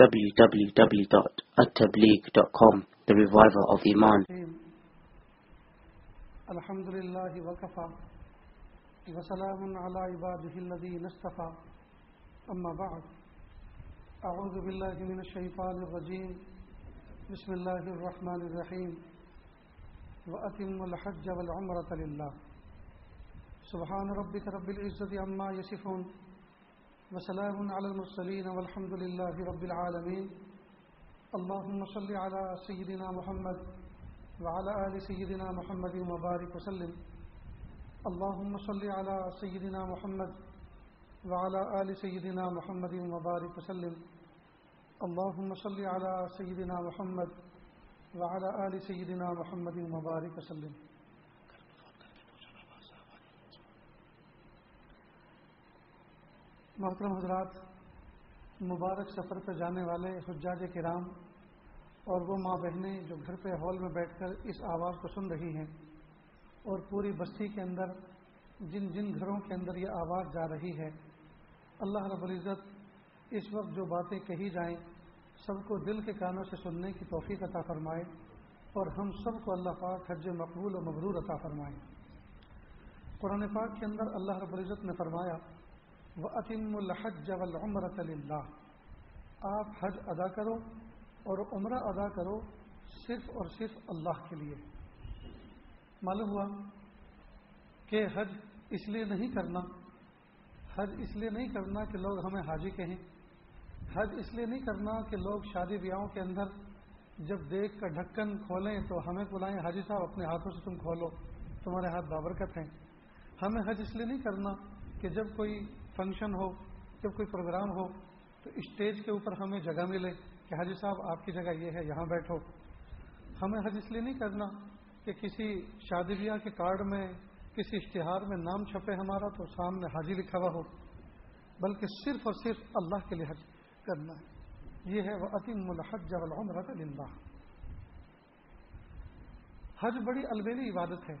www.attableek.com The Reviver of Iman. الحمد لله وكفى وسلام على عباده الذين اصطفى أما بعد أعوذ بالله من الشيطان الرجيم بسم الله الرحمن الرحيم وأتم الحج والعمرة لله سبحان ربك رب العزة عما يصفون وسلام على المرسلين والحمد لله رب العالمين. اللهم صل على سيدنا محمد وعلى آل سيدنا محمد وبارك وسلم. اللهم صل على سيدنا محمد وعلى آل سيدنا محمد وبارك وسلم. اللهم صل على سيدنا محمد وعلى آل سيدنا محمد وبارك وسلم. محترم حضرات، مبارک سفر پہ جانے والے حجاج کرام اور وہ ماں بہنیں جو گھر پہ ہال میں بیٹھ کر اس آواز کو سن رہی ہیں اور پوری بستی کے اندر، جن جن گھروں کے اندر یہ آواز جا رہی ہے، اللہ رب العزت اس وقت جو باتیں کہی جائیں، سب کو دل کے کانوں سے سننے کی توفیق عطا فرمائے اور ہم سب کو اللہ پاک حج مقبول و مبرور عطا فرمائے۔ قرآن پاک کے اندر اللہ رب العزت نے فرمایا وہ عطم الحج والعمرۃ اللہ آپ حج ادا کرو اور عمرہ ادا کرو صرف اور صرف اللہ کے لیے۔ معلوم ہوا کہ حج اس لیے نہیں کرنا، حج اس لیے نہیں کرنا کہ لوگ ہمیں حاجی کہیں۔ حج اس لیے نہیں کرنا کہ لوگ شادی بیاہوں کے اندر جب دیکھ کر ڈھکن کھولیں تو ہمیں بلائیں، حاجی صاحب اپنے ہاتھوں سے تم کھولو، تمہارے ہاتھ بابرکت ہیں۔ ہمیں حج اس لیے نہیں کرنا کہ جب کوئی فنکشن ہو، جب کوئی پروگرام ہو، تو اسٹیج کے اوپر ہمیں جگہ ملے کہ حاجی صاحب، آپ کی جگہ یہ ہے، یہاں بیٹھو۔ ہمیں حج اس لیے نہیں کرنا کہ کسی شادی بیاہ کے کارڈ میں، کسی اشتہار میں نام چھپے ہمارا تو سامنے حاجی لکھا ہوا ہو، بلکہ صرف اور صرف اللہ کے لیے حج کرنا ہے۔ یہ ہے وہ عطیم الحج الحمرت اللہ حج بڑی البیلی عبادت ہے۔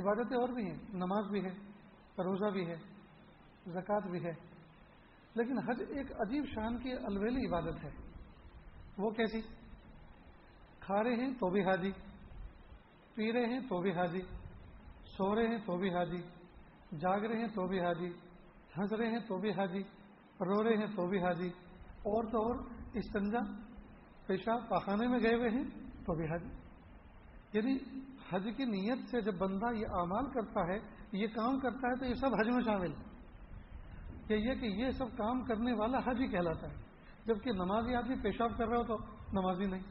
عبادتیں اور بھی ہیں، نماز بھی ہے، روزہ بھی ہے۔ زکوٰۃ بھی ہے۔ لیکن حج ایک عجیب شان کی الویلی عبادت ہے۔ وہ کیسی؟ کھا رہے ہیں تو بھی حاجی، پی رہے ہیں تو بھی حاجی، سو رہے ہیں تو بھی حاجی، جاگ رہے ہیں تو بھی حاجی، ہنس رہے ہیں تو بھی حاجی، رو رہے ہیں تو بھی حاجی، اور تو اور استنجا، پیشاب، پاخانے میں گئے ہوئے ہیں تو بھی حاجی۔ یعنی حج کی نیت سے جب بندہ یہ اعمال کرتا ہے، یہ کام کرتا ہے، تو یہ سب حج میں شامل ہے کہ یہ کہ یہ سب کام کرنے والا حج ہی کہلاتا ہے۔ جبکہ نمازی آدمی پیشاب کر رہا ہو تو نمازی نہیں۔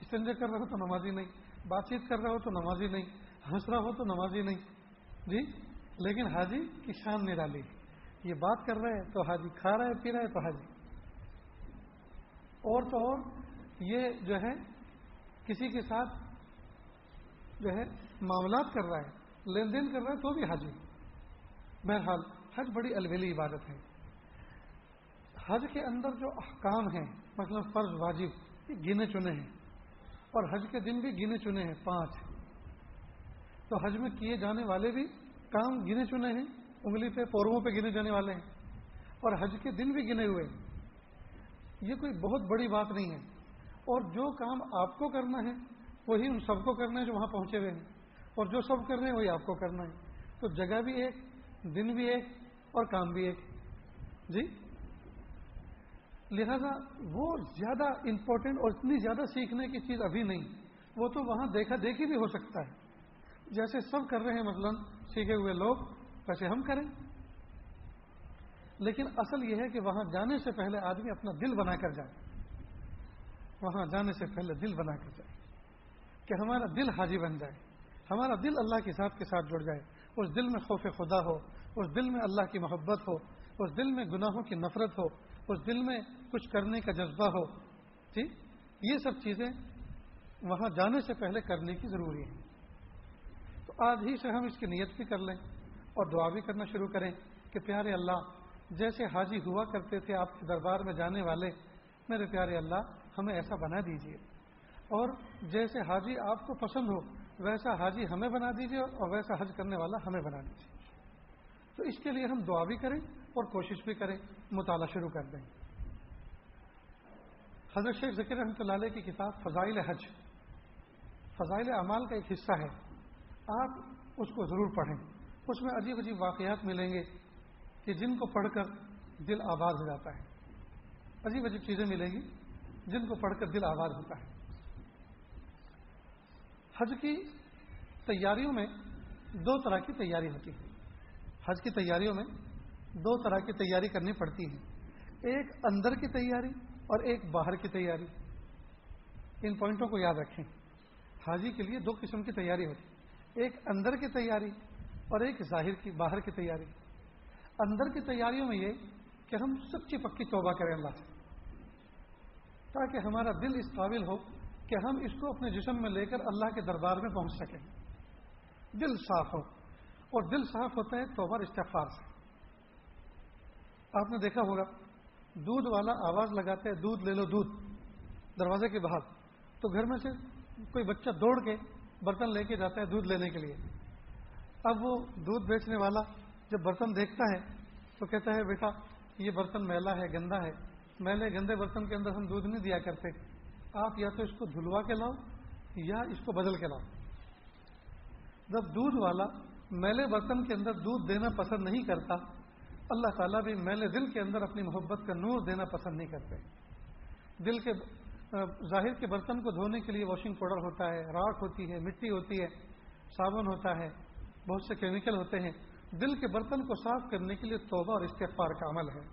استنجا کر رہا ہو تو نمازی نہیں۔ بات چیت کر رہا ہو تو نمازی نہیں۔ ہنس رہا ہو تو نمازی نہیں۔ جی؟ لیکن حاجی کی شان نرالی۔ یہ بات کر رہے ہیں تو حاجی کھا رہا ہے، پی رہا ہے تو حاجی۔ اور تو اور یہ جو ہے کسی کے ساتھ جو ہے معاملات کر رہا ہے، لین دین کر رہا ہے تو بھی حاجی۔ بہرحال حج بڑی الویلی عبادت ہے۔ حج کے اندر جو احکام ہیں، مثلا فرض واجب، یہ گنے چنے ہیں۔ اور حج کے دن بھی گنے چنے ہیں، پانچ۔ تو حج میں کیے جانے والے بھی کام گنے چنے ہیں، انگلی پہ پورووں پہ گنے جانے والے ہیں۔ اور حج کے دن بھی گنے ہوئے۔ ہیں یہ کوئی بہت بڑی بات نہیں ہے۔ اور جو کام آپ کو کرنا ہے، وہی ان سب کو کرنا ہے جو وہاں پہنچے ہوئے ہیں۔ اور جو سب کر رہے ہیں، وہی آپ کو کرنا ہے۔ تو جگہ بھی ایک، دن بھی ایک اور کام بھی ایک جی؟ لہذا وہ زیادہ امپورٹنٹ اور اتنی زیادہ سیکھنے کی چیز ابھی نہیں۔ وہ تو وہاں دیکھا دیکھی بھی ہو سکتا ہے۔ جیسے سب کر رہے ہیں مثلا سیکھے ہوئے لوگ، ویسے ہم کریں۔ لیکن اصل یہ ہے کہ وہاں جانے سے پہلے آدمی اپنا دل بنا کر جائے۔ وہاں جانے سے پہلے دل بنا کر جائے۔ کہ ہمارا دل حاجی بن جائے۔ ہمارا دل اللہ کے ساتھ کے ساتھ جڑ جائے۔ اس دل میں خوف خدا ہو۔ اس دل میں اللہ کی محبت ہو، اس دل میں گناہوں کی نفرت ہو، اس دل میں کچھ کرنے کا جذبہ ہو۔ ٹھیک یہ سب چیزیں وہاں جانے سے پہلے کرنے کی ضروری ہے تو آج ہی سے ہم اس کی نیت بھی کر لیں اور دعا بھی کرنا شروع کریں کہ پیارے اللہ، جیسے حاجی ہوا کرتے تھے آپ کے دربار میں جانے والے، میرے پیارے اللہ، ہمیں ایسا بنا دیجیے اور جیسے حاجی آپ کو پسند ہو، ویسا حاجی ہمیں بنا دیجیے اور ویسا حج کرنے والا ہمیں بنا دیجیے تو اس کے لیے ہم دعا بھی کریں اور کوشش بھی کریں، مطالعہ شروع کر دیں۔ حضرت شیخ ذکر رحمۃ اللہ علیہ کی کتاب فضائل حج، فضائل اعمال کا ایک حصہ ہے۔ آپ اس کو ضرور پڑھیں۔ اس میں عجیب عجیب واقعات ملیں گے کہ جن کو پڑھ کر دل آباد ہو جاتا ہے۔ عجیب عجیب چیزیں ملیں گی جن کو پڑھ کر دل آباد ہوتا ہے۔ حج کی تیاریوں میں دو طرح کی تیاری ہوتی ہے۔ حج کی تیاریوں میں دو طرح کی تیاری کرنی پڑتی ہے ایک اندر کی تیاری اور ایک باہر کی تیاری۔ ان پوائنٹوں کو یاد رکھیں۔ حاجی کے لیے دو قسم کی تیاری ہوتی ایک اندر کی تیاری اور ایک ظاہر کی، باہر کی تیاری۔ اندر کی تیاریوں میں یہ کہ ہم سچی پکی توبہ کریں اللہ سے۔ تاکہ ہمارا دل اس قابل ہو کہ ہم اس کو اپنے جسم میں لے کر اللہ کے دربار میں پہنچ سکیں۔ دل صاف ہو۔ اور دل صاف ہوتا ہے توبہ استفار سے۔ آپ نے دیکھا ہوگا، دودھ والا آواز لگاتے ہیں، دودھ لے لو، دودھ۔ دروازے کے باہر۔ تو گھر میں سے کوئی بچہ دوڑ کے برتن لے کے جاتا ہے دودھ لینے کے لیے۔ اب وہ دودھ بیچنے والا جب برتن دیکھتا ہے تو کہتا ہے، بیٹا، یہ برتن میلا ہے، گندا ہے۔ میلے گندے برتن کے اندر ہم دودھ نہیں دیا کرتے۔ آپ یا تو اس کو دھلوا کے لاؤ یا اس کو بدل کے لاؤ۔ جب دودھ والا میلے برتن کے اندر دودھ دینا پسند نہیں کرتا۔ اللہ تعالیٰ بھی میلے دل کے اندر اپنی محبت کا نور دینا پسند نہیں کرتے۔ دل کے ظاہر کے برتن کو دھونے کے لیے واشنگ پاؤڈر ہوتا ہے راک ہوتی ہے، مٹی ہوتی ہے، صابن ہوتا ہے، بہت سے کیمیکل ہوتے ہیں۔ دل کے برتن کو صاف کرنے کے لیے توبہ اور استغفار کا عمل ہے۔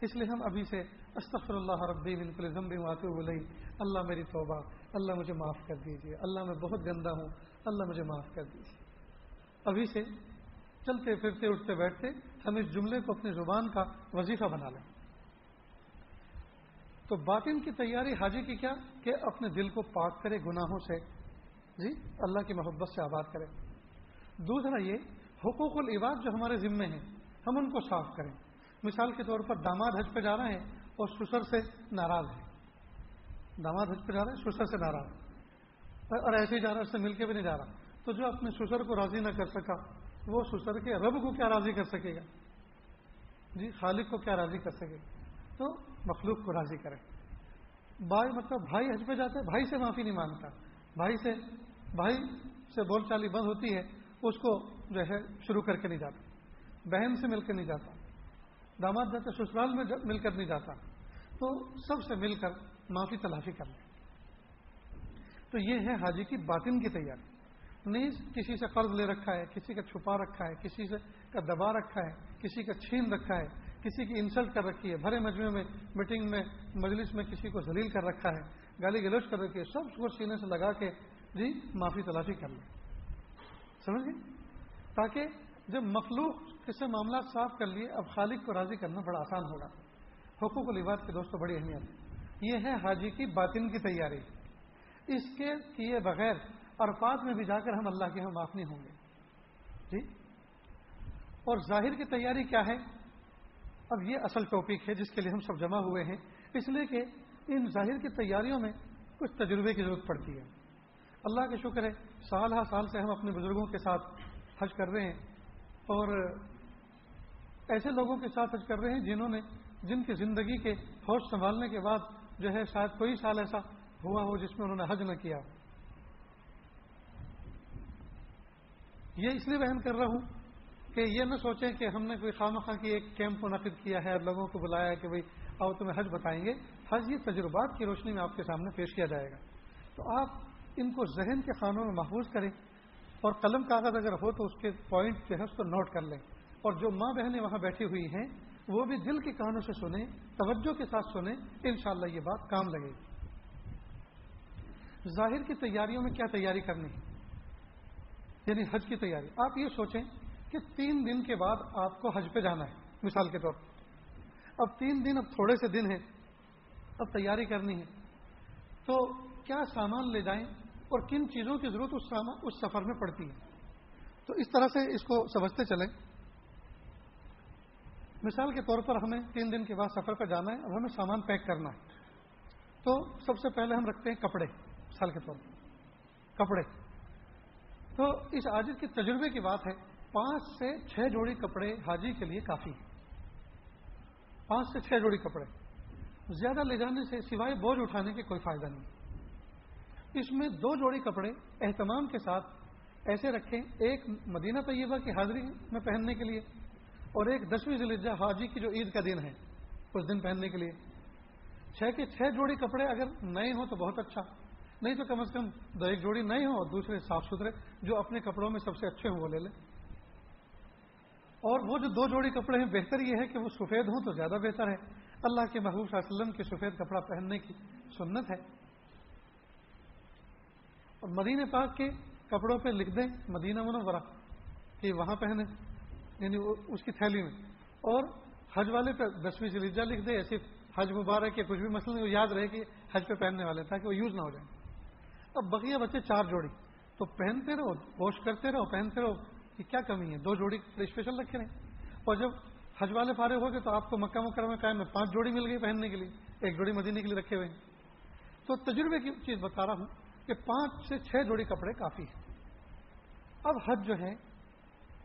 اس لیے ہم ابھی سے استفر اللہ ربی بالکل ضمبی آتے ہوئے اللہ میری توبہ، اللہ مجھے معاف کر دیجیے اللہ میں بہت گندا ہوں، اللہ مجھے معاف کر دیجیے ابھی سے چلتے پھرتے اٹھتے بیٹھتے ہم اس جملے کو اپنی زبان کا وظیفہ بنا لیں۔ تو باطن کی تیاری حاجی کی کیا؟ کہ اپنے دل کو پاک کرے گناہوں سے۔ جی اللہ کی محبت سے آباد کرے۔ دوسرا یہ، حقوق العباد جو ہمارے ذمے ہیں، ہم ان کو صاف کریں۔ مثال کے طور پر داماد حج پہ جا رہے ہیں اور سسر سے ناراض ہے داماد حج پہ جا رہے ہیں، سسر سے ناراض۔ اور ایسے ہی جا رہا ہے اس سے مل کے بھی نہیں جا رہا۔ تو جو اپنے سسر کو راضی نہ کر سکا، وہ سسر کے رب کو کیا راضی کر سکے گا؟ جی خالق کو کیا راضی کر سکے گا؟ تو مخلوق کو راضی کرے۔ بھائی مطلب بھائی حج پہ جاتا ہے بھائی سے معافی نہیں مانگتا۔ بھائی سے بھائی سے بول چالی بند ہوتی ہے، اس کو جو ہے شروع کر کے نہیں جاتا۔ بہن سے مل کے نہیں جاتا۔ داماد جاتے، سسرال میں مل کر نہیں جاتا۔ تو سب سے مل کر معافی، تلافی کر لیں تو یہ ہے حاجی کی باطن کی تیاری۔ نیز کسی سے قرض لے رکھا ہے، کسی کا چھپا رکھا ہے، کسی سے کا دبا رکھا ہے، کسی کا چھین رکھا ہے، کسی کی انسلٹ کر رکھی ہے، بھرے مجموعے میں، میٹنگ میں، مجلس میں کسی کو ذلیل کر رکھا ہے، گالی گلوچ کر رکھی ہے، سب کو سینے سے لگا کے جی معافی تلافی کر لیں۔ سمجھ گئے؟ تاکہ جب مخلوق سے معاملات صاف کر لیے، اب خالق کو راضی کرنا بڑا آسان ہوگا۔ حقوق العباد کے دوستوں بڑی اہمیت۔ یہ ہے حاجی کی باطن کی تیاری۔ اس کے کیے بغیر عرفات میں بھی جا کر ہم اللہ کے ہم معاف نہیں ہوں گے۔ جی؟ اور ظاہر کی تیاری کیا ہے؟ اب یہ اصل ٹاپک ہے جس کے لیے ہم سب جمع ہوئے ہیں۔ اس لیے کہ ان ظاہر کی تیاریوں میں کچھ تجربے کی ضرورت پڑتی ہے۔ اللہ کا شکر ہے، سال ہر سال سے ہم اپنے بزرگوں کے ساتھ حج کر رہے ہیں۔ اور ایسے لوگوں کے ساتھ حج کر رہے ہیں جنہوں نے جن کی زندگی کے ہوش سنبھالنے کے بعد جو ہے شاید کوئی سال ایسا ہوا ہو جس میں انہوں نے حج نہ کیا۔ یہ اس لیے بہن کر رہا ہوں کہ یہ نہ سوچیں کہ ہم نے کوئی خام خواہ کی ایک کیمپ منعقد کیا ہے اور لوگوں کو بلایا ہے کہ بھائی آؤ تمہیں حج بتائیں گے۔ حج یہ تجربات کی روشنی میں آپ کے سامنے پیش کیا جائے گا۔ تو آپ ان کو ذہن کے خانوں میں محفوظ کریں اور قلم کاغذ اگر ہو تو اس کے پوائنٹ جو ہے اس کو نوٹ کر لیں۔ اور جو ماں بہنیں وہاں بیٹھی ہوئی ہیں وہ بھی دل کے کانوں سے سنیں، توجہ کے ساتھ سنیں، انشاءاللہ یہ بات کام لگے گی۔ ظاہر کی تیاریوں میں کیا تیاری کرنی ہے؟ یعنی حج کی تیاری۔ آپ یہ سوچیں کہ تین دن کے بعد آپ کو حج پہ جانا ہے، مثال کے طور پر۔ اب تین دن اب تھوڑے سے دن ہیں، اب تیاری کرنی ہے۔ تو کیا سامان لے جائیں اور کن چیزوں کی ضرورت اس اس سفر میں پڑتی ہے؟ تو اس طرح سے اس کو سمجھتے چلیں۔ مثال کے طور پر ہمیں تین دن کے بعد سفر پر جانا ہے، اب ہمیں سامان پیک کرنا ہے۔ تو سب سے پہلے ہم رکھتے ہیں کپڑے، مثال کے طور پر۔ کپڑے۔ تو اس عاجز کے تجربے کی بات ہے، پانچ سے چھ جوڑی کپڑے حاجی کے لیے کافی ہیں۔ پانچ سے چھ جوڑی کپڑے۔ زیادہ لے جانے سے سوائے بوجھ اٹھانے کے کوئی فائدہ نہیں۔ اس میں دو جوڑی کپڑے اہتمام کے ساتھ ایسے رکھیں، ایک مدینہ طیبہ کی حاضری میں پہننے کے لیے اور ایک دسویں ضلع حاجی کی جو عید کا دن ہے، اس دن پہننے کے لیے۔ چھ کے چھ جوڑی کپڑے اگر نئے ہوں تو بہت اچھا۔ نہیں تو کم از کم دو ایک جوڑی نئے ہوں اور دوسرے صاف ستھرے جو اپنے کپڑوں میں سب سے اچھے ہوں وہ لے لیں۔ اور وہ جو دو جوڑی کپڑے ہیں، بہتر یہ ہے کہ وہ سفید ہوں تو زیادہ بہتر ہے۔ اللہ کے محبوب صلی اللہ علیہ وسلم کے سفید کپڑا پہننے کی سنت ہے۔ اور مدینہ پاک کے کپڑوں پہ لکھ دیں مدینہ منورہ، کہ وہاں پہنے یعنی اس کی تھیلی میں۔ اور حج والے پہ دسویں سے لکھ دے ایسے حج مبارک یا کچھ بھی مسئلہ نہیں، وہ یاد رہے کہ حج پہ پہننے والے، تاکہ وہ یوز نہ ہو جائیں۔ اب بقیہ بچے چار جوڑی۔ تو پہنتے رہو واش کرتے رہو، پہنتے رہو کہ کیا کمی ہے؟ دو جوڑی اسپیشل رکھے رہے اور جب حج والے فارغ ہو گئے تو آپ کو مکہ مکرمہ میں قائم میں پانچ جوڑی مل گئی پہننے کے لیے، ایک جوڑی مدینے کے لیے رکھے ہوئے ہیں۔ تو تجربے کی چیز بتا رہا ہوں کہ پانچ سے چھ جوڑی کپڑے کافی ہیں۔ اب حج جو ہے،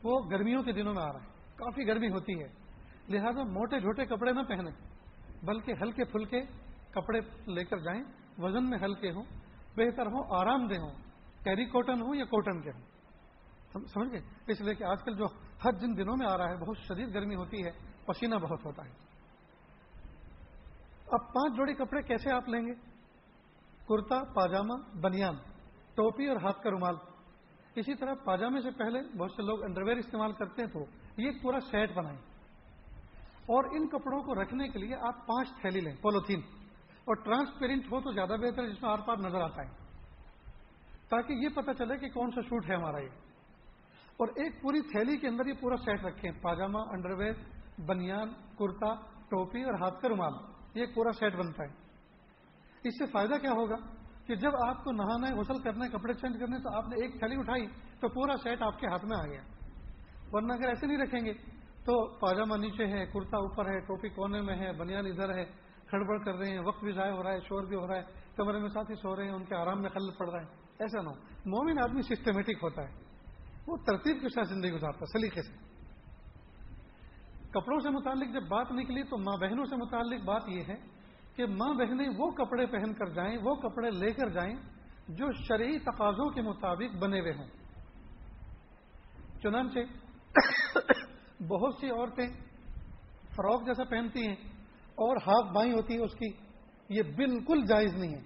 وہ گرمیوں کے دنوں میں آ رہا ہے۔ کافی گرمی ہوتی ہے۔ لہذا موٹے جھوٹے کپڑے نہ پہنے بلکہ ہلکے پھلکے کپڑے لے کر جائیں۔ وزن میں ہلکے ہوں۔ بہتر ہوں آرام دہ ہوں کیری کوٹن ہوں یا کوٹن کے ہوں؟ سمجھ گئے؟ اس لیے کہ آج کل جو حج جن دنوں میں آ رہا ہے، بہت شدید گرمی ہوتی ہے، پسینہ بہت ہوتا ہے۔ اب پانچ جوڑی کپڑے کیسے آپ لیں گے؟ کرتا، پاجامہ، بنیان، ٹوپی اور ہاتھ کا رومال۔ اسی طرح پاجامے سے پہلے بہت سے لوگ انڈر ویئر استعمال کرتے ہیں تو یہ ایک پورا سیٹ بنائیں۔ اور ان کپڑوں کو رکھنے کے لیے آپ پانچ تھیلی لیں، پولیتھین۔ اور ٹرانسپیرنٹ ہو تو زیادہ بہتر ہے، جس میں آر پار نظر آتا ہے۔ تاکہ یہ پتہ چلے کہ کون سا شوٹ ہے ہمارا یہ۔ اور ایک پوری تھیلی کے اندر یہ پورا سیٹ رکھیں۔ پاجامہ انڈر ویئر بنیان، کرتا، ٹوپی اور ہاتھ کا رومال۔ یہ پورا سیٹ بنتا ہے۔ اس سے فائدہ کیا ہوگا کہ جب آپ کو نہانا ہے، غسل کرنا ہے، کپڑے چینج کرنے تو آپ نے ایک تھیلی اٹھائی تو پورا سیٹ آپ کے ہاتھ میں آ گیا۔ ورنہ اگر ایسے نہیں رکھیں گے تو پاجامہ نیچے ہے، کرتا اوپر ہے، ٹوپی کونے میں ہے بنیاد ادھر ہے۔ کھڑبڑ کر رہے ہیں، وقت بھی ضائع ہو رہا ہے، شور بھی ہو رہا ہے، کمرے میں ساتھ ہی سو رہے ہیں، ان کے آرام میں خل پڑ رہا ہے۔ ایسا نہ ہو۔ مومن آدمی سسٹمیٹک ہوتا ہے۔ وہ ترتیب کے ساتھ زندگی گزارتا ہے، سلیقے سے۔ کپڑوں سے متعلق جب بات نکلی تو ماں بہنوں سے متعلق بات یہ ہے کہ ماں بہنیں وہ کپڑے پہن کر جائیں، وہ کپڑے لے کر جائیں جو شرعی تقاضوں کے مطابق بنے ہوئے ہوں۔ چنانچہ بہت سی عورتیں فروک جیسا پہنتی ہیں اور ہاف بائیں ہوتی ہے اس کی، یہ بالکل جائز نہیں ہے،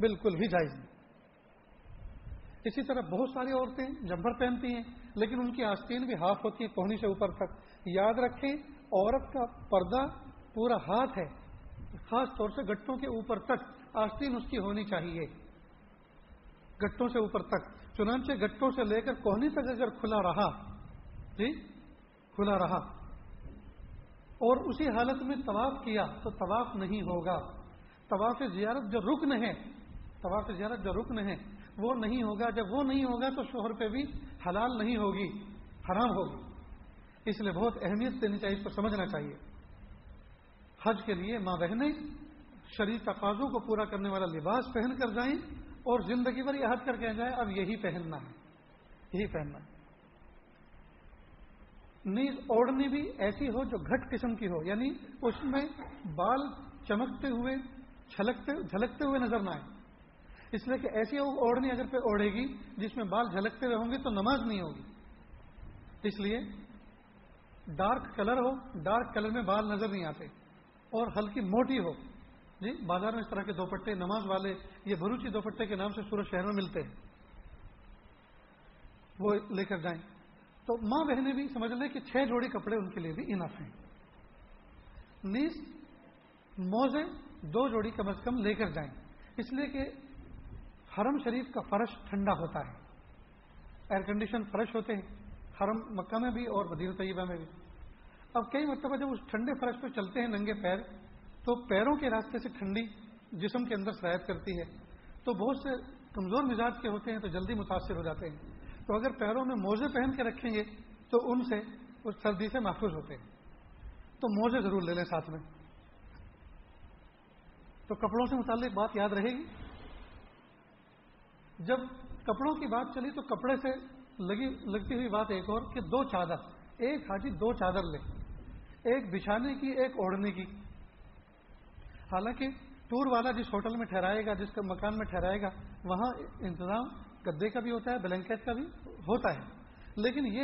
بالکل بھی جائز نہیں۔ اسی طرح بہت ساری عورتیں جمبر پہنتی ہیں، لیکن ان کی آستین بھی ہاف ہوتی ہے، کوہنی سے اوپر تک۔ یاد رکھیں، عورت کا پردہ پورا ہاتھ ہے، خاص طور سے گٹوں کے اوپر تک۔ آستین اس کی ہونی چاہیے گٹوں سے اوپر تک۔ چنانچہ گٹوں سے لے کر کوہنی تک اگر کھلا رہا جی کھلا رہا اور اسی حالت میں طواف کیا تو طواف نہیں ہوگا۔ طواف زیارت جو رکن ہے، طواف زیارت جو رکن ہے، وہ نہیں ہوگا۔ جب وہ نہیں ہوگا تو شوہر پہ بھی حلال نہیں ہوگی، حرام ہوگی۔ اس لیے بہت اہمیت دینی چاہیے، اس کو سمجھنا چاہیے۔ حج کے لیے ماں بہنیں شریف تقاضوں کو پورا کرنے والا لباس پہن کر جائیں اور زندگی بھر یہ حج کر کے جائیں اب یہی پہننا ہے، یہی پہننا ہے۔ نیز اوڑھنی بھی ایسی ہو جو گھٹ قسم کی ہو یعنی اس میں بال چمکتے ہوئے، جھلکتے جھلکتے ہوئے نظر نہ آئے۔ اس لیے کہ ایسی اوڑھنی اگر پہ اوڑھے گی، جس میں بال جھلکتے ہوئے ہوں گے تو نماز نہیں ہوگی۔ اس لیے ڈارک کلر ہو، ڈارک کلر میں بال نظر نہیں آتے۔ اور ہلکی موٹی ہو۔ جی بازار میں اس طرح کے دوپٹے، نماز والے یہ بروچی دوپٹے کے نام سے سورج شہر میں ملتے ہیں۔ وہ لے کر جائیں۔ تو ماں بہنیں بھی سمجھ لیں کہ چھ جوڑی کپڑے ان کے لیے بھی انف ہیں۔ نیز موزے دو جوڑی کم از کم لے کر جائیں۔ اس لیے کہ حرم شریف کا فرش ٹھنڈا ہوتا ہے۔ ایئر کنڈیشن فرش ہوتے ہیں۔ حرم مکہ میں بھی اور مدینہ طیبہ میں بھی۔ اب کئی مرتبہ جب اس ٹھنڈے فرش پہ چلتے ہیں ننگے پیر، تو پیروں کے راستے سے ٹھنڈی جسم کے اندر سرایت کرتی ہے۔ تو بہت سے کمزور مزاج کے ہوتے ہیں تو جلدی متاثر ہو جاتے ہیں۔ تو اگر پیروں میں موزے پہن کے رکھیں گے تو ان سے اس سردی سے محفوظ ہوتے ہیں۔ تو موزے ضرور لے لیں ساتھ میں۔ تو کپڑوں سے متعلق بات یاد رہے گی۔ جب کپڑوں کی بات چلی تو کپڑے سے لگی لگتی ہوئی بات ایک اور کہ دو چادر، ایک حاجی دو چادر لے ایک بچھانے کی، ایک اوڑھنے کی۔ حالانکہ ٹور والا جس ہوٹل میں ٹھہرائے گا، جس کا مکان میں ٹھہرائے گا، وہاں انتظام گدے کا بھی ہوتا ہے بلینکٹ کا بھی ہوتا ہے۔ لیکن یہ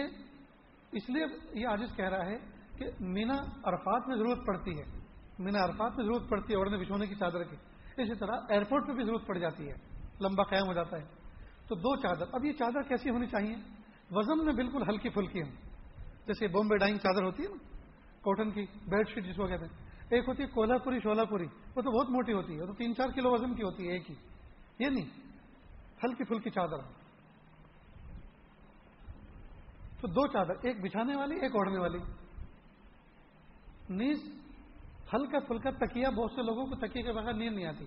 اس لیے یہ آجز کہہ رہا ہے کہ مینا عرفات میں ضرورت پڑتی ہے۔ مینا عرفات میں ضرورت پڑتی ہے، اوڑھنے بچھونے کی چادر کی اسی طرح ایئرپورٹ پہ بھی ضرورت پڑ جاتی ہے، لمبا قیام ہو جاتا ہے۔ تو دو چادر۔ اب یہ چادر کیسی ہونی چاہیے؟ وزن میں بالکل ہلکی پھلکی ہوں۔ جیسے بومبے ڈائنگ چادر ہوتی ہے نا کاٹن کی بیڈ شیٹ جس کو کہتے ہیں۔ ایک ہوتی ہے کولہا پوری شولہ پوری وہ تو بہت موٹی ہوتی ہے، وہ تو تین چار کلو وزن کی ہوتی ہے، ایک ہی۔ یہ نہیں۔ ہلکی پھلکی چادر تو دو چادر، ایک بچھانے والی، ایک اوڑھنے والی۔ نیز ہلکا پھلکا تکیا بہت سے لوگوں کو تکیے کے بغیر نیند نہیں آتی۔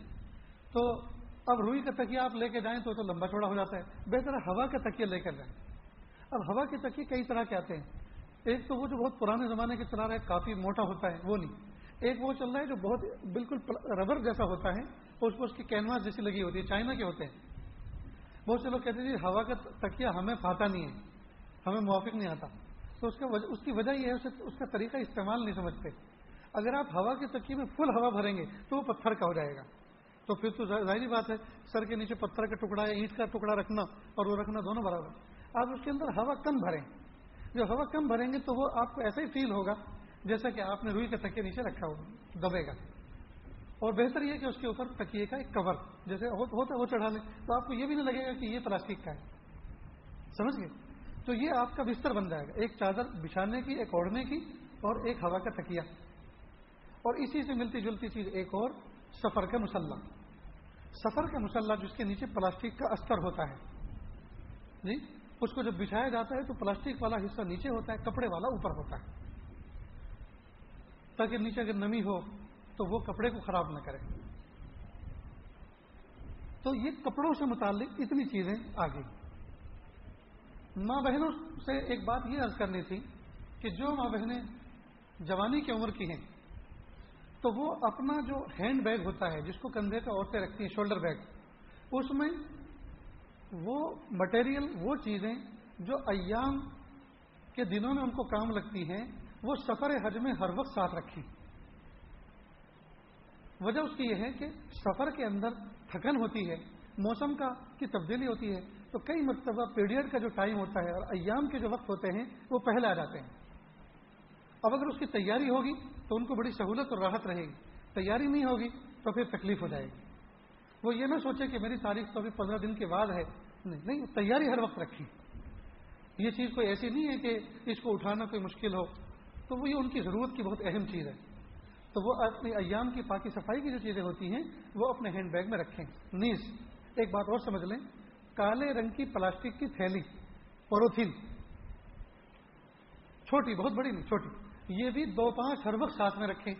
تو اب روئی کا تکیا آپ لے کے جائیں تو تو لمبا چوڑا ہو جاتا ہے۔ بہتر ہوا کا تکیا لے کر جائیں۔ اب ہوا کے تکیے کئی طرح کے آتے ہیں۔ ایک تو وہ جو بہت پرانے زمانے کے چلا رہا ہے، کافی موٹا ہوتا ہے، وہ نہیں۔ ایک وہ چل رہا ہے جو بہت بالکل ربر جیسا ہوتا ہے اس کو اس کی کینواس جیسی لگی ہوتی ہے، چائنا کے ہوتے ہیں۔ بہت سے لوگ کہتے ہیں جی ہوا کا تکیا ہمیں پھاتا نہیں ہے، ہمیں موافق نہیں آتا۔ تو اس کا اس کی وجہ یہ ہے اس کا طریقہ استعمال نہیں سمجھتے۔ اگر آپ ہوا کے تکیے میں فل ہوا بھریں گے تو وہ پتھر کا ہو جائے گا۔ تو پھر تو ظاہری بات ہے، سر کے نیچے پتھر کا ٹکڑا یا اینٹ کا ٹکڑا رکھنا اور وہ رکھنا دونوں برابر۔ آپ اس کے اندر ہوا کم بھریں۔ جو ہوا کم بھریں گے تو وہ آپ کو ایسا ہی فیل ہوگا جیسا کہ آپ نے روئی کے تکیے نیچے رکھا ہوگا دبے گا۔ اور بہتر یہ کہ اس کے اوپر تکیے کا ایک کور جیسے ہوتا وہ چڑھا لیں تو آپ کو یہ بھی نہیں لگے گا کہ یہ پلاسٹک کا ہے۔ سمجھ گئے؟ تو یہ آپ کا بستر بن جائے گا، ایک چادر بچھانے کی، ایک اوڑھنے کی اور ایک ہوا کا تکیا اور اسی سے ملتی جلتی چیز ایک اور، سفر کا مسلح۔ سفر کا مسلح جس کے نیچے پلاسٹک کا استر ہوتا ہے۔ جی؟ اس کو جب بچھایا جاتا ہے تو پلاسٹک والا حصہ نیچے ہوتا ہے، کپڑے والا اوپر ہوتا ہے۔ تاکہ نیچے اگر نمی ہو تو وہ کپڑے کو خراب نہ کرے۔ تو یہ کپڑوں سے متعلق اتنی چیزیں آ گئی ماں بہنوں سے ایک بات یہ عرض کرنی تھی کہ جو ماں بہنیں جوانی کی عمر کی ہیں، تو وہ اپنا جو ہینڈ بیگ ہوتا ہے، جس کو کندھے پہ عورتیں رکھتی ہیں، شولڈر بیگ، اس میں وہ مٹیریل وہ چیزیں جو ایام کے دنوں میں ان کو کام لگتی ہیں، وہ سفر حج میں ہر وقت ساتھ رکھیں۔ وجہ اس کی یہ ہے کہ سفر کے اندر تھکن ہوتی ہے، موسم کا کی تبدیلی ہوتی ہے، تو کئی مرتبہ پیریڈ کا جو ٹائم ہوتا ہے اور ایام کے جو وقت ہوتے ہیں، وہ پہلے آ جاتے ہیں۔ اب اگر اس کی تیاری ہوگی، تو ان کو بڑی سہولت اور راحت رہے گی۔ تیاری نہیں ہوگی، تو پھر تکلیف ہو جائے گی۔ وہ یہ نہ سوچے کہ میری تاریخ تو ابھی پندرہ دن کے بعد ہے۔ نہیں نہیں تیاری ہر وقت رکھی یہ چیز کوئی ایسی نہیں ہے کہ اس کو اٹھانا کوئی مشکل ہو۔ تو وہ یہ ان کی ضرورت کی بہت اہم چیز ہے۔ تو وہ اپنی ایام کی پاکی صفائی کی جو چیزیں ہوتی ہیں، وہ اپنے ہینڈ بیگ میں رکھیں۔ نیز، ایک بات اور سمجھ لیں۔ کالے رنگ کی پلاسٹک کی تھیلی، پوروتھین۔ چھوٹی، بہت بڑی نہیں، چھوٹی۔ یہ بھی دو پانچ ہر وقت ساتھ میں رکھیں۔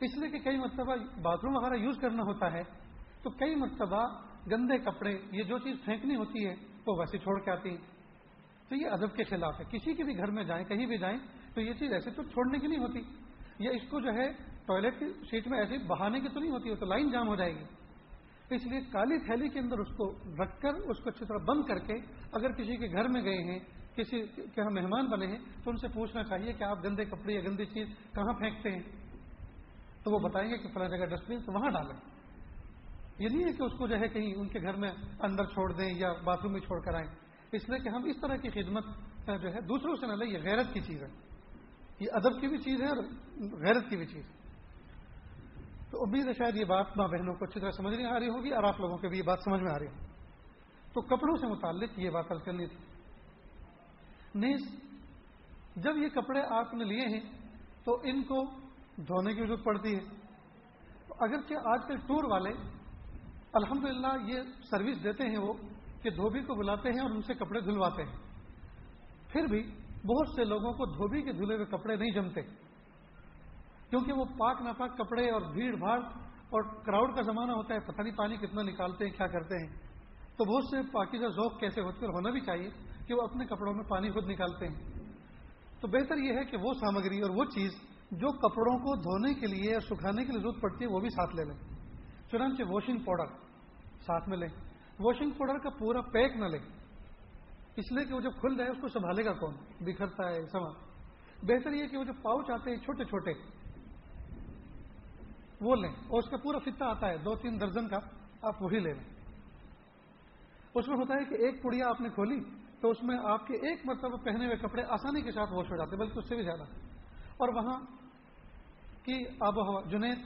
اس لیے کہ کئی مرتبہ باتھ روم وغیرہ یوز کرنا ہوتا ہے، تو کئی مرتبہ گندے کپڑے، یہ جو چیز پھینکنی ہوتی ہے، وہ ویسے چھوڑ کے آتی۔ ہے تو یہ ادب کے خلاف ہے۔ کسی کے بھی گھر میں جائیں، کہیں بھی جائیں، تو یہ چیز ایسے تو چھوڑنے کی نہیں ہوتی۔ یا اس کو جو ہے ٹوائلٹ کی سیٹ میں ایسے بہانے کی تو نہیں ہوتی تو لائن جام ہو جائے گی۔ اس لیے کالی تھیلی کے اندر اس کو رکھ کر، اس کو اچھی طرح بند کر کے اگر کسی کے گھر میں گئے ہیں، کسی کے یہاں مہمان بنے ہیں، تو ان سے پوچھنا چاہیے کہ آپ گندے کپڑے یا گندی چیز کہاں پھینکتے ہیں؟ تو وہ بتائیں گے کہ فلاں جگہ ڈسٹ بن تو وہاں ڈالیں۔ یہ نہیں ہے کہ اس کو جو ہے کہیں ان کے گھر میں اندر چھوڑ دیں یا باتھ روم میں چھوڑ کر آئیں۔ اس لیے کہ ہم اس طرح کی خدمت جو ہے دوسروں سے نہ لیں، یہ غیرت کی چیز ہے۔ یہ ادب کی بھی چیز ہے اور غیرت کی بھی چیز ہے۔ تو امید ہے شاید یہ بات ماں بہنوں کو اچھی طرح سمجھ نہیں آ رہی ہوگی اور آپ لوگوں کے بھی یہ بات سمجھ میں آ رہی ہوگی۔ تو کپڑوں سے متعلق یہ بات حل کرنی تھی۔ نیز، جب یہ کپڑے آپ نے لیے ہیں تو ان کو دھونے کی ضرورت پڑتی ہے۔ اگرچہ آج کل ٹور والے الحمدللہ یہ سروس دیتے ہیں وہ کہ دھوبی کو بلاتے ہیں اور ان سے کپڑے دھلواتے ہیں۔ پھر بھی بہت سے لوگوں کو دھوبی کے دھلے ہوئے کپڑے نہیں جمتے، کیونکہ وہ پاک ناپاک کپڑے اور بھیڑ بھاڑ اور کراؤڈ کا زمانہ ہوتا ہے، پتہ نہیں پانی کتنا نکالتے ہیں، کیا کرتے ہیں۔ تو بہت سے پاکیزہ ذوق کیسے ہوتے اور ہونا بھی چاہیے کہ وہ اپنے کپڑوں میں پانی خود نکالتے ہیں۔ تو بہتر یہ ہے کہ وہ سامگری اور وہ چیز جو کپڑوں کو دھونے کے لیے اور سکھانے کے لیے ضرورت پڑتی ہے، وہ بھی ساتھ لے لیں۔ چنانچہ واشنگ پاؤڈر ساتھ میں لیں۔ واشنگ پاؤڈر کا پورا پیک نہ لے اس لیے کہ وہ جب کھل جائے اس کو سنبھالے گا کون؟ بکھرتا ہے، سما۔ بہتر یہ کہ وہ جو پاؤچ آتے ہیں، چھوٹے چھوٹے، وہ لیں۔ اور اس کا پورا فتا آتا ہے، دو تین درجن کا، آپ وہی لے لیں۔ اس میں ہوتا ہے کہ ایک پڑیا آپ نے کھولی تو اس میں آپ کے ایک مرتبہ پہنے ہوئے کپڑے آسانی کے ساتھ واش ہو جاتے، بلکہ اس سے بھی زیادہ۔ اور وہاں کی آب و ہوا، جنید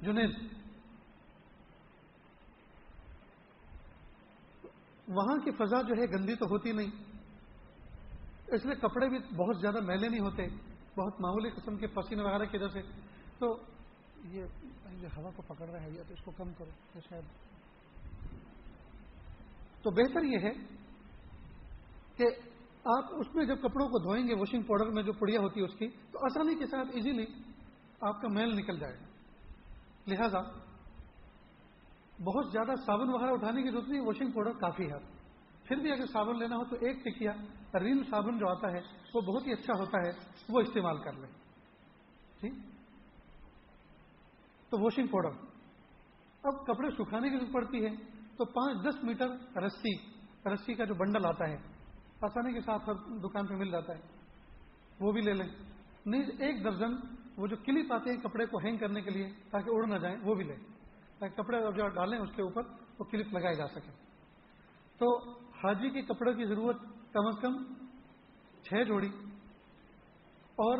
جنید۔ وہاں کی فضا جو ہے گندی تو ہوتی نہیں۔ اس لیے کپڑے بھی بہت زیادہ میلے نہیں ہوتے، بہت معمولی قسم کے پسینے وغیرہ کی وجہ سے۔ تو یہ ہوا کو پکڑ رہا ہے یا تو اس کو کم کرو شاید۔ تو بہتر یہ ہے کہ آپ اس میں جب کپڑوں کو دھوئیں گے واشنگ پاؤڈر میں جو پڑیا ہوتی ہے اس کی، تو آسانی کے ساتھ ایزیلی آپ کا میل نکل جائے گا۔ لہذا بہت زیادہ صابن وغیرہ اٹھانے کی ضرورت نہیں واشنگ پاؤڈر کافی ہے۔ پھر بھی اگر صابن لینا ہو تو ایک ٹکیا رین صابن جو آتا ہے، وہ بہت ہی اچھا ہوتا ہے، وہ استعمال کر لیں۔ ٹھیک؟ تو واشنگ پاؤڈر اب کپڑے سکھانے کی ضرورت پڑتی ہے، تو پانچ دس میٹر رسی رسی کا جو بنڈل آتا ہے، آسانی کے ساتھ دکان پہ مل جاتا ہے۔ وہ بھی لے لیں۔ نہیں، ایک درجن وہ جو کلپ آتے ہیں کپڑے کو ہینگ کرنے کے لیے تاکہ اڑ نہ جائیں، وہ بھی لیں۔ تاکہ کپڑے جو ڈالیں اس کے اوپر وہ کلپ لگائے جا سکے۔ تو حاجی کے کپڑوں کی ضرورت کم از کم چھ جوڑی اور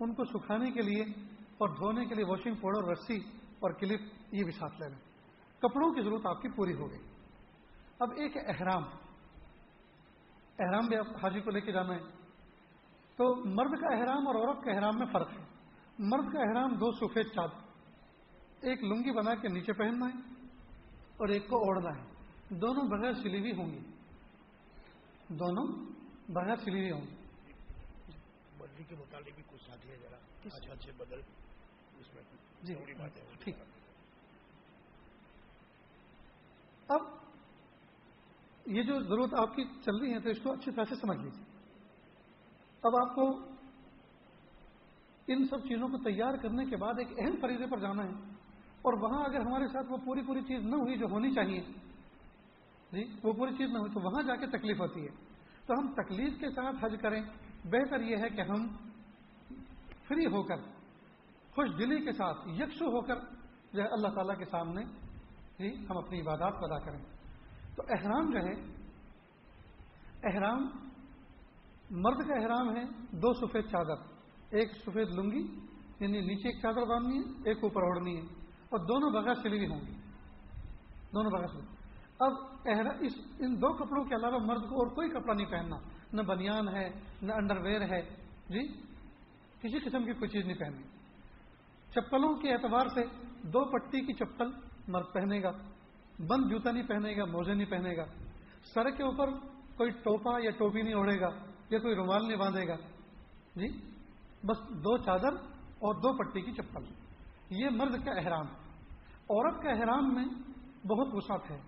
ان کو سکھانے کے لیے اور دھونے کے لیے واشنگ پاؤڈر رسی اور کلپ یہ بھی ساتھ لے لیں۔ کپڑوں کی ضرورت آپ کی پوری ہو گئی۔ اب ایک احرام۔ احرام بھی آپ حاجی کو لے کے جانا ہے۔ تو مرد کا احرام اور عورت کا احرام میں فرق ہے۔ مرد کا احرام دو سفید چادر۔ ایک لنگی بنا کے نیچے پہننا ہے اور ایک کو اوڑھنا ہے۔ دونوں بغیر سلی ہوئی ہوں گی۔ دونوں بغیر سلی ہوئی ہوں گی۔ بدلی کے متعلق بھی کچھ ساتھی ہے ذرا۔ اچھا اچھے بدل۔ اس میں جی بات ہے ٹھیک۔ اب یہ جو ضرورت آپ کی چل رہی ہے تو اس کو اچھی طرح سے سمجھ لیجیے اب آپ کو ان سب چیزوں کو تیار کرنے کے بعد ایک اہم فریضے پر جانا ہے۔ اور وہاں اگر ہمارے ساتھ وہ پوری پوری چیز نہ ہوئی جو ہونی چاہیے جی وہ پوری چیز نہ ہوئی، تو وہاں جا کے تکلیف ہوتی ہے۔ تو ہم تکلیف کے ساتھ حج کریں، بہتر یہ ہے کہ ہم فری ہو کر، خوش دلی کے ساتھ، یکسو ہو کر جو ہے اللہ تعالیٰ کے سامنے جی ہم اپنی عبادات پیدا کریں۔ تو احرام جو ہے، احرام، مرد کا احرام ہے دو سفید چادر، ایک سفید لنگی یعنی نیچے ایک چادر باندھنی ہے، ایک اوپر اوڑھنی ہے۔ اور دونوں بغیر سلی ہوئی ہوں گی دونوں بغیر سلی اب اس ان دو کپڑوں کے علاوہ مرد کو اور کوئی کپڑا نہیں پہننا۔ نہ بنیان ہے، نہ انڈر ویئر ہے۔ جی؟ کسی قسم کی کوئی چیز نہیں پہننی۔ چپلوں کے اعتبار سے دو پٹی کی چپل مرد پہنے گا۔ بند جوتا نہیں پہنے گا، موزے نہیں پہنے گا۔ سر کے اوپر کوئی ٹوپا یا ٹوپی نہیں اوڑھے گا یا کوئی رومال نہیں باندھے گا۔ جی؟ بس دو چادر اور دو پٹی کی چپل۔ یہ مرد کا احرام عورت کا احرام میں بہت وسعت ہے،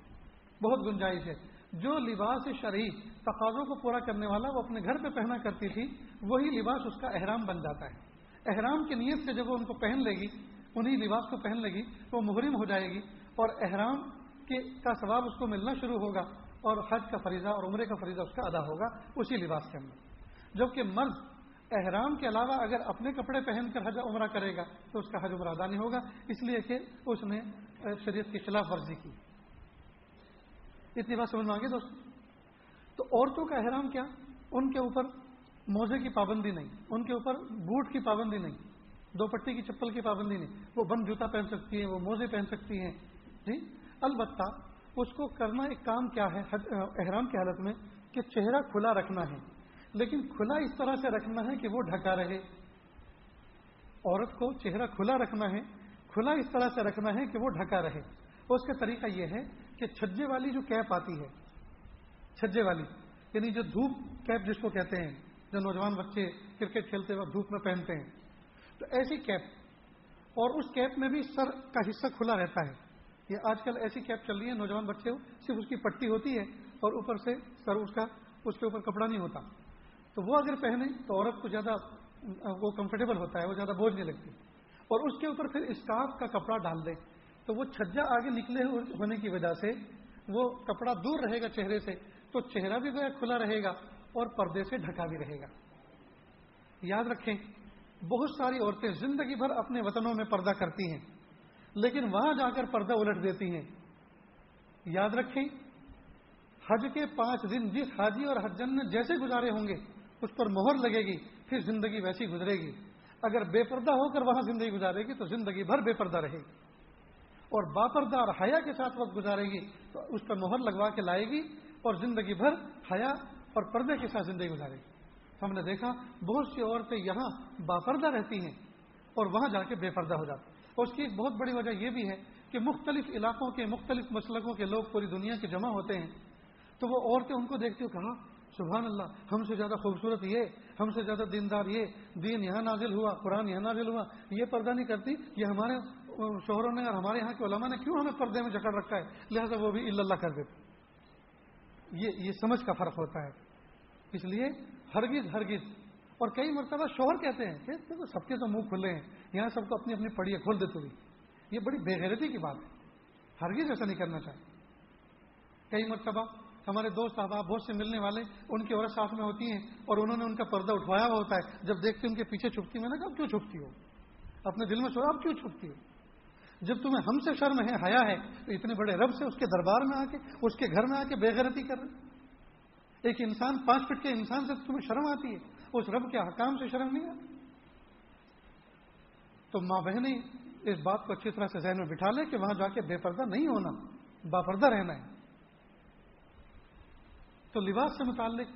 بہت گنجائش ہے۔ جو لباس شرعی تقاضوں کو پورا کرنے والا وہ اپنے گھر پہ پہنا کرتی تھی، وہی لباس اس کا احرام بن جاتا ہے۔ احرام کی نیت سے جب وہ ان کو پہن لے گی انہیں لباس کو پہن لے گی، وہ محرم ہو جائے گی اور احرام کے کا ثواب اس کو ملنا شروع ہوگا اور حج کا فریضہ اور عمرے کا فریضہ اس کا ادا ہوگا اسی لباس کے اندر۔ جبکہ مرد احرام کے علاوہ اگر اپنے کپڑے پہن کر حج عمرہ کرے گا تو اس کا حج عمرہ ادا نہیں ہوگا۔ اس لیے کہ اس نے شریعت کی خلاف ورزی کی۔ اتنی بات سمجھ میں آگے دوست تو عورتوں کا احرام کیا؟ ان کے اوپر موزے کی پابندی نہیں، ان کے اوپر بوٹ کی پابندی نہیں، دو پٹی کی چپل کی پابندی نہیں۔ وہ بند جوتا پہن سکتی ہیں، وہ موزے پہن سکتی ہیں۔ جی؟ البتہ اس کو کرنا ایک کام کیا ہے احرام کی حالت میں کہ چہرہ کھلا رکھنا ہے۔ لیکن کھلا اس طرح سے رکھنا ہے کہ وہ ڈھکا رہے۔ عورت کو چہرہ کھلا رکھنا ہے، کھلا اس طرح سے رکھنا ہے کہ وہ ڈھکا رہے۔ اس کا طریقہ یہ ہے کہ چھجے والی جو کیپ آتی ہے، چھجے والی یعنی جو دھوپ کیپ جس کو کہتے ہیں، جو نوجوان بچے کرکٹ کھیلتے وقت دھوپ میں پہنتے ہیں۔ تو ایسی کیپ، اور اس کیپ میں بھی سر کا حصہ کھلا رہتا ہے۔ یہ آج کل ایسی کیپ چل رہی ہے، نوجوان بچے صرف اس کی پٹی ہوتی ہے اور اوپر سے سر اس کا، اس کے اوپر کپڑا نہیں ہوتا۔ تو وہ اگر پہنے تو عورت کو زیادہ، وہ کمفرٹیبل ہوتا ہے، وہ زیادہ بوجھ نہیں لگتی۔ اور اس کے اوپر پھر اسکارف کا کپڑا ڈال دے تو وہ چھجا آگے نکلے ہونے کی وجہ سے وہ کپڑا دور رہے گا چہرے سے، تو چہرہ بھی گویا کھلا رہے گا اور پردے سے ڈھکا بھی رہے گا۔ یاد رکھیں، بہت ساری عورتیں زندگی بھر اپنے وطنوں میں پردہ کرتی ہیں، لیکن وہاں جا کر پردہ الٹ دیتی ہیں۔ یاد رکھیں، حج کے پانچ دن جس حاجی اور حجن نے جیسے گزارے ہوں گے اس پر مہر لگے گی، پھر زندگی ویسی گزرے گی۔ اگر بے پردہ ہو کر وہاں زندگی گزارے گی، تو زندگی بھر بے پردہ رہے گی۔ اور باپردہ اور حیا کے ساتھ وقت گزارے گی، تو اس پر مہر لگوا کے لائے گی اور زندگی بھر حیا اور پردے کے ساتھ زندگی گزارے گی۔ ہم نے دیکھا، بہت سی عورتیں یہاں باپردہ رہتی ہیں اور وہاں جا کے بے پردہ ہو جاتی اور اس کی ایک بہت بڑی وجہ یہ بھی ہے کہ مختلف علاقوں کے، مختلف مسلکوں کے لوگ پوری دنیا کے جمع ہوتے ہیں۔ تو وہ عورتیں ان کو دیکھتے ہو کہاں؟ سبحان اللہ، ہم سے زیادہ خوبصورت یہ، ہم سے زیادہ دیندار یہ، دین یہاں نازل ہوا، قرآن یہاں نازل ہوا، یہ پردہ نہیں کرتی، یہ ہمارے شوہروں نے اور ہمارے یہاں کے علماء نے کیوں ہمیں پردے میں جکڑ رکھا ہے؟ لہذا وہ بھی اللہ کر دیتے یہ یہ سمجھ کا فرق ہوتا ہے۔ اس لیے ہرگز ہرگز، اور کئی مرتبہ شوہر کہتے ہیں کہ سب کے تو منہ کھلے ہیں، یہاں سب کو اپنی اپنی پڑیے کھول دیتے ہوئی یہ بڑی بےغیرتی کی بات ہے۔ ہرگز ایسا نہیں کرنا چاہیے۔ کئی مرتبہ ہمارے دوست احباب بہت سے ملنے والے ان کی عورت ساتھ میں ہوتی ہیں اور انہوں نے ان کا پردہ اٹھوایا ہوا ہوتا ہے۔ جب دیکھتے ان کے پیچھے چھپتی میں نے کہا کیوں چھپتی ہو؟ اپنے دل میں سوچا، اب کیوں چھپتی ہو؟ جب تمہیں ہم سے شرم ہے، حیا ہے، تو اتنے بڑے رب سے اس کے دربار میں آ کے، اس کے گھر میں آ کے بےغیرتی کر رہے ایک انسان، پانچ فٹ کے انسان سے تمہیں شرم آتی ہے، اس رب کے حکام سے شرم نہیں آتی۔ تو ماں بہنیں، اس بات کو اچھی طرح سے ذہن میں بٹھا لیں کہ وہاں جا کے بے پردہ نہیں ہونا باپردہ رہنا ہے۔ تو لباس سے متعلق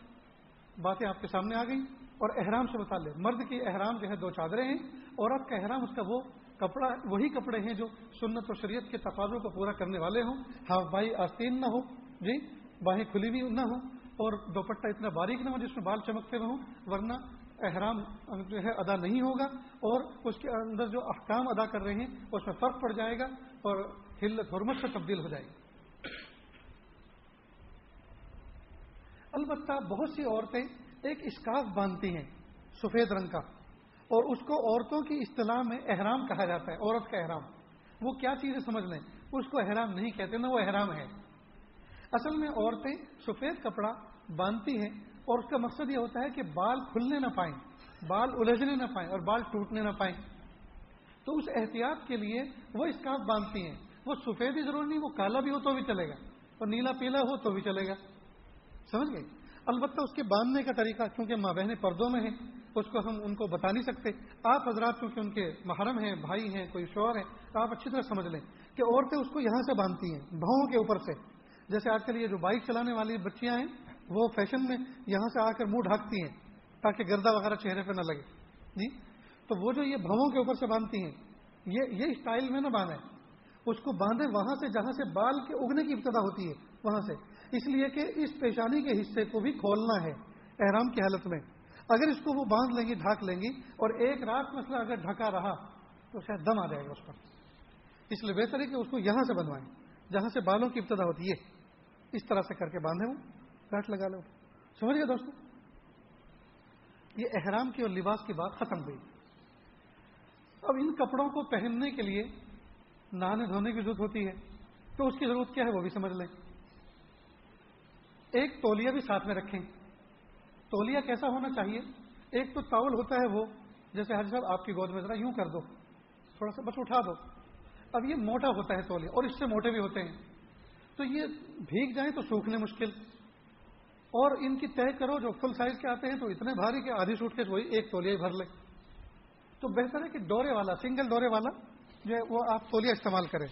باتیں آپ کے سامنے آ گئی اور احرام سے متعلق۔ مرد کی احرام جو ہے دو چادریں ہیں، عورت کا احرام، اس کا وہ کپڑا، وہی کپڑے ہیں جو سنت و شریعت کے تقاضوں کو پورا کرنے والے ہوں۔ ہاں بائی آستین نہ ہو جی باہیں کھلی ہوئی نہ ہو اور دوپٹہ اتنا باریک نہ ہو جس میں بال چمکتے ہوئے ہوں، ورنہ احرام جو ہے ادا نہیں ہوگا اور اس کے اندر جو احکام ادا کر رہے ہیں، اس میں فرق پڑ جائے گا اور ہلت حرمت سے تبدیل ہو جائے گی۔ البتہ بہت سی عورتیں ایک اسکاف باندھتی ہیں، سفید رنگ کا، اور اس کو عورتوں کی اصطلاح میں احرام کہا جاتا ہے، عورت کا احرام۔ وہ کیا چیزیں سمجھ لیں؟ اس کو احرام نہیں کہتے، نہ وہ احرام ہے۔ اصل میں عورتیں سفید کپڑا باندھتی ہیں، اور اس کا مقصد یہ ہوتا ہے کہ بال کھلنے نہ پائیں، بال الجھنے نہ پائیں اور بال ٹوٹنے نہ پائیں۔ تو اس احتیاط کے لیے وہ اسکارف باندھتی ہیں۔ وہ سفید ہی ضرور نہیں، وہ کالا بھی ہو تو بھی چلے گا، اور نیلا پیلا ہو تو بھی چلے گا۔ سمجھ گئے؟ البتہ اس کے باندھنے کا طریقہ کیونکہ ماں بہنیں پردوں میں ہیں، اس کو ہم ان کو بتا نہیں سکتے۔ آپ حضرات کیونکہ ان کے محرم ہیں، بھائی ہیں، کوئی شوہر ہے آپ اچھی طرح سمجھ لیں کہ عورتیں اس کو یہاں سے باندھتی ہیں بھاؤں کے اوپر سے۔ جیسے آج کل یہ جو بائک چلانے والی بچیاں ہیں، وہ فیشن میں یہاں سے آ کر منہ ڈھانکتی ہیں تاکہ گردہ وغیرہ چہرے پہ نہ لگے۔ جی؟ تو وہ جو یہ بھووں کے اوپر سے باندھتی ہیں، یہ یہ اسٹائل میں نہ باندھے اس کو باندھے وہاں سے جہاں سے بال کے اگنے کی ابتدا ہوتی ہے۔ وہاں سے۔ اس لیے کہ اس پیشانی کے حصے کو بھی کھولنا ہے احرام کی حالت میں۔ اگر اس کو وہ باندھ لیں گی، ڈھانک لیں گی اور ایک رات مسئلہ اگر ڈھکا رہا تو شاید دم آ جائے گا اس پر۔ اس لیے بہتر ہے کہ اس کو یہاں سے بنوائیں، جہاں سے بالوں کی ابتدا ہوتی ہے۔ اس طرح سے کر کے باندھے وہ کاٹ لگا لو۔ سمجھ گئے دوستوں یہ احرام کی اور لباس کی بات ختم ہوئی۔ اب ان کپڑوں کو پہننے کے لیے نہانے دھونے کی ضرورت ہوتی ہے۔ تو اس کی ضرورت کیا ہے وہ بھی سمجھ لیں۔ ایک تولیا بھی ساتھ میں رکھیں۔ تولیا کیسا ہونا چاہیے؟ ایک تو تاول ہوتا ہے وہ، جیسے حج صاحب آپ کی گود میں ذرا یوں کر دو، تھوڑا سا بس اٹھا دو۔ اب یہ موٹا ہوتا ہے تولیا اور اس سے موٹے بھی ہوتے ہیں۔ تو یہ بھیگ جائیں تو سوکھنے مشکل۔ اور ان کی طے کرو، جو فل سائز کے آتے ہیں تو اتنے بھاری کہ آدھی سوٹ کے وہی ایک تولیا بھر لے تو بہتر ہے کہ ڈورے والا، سنگل ڈورے والا، جو ہے وہ آپ تولیا استعمال کریں۔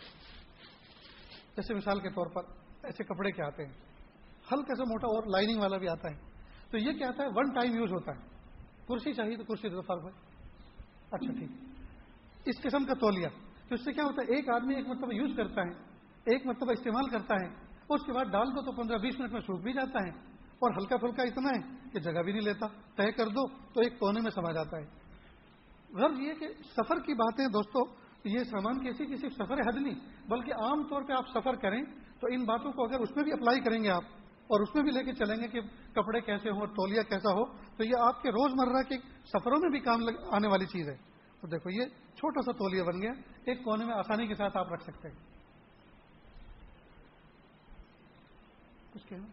جیسے مثال کے طور پر ایسے کپڑے کے آتے ہیں۔ ہلکا سا موٹا اور لائننگ والا بھی آتا ہے۔ تو یہ کیا آتا ہے ون ٹائم یوز ہوتا ہے۔ کرسی چاہیے تو کرسی دو فرق ہے اچھا ٹھیک۔ اس قسم کا تولیا تو اس سے کیا ہوتا ہے؟ ایک آدمی ایک مرتبہ یوز کرتا ہے، ایک مرتبہ استعمال کرتا ہے، اس کے بعد ڈال دو تو پندرہ بیس منٹ میں سوکھ بھی جاتا ہے۔ اور ہلکا پھلکا اتنا ہے کہ جگہ بھی نہیں لیتا، طے کر دو تو ایک کونے میں سما جاتا ہے۔ غرض یہ کہ سفر کی باتیں دوستو، یہ سامان کیسی کسی سفر حد نہیں، بلکہ عام طور پہ آپ سفر کریں تو ان باتوں کو اگر اس میں بھی اپلائی کریں گے آپ اور اس میں بھی لے کے چلیں گے کہ کپڑے کیسے ہوں اور تولیا کیسا ہو، تو یہ آپ کے روز مرہ کے سفروں میں بھی کام آنے والی چیز ہے۔ تو دیکھو، یہ چھوٹا سا تولیا بن گیا۔ ایک کونے میں آسانی کے ساتھ آپ رکھ سکتے ہیں۔ کچھ کہنا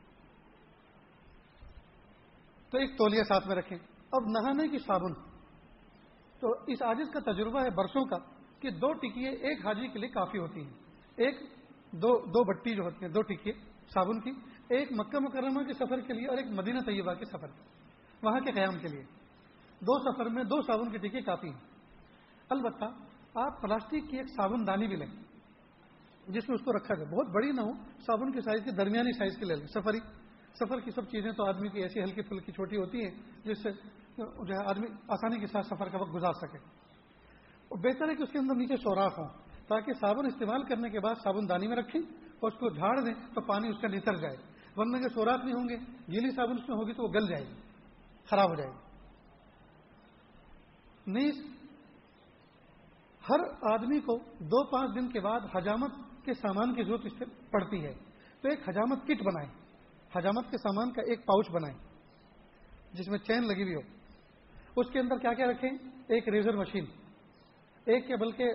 تو ایک تولیا ساتھ میں رکھیں۔ اب نہانے کی صابن۔ تو اس عاجز کا تجربہ ہے برسوں کا کہ دو ٹکیے ایک حاجی کے لیے کافی ہوتی ہیں۔ ایک، دو دو بٹی جو ہوتی ہیں، دو ٹکیے صابن کی۔ ایک مکہ مکرمہ کے سفر کے لیے اور ایک مدینہ طیبہ کے سفر وہاں کے قیام کے لیے۔ دو سفر میں دو صابن کے ٹکے کافی ہیں۔ البتہ آپ پلاسٹک کی ایک صابن دانی بھی لیں، جس میں اس کو رکھا جائے۔ بہت بڑی نہ ہو، صابن کی سائز کی درمیانی سائز کی لے لیں۔ سفری، سفر کی سب چیزیں تو آدمی کی ایسی ہلکی پھلکی چھوٹی ہوتی ہیں، جس سے جو ہے آدمی آسانی کے ساتھ سفر کا وقت گزار سکے۔ اور بہتر ہے کہ اس کے اندر نیچے سوراخ ہوں، تاکہ صابن استعمال کرنے کے بعد صابن دانی میں رکھیں اور اس کو جھاڑ دیں تو پانی اس کا نتر جائے۔ ورنہ کے سوراخ نہیں ہوں گے، گیلی صابن اس میں ہوگی تو وہ گل جائے گی، خراب ہو جائے گی۔ نیز ہر آدمی کو دو پانچ دن کے بعد حجامت کے سامان کی ضرورت اس سے پڑتی ہے۔ تو ایک حجامت کٹ بنائیں، حجامت کے سامان کا ایک پاؤچ بنائیں، جس میں چین لگی ہوئی ہو۔ اس کے اندر کیا کیا رکھیں؟ ایک ریزر مشین۔ ایک کے بلکہ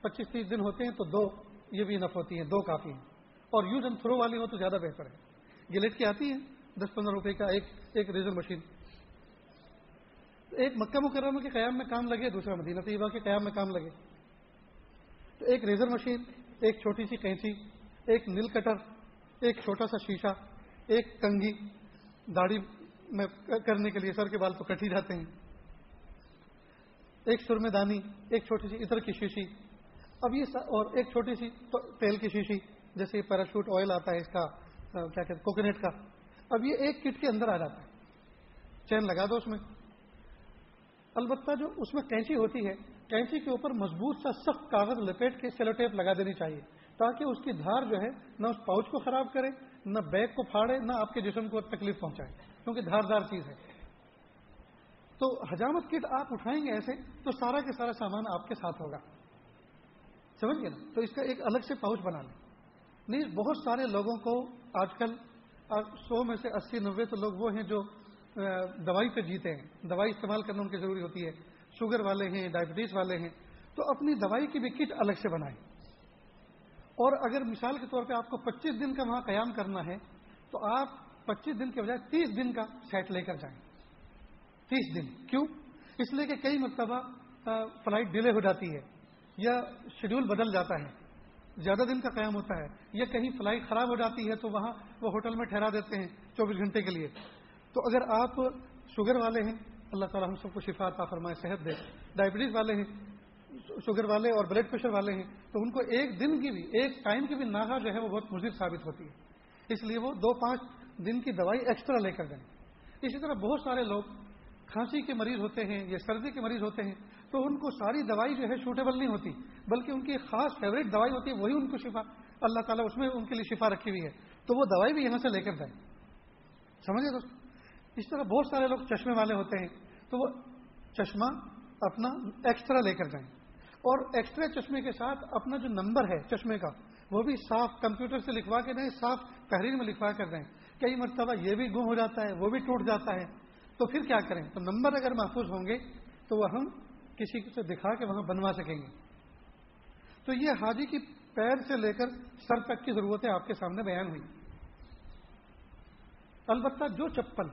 پچیس تیس دن ہوتے ہیں تو دو، یہ بھی نف ہوتی ہیں، دو کافی ہیں۔ اور یوز اینڈ تھرو والی ہو تو زیادہ بہتر ہے۔ گلیٹ کی آتی ہے دس پندرہ روپے کا ایک ایک ریزر مشین۔ ایک مکہ مکرمہ کے قیام میں کام لگے، دوسرا مدینہ طیبہ کے قیام میں کام لگے۔ تو ایک ریزر مشین، ایک چھوٹی سی کینچی، ایک نیل کٹر، ایک چھوٹا سا شیشہ، ایک کنگھی، داڑھی میں کرنے کے لیے سر کے بال تو کٹ ہی جاتے ہیں۔ ایک سرمے دانی ایک چھوٹی سی ادھر کی شیشی۔ اب یہ اور ایک چھوٹی سی تیل کی شیشی، جیسے پیراشوٹ آئل آتا ہے اس کا۔ کیا کہتے کوکونٹ کا۔ اب یہ ایک کٹ کے اندر آ جاتا ہے۔ چین لگا دو اس میں۔ البتہ جو اس میں کینچی ہوتی ہے، کینچی کے اوپر مضبوط سا سخت کاغذ لپیٹ کے سیلو ٹیپ لگا دینی چاہیے، تاکہ اس کی دھار جو ہے نہ اس پاؤچ کو خراب کرے، نہ بیگ کو پھاڑے، نہ آپ کے جسم کو تکلیف پہنچائے، کیونکہ دھار دار چیز ہے۔ تو حجامت کٹ آپ اٹھائیں گے ایسے، تو سارا کے سارا سامان آپ کے ساتھ ہوگا۔ سمجھ گئے نا؟ تو اس کا ایک الگ سے پاؤچ بنا لیں۔ نہیں، بہت سارے لوگوں کو آج کل سو میں سے اسی نوے تو لوگ وہ ہیں جو دوائی پہ جیتے ہیں۔ دوائی استعمال کرنا ان کی ضروری ہوتی ہے۔ شوگر والے ہیں، ڈائبٹیز والے ہیں۔ تو اپنی دوائی کی بھی کٹ الگ سے بنائیں۔ اور اگر مثال کے طور پہ آپ کو پچیس دن کا وہاں قیام کرنا ہے، تو آپ پچیس دن کے بجائے تیس دن کا سیٹ لے کر جائیں۔ تیس دن۔ کیوں؟ اس لیے کہ کئی مرتبہ فلائٹ ڈیلے ہو جاتی ہے یا شیڈول بدل جاتا ہے۔ زیادہ دن کا قیام ہوتا ہے، یا کہیں فلائٹ خراب ہو جاتی ہے تو وہاں وہ ہوٹل میں ٹھہرا دیتے ہیں چوبیس گھنٹے کے لیے۔ تو اگر آپ شوگر والے ہیں، اللہ تعالیٰ ہم سب کو شفا عطا فرمائے، صحت دے۔ ڈائبٹیز والے ہیں شوگر والے اور بلڈ پریشر والے ہیں، تو ان کو ایک دن کی بھی، ایک ٹائم کی بھی ناگا جو ہے وہ بہت مضر ثابت ہوتی ہے۔ اس لیے وہ دو پانچ دن کی دوائی ایکسٹرا لے کر جائیں۔ اسی طرح بہت سارے لوگ کھانسی کے مریض ہوتے ہیں یا سردی کے مریض ہوتے ہیں۔ تو ان کو ساری دوائی جو ہے سوٹیبل نہیں ہوتی، بلکہ ان کی خاص فیوریٹ دوائی ہوتی ہے، وہی ان کو شفا، اللہ تعالیٰ اس میں ان کے لیے شفا رکھی ہوئی ہے۔ تو وہ دوائی بھی یہاں سے لے کر جائیں۔ سمجھے دوست؟ اس طرح بہت سارے لوگ چشمے والے ہوتے ہیں، تو وہ چشمہ اپنا ایکسٹرا لے کر جائیں۔ اور ایکسٹرا چشمے کے ساتھ اپنا جو نمبر ہے چشمے کا، وہ بھی صاف کمپیوٹر سے لکھوا کے دیں صاف تحریر میں لکھوا کر دیں۔ کئی مرتبہ یہ بھی گم ہو جاتا ہے، وہ بھی ٹوٹ جاتا ہے۔ تو پھر کیا کریں؟ تو نمبر اگر محفوظ ہوں گے، تو وہ ہم کسی سے دکھا کے وہاں بنوا سکیں گے۔ تو یہ حاجی کی پیر سے لے کر سر تک کی ضرورتیں آپ کے سامنے بیان ہوئی۔ البتہ جو چپل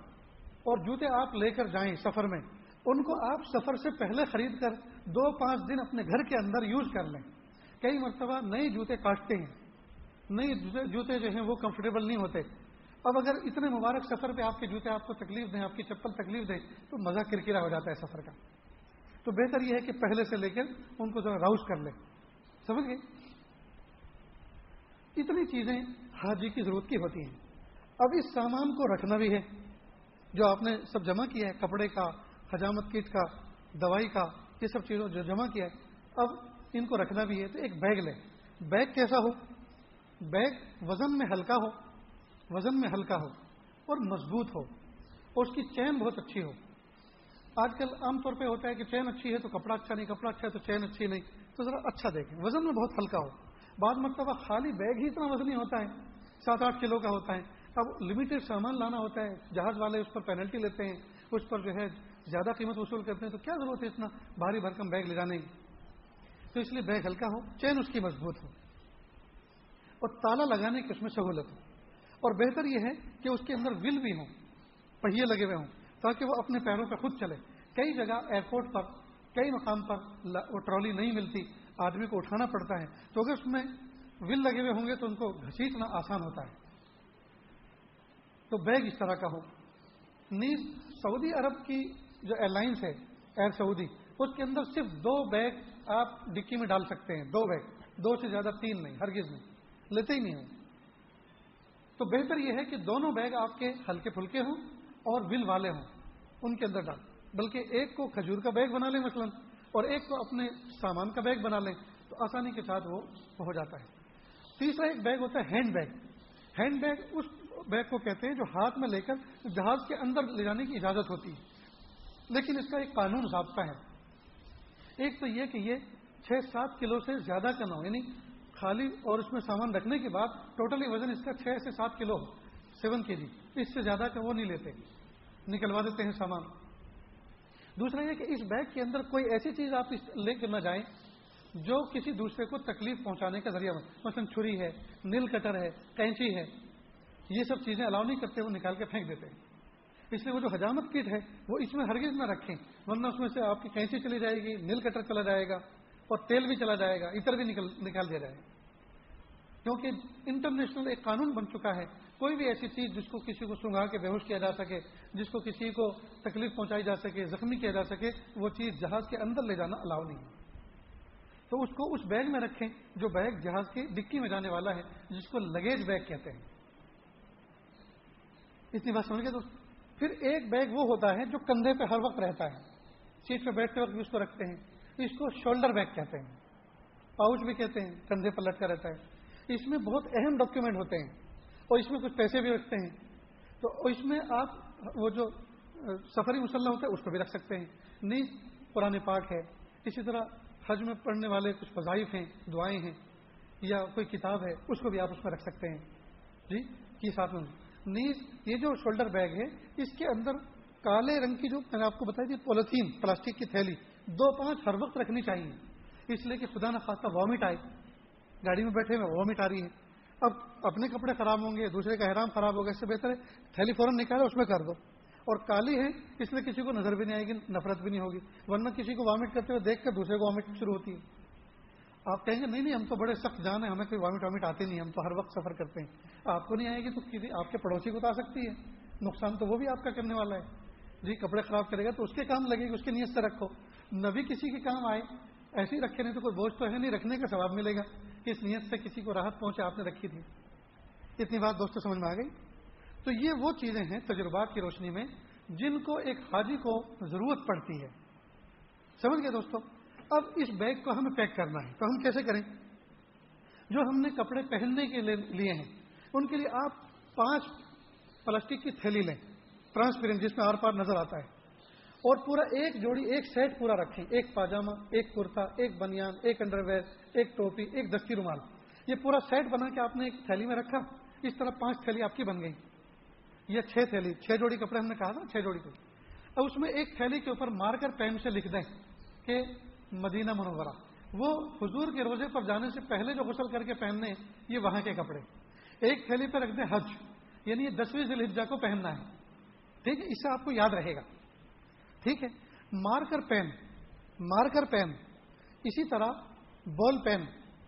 اور جوتے آپ لے کر جائیں سفر میں، ان کو آپ سفر سے پہلے خرید کر دو پانچ دن اپنے گھر کے اندر یوز کر لیں۔ کئی مرتبہ نئے جوتے کاٹتے ہیں۔ نئے جوتے جو ہیں وہ کمفرٹیبل نہیں ہوتے۔ اب اگر اتنے مبارک سفر پہ آپ کے جوتے آپ کو تکلیف دیں، آپ کی چپل تکلیف دیں، تو مزہ کرکرا ہو جاتا ہے سفر کا۔ تو بہتر یہ ہے کہ پہلے سے لے کر ان کو ذرا راؤس کر لیں۔ سمجھ گئے؟ اتنی چیزیں حاجی کی ضرورت کی ہوتی ہیں۔ اب اس سامان کو رکھنا بھی ہے، جو آپ نے سب جمع کیا ہے، کپڑے کا حجامت کٹ کا، دوائی کا، یہ سب چیزوں جو جمع کیا ہے۔ اب ان کو رکھنا بھی ہے تو ایک بیگ لیں۔ بیگ کیسا ہو؟ بیگ وزن میں ہلکا ہو، وزن میں ہلکا ہو اور مضبوط ہو۔ اور اس کی چین بہت اچھی ہو۔ آج کل عام طور پہ ہوتا ہے کہ چین اچھی ہے تو کپڑا اچھا نہیں، کپڑا اچھا ہے تو چین اچھی نہیں، تو ذرا اچھا دیکھیں۔ وزن میں بہت ہلکا ہو۔ بعض مرتبہ خالی بیگ ہی اتنا وزنی ہوتا ہے، سات آٹھ کلو کا ہوتا ہے۔ اب لمیٹڈ سامان لانا ہوتا ہے، جہاز والے اس پر پینلٹی لیتے ہیں، اس پر جو ہے زیادہ قیمت وصول کرتے ہیں، تو کیا ضرورت ہے اتنا بھاری بھرکم بیگ لے جانے کی؟ تو اس لیے بیگ ہلکا ہو، چین اس کی مضبوط ہو۔ اور تالا لگانے کی اس میں سہولت ہو۔ اور بہتر یہ ہے کہ اس کے اندر ول بھی ہوں، پہیے لگے ہوئے ہوں۔ تاکہ وہ اپنے پیروں پہ خود چلے۔ کئی جگہ ایئرپورٹ پر، کئی مقام پر وہ ٹرالی نہیں ملتی، آدمی کو اٹھانا پڑتا ہے۔ تو اگر اس میں ول لگے ہوئے ہوں گے تو ان کو گھسیٹنا آسان ہوتا ہے۔ تو بیگ اس طرح کا ہو۔ نیز سعودی عرب کی جو ایئر لائنس ہے ایئر سعودی اس کے اندر صرف دو بیگ آپ ڈکی میں ڈال سکتے ہیں۔ دو بیگ، دو سے زیادہ تین نہیں، ہرگز نہیں۔ لیتے ہی نہیں ہوں۔ تو بہتر یہ ہے کہ دونوں بیگ آپ کے ہلکے پھلکے ہوں۔ اور ول والے ہوں، ان کے اندر ڈال۔ بلکہ ایک کو کھجور کا بیگ بنا لیں مثلا، اور ایک کو اپنے سامان کا بیگ بنا لیں، تو آسانی کے ساتھ وہ ہو جاتا ہے۔ تیسرا ایک بیگ ہوتا ہے ہینڈ بیگ۔ ہینڈ بیگ اس بیگ کو کہتے ہیں جو ہاتھ میں لے کر جہاز کے اندر لے جانے کی اجازت ہوتی ہے۔ لیکن اس کا ایک قانون ضابطہ ہے۔ ایک تو یہ کہ یہ چھ سات کلو سے زیادہ کا نہ ہو یعنی خالی اور اس میں سامان رکھنے کے بعد ٹوٹلی وزن اس کا چھ سے سات کلو ہو۔ سیون کے جی اس سے زیادہ کا وہ نہیں لیتے، نکلوا دیتے ہیں سامان۔ دوسرا یہ کہ اس بیگ کے اندر کوئی ایسی چیز آپ لے کے نہ جائیں جو کسی دوسرے کو تکلیف پہنچانے کا ذریعہ بن مثلاً چھری ہے نیل کٹر ہے، کینچی ہے، یہ سب چیزیں الاؤ نہیں کرتے، وہ نکال کے پھینک دیتے ہیں۔ اس لیے وہ جو حجامت کٹ ہے، وہ اس میں ہرگز نہ رکھیں، ورنہ اس میں سے آپ کی کینچی چلی جائے گی نیل کٹر چلا جائے گا اور تیل بھی چلا جائے گا، اتر بھی نکل، نکال دیا جائے گا۔ کیونکہ انٹرنیشنل ایک قانون بن چکا ہے کوئی بھی ایسی چیز جس کو کسی کو سنگھا کے بے ہوش کیا جا سکے، جس کو کسی کو تکلیف پہنچائی جا سکے، زخمی کیا جا سکے، وہ چیز جہاز کے اندر لے جانا الاؤ نہیں ہے۔ تو اس کو اس بیگ میں رکھیں جو بیگ جہاز کی ڈکی میں جانے والا ہے، جس کو لگیج بیگ کہتے ہیں۔ اتنی بات سمجھ گئے تو پھر ایک بیگ وہ ہوتا ہے جو کندھے پہ ہر وقت رہتا ہے۔ سیٹ پہ بیٹھتے وقت بھی اس کو رکھتے ہیں۔ اس کو شولڈر بیگ کہتے ہیں۔ پاؤچ بھی کہتے ہیں، کندھے پر لٹکا رہتا ہے۔ اس میں بہت اہم ڈاکیومنٹ ہوتے ہیں۔ اور اس میں کچھ پیسے بھی رکھتے ہیں۔ تو اس میں آپ وہ جو سفری مسلح ہوتا ہے، اس کو بھی رکھ سکتے ہیں۔ نیز پرانے پاک ہے۔ اسی طرح حج میں پڑھنے والے کچھ وظائف ہیں، دعائیں ہیں، یا کوئی کتاب ہے، اس کو بھی آپ اس میں رکھ سکتے ہیں۔ جی یہ ساتھ میں۔ نیز یہ جو شولڈر بیگ ہے، اس کے اندر کالے رنگ کی جو میں نے آپ کو بتائی تھی، پولیتھین، پلاسٹک کی تھیلی، دو پانچ ہر وقت رکھنی چاہیے۔ اس لیے کہ خدا نخواستہ وامٹ آئے۔ گاڑی میں بیٹھے ہوئے وامٹ آ رہی ہے۔ اب اپنے کپڑے خراب ہوں گے، دوسرے کا حرام خراب ہوگا، اس سے بہتر ہے تھیلی فوراً نکالے اس میں کر دو۔ اور کالی ہے، اس لیے کسی کو نظر بھی نہیں آئے گی، نفرت بھی نہیں ہوگی۔ ورنہ کسی کو وامٹ کرتے ہوئے دیکھ کر دوسرے کو وامٹ شروع ہوتی ہے۔ آپ کہیں گے، نہیں نہیں، ہم تو بڑے سخت جان ہیں، ہمیں کوئی وامٹ وامٹ آتے نہیں، ہم تو ہر وقت سفر کرتے ہیں۔ آپ کو نہیں آئے گی تو کسی آپ کے پڑوسی کو تو آ سکتی ہے۔ نقصان تو وہ بھی آپ کا کرنے والا ہے۔ جی کپڑے خراب کرے گا تو اس کے کام لگے گی، اس کی نیت سے رکھو۔ نبی کسی کے کام آئے ایسے ہی رکھے نہیں تو کوئی بوجھ تو ہے نہیں، رکھنے کا ثواب ملے گا۔ کس نیت سے کسی کو راحت پہنچے آپ نے رکھی تھی۔ اتنی بات دوستوں سمجھ میں آ گئی؟ تو یہ وہ چیزیں ہیں تجربات کی روشنی میں جن کو ایک حاجی کو ضرورت پڑتی ہے۔ سمجھ گئے دوستوں اب اس بیگ کو ہمیں پیک کرنا ہے۔ تو ہم کیسے کریں؟ جو ہم نے کپڑے پہننے کے لیے ہیں، ان کے لیے آپ پانچ پلاسٹک کی تھیلی لیں۔ ٹرانسپیرنٹ، جس میں آر پار نظر آتا ہے۔ اور پورا ایک جوڑی، ایک سیٹ پورا رکھیں۔ ایک پاجامہ، ایک کرتا، ایک بنیان، ایک انڈر ویئر ایک ٹوپی، ایک دستی رومال۔ یہ پورا سیٹ بنا کے آپ نے ایک تھیلی میں رکھا۔ اس طرح پانچ تھیلی آپ کی بن گئی یہ چھ تھیلی، چھ جوڑی کپڑے ہم نے کہا تھا چھ جوڑی کو۔ اب اس میں ایک تھیلی کے اوپر مار کر پین سے لکھ دیں کہ مدینہ منورہ۔ وہ حضور کے روزے پر جانے سے پہلے جو غسل کر کے پہننے، یہ وہاں کے کپڑے۔ ایک تھیلی پہ رکھ دیں حج یعنی یہ دسویں ذیل کو پہننا ہے۔ ٹھیک ہے اس سے آپ کو یاد رہے گا۔ ٹھیک ہے؟ مارکر پین مارکر پین، اسی طرح بال پین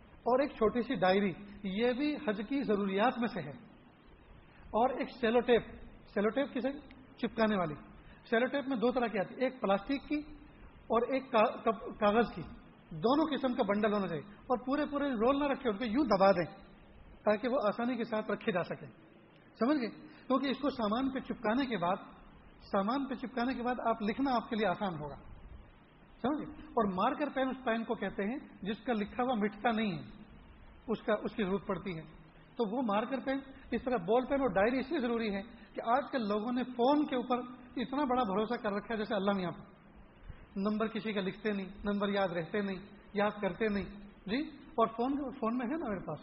اور ایک چھوٹی سی ڈائری، یہ بھی حج کی ضروریات میں سے ہے۔ اور ایک سیلو ٹیپ سیلو ٹیپ کسے؟ چپکانے والی۔ سیلو ٹیپ میں دو طرح کی آتی ہے، ایک پلاسٹک کی اور ایک کاغذ کی۔ دونوں قسم کا بنڈل ہونا چاہیے اور پورے پورے رول نہ رکھے، ان کو یوں دبا دیں تاکہ وہ آسانی کے ساتھ رکھے جا سکے سمجھ گئے؟ کیونکہ اس کو سامان پہ چپکانے کے بعد سامان پہ چپکانے کے بعد آپ لکھنا آپ کے لیے آسان ہوگا۔ سمجھے؟ اور مارکر پین اس پین کو کہتے ہیں جس کا لکھا ہوا مٹتا نہیں ہے۔ اس کا، اس کی ضرورت پڑتی ہے۔ تو وہ مارکر پین، اس طرح بال پین اور ڈائری اس لیے ضروری ہے کہ آج کل لوگوں نے فون کے اوپر اتنا بڑا بھروسہ کر رکھا ہے جیسے اللہ میاں پر۔ نمبر کسی کا لکھتے نہیں، نمبر یاد رہتے نہیں، یاد کرتے نہیں۔ جی؟ اور فون فون میں ہے نا میرے پاس۔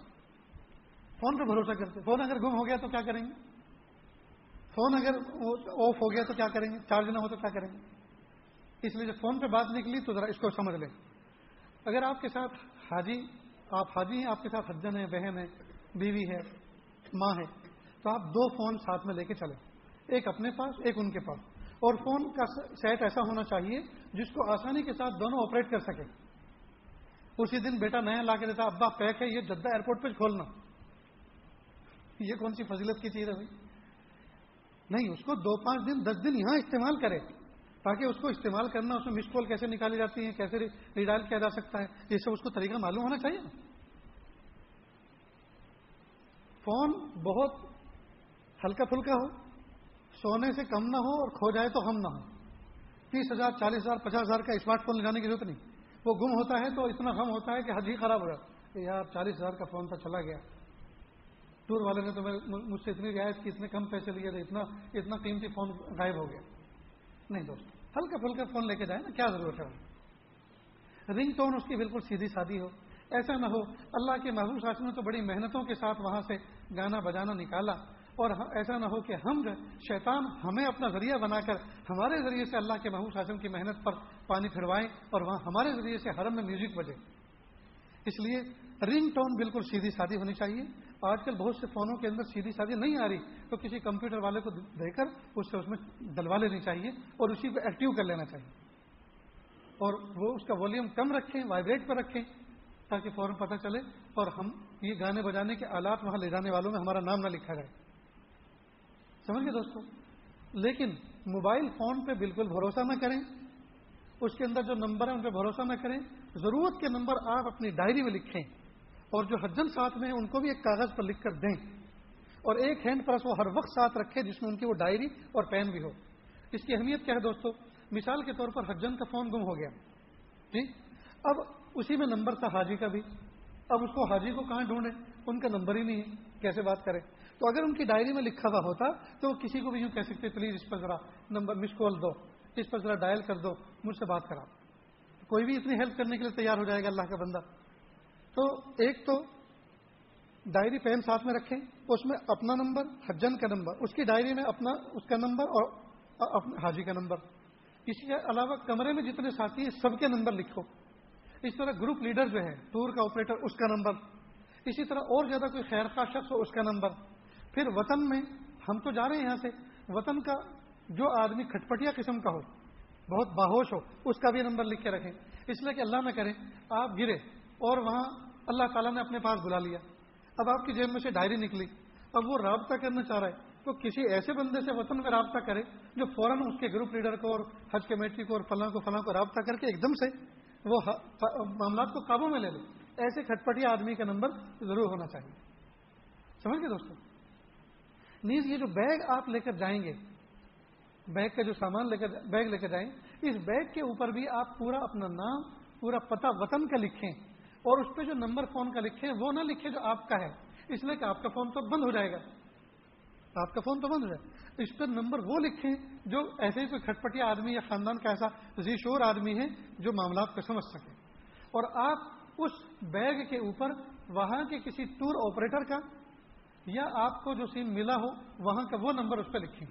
فون پہ بھروسہ کرتے، فون اگر گم ہو گیا تو کیا کریں گے؟ فون اگر آف ہو گیا تو کیا کریں گے؟ چارج نہ ہو تو کیا کریں گے؟ اس لیے جب فون پہ بات نکلی تو ذرا اس کو سمجھ لیں۔ اگر آپ کے ساتھ حاجی، آپ حاجی ہیں، آپ کے ساتھ حجن ہے بہن ہے بیوی ہے، ماں ہے، تو آپ دو فون ساتھ میں لے کے چلیں۔ ایک اپنے پاس، ایک ان کے پاس۔ اور فون کا سیٹ ایسا ہونا چاہیے جس کو آسانی کے ساتھ دونوں آپریٹ کر سکے اسی دن بیٹا نیا لا کے دیتا، ابا پیک ہے، یہ جدہ ایئرپورٹ پہ کھولنا۔ یہ کون سی فضیلت کی چیز ہے بھائی؟ نہیں، اس کو دو پانچ دن، دس دن یہاں استعمال کرے۔ تاکہ اس کو استعمال کرنا، اس میں مس کال کیسے نکالی جاتی ہے کیسے ریڈائل کیا جا سکتا ہے، یہ سب اس کو طریقہ معلوم ہونا چاہیے۔ فون بہت ہلکا پھلکا ہو، سونے سے کم نہ ہو اور کھو جائے تو ہم نہ ہو تیس ہزار، چالیس ہزار، پچاس ہزار کا اسمارٹ فون لے جانے کی ضرورت نہیں۔ وہ گم ہوتا ہے تو اتنا غم ہوتا ہے کہ حج ہی خراب ہو جاتا کہ یار، چالیس ہزار کا فون تھا چلا گیا۔ ٹور والے نے تو مجھ سے اتنی رعایت کی، اتنے کم پیسے لیے تھے، اتنا اتنا قیمتی فون غائب ہو گیا۔ نہیں دوست، ہلکا پھلکا فون لے کے جائے نا، کیا ضرورت ہے؟ رنگ ٹون اس کی بالکل سیدھی سادی ہو۔ ایسا نہ ہو، اللہ کے محبوب شاخ نے تو بڑی محنتوں کے ساتھ وہاں سے گانا بجانا نکالا۔ اور ایسا نہ ہو کہ ہم شیطان ہمیں اپنا ذریعہ بنا کر ہمارے ذریعے سے اللہ کے محبوب شاشن کی محنت پر پانی پھروائیں اور وہاں ہمارے ذریعے سے حرم میں میوزک بجے۔ اس لیے رنگ ٹون بالکل سیدھی سادی ہونی چاہیے۔ آج کل بہت سے فونوں کے اندر سیدھی سادی نہیں آ رہی تو کسی کمپیوٹر والے کو دے کر اس سے اس میں ڈلوا لینی چاہیے اور اسی کو ایکٹیو کر لینا چاہیے اور وہ اس کا والیوم کم رکھیں وائبریٹ پر رکھیں تاکہ فوراً پتہ چلے اور ہم یہ گانے بجانے کے آلات وہاں لے جانے والوں میں ہمارا نام نہ لکھا جائے۔ سمجھ گئے دوستوں لیکن موبائل فون پہ بالکل بھروسہ نہ کریں۔ اس کے اندر جو نمبر ہیں، ان پہ بھروسہ نہ کریں۔ ضرورت کے نمبر آپ اپنی ڈائری میں لکھیں۔ اور جو حجن ساتھ میں ہیں، ان کو بھی ایک کاغذ پر لکھ کر دیں۔ اور ایک ہینڈ پرس وہ ہر وقت ساتھ رکھے جس میں ان کی وہ ڈائری اور پین بھی ہو۔ اس کی اہمیت کیا ہے دوستو؟ مثال کے طور پر حجن کا فون گم ہو گیا۔ جی؟ اب اسی میں نمبر تھا حاجی کا بھی۔ اب اس کو حاجی کو کہاں ڈھونڈے ان کا نمبر ہی نہیں ہے۔ کیسے بات کرے تو اگر ان کی ڈائری میں لکھا ہوا ہوتا، تو وہ کسی کو بھی یوں کہہ سکتے، پلیز اس پر ذرا نمبر مس کال دو، اس پر ذرا ڈائل کر دو، مجھ سے بات کرا۔ کوئی بھی اتنی ہیلپ کرنے کے لیے تیار ہو جائے گا اللہ کا بندہ۔ تو ایک تو ڈائری پین ساتھ میں رکھیں، اس میں اپنا نمبر، حجن کا نمبر، اس کی ڈائری میں اپنا، اس کا نمبر اور اپنا، حاجی کا نمبر۔ اسی کے علاوہ کمرے میں جتنے ساتھی ہیں، سب کے نمبر لکھو۔ اس طرح گروپ لیڈر جو ہے ٹور کا آپریٹر، اس کا نمبر۔ اسی طرح اور زیادہ کوئی خیر خواہ شخص ہو، اس کا نمبر۔ پھر وطن میں ہم تو جا رہے ہیں یہاں سے، وطن کا جو آدمی کھٹپٹیا قسم کا ہو، بہت باہوش ہو، اس کا بھی نمبر لکھ کے رکھیں۔ اس لیے کہ اللہ نہ کرے آپ گرے اور وہاں اللہ تعالیٰ نے اپنے پاس بلا لیا۔ اب آپ کی جیب میں سے ڈائری نکلی۔ اب وہ رابطہ کرنا چاہ رہا ہے۔ تو کسی ایسے بندے سے وطن کا رابطہ کرے جو فوراً اس کے گروپ لیڈر کو اور حج کمیٹی کو اور فلاں کو فلاں کو رابطہ کر کے ایک دم سے وہ معاملات کو قابو میں لے لے۔ ایسے کھٹپٹیا آدمی کا نمبر ضرور ہونا چاہیے۔ سمجھ گئے دوستوں نیز یہ جو بیگ آپ لے کر جائیں گے، بیگ کا جو سامان لے کر بیگ لے کر جائیں، اس بیگ کے اوپر بھی آپ پورا اپنا نام، پورا پتہ وطن کا لکھیں۔ اور اس پہ جو نمبر فون کا لکھیں وہ نہ لکھیں جو آپ کا ہے۔ اس لیے کہ آپ کا فون تو بند ہو جائے گا۔ آپ کا فون تو بند ہو جائے۔ اس پر نمبر وہ لکھیں جو ایسے ہی کوئی کھٹپٹیا آدمی یا خاندان کا ایسا زیشور آدمی ہے جو معاملات کو سمجھ سکے۔ اور آپ اس بیگ کے اوپر وہاں کے کسی ٹور آپریٹر کا یا آپ کو جو سیم ملا ہو، وہاں کا وہ نمبر اس پہ لکھیں۔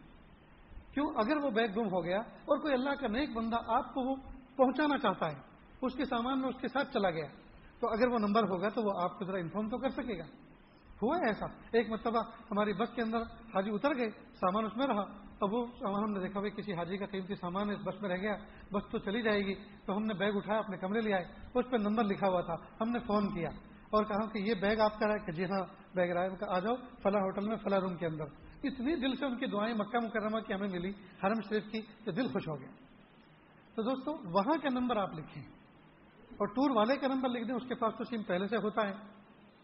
کیوں؟ اگر وہ بیگ گم ہو گیا اور کوئی اللہ کا نیک بندہ آپ کو وہ پہنچانا چاہتا ہے، اس کے سامان میں اس کے ساتھ چلا گیا۔ تو اگر وہ نمبر ہوگا تو وہ آپ کو ذرا انفارم تو کر سکے گا۔ ہوا ہے ایسا۔ ایک مرتبہ ہماری بس کے اندر حاجی اتر گئے، سامان اس میں رہا۔ اب وہ سامان ہم نے دیکھا، بھائی کسی حاجی کا قیمتی سامان اس بس میں رہ گیا، بس تو چلی جائے گی۔ تو ہم نے بیگ اٹھایا، اپنے کمرے لے آئے۔ اس پہ نمبر لکھا ہوا تھا۔ ہم نے فون کیا اور کہا کہ یہ بیگ آپ کا ہے کہ جی ہاں بیگ رائے آ جاؤ فلاں ہوٹل میں، فلاں روم کے اندر۔ اتنی دل سے ان کی دعائیں مکہ مکرمہ کی ہمیں ملی، حرم شریف کی کہ دل خوش ہو گیا۔ تو دوستو، وہاں کا نمبر آپ لکھیں۔ اور ٹور والے کا نمبر لکھ دیں، اس کے پاس تو سیم پہلے سے ہوتا ہے۔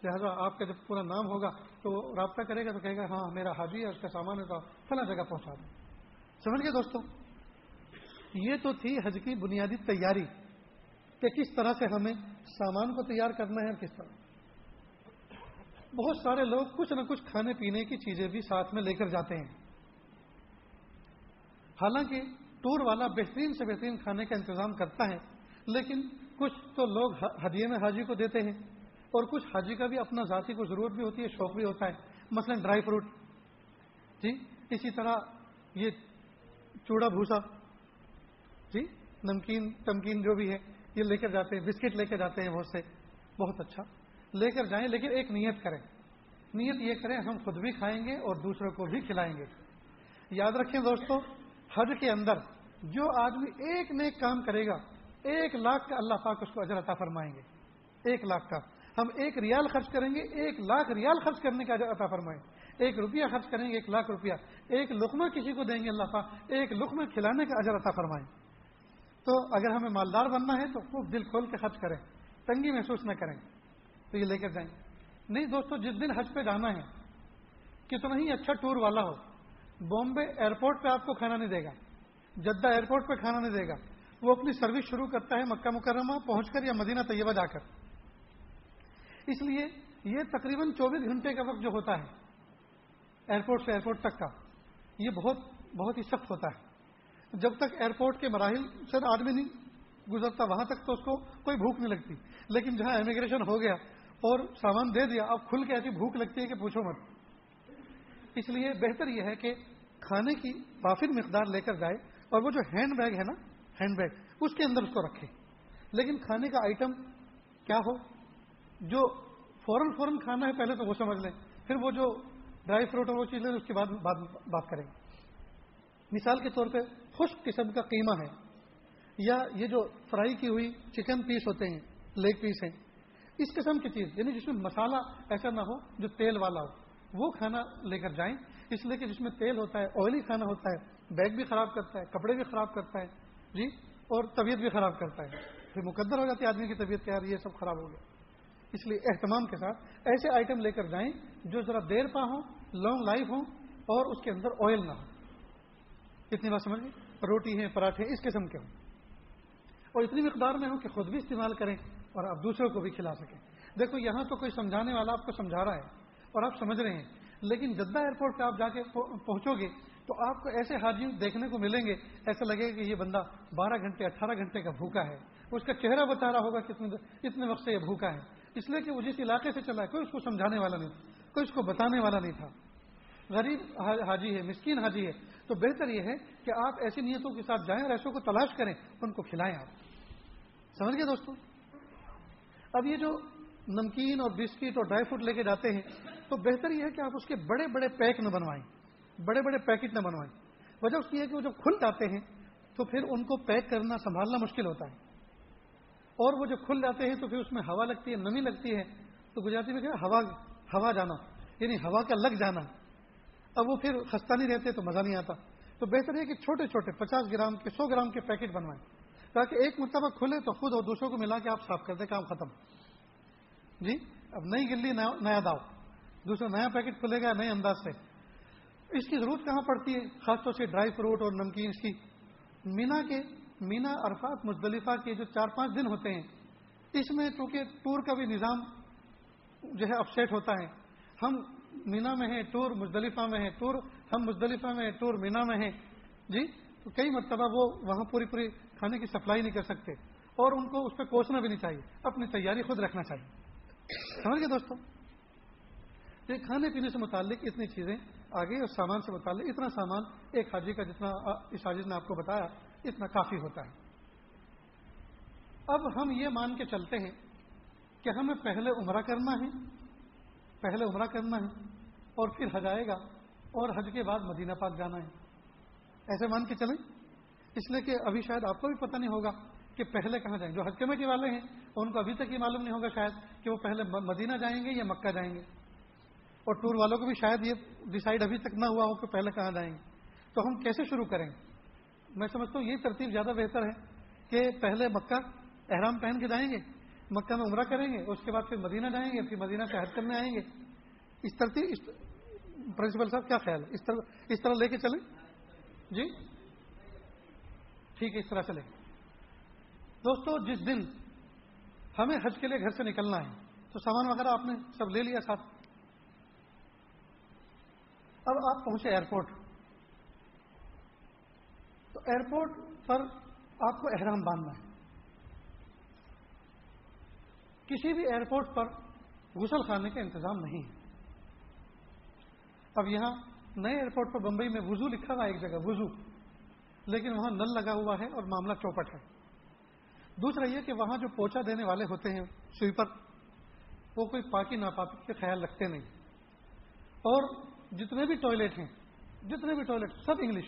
لہٰذا آپ کا جب پورا نام ہوگا تو رابطہ کرے گا تو کہے گا ہاں میرا حاجی ہے، اس کا سامان ہے تو فلاں جگہ پہنچا دیں۔ سمجھ گئے دوستوں یہ تو تھی حج کی بنیادی تیاری کہ کس طرح سے ہمیں سامان کو تیار کرنا ہے اور کس طرح۔ بہت سارے لوگ کچھ نہ کچھ کھانے پینے کی چیزیں بھی ساتھ میں لے کر جاتے ہیں۔ حالانکہ ٹور والا بہترین سے بہترین کھانے کا انتظام کرتا ہے، لیکن کچھ تو لوگ ہدیے میں حاجی کو دیتے ہیں اور کچھ حاجی کا بھی اپنا ذاتی کو ضرورت بھی ہوتی ہے، شوق بھی ہوتا ہے۔ مثلا ڈرائی فروٹ۔ جی اسی طرح یہ چوڑا بھوسا۔ جی نمکین تمکین جو بھی ہے، یہ لے کر جاتے ہیں، بسکٹ لے کر جاتے ہیں بہت سے۔ بہت اچھا۔ لے کر جائیں، لیکن ایک نیت کریں۔ نیت یہ کریں، ہم خود بھی کھائیں گے اور دوسروں کو بھی کھلائیں گے۔ یاد رکھیں دوستو، حج کے اندر جو آدمی ایک نیک کام کرے گا ایک لاکھ کا اللہ پاک اس کو اجر عطا فرمائیں گے۔ ایک لاکھ کا۔ ہم ایک ریال خرچ کریں گے، ایک لاکھ ریال خرچ کرنے کا اجر عطا فرمائیں۔ ایک روپیہ خرچ کریں گے، ایک لاکھ روپیہ۔ ایک لقمہ کسی کو دیں گے اللہ پاک، ایک لقمہ کھلانے کا اجر عطا فرمائیں۔ تو اگر ہمیں مالدار بننا ہے تو خوب دل کھول کے خرچ کریں، تنگی محسوس نہ کریں۔ تو یہ لے کر جائیں۔ نہیں دوستو، جس دن حج پہ جانا ہے، کتنا ہی اچھا ٹور والا ہو بامبے ایئرپورٹ پہ آپ کو کھانا نہیں دے گا، جدہ ایئرپورٹ پہ کھانا نہیں دے گا۔ وہ اپنی سروس شروع کرتا ہے مکہ مکرمہ، پہنچ کر یا مدینہ طیبہ جا کر۔ اس لیے یہ تقریباً چوبیس گھنٹے کا وقت جو ہوتا ہے، ایئرپورٹ سے ایئرپورٹ تک کا، یہ بہت بہت ہی سخت ہوتا ہے۔ جب تک ایئرپورٹ کے مراحل سے آدمی نہیں گزرتا، وہاں تک تو اس کو کوئی بھوک نہیں لگتی۔ لیکن جہاں امیگریشن ہو گیا اور سامان دے دیا، اب کھل کے ایسی بھوک لگتی ہے کہ پوچھو مت۔ اس لیے بہتر یہ ہے کہ کھانے کی وافر مقدار لے کر جائے اور وہ جو ہینڈ بیگ ہے نا ہینڈ بیگ، اس کے اندر اس کو رکھے لیکن کھانے کا آئٹم کیا ہو؟ جو فوراً فوراً کھانا ہے، پہلے تو وہ سمجھ لیں۔ پھر وہ جو ڈرائی فروٹ اور وہ چیزیں، اس کے بعد بات کریں۔ گے مثال کے طور پہ خشک قسم کا قیمہ ہے، یا یہ جو فرائی کی ہوئی چکن پیس ہوتے ہیں لیگ پیس ہیں، اس قسم کی چیز یعنی جس میں مسالہ ایسا نہ ہو جو تیل والا ہو۔ وہ کھانا لے کر جائیں، اس لیے کہ جس میں تیل ہوتا ہے آئلی کھانا ہوتا ہے، بیگ بھی خراب کرتا ہے، کپڑے بھی خراب کرتا ہے۔ جی اور طبیعت بھی خراب کرتا ہے۔ پھر مقدر ہو جاتی ہے، آدمی کی طبیعت تیار، یہ سب خراب ہو گیا۔ اس لیے اہتمام کے ساتھ ایسے آئٹم لے کر جائیں جو ذرا دیر پا ہوں لانگ لائف ہوں، اور اس کے اندر آئل نہ ہو۔ اتنی بات سمجھ روٹی ہیں، پراٹھے اس قسم کے ہوں۔ اور اتنی مقدار میں ہوں کہ خود بھی استعمال کریں اور آپ دوسروں کو بھی کھلا سکیں۔ دیکھو، یہاں تو کوئی سمجھانے والا آپ کو سمجھا رہا ہے اور آپ سمجھ رہے ہیں، لیکن جدہ ایئرپورٹ پہ آپ جا کے پہنچو گے تو آپ کو ایسے حاجی دیکھنے کو ملیں گے، ایسا لگے گا کہ یہ بندہ بارہ گھنٹے، اٹھارہ گھنٹے کا بھوکا ہے۔ اس کا چہرہ بتا رہا ہوگا کتنے وقت سے یہ بھوکا ہے۔ اس لیے کہ وہ جس علاقے سے چلا ہے، کوئی اس کو سمجھانے والا نہیں تھا، کوئی اس کو بتانے والا نہیں تھا۔ غریب حاجی ہے، مسکین حاجی ہے۔ تو بہتر یہ ہے کہ آپ ایسی نیتوں کے ساتھ جائیں اور ایسوں کو تلاش کریں، ان کو کھلائیں آپ۔ سمجھ گئے دوستوں اب یہ جو نمکین اور بسکٹ اور ڈرائی فروٹ لے کے جاتے ہیں، تو بہتر یہ ہے کہ آپ اس کے بڑے بڑے پیک نہ بنوائیں۔ بڑے بڑے پیکٹ نہ بنوائیں۔ وجہ اس کی ہے کہ وہ جب کھل جاتے ہیں تو پھر ان کو پیک کرنا سنبھالنا مشکل ہوتا ہے۔ اور وہ جب کھل جاتے ہیں تو پھر اس میں ہوا لگتی ہے، نمی لگتی ہے۔ تو گجراتی میں کیا ہوا ہوا جانا۔ یعنی ہوا کا لگ جانا۔ اب وہ پھر خستہ نہیں رہتے تو مزہ نہیں آتا۔ تو بہتر ہے کہ چھوٹے چھوٹے پچاس گرام کے، سو گرام کے پیکٹ بنوائیں۔ تاکہ ایک مرتبہ کھلے تو خود اور دوسروں کو ملا کے آپ صاف کر دیں، کام ختم۔ جی اب نئی گلی نیا داؤ۔ دوسرا نیا پیکٹ کھلے گا، نئے انداز سے۔ اس کی ضرورت کہاں پڑتی ہے؟ خاص طور سے ڈرائی فروٹ اور نمکین کی مینا کے، مینا عرفات مزدلفہ کے جو چار پانچ دن ہوتے ہیں، اس میں چونکہ ٹور کا بھی نظام جو ہے اپسیٹ ہوتا ہے، ہم مینا میں ہیں، ٹور مزدلفہ میں ہیں، ٹور، ہم مزدلفہ میں ہیں، ٹور مینا میں ہیں۔ جی تو کئی مرتبہ وہ وہاں پوری پوری کھانے کی سپلائی نہیں کر سکتے اور ان کو اس پہ کوسنا بھی نہیں چاہیے، اپنی تیاری خود رکھنا چاہیے۔ سمجھ گئے دوستوں یہ کھانے پینے سے متعلق اتنی چیزیں آگے اور سامان سے متعلق، اتنا سامان ایک حاجی کا جتنا اس حاجی نے آپ کو بتایا، اتنا کافی ہوتا ہے۔ اب ہم یہ مان کے چلتے ہیں کہ ہمیں پہلے عمرہ کرنا ہے، پہلے عمرہ کرنا ہے، اور پھر حج آئے گا، اور حج کے بعد مدینہ پاک جانا ہے۔ ایسے مان کے چلیں۔ اس لیے کہ ابھی شاید آپ کو بھی پتہ نہیں ہوگا کہ پہلے کہاں جائیں۔ گے جو حج کمیٹی والے ہیں، ان کو ابھی تک یہ معلوم نہیں ہوگا شاید کہ وہ پہلے مدینہ جائیں گے یا مکہ جائیں گے۔ اور ٹور والوں کو بھی شاید یہ ڈسائڈ ابھی تک نہ ہوا ہو کہ پہلے کہاں جائیں گے۔ تو ہم کیسے شروع کریں میں سمجھتا ہوں یہ ترتیب زیادہ بہتر ہے کہ پہلے مکہ احرام پہن کے جائیں گے، مکہ میں عمرہ کریں گے، اس کے بعد پھر مدینہ جائیں گے، پھر مدینہ سے حج کرنے آئیں گے۔ اس ترتیب پرنسپل صاحب کیا خیال ہے؟ اس طرح اس طرح لے کے چلیں؟ جی؟ ٹھیک ہے، اس طرح چلے دوستو، جس دن ہمیں حج کے لیے گھر سے نکلنا ہے، تو سامان وغیرہ آپ نے سب لے لیا ساتھ۔ اب آپ پہنچے ایئرپورٹ۔ تو ایئرپورٹ پر آپ کو احرام باندھنا ہے۔ کسی بھی ایئرپورٹ پر غسل خانے کا انتظام نہیں ہے۔ اب یہاں نئے ایئرپورٹ پر بمبئی میں وضو لکھا ہوا ایک جگہ، وضو۔ لیکن وہاں نل لگا ہوا ہے اور معاملہ چوپٹ ہے۔ دوسرا یہ کہ وہاں جو پوچھا دینے والے ہوتے ہیں، سویپر، وہ کوئی پاکی ناپاکی کے خیال رکھتے نہیں۔ اور جتنے بھی ٹوائلٹ ہیں، جتنے بھی ٹوائلٹ، سب انگلش۔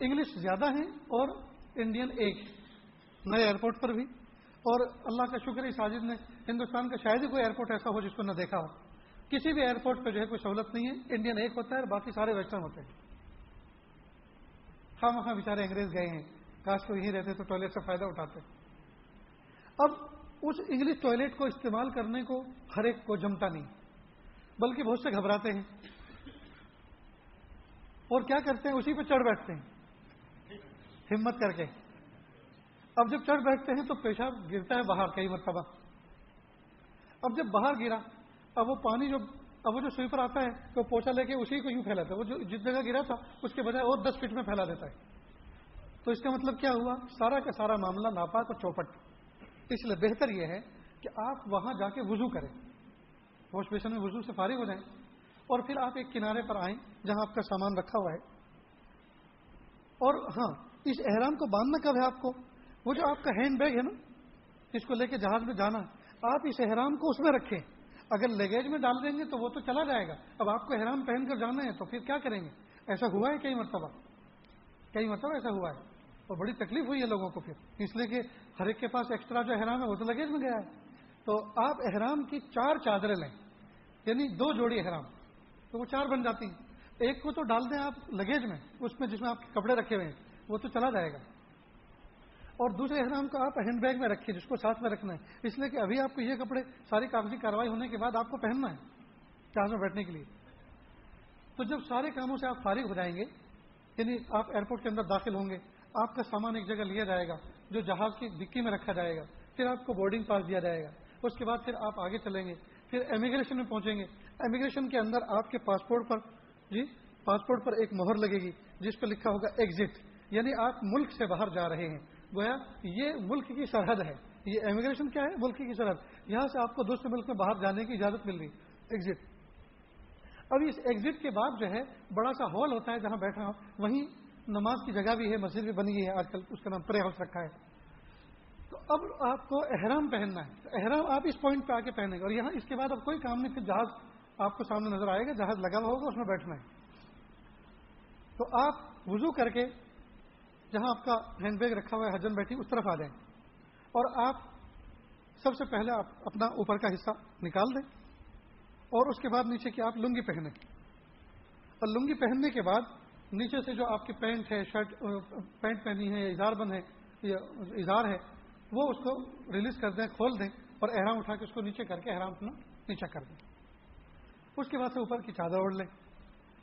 انگلش زیادہ ہیں اور انڈین ایک نئے ایئرپورٹ پر بھی۔ اور اللہ کا شکر اس ساجد نے ہندوستان کا شاید ہی کوئی ایئرپورٹ ایسا ہو جس کو نہ دیکھا ہو۔ کسی بھی ایئرپورٹ پہ جو ہے کوئی سہولت نہیں ہے۔ انڈین ایک ہوتا ہے اور باقی سارے ویسٹرن ہوتے ہیں۔ ہاں وہاں بیچارے انگریز گئے ہیں۔ کاش کو یہیں رہتے تو ٹوائلٹ سے فائدہ اٹھاتے۔ اب اس انگلش ٹوائلٹ کو استعمال کرنے کو ہر ایک کو جمتا نہیں، بلکہ بہت سے گھبراتے ہیں۔ اور کیا کرتے ہیں؟ اسی پہ چڑھ بیٹھتے ہیں۔ ہمت کر کے۔ اب جب چڑھ بیٹھتے ہیں تو پیشاب گرتا ہے باہر کئی مرتبہ۔ اب جب باہر گرا، اب وہ پانی جو اب وہ جو سویپر آتا ہے تو پوچھا لے کے اسی کو یوں پھیلاتا ہے۔ وہ جو جس جگہ گرا تھا، اس کے بجائے اور دس فٹ میں پھیلا دیتا ہے۔ تو اس کا مطلب کیا ہوا؟ سارا کا سارا معاملہ ناپاک اور چوپٹ۔ اس لیے بہتر یہ ہے کہ آپ وہاں جا کے وضو کریں۔ واش بیسن میں وضو سے فارغ ہو جائیں۔ اور پھر آپ ایک کنارے پر آئیں جہاں آپ کا سامان رکھا ہوا ہے۔ اور ہاں اس احرام کو باندھنا کب ہے آپ کو؟ وہ جو آپ کا ہینڈ بیگ ہے نا، اس کو لے کے جہاز میں جانا۔ آپ اس احرام کو اس میں رکھیں۔ اگر لگیج میں ڈال دیں گے تو وہ تو چلا جائے گا۔ اب آپ کو احرام پہن کر جانا ہے تو پھر کیا کریں گے؟ ایسا ہوا ہے کئی مرتبہ؟ کئی مرتبہ ایسا ہوا ہے۔ اور بڑی تکلیف ہوئی ہے لوگوں کو پھر۔ اس لیے کہ ہر ایک کے پاس ایکسٹرا جو احرام ہے، وہ تو لگیج میں گیا ہے۔ تو آپ احرام کی چار چادریں لیں یعنی دو جوڑی احرام۔ تو وہ چار بن جاتی ہیں۔ ایک کو تو ڈال دیں آپ لگیج میں، اس میں جس میں آپ کے کپڑے رکھے ہوئے ہیں، وہ تو چلا جائے گا۔ اور دوسرے احرام کو آپ ہینڈ بیگ میں رکھیے، جس کو ساتھ میں رکھنا ہے۔ اس لیے کہ ابھی آپ کو یہ کپڑے ساری کاغذی کاروائی ہونے کے بعد آپ کو پہننا ہے جہاز میں بیٹھنے کے لیے۔ تو جب سارے کاموں سے آپ فارغ ہو جائیں گے یعنی آپ ایئرپورٹ کے اندر داخل ہوں گے، آپ کا سامان ایک جگہ لیا جائے گا، جو جہاز کی ڈکی میں رکھا جائے گا، پھر آپ کو بورڈنگ پاس دیا جائے گا۔ اس کے بعد پھر آپ آگے چلیں گے، پھر امیگریشن میں پہنچیں گے۔ امیگریشن کے اندر آپ کے پاسپورٹ پر جی پاسپورٹ پر ایک مہر لگے گی، جس پہ لکھا ہوگا ایگزٹ یعنی آپ ملک سے باہر جا رہے ہیں۔ گویا، یہ ملک کی سرحد ہے۔ یہ امیگریشن کیا ہے؟ ملک کی سرحد۔ یہاں سے آپ کو دوسرے ملک میں باہر جانے کی اجازت مل رہی ایگزٹ اب اس ایگزٹ کے بعد جو ہے، بڑا سا ہال ہوتا ہے جہاں بیٹھا ہوں۔ وہیں نماز کی جگہ بھی ہے، مسجد بھی بنی ہے آج کل، اس کا نام پرے ہاؤس رکھا ہے۔ تو اب آپ کو احرام پہننا ہے۔ تو احرام آپ اس پوائنٹ پہ آ کے پہنیں گے اور یہاں اس کے بعد اب کوئی کام نہیں، پھر جہاز آپ کو سامنے نظر آئے گا، جہاز لگا ہوا ہوگا، اس میں بیٹھنا ہے۔ تو آپ وضو کر کے جہاں آپ کا ہینڈ بیگ رکھا ہوا ہے حجم بیٹھی، اس طرف آ جائیں۔ اور آپ سب سے پہلے آپ اپنا اوپر کا حصہ نکال دیں اور اس کے بعد نیچے کی آپ لنگی پہنیں۔ اور لنگی پہننے کے بعد نیچے سے جو آپ کی پینٹ ہے، شرٹ پینٹ پہنی ہے اظہار بند ہے، یا اظہار ہے، وہ اس کو ریلیز کر دیں، کھول دیں اور احرام اٹھا کے اس کو نیچے کر کے احرام اپنا نیچا کر دیں۔ اس کے بعد سے اوپر کی چادر اوڑھ لیں۔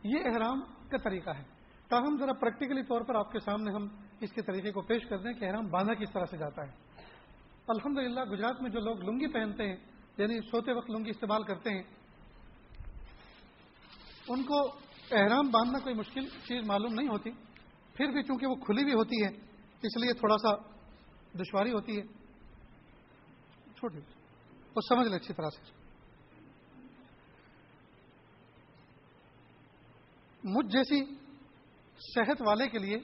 یہ احرام کا طریقہ ہے۔ تاہم، ذرا پریکٹیکلی طور پر آپ کے سامنے ہم اس کے طریقے کو پیش کر دیں کہ احرام باندھا کس طرح سے جاتا ہے۔ الحمد گجرات میں جو لوگ لنگی پہنتے ہیں یعنی سوتے وقت لنگی استعمال کرتے ہیں، ان کو احرام باندھنا کوئی مشکل چیز معلوم نہیں ہوتی۔ پھر بھی چونکہ وہ کھلی بھی ہوتی ہے، اس لیے تھوڑا سا دشواری ہوتی ہے۔ چھوٹی وہ سمجھ لیں اچھی طرح سے۔ مجھ جیسی صحت والے کے لیے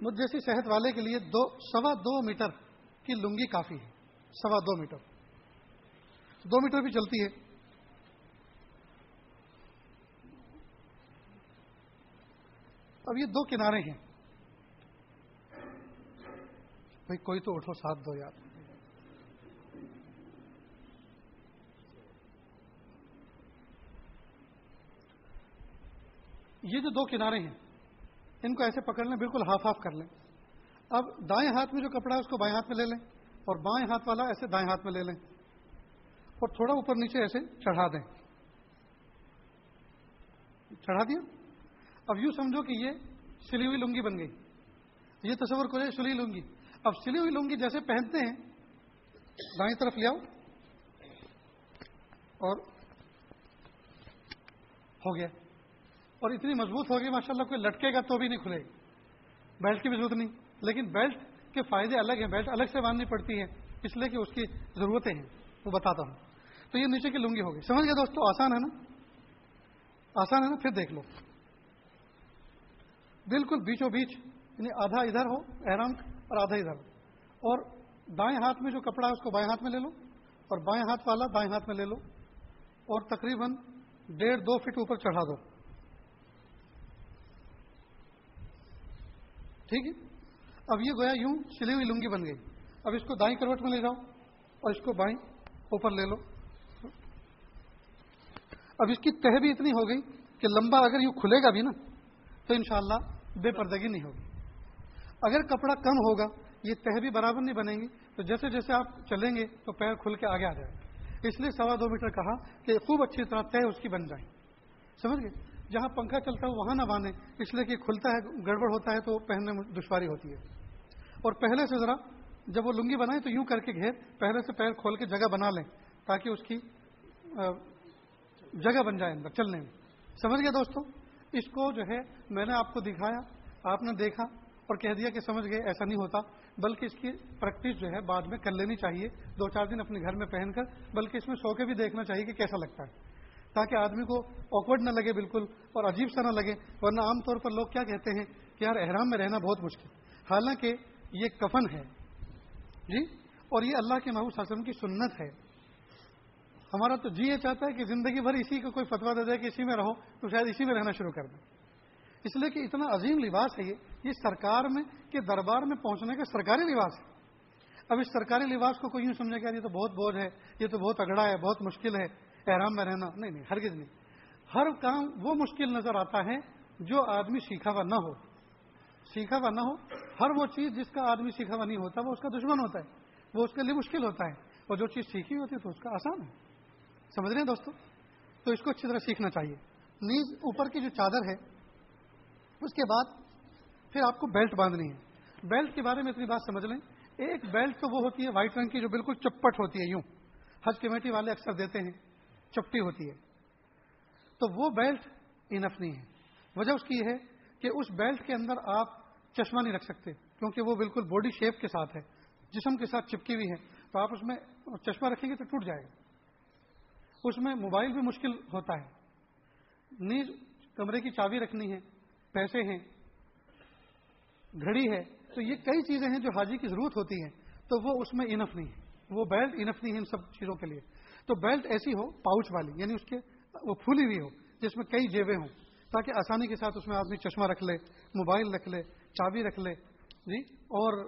مجھ جیسی صحت والے کے لیے دو سوا دو میٹر کی لنگی کافی ہے۔ سوا دو میٹر۔ دو میٹر بھی چلتی ہے۔ اب یہ دو کنارے ہیں۔ بھائی کوئی تو اٹھو، ساتھ دو یار۔ یہ جو دو کنارے ہیں، ان کو ایسے پکڑ لیں، بالکل ہاف ہاف کر لیں۔ اب دائیں ہاتھ میں جو کپڑا ہے، اس کو بائیں ہاتھ میں لے لیں اور بائیں ہاتھ والا ایسے دائیں ہاتھ میں لے لیں اور تھوڑا اوپر نیچے ایسے چڑھا دیں۔ چڑھا دیا؟ اب یوں سمجھو کہ یہ سلی ہوئی لنگی بن گئی۔ یہ تصور کرے سلی لنگی۔ اب سلی ہوئی لنگی جیسے پہنتے ہیں، دائیں طرف لے آؤ اور ہو گیا۔ اور اتنی مضبوط ہوگی ماشاء اللہ کوئی لٹکے گا تو بھی نہیں کھلے گی۔ بیلٹ کی بھی ضرورت نہیں۔ لیکن بیلٹ کے فائدے الگ ہیں، بیلٹ الگ سے باندھنی پڑتی ہے، اس لیے کہ اس کی ضرورتیں ہیں، وہ بتاتا ہوں۔ تو یہ نیچے کی لنگی ہوگی۔ سمجھ گئے دوستو؟ آسان ہے نا؟ آسان ہے نا؟ پھر دیکھ لو۔ بالکل بیچوں بیچ یعنی آدھا ادھر ہو، احرام اور آدھا ادھر ہو۔ اور دائیں ہاتھ میں جو کپڑا ہے، اس کو بائیں ہاتھ میں لے لو۔ اور بائیں ہاتھ والا دائیں ہاتھ میں لے لو۔ اور تقریباً ڈیڑھ دو فٹ اوپر چڑھا دو۔ ٹھیک ہے؟ اب یہ گویا یوں سلی ہوئی لنگی بن گئی اب اس کو دائیں کروٹ میں لے جاؤ اور اس کو بائیں اوپر لے لو۔ اب اس کی تہ بھی اتنی ہو گئی کہ لمبا اگر یوں کھلے گا بھی نا، تو انشاءاللہ بے پردگی نہیں ہوگی۔ اگر کپڑا کم ہوگا، یہ تہ بھی برابر نہیں بنے گی، تو جیسے جیسے آپ چلیں گے، تو پیر کھل کے آگے آ جائے گا۔ اس لیے سوا دو میٹر کہا کہ خوب اچھی طرح طے اس کی بن جائے۔ سمجھ گئے؟ جہاں پنکھا چلتا ہے وہاں نہ باندھیں، اس لیے کہ کھلتا ہے، گڑبڑ ہوتا ہے تو پہننے میں دشواری ہوتی ہے۔ اور پہلے سے ذرا جب وہ لنگی بنائے تو یوں کر کے گھیر پہلے سے پیر کھول کے جگہ بنا لیں تاکہ اس کی جگہ بن جائے اندر چلنے میں۔ سمجھ گئے دوستوں اس کو جو ہے میں نے آپ کو دکھایا، آپ نے دیکھا اور کہہ دیا کہ سمجھ گئے، ایسا نہیں ہوتا۔ بلکہ اس کی پریکٹس جو ہے بعد میں کر لینی چاہیے، دو چار دن اپنے گھر میں پہن کر، بلکہ اس میں سو کے بھی دیکھنا چاہیے کہ کیسا لگتا ہے۔ تاکہ آدمی کو آکورڈ نہ لگے بالکل اور عجیب سا نہ لگے، ورنہ عام طور پر لوگ کیا کہتے ہیں کہ یار احرام میں رہنا بہت مشکل حالانکہ یہ کفن ہے۔ جی؟ اور یہ اللہ کے محبوب وسلم کی سنت ہے۔ ہمارا تو جی یہ چاہتا ہے کہ زندگی بھر اسی کو کوئی فتوا دے دے کہ اسی میں رہو، تو شاید اسی میں رہنا شروع کر دیں اس لیے کہ اتنا عظیم لباس ہے یہ یہ سرکار میں، کے دربار میں پہنچنے کا سرکاری لباس ہے۔ اب اس سرکاری لباس کو کوئی یوں سمجھے گا یہ تو بہت بوجھ ہے، یہ تو بہت اگڑا ہے، بہت مشکل ہے۔ احرام میں رہنا، نہیں نہیں، ہرگز نہیں۔ ہر کام وہ مشکل نظر آتا ہے جو آدمی سیکھا ہوا نہ ہو۔ سیکھا ہوا نہ ہو، ہر وہ چیز جس کا آدمی سیکھا ہوا نہیں ہوتا، وہ اس کا دشمن ہوتا ہے۔ وہ اس کے لیے مشکل ہوتا ہے۔ اور جو چیز سیکھی ہوتی ہے تو اس کا آسان ہے۔ سمجھ رہے ہیں دوستوں تو اس کو اچھی طرح سیکھنا چاہیے۔ نیز اوپر کی جو چادر ہے، اس کے بعد پھر آپ کو بیلٹ باندھنی ہے۔ بیلٹ کے بارے میں اتنی بات سمجھ لیں۔ ایک بیلٹ تو وہ ہوتی ہے، وائٹ رنگ کی، جو بالکل چپٹ ہوتی ہے، یوں۔ حج کمیٹی والے اکثر دیتے ہیں۔ چپٹی ہوتی ہے۔ تو وہ بیلٹ انف نہیں ہے۔ وجہ اس کی یہ ہے کہ اس بیلٹ کے اندر آپ چشمہ نہیں رکھ سکتے، کیونکہ وہ بالکل باڈی شیپ کے ساتھ ہے، جسم کے ساتھ چپکی ہوئی ہے۔ تو آپ اس میں چشمہ رکھیں گے تو ٹوٹ جائے گا۔ اس میں موبائل بھی مشکل ہوتا ہے۔ نیز کمرے کی چابی رکھنی ہے، پیسے ہیں، گھڑی ہے۔ تو یہ کئی چیزیں ہیں جو حاجی کی ضرورت ہوتی ہیں۔ تو وہ اس میں انف نہیں ہے۔ وہ بیلٹ انف نہیں ہے ان سب چیزوں کے لیے۔ تو بیلٹ ایسی ہو، پاؤچ والی یعنی اس کے وہ پھولی ہوئی ہو، جس میں کئی جیبیں ہوں، تاکہ آسانی کے ساتھ اس میں آدمی چشمہ رکھ لے، موبائل رکھ لے، چابی رکھ لے جی اور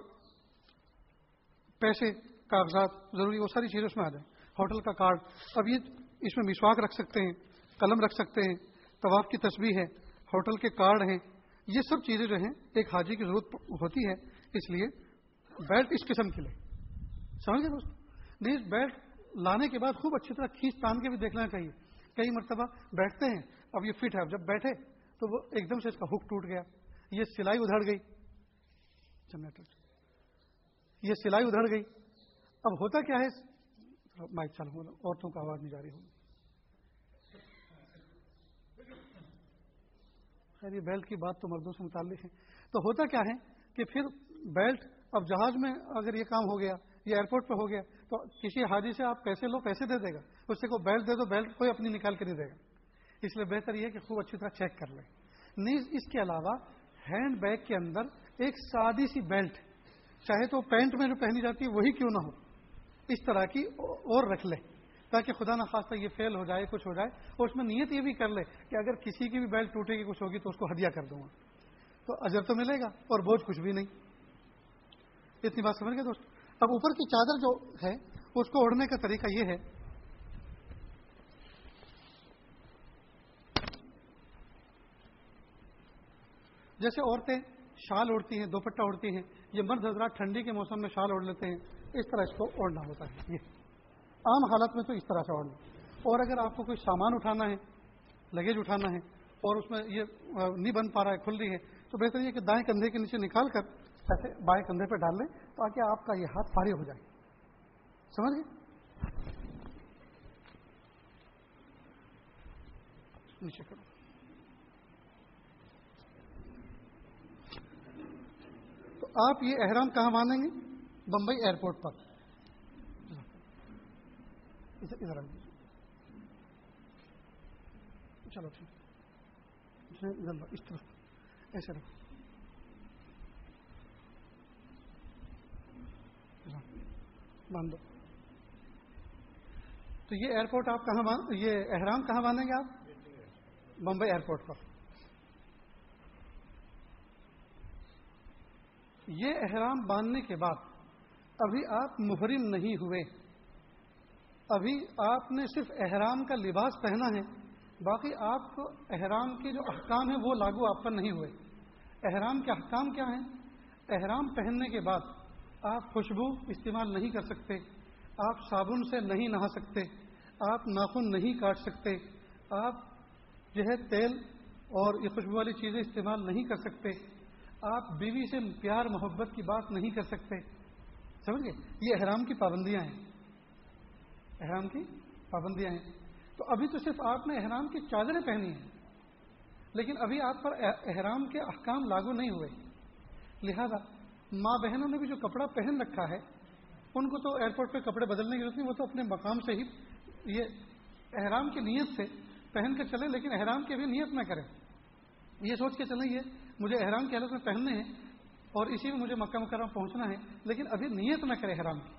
پیسے، کاغذات، ضروری وہ ساری چیزیں اس میں آ جائیں۔ ہوٹل کا کارڈ، اب یہ اس میں مسواک رکھ سکتے ہیں، قلم رکھ سکتے ہیں، طواف کی تصویر ہے، ہوٹل کے کارڈ ہیں، یہ سب چیزیں جو ہیں، ایک حاجی کی ضرورت ہوتی ہے، اس لیے بیلٹ اس قسم کے لیے سمجھ گئے دوست بیلٹ لانے کے بعد خوب اچھی طرح کھینچ تان کے بھی دیکھنا چاہیے کئی مرتبہ بیٹھتے ہیں۔ اب یہ فٹ ہے۔ جب بیٹھے تو وہ ایک دم سے اس کا ہک ٹوٹ گیا۔ یہ سلائی ادھڑ گئی۔ یہ سلائی ادھڑ گئی۔ اب ہوتا کیا ہے؟ مائک چالو عورتوں کا آواز نہیں جاری ہوگی خیر، یہ بیلٹ کی بات تو مردوں سے متعلق ہے۔ تو ہوتا کیا ہے کہ پھر بیلٹ اب جہاز میں اگر یہ کام ہو گیا یا ایئرپورٹ پہ ہو گیا، تو کسی حاجی سے آپ پیسے لو، پیسے دے دے گا۔ اس سے کوئی بیلٹ دے دو، بیلٹ کوئی اپنی نکال کے نہیں دے گا۔ اس لیے بہتر یہ کہ خوب اچھی طرح چیک کر لیں۔ نیز اس کے علاوہ ہینڈ بیگ کے اندر ایک سادی سی بیلٹ، چاہے تو پینٹ میں جو پہنی جاتی ہے، وہی کیوں نہ ہو۔ اس طرح کی اور رکھ لے تاکہ خدا نخواستہ یہ فیل ہو جائے، کچھ ہو جائے۔ اور اس میں نیت یہ بھی کر لے کہ اگر کسی کی بھی بیل ٹوٹے گی، کچھ ہوگی، تو اس کو ہدیہ کر دوں گا۔ تو اجر تو ملے گا، اور بوجھ کچھ بھی نہیں۔ اتنی بات سمجھ گئے دوست اب اوپر کی چادر جو ہے، اس کو اوڑھنے کا طریقہ یہ ہے۔ جیسے عورتیں شال اوڑھتی ہیں، دوپٹہ اوڑھتی ہیں، یہ مرد حضرات ٹھنڈی کے موسم میں شال اوڑھ لیتے ہیں، اس طرح اس کو اوڑھنا ہوتا ہے۔ یہ عام حالت میں تو اس طرح سے اوڑھنا۔ اور اگر آپ کو کوئی سامان اٹھانا ہے، لگیج اٹھانا ہے، اور اس میں یہ نہیں بن پا رہا ہے، کھل رہی ہے، تو بہتر یہ کہ دائیں کندھے کے نیچے نکال کر ایسے بائیں کندھے پہ ڈال لیں تاکہ آپ کا یہ ہاتھ فارغ ہو جائے۔ سمجھ گئے؟ نیچے کرو۔ تو آپ یہ احرام کہاں مانیں گے؟ بمبئی ایئرپورٹ پر۔ ادھر چلو ٹھیک۔ اس ایسے رکھو۔ باندھو تو یہ ایئرپورٹ آپ کہاں باندھ، یہ احرام کہاں باندھیں گے آپ؟ بمبئی ایئرپورٹ پر۔ یہ احرام باندھنے کے بعد ابھی آپ محرم نہیں ہوئے۔ ابھی آپ نے صرف احرام کا لباس پہنا ہے، باقی آپ کو احرام کے جو احکام ہیں وہ لاگو آپ پر نہیں ہوئے۔ احرام کے احکام کیا ہیں؟ احرام پہننے کے بعد آپ خوشبو استعمال نہیں کر سکتے، آپ صابن سے نہیں نہا سکتے، آپ ناخن نہیں کاٹ سکتے، آپ جو ہے تیل اور یہ خوشبو والی چیزیں استعمال نہیں کر سکتے، آپ بیوی سے پیار محبت کی بات نہیں کر سکتے۔ سمجھ گئے؟ یہ احرام کی پابندیاں ہیں۔ احرام کی پابندیاں ہیں۔ تو ابھی تو صرف آپ نے احرام کی چادریں پہنی ہیں، لیکن ابھی آپ پر احرام کے احکام لاگو نہیں ہوئے۔ لہذا ماں بہنوں نے بھی جو کپڑا پہن رکھا ہے، ان کو تو ایئرپورٹ پہ کپڑے بدلنے کی ضرورت نہیں، وہ تو اپنے مقام سے ہی یہ احرام کی نیت سے پہن کر چلیں، لیکن احرام کی بھی نیت نہ کریں۔ یہ سوچ کے چلیں، یہ مجھے احرام کی حالت میں پہننے ہیں اور اسی میں مجھے مکہ مکرم پہنچنا ہے، لیکن ابھی نیت نہ کرے احرام کی۔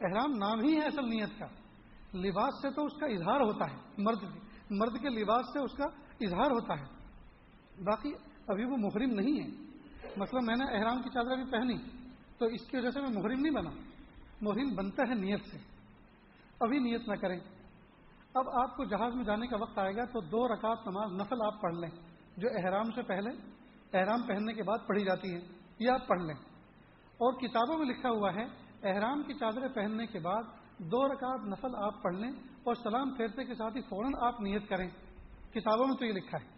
احرام نام ہی ہے اصل نیت کا۔ لباس سے تو اس کا اظہار ہوتا ہے، مرد مرد کے لباس سے اس کا اظہار ہوتا ہے۔ باقی ابھی وہ محرم نہیں ہے۔ مثلا میں نے احرام کی چادر ابھی پہنی، تو اس کی وجہ سے میں محرم نہیں بنا۔ محرم بنتا ہے نیت سے۔ ابھی نیت نہ کریں۔ اب آپ کو جہاز میں جانے کا وقت آئے گا، تو دو رکعت نماز نفل آپ پڑھ لیں۔ جو احرام سے پہلے، احرام پہننے کے بعد پڑھی جاتی ہے، یہ آپ پڑھ لیں۔ اور کتابوں میں لکھا ہوا ہے، احرام کی چادریں پہننے کے بعد دو رکعت نفل آپ پڑھ لیں اور سلام پھیرتے کے ساتھ ہی فوراً آپ نیت کریں۔ کتابوں میں تو یہ لکھا ہے۔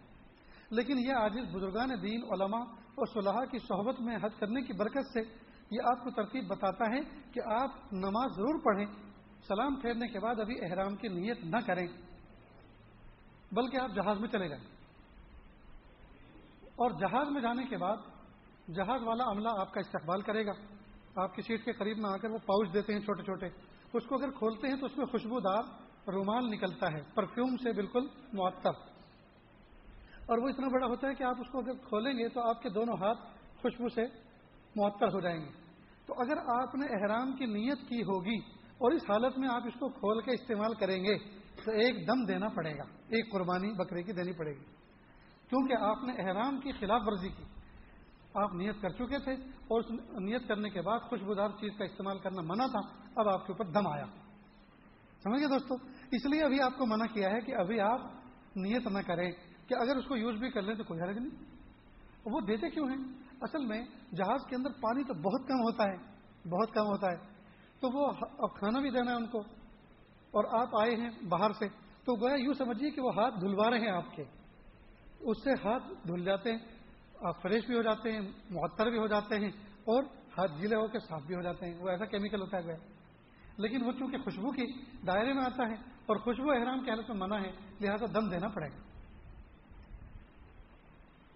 لیکن یہ آج بزرگان دین، علماء اور صلاح کی صحبت میں حد کرنے کی برکت سے یہ آپ کو ترتیب بتاتا ہے کہ آپ نماز ضرور پڑھیں، سلام پھیرنے کے بعد ابھی احرام کی نیت نہ کریں، بلکہ آپ جہاز میں چلے جائیں۔ اور جہاز میں جانے کے بعد جہاز والا عملہ آپ کا استقبال کرے گا۔ آپ کی سیٹ کے قریب میں آ کر وہ پاؤچ دیتے ہیں چھوٹے چھوٹے۔ اس کو اگر کھولتے ہیں تو اس میں خوشبودار رومال نکلتا ہے پرفیوم سے بالکل معطر اور وہ اتنا بڑا ہوتا ہے کہ آپ اس کو اگر کھولیں گے تو آپ کے دونوں ہاتھ خوشبو سے معطر ہو جائیں گے۔ تو اگر آپ نے احرام کی نیت کی ہوگی اور اس حالت میں آپ اس کو کھول کے استعمال کریں گے تو ایک دم دینا پڑے گا، ایک قربانی بکرے کی دینی پڑے گی۔ کیونکہ آپ نے احرام کی خلاف ورزی کی۔ آپ نیت کر چکے تھے اور اس نیت کرنے کے بعد خوشبودار چیز کا استعمال کرنا منع تھا، اب آپ کے اوپر دم آیا۔ سمجھ گئے دوستو؟ اس لیے ابھی آپ کو منع کیا ہے کہ ابھی آپ نیت نہ کریں۔ کہ اگر اس کو یوز بھی کر لیں تو کوئی حرج نہیں۔ وہ دیتے کیوں ہیں؟ اصل میں جہاز کے اندر پانی تو بہت کم ہوتا ہے، بہت کم ہوتا ہے۔ تو وہ اب کھانا بھی دینا ہے ان کو۔ اور آپ آئے ہیں باہر سے، تو گویا یوں سمجھیے کہ وہ ہاتھ دھلوا رہے ہیں آپ کے۔ اس سے ہاتھ دھل جاتے ہیں، آپ فریش بھی ہو جاتے ہیں، معطر بھی ہو جاتے ہیں، اور ہاتھ گیلے ہو کے صاف بھی ہو جاتے ہیں۔ وہ ایسا کیمیکل ہوتا ہے گویا۔ لیکن وہ چونکہ خوشبو کی دائرے میں آتا ہے اور خوشبو احرام کی حالت میں منع ہے، لہذا دم دینا پڑے۔ گا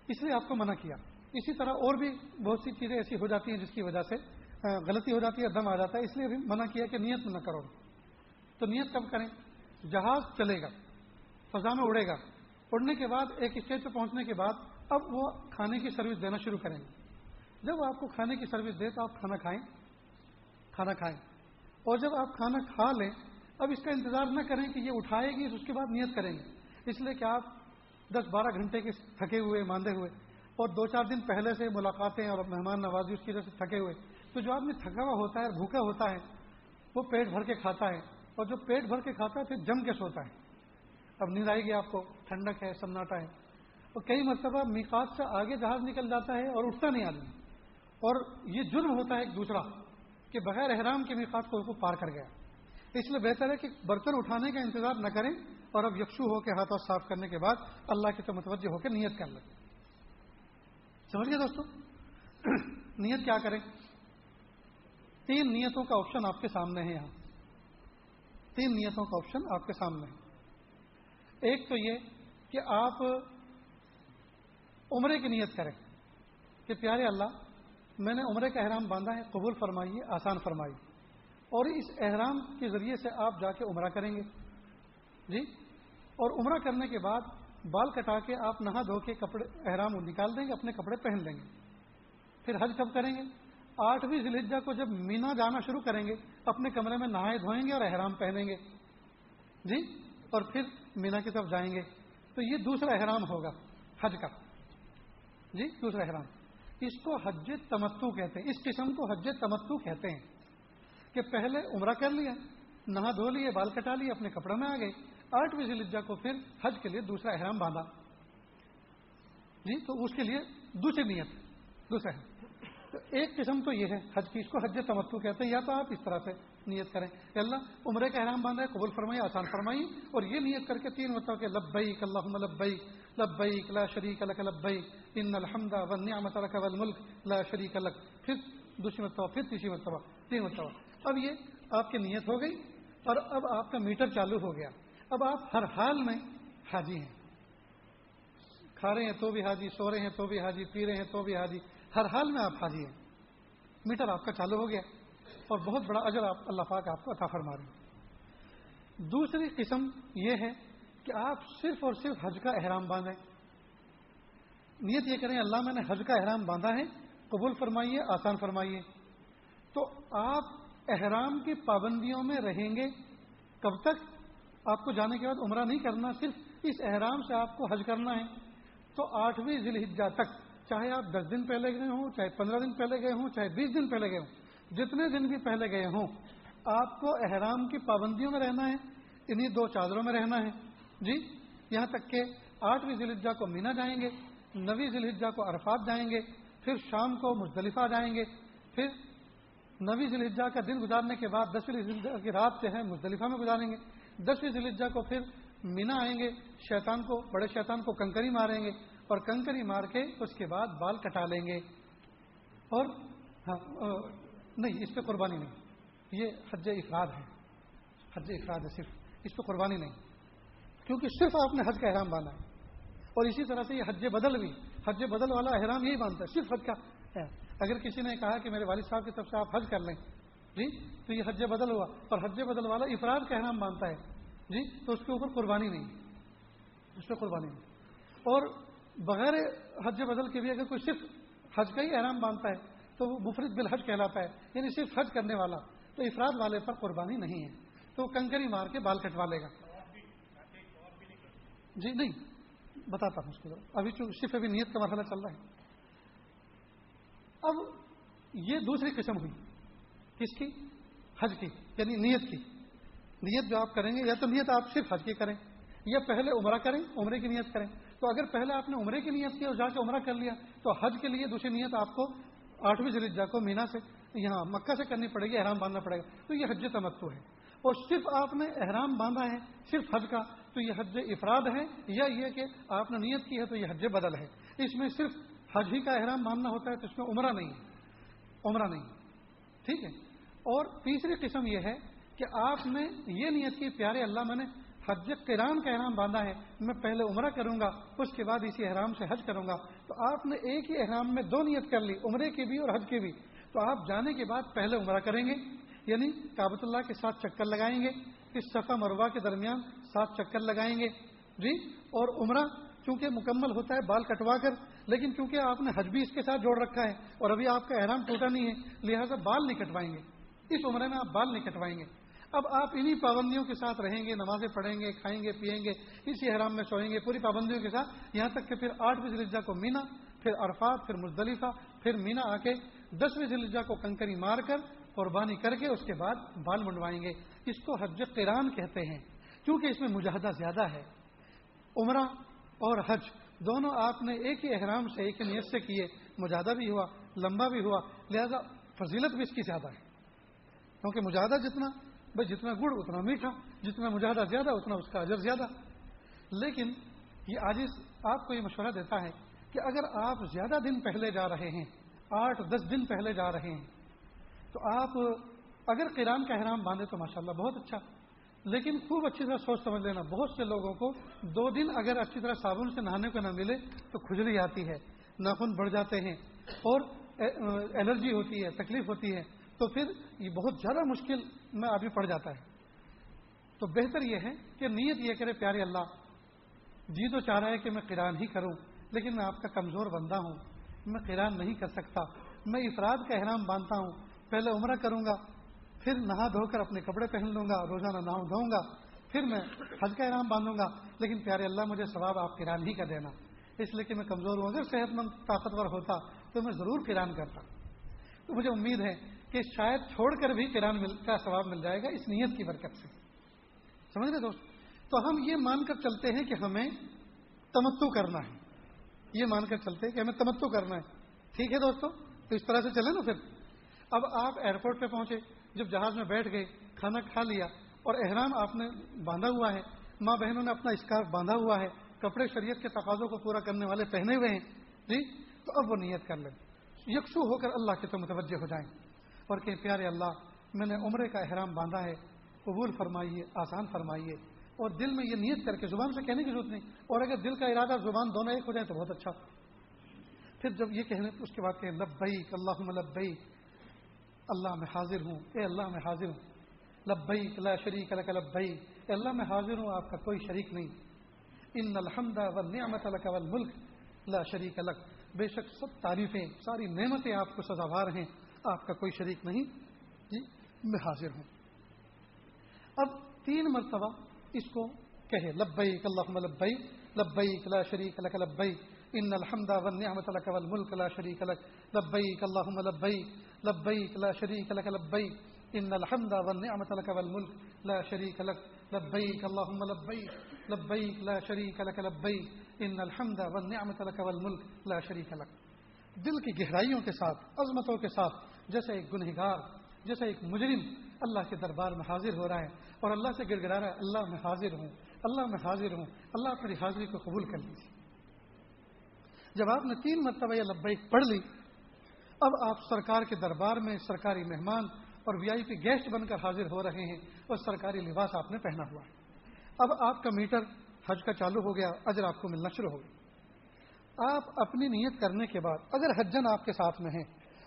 اس لیے آپ کو منع کیا۔ اسی طرح اور بھی بہت سی چیزیں ایسی ہو جاتی ہیں جس کی وجہ سے غلطی ہو جاتی ہے، دم آ جاتا ہے۔ اس لیے بھی منع کیا کہ نیت نہ کرو۔ تو نیت کب کریں؟ جہاز چلے گا، فضا میں اڑے گا۔ اڑنے کے بعد ایک اسٹیج پہ پہنچنے کے بعد اب وہ کھانے کی سروس دینا شروع کریں گے۔ جب آپ کو کھانے کی سروس دے تو آپ کھانا کھائیں۔ کھانا کھائیں۔ اور جب آپ کھانا کھا لیں، اب اس کا انتظار نہ کریں کہ یہ اٹھائے گی، اس کے بعد نیت کریں گے۔ اس لیے کہ آپ دس بارہ گھنٹے کے تھکے ہوئے، ماندے ہوئے۔ اور دو چار دن پہلے سے ملاقاتیں اور مہمان نوازی اس کی وجہ سے تھکے ہوئے۔ تو جو آدمی تھکا ہوا ہوتا ہے اور بھوکا ہوتا ہے، وہ پیٹ بھر کے کھاتا ہے۔ اور جو پیٹ بھر کے کھاتا ہے پھر جم کے سوتا ہے۔ اب نیند آئے گی آپ کو، ٹھنڈک ہے سناٹا ہے۔ اور کئی مرتبہ میقات سے آگے جہاز نکل جاتا ہے اور اٹھتا نہیں آدمی۔ اور یہ جرم ہوتا ہے ایک دوسرا، کہ بغیر احرام کے میقات کو پار کر گیا۔ اس لیے بہتر ہے کہ برتن اٹھانے کا انتظار نہ کریں۔ اور اب یکسو ہو کے ہاتھ صاف کرنے کے بعد اللہ کی تو متوجہ ہو کے نیت کر لیں سمجھ گئے دوستوں نیت کیا کریں؟ تین نیتوں کا آپشن آپ کے سامنے ہے یہاں۔ تین نیتوں کا آپشن آپ کے سامنے ہے۔ ایک تو یہ کہ آپ عمرے کی نیت کریں کہ پیارے اللہ، میں نے عمرے کا احرام باندھا ہے، قبول فرمائیے، آسان فرمائیے۔ اور اس احرام کے ذریعے سے آپ جا کے عمرہ کریں گے۔ جی؟ اور عمرہ کرنے کے بعد بال کٹا کے آپ نہا دھو کے کپڑے احرام نکال دیں گے، اپنے کپڑے پہن لیں گے۔ پھر حج کب کریں گے؟ آٹھویں ذلحجہ کو جب مینا جانا شروع کریں گے، اپنے کمرے میں نہائے دھوئیں گے اور احرام پہنیں گے۔ جی؟ اور پھر مینا کی طرف جائیں گے۔ تو یہ دوسرا احرام ہوگا، حج کا۔ جی؟ دوسرا احرام۔ اس کو حج تمتو کہتے ہیں۔ اس قسم کو حج تمتو کہتے ہیں کہ پہلے عمرہ کر لیا، نہا دھو لیے، بال کٹا لیے، اپنے کپڑے میں آ گئے۔ آٹھویں ذلجا کو پھر حج کے لیے دوسرا احرام باندھا۔ جی تو اس کے لیے دوسری نیت، دوسرا ہے تو ایک قسم تو یہ ہے، حج کی اس کو حج تمتو کہتے ہیں، یا تو آپ اس طرح سے نیت کریں۔ کہ اللہ، عمرے کا احرام باندھا ہے، قبول فرمائی، آسان فرمائی، اور یہ نیت کر کے تین مرتبہ کہ لبئی اللہ لبئی لبئی لا شریک الک لبئی ان الحمد ونعمت لك والملک لا شریک الک پھر دوسری مرتبہ، پھر تیسری مرتبہ، تین مرتبہ۔ اب یہ آپ کی نیت ہو گئی، اور اب آپ کا میٹر چالو ہو گیا۔ اب آپ ہر حال میں حاجی ہیں۔ کھا رہے ہیں تو بھی حاجی، سو رہے ہیں تو بھی حاجی، پی رہے ہیں تو بھی حاجی۔ ہر حال میں آپ حاجی ہیں۔ میٹر آپ کا چالو ہو گیا اور بہت بڑا اجر آپ اللہ پاک آپ کو عطا فرما رہے ہیں۔ دوسری قسم یہ ہے کہ آپ صرف اور صرف حج کا احرام باندھیں۔ نیت یہ کریں، اللہ میں نے حج کا احرام باندھا ہے، قبول فرمائیے، آسان فرمائیے۔ تو آپ احرام کی پابندیوں میں رہیں گے، کب تک؟ آپ کو جانے کے بعد عمرہ نہیں کرنا، صرف اس احرام سے آپ کو حج کرنا ہے۔ تو آٹھویں ذیل حجا تک، چاہے آپ دس دن پہلے گئے ہوں، چاہے پندرہ دن پہلے گئے ہوں، چاہے بیس دن پہلے گئے ہوں، جتنے دن بھی پہلے گئے ہوں، آپ کو احرام کی پابندیوں میں رہنا ہے انہیں دو چادروں میں رہنا ہے۔ جی یہاں تک کہ آٹھویں ذیل کو مینا جائیں گے، نویں ذیل کو عرفات جائیں گے، پھر شام کو مزدلفہ جائیں گے، پھر نویں ذیل کا دن گزارنے کے بعد دسویں کی رات جو ہے مزدلفہ میں گزاریں گے۔ دسویں ذیل کو پھر مینا آئیں گے، شیطان کو، بڑے شیطان کو کنکری ماریں گے اور کنکری مار کے اس کے بعد بال کٹا لیں گے۔ اور ہاں نہیں، اس پہ قربانی نہیں۔ یہ حج افراد ہے۔ حج افراد ہے صرف۔ اس پہ قربانی نہیں۔ کیونکہ صرف آپ نے حج کا احرام باندھا ہے۔ اور اسی طرح سے یہ حج بدل بھی۔ حج بدل والا احرام یہی باندھتا ہے، صرف حج کا۔ ہے اگر کسی نے کہا کہ میرے والد صاحب کی طرف سے آپ حج کر لیں جی تو یہ حج بدل ہوا۔ اور حج بدل والا افراد کا احرام باندھتا ہے۔ جی تو اس کے اوپر قربانی نہیں۔ اس پہ قربانی نہیں۔ اور بغیر حج بدل کے بھی اگر کوئی صرف حج کا ہی احرام باندھتا ہے، تو وہ مفرد بالحج کہلاتا ہے۔ یعنی صرف حج کرنے والا۔ تو افراد والے پر قربانی نہیں ہے۔ تو کنکری مار کے بال کٹوا لے گا۔ جی نہیں۔ بتاتا ہوں اس کو۔ ابھی صرف ابھی نیت کا مرحلہ چل رہا ہے۔ اب یہ دوسری قسم ہوئی۔ کس کی؟ حج کی یعنی نیت کی۔ نیت جو آپ کریں گے، یا تو نیت آپ صرف حج کی کریں، یا پہلے عمرہ کریں، عمرے کی نیت کریں۔ تو اگر پہلے آپ نے عمرے کی نیت کی اور جا کے عمرہ کر لیا، تو حج کے لیے دوسری نیت آپ کو آٹھویں ذریعہ کو مینا سے یہاں مکہ سے کرنی پڑے گی، احرام باندھنا پڑے گا۔ تو یہ حج تمتو ہے۔ اور صرف آپ نے احرام باندھا ہے، صرف حج کا، تو یہ حج افراد ہے یا یہ کہ آپ نے نیت کی ہے تو یہ حج بدل ہے۔ اس میں صرف حج ہی کا احرام باندھنا ہوتا ہے، تو اس میں عمرہ نہیں ہے۔ عمرہ نہیں ہے۔ ٹھیک ہے؟ اور تیسری قسم یہ ہے کہ آپ نے یہ نیت کی، پیارے اللہ میں نے حج کرام کا احرام باندھا ہے، میں پہلے عمرہ کروں گا، اس کے بعد اسی احرام سے حج کروں گا۔ تو آپ نے ایک ہی احرام میں دو نیت کر لی، عمرے کی بھی اور حج کی بھی۔ تو آپ جانے کے بعد پہلے عمرہ کریں گے یعنی کابت اللہ کے ساتھ چکر لگائیں گے، اس صفحہ مروا کے درمیان سات چکر لگائیں گے۔ جی؟ اور عمرہ چونکہ مکمل ہوتا ہے، بال کٹوا کر لیکن چونکہ آپ نے حج بھی اس کے ساتھ جوڑ رکھا ہے اور ابھی آپ کا احرام ٹوٹا نہیں ہے، لہٰذا بال نہیں کٹوائیں گے۔ اس عمرے میں آپ بال نہیں کٹوائیں گے۔ اب آپ انہی پابندیوں کے ساتھ رہیں گے، نمازیں پڑھیں گے، کھائیں گے، پیئیں گے، اسی حرام میں سوئیں گے، پوری پابندیوں کے ساتھ۔ یہاں تک کہ پھر آٹھویں ذلجہ کو مینا، پھر عرفات، پھر مزدلفہ، پھر مینا آ کے دسویں ذلجہ کو کنکری مار کر قربانی کر کے اس کے بعد بال منڈوائیں گے۔ اس کو حج قران کہتے ہیں۔ کیونکہ اس میں مجاہدہ زیادہ ہے۔ عمرہ اور حج دونوں آپ نے ایک ہی احرام سے ایک ہی نیت سے کیے، مجاہدہ بھی ہوا، لمبا بھی ہوا، لہذا فضیلت بھی اس کی زیادہ ہے۔ کیونکہ مجاہدہ جتنا بھائی جتنا گڑ اتنا میٹھا، جتنا مجاہدہ زیادہ اتنا اس کا اجر زیادہ۔ لیکن یہ آج آپ کو یہ مشورہ دیتا ہے کہ اگر آپ زیادہ دن پہلے جا رہے ہیں، آٹھ دس دن پہلے جا رہے ہیں، تو آپ اگر کرام کا احرام باندھے تو ماشاءاللہ بہت اچھا۔ لیکن خوب اچھی طرح سوچ سمجھ لینا۔ بہت سے لوگوں کو دو دن اگر اچھی طرح صابن سے نہانے کو نہ ملے تو کھجلی آتی ہے، ناخن بڑھ جاتے ہیں اور الرجی ہوتی ہے، تکلیف ہوتی ہے، تو پھر یہ بہت زیادہ مشکل میں ابھی پڑ جاتا ہے۔ تو بہتر یہ ہے کہ نیت یہ کرے، پیارے اللہ جی تو چاہ رہا ہے کہ میں قرآن ہی کروں، لیکن میں آپ کا کمزور بندہ ہوں، میں قرآن نہیں کر سکتا۔ میں افراد کا احرام باندھتا ہوں، پہلے عمرہ کروں گا پھر نہا دھو کر اپنے کپڑے پہن لوں گا، روزانہ نہاؤں، دھوؤں گا، پھر میں حج کا احرام باندھوں گا۔ لیکن پیارے اللہ، مجھے ثواب آپ کران ہی کا دینا۔ اس لیے کہ میں کمزور ہوں۔ اگر صحت مند طاقتور ہوتا تو میں ضرور کران کرتا۔ تو مجھے امید ہے کہ شاید چھوڑ کر بھی کران کا ثواب مل جائے گا۔ اس نیت کی برکت سے۔ سمجھ رہے دوست؟ تو ہم یہ مان کر چلتے ہیں کہ ہمیں تمتو کرنا ہے۔ یہ مان کر چلتے ہیں کہ ہمیں تمتو کرنا ہے۔ ٹھیک ہے دوستو؟ تو اس طرح سے چلے نا پھر۔ اب آپ ایئرپورٹ پہ پہنچے۔ جب جہاز میں بیٹھ گئے، کھانا کھا لیا اور احرام آپ نے باندھا ہوا ہے، ماں بہنوں نے اپنا اسکارف باندھا ہوا ہے، کپڑے شریعت کے تقاضوں کو پورا کرنے والے پہنے ہوئے ہیں جی؟ تو اب وہ نیت کر لیں۔ یکسو ہو کر اللہ کے تو متوجہ ہو جائیں۔ اور کہ پیارے اللہ، میں نے عمرے کا احرام باندھا ہے، قبول فرمائیے، آسان فرمائیے۔ اور دل میں یہ نیت کر کے، زبان سے کہنے کی ضرورت نہیں۔ اور اگر دل کا ارادہ زبان دونوں ایک ہو جائے تو بہت اچھا۔ پھر جب یہ کہنے، اس کے بعد کہ لبئی اللہ لبئی اللہ میں حاضر ہوں، اے اللہ میں حاضر ہوں۔ لبئی لا شریک لک لبئی اے اللہ میں حاضر ہوں، آپ کا کوئی شریک نہیں۔ ان الحمد و نعمت لک والملک لا شریک لک۔ بے شک سب تعریفیں، ساری نعمتیں آپ کو سزاوار ہیں۔ آپ کا کوئی شریک نہیں۔ جی میں حاضر ہوں۔ اب تین مرتبہ اس کو کہے لبئی اللہ لبئی لبئی لا شریک لک لبئی ان الحمد والنعمت لك والملك لا شريك لك لبيك اللهم لبيك لبيك لا شريك لك لبيك ان الحمد والنعمت لك والملك لا شريك لك لبيك اللهم لبيك لبيك لا شريك لك لبيك ان الحمد والنعمت لك والملك لا شريك لك دل کی گہرائیوں کے ساتھ، عظمتوں کے ساتھ، جیسے ایک گنہگار، جیسے ایک مجرم، اللہ کے دربار میں حاضر ہو رہا ہے اور اللہ سے گر گرا رہا ہے، اللہ میں حاضر ہوں، اللہ میں حاضر ہوں، اللہ اپنی حاضری کو قبول کر لیجیے۔ جب آپ نے تین مرتبہ یہ لبیک پڑھ لی اب آپ سرکار کے دربار میں سرکاری مہمان اور وی آئی پی گیسٹ بن کر حاضر ہو رہے ہیں اور سرکاری لباس آپ نے پہنا ہوا ہے۔ اب آپ کا میٹر حج کا چالو ہو گیا، اجر آپ کو ملنا شروع ہو گیا۔ آپ اپنی نیت کرنے کے بعد، اگر حجن آپ کے ساتھ میں ہے،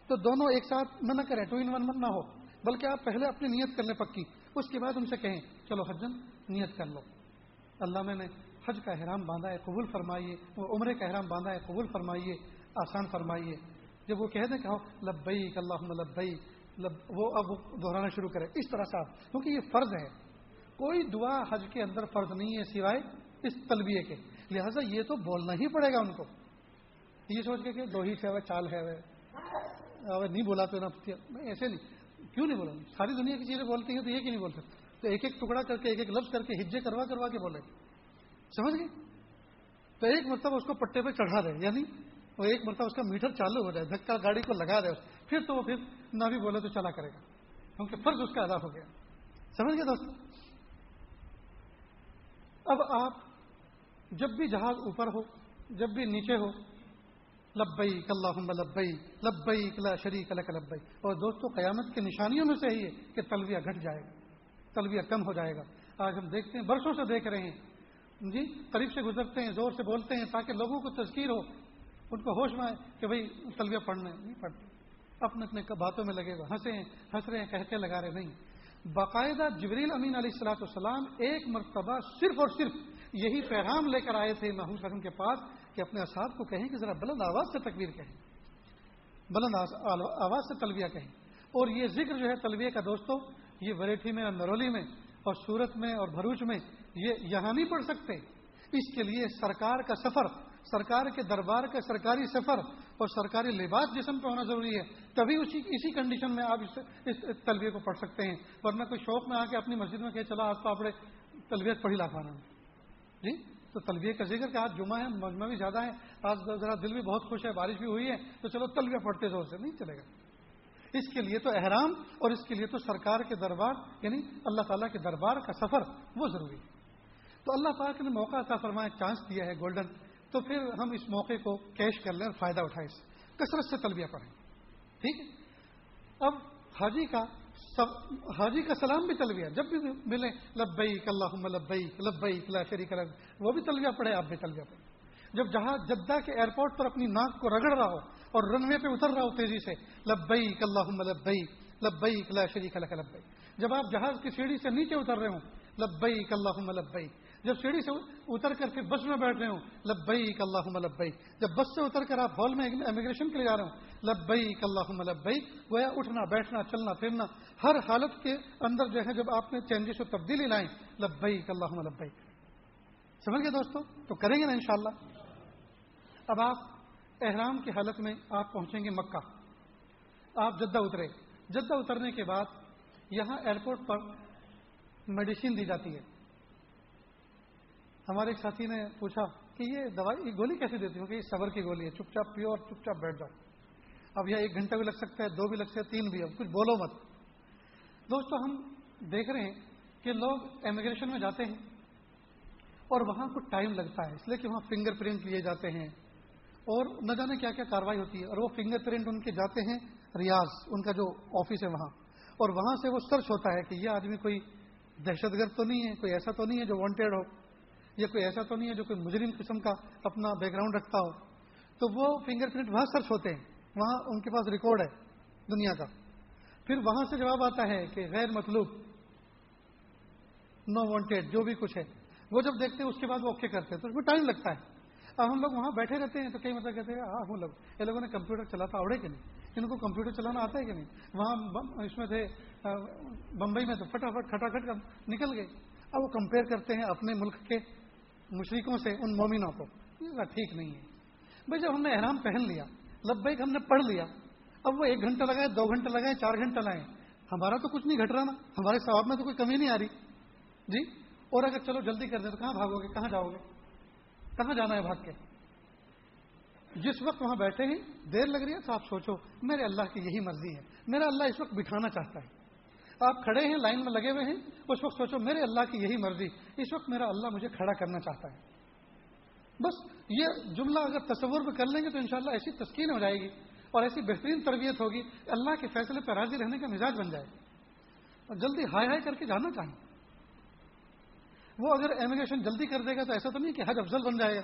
تو دونوں ایک ساتھ نہ نہ کریں، ٹو ان ون من نہ ہو، بلکہ آپ پہلے اپنی نیت کر لیں پکی، اس کے بعد ان سے کہیں، چلو حجن، نیت کر لو۔ اللہ میں نے حج کا احرام باندھا ہے، قبول فرمائیے عمرے کا احرام باندھا ہے، قبول فرمائیے، آسان فرمائیے۔ جب وہ کہہ دیں کہ ہاں، لبئی اللہ لبئی لب، وہ اب دہرانا شروع کرے۔ اس طرح سے آپ، کیونکہ یہ فرض ہے کوئی دعا حج کے اندر فرض نہیں ہے سوائے اس تلبیے کے۔ لہذا یہ تو بولنا ہی پڑے گا ان کو۔ یہ سوچ کے کہ دو ہی سے چال ہے نہیں بولا تو نا ایسے نہیں، کیوں نہیں بولا ساری دنیا کی چیزیں بولتی ہیں تو یہ کیوں نہیں بول سکتے۔ تو ایک ایک ٹکڑا کر کے، ایک ایک لفظ کر کے ہجے کروا کروا کے بولے۔ سمجھ گئے؟ تو ایک مرتبہ اس کو پٹے پہ چڑھا دے یعنی وہ ایک مرتبہ اس کا میٹر چالو ہو جائے، دھکا گاڑی کو لگا دے پھر تو وہ پھر نہ بھی بولے تو چلا کرے گا، کیونکہ فرض اس کا ادا ہو گیا۔ سمجھ گئے دوستوں اب آپ جب بھی جہاز اوپر ہو، جب بھی نیچے ہو لبئی اللہ لبئی لبئی کلا شریک الک لبئی اور دوستوں قیامت کی نشانیوں میں سے ہی ہے کہ تلویہ گھٹ جائے گا، تلویہ کم ہو جائے گا۔ آج ہم دیکھتے ہیں، برسوں سے دیکھ رہے ہیں۔ جی قریب سے گزرتے ہیں، زور سے بولتے ہیں تاکہ لوگوں کو تذکیر ہو۔ ان کو ہوش میں آئے کہ بھائی تلبیہ پڑھنا نہیں پڑھتے۔ اپنے اپنے باتوں میں لگے ہوئے ہنسے ہیں، ہنس رہے ہیں، کہتے لگا رہے نہیں۔ باقاعدہ جبریل امین علیہ السلاۃ والسلام ایک مرتبہ صرف اور صرف یہی پیغام لے کر آئے تھے محمود حسن کے پاس کہ اپنے اساتذ کو کہیں کہ ذرا بلند آواز سے تکبیر کہیں۔ بلند آواز سے تلبیہ کہیں۔ اور یہ ذکر جو ہے تلبیہ کا دوستوں یہ وریٹھی میں اور نرولی میں اور سورت میں اور بھروچ میں یہ یہاں نہیں پڑھ سکتے۔ اس کے لیے سرکار کا سفر سرکار کے دربار کا سرکاری سفر اور سرکاری لباس جسم پہ ہونا ضروری ہے، تبھی اسی اسی کنڈیشن میں آپ اس تلبیہ کو پڑھ سکتے ہیں۔ ورنہ کوئی شوق میں آ کے اپنی مسجد میں کہ چلا آج تو آپ تلبیت پڑھی لا پانا جی؟ تو تلبیہ کا ذکر کہ آج جمعہ ہے، مجمع بھی زیادہ ہے آج ذرا دل بھی بہت خوش ہے، بارش بھی ہوئی ہے، تو چلو تلبیہ پڑھتے زور سے، نہیں چلے گا۔ اس کے لیے تو احرام اور اس کے لیے تو سرکار کے دربار یعنی اللہ تعالیٰ کے دربار کا سفر وہ ضروری ہے۔ تو اللہ پاک نے موقع کا فرمایا، چانس دیا ہے، گولڈن تو پھر ہم اس موقع کو کیش کر لیں اور فائدہ اٹھائیں اس کثرت سے تلبیہ پڑھیں۔ ٹھیک ہے؟ اب حاجی کا حاجی کا سلام بھی تلبیہ۔ جب بھی ملے لبئی اللہ لبئی لبئی لا شریک الگ وہ بھی تلبیہ پڑھے آپ بھی تلبیہ پڑھیں۔ جب جہاز جدہ کے ایئرپورٹ پر اپنی ناک کو رگڑ رہا ہو اور رن وے پہ اتر رہا ہو تیزی سے لبئی اللہ لبئی لبئی لا شریک الگ لبئی جب آپ جہاز کی سیڑھی سے نیچے اتر رہے ہوں لبئی اللہ لبئی جب سیڑھی سے اتر کر پھر بس میں بیٹھ رہے ہوں، لبیک اللہ لبئی جب بس سے اتر کر آپ ہال میں امیگریشن کے لیے جا رہے ہوں، لبیک اللہ لبئی گویا اٹھنا، بیٹھنا، چلنا، پھرنا۔ ہر حالت کے اندر جو ہے، جب آپ نے چینجز و تبدیلی لائیں، لبیک اللہ لبئی سمجھ گئے دوستوں تو کریں گے نا انشاءاللہ۔ اب آپ احرام کی حالت میں آپ پہنچیں گے مکہ۔ آپ جدہ اترے۔ جدہ اترنے کے بعد یہاں ایئرپورٹ پر میڈیسین دی جاتی ہے۔ ہمارے ایک ساتھی نے پوچھا کہ یہ دوائی، یہ گولی کیسے دیتی؟ ہوں کہ یہ صبر کی گولی ہے، چپ چاپ پیو اور چپ چاپ بیٹھ جاؤ۔ اب یہ ایک گھنٹہ بھی لگ سکتا ہے، دو بھی لگ سکتے ہیں تین بھی، اب کچھ بولو مت۔ دوستو، ہم دیکھ رہے ہیں کہ لوگ امیگریشن میں جاتے ہیں اور وہاں کچھ ٹائم لگتا ہے، اس لیے کہ وہاں فنگر پرنٹ لیے جاتے ہیں۔ اور نہ جانے کیا کیا کاروائی ہوتی ہے۔ اور وہ فنگر پرنٹ ان کے جاتے ہیں ریاض، ان کا جو آفس ہے وہاں۔ اور وہاں سے وہ سرچ ہوتا ہے کہ یہ آدمی کوئی دہشت گرد تو نہیں ہے، کوئی ایسا تو نہیں ہے جو وانٹیڈ ہو۔ یا کوئی ایسا تو نہیں ہے جو کوئی مجرم قسم کا اپنا بیک گراؤنڈ رکھتا ہو؟ تو وہ فنگر پرنٹ وہاں سرچ ہوتے ہیں، وہاں ان کے پاس ریکارڈ ہے دنیا کا۔ پھر وہاں سے جواب آتا ہے کہ غیر مطلوب نو وانٹیڈ جو بھی کچھ ہے۔ وہ جب دیکھتے ہیں، اس کے بعد وہ اوکے کرتے ہیں، تو اس میں ٹائم لگتا ہے۔ اب ہم لوگ وہاں بیٹھے رہتے ہیں، تو کئی مطلب کہتے ہیں ہاں ہم لوگ، یہ لوگوں نے کمپیوٹر چلاتا اوڑے کہ نہیں؟ ان کو کمپیوٹر چلانا آتا ہے کہ نہیں؟ وہاں اس میں تھے بمبئی میں تو فٹافٹ کھٹاکھٹ نکل گئے۔ اب وہ کمپیئر کرتے ہیں اپنے ملک کے مشرقوں سے، ان مومنوں کو۔ ٹھیک نہیں ہے۔ بھائی، جب ہم نے احرام پہن لیا، لبیک ہم نے پڑھ لیا، اب وہ ایک گھنٹہ لگائے، دو گھنٹے لگائے، چار گھنٹے لگائے، ہمارا تو کچھ نہیں گھٹ رہا نا۔ ہمارے ثواب میں تو کوئی کمی نہیں آ رہی۔ جی؟ اور اگر چلو جلدی کر دیں تو کہاں بھاگو گے؟ کہاں جاؤ گے؟ کہاں جانا ہے بھاگ کے؟ جس وقت وہاں بیٹھے ہیں، دیر لگ رہی ہے تو آپ سوچو، میرے اللہ کی یہی مرضی ہے۔ میرا اللہ اس وقت بٹھانا چاہتا ہے۔ آپ کھڑے ہیں، لائن میں لگے ہوئے ہیں، اس وقت سوچو، میرے اللہ کی یہی مرضی۔ اس وقت میرا اللہ مجھے کھڑا کرنا چاہتا ہے۔ بس یہ جملہ اگر تصور میں کر لیں گے تو انشاءاللہ ایسی تسکین ہو جائے گی اور ایسی بہترین تربیت ہوگی۔ اللہ کے فیصلے پہ راضی رہنے کا مزاج بن جائے۔ اور جلدی ہائی ہائی کر کے جانا چاہیں۔ وہ اگر امیگریشن جلدی کر دے گا تو ایسا تو نہیں کہ حج افضل بن جائے۔ گا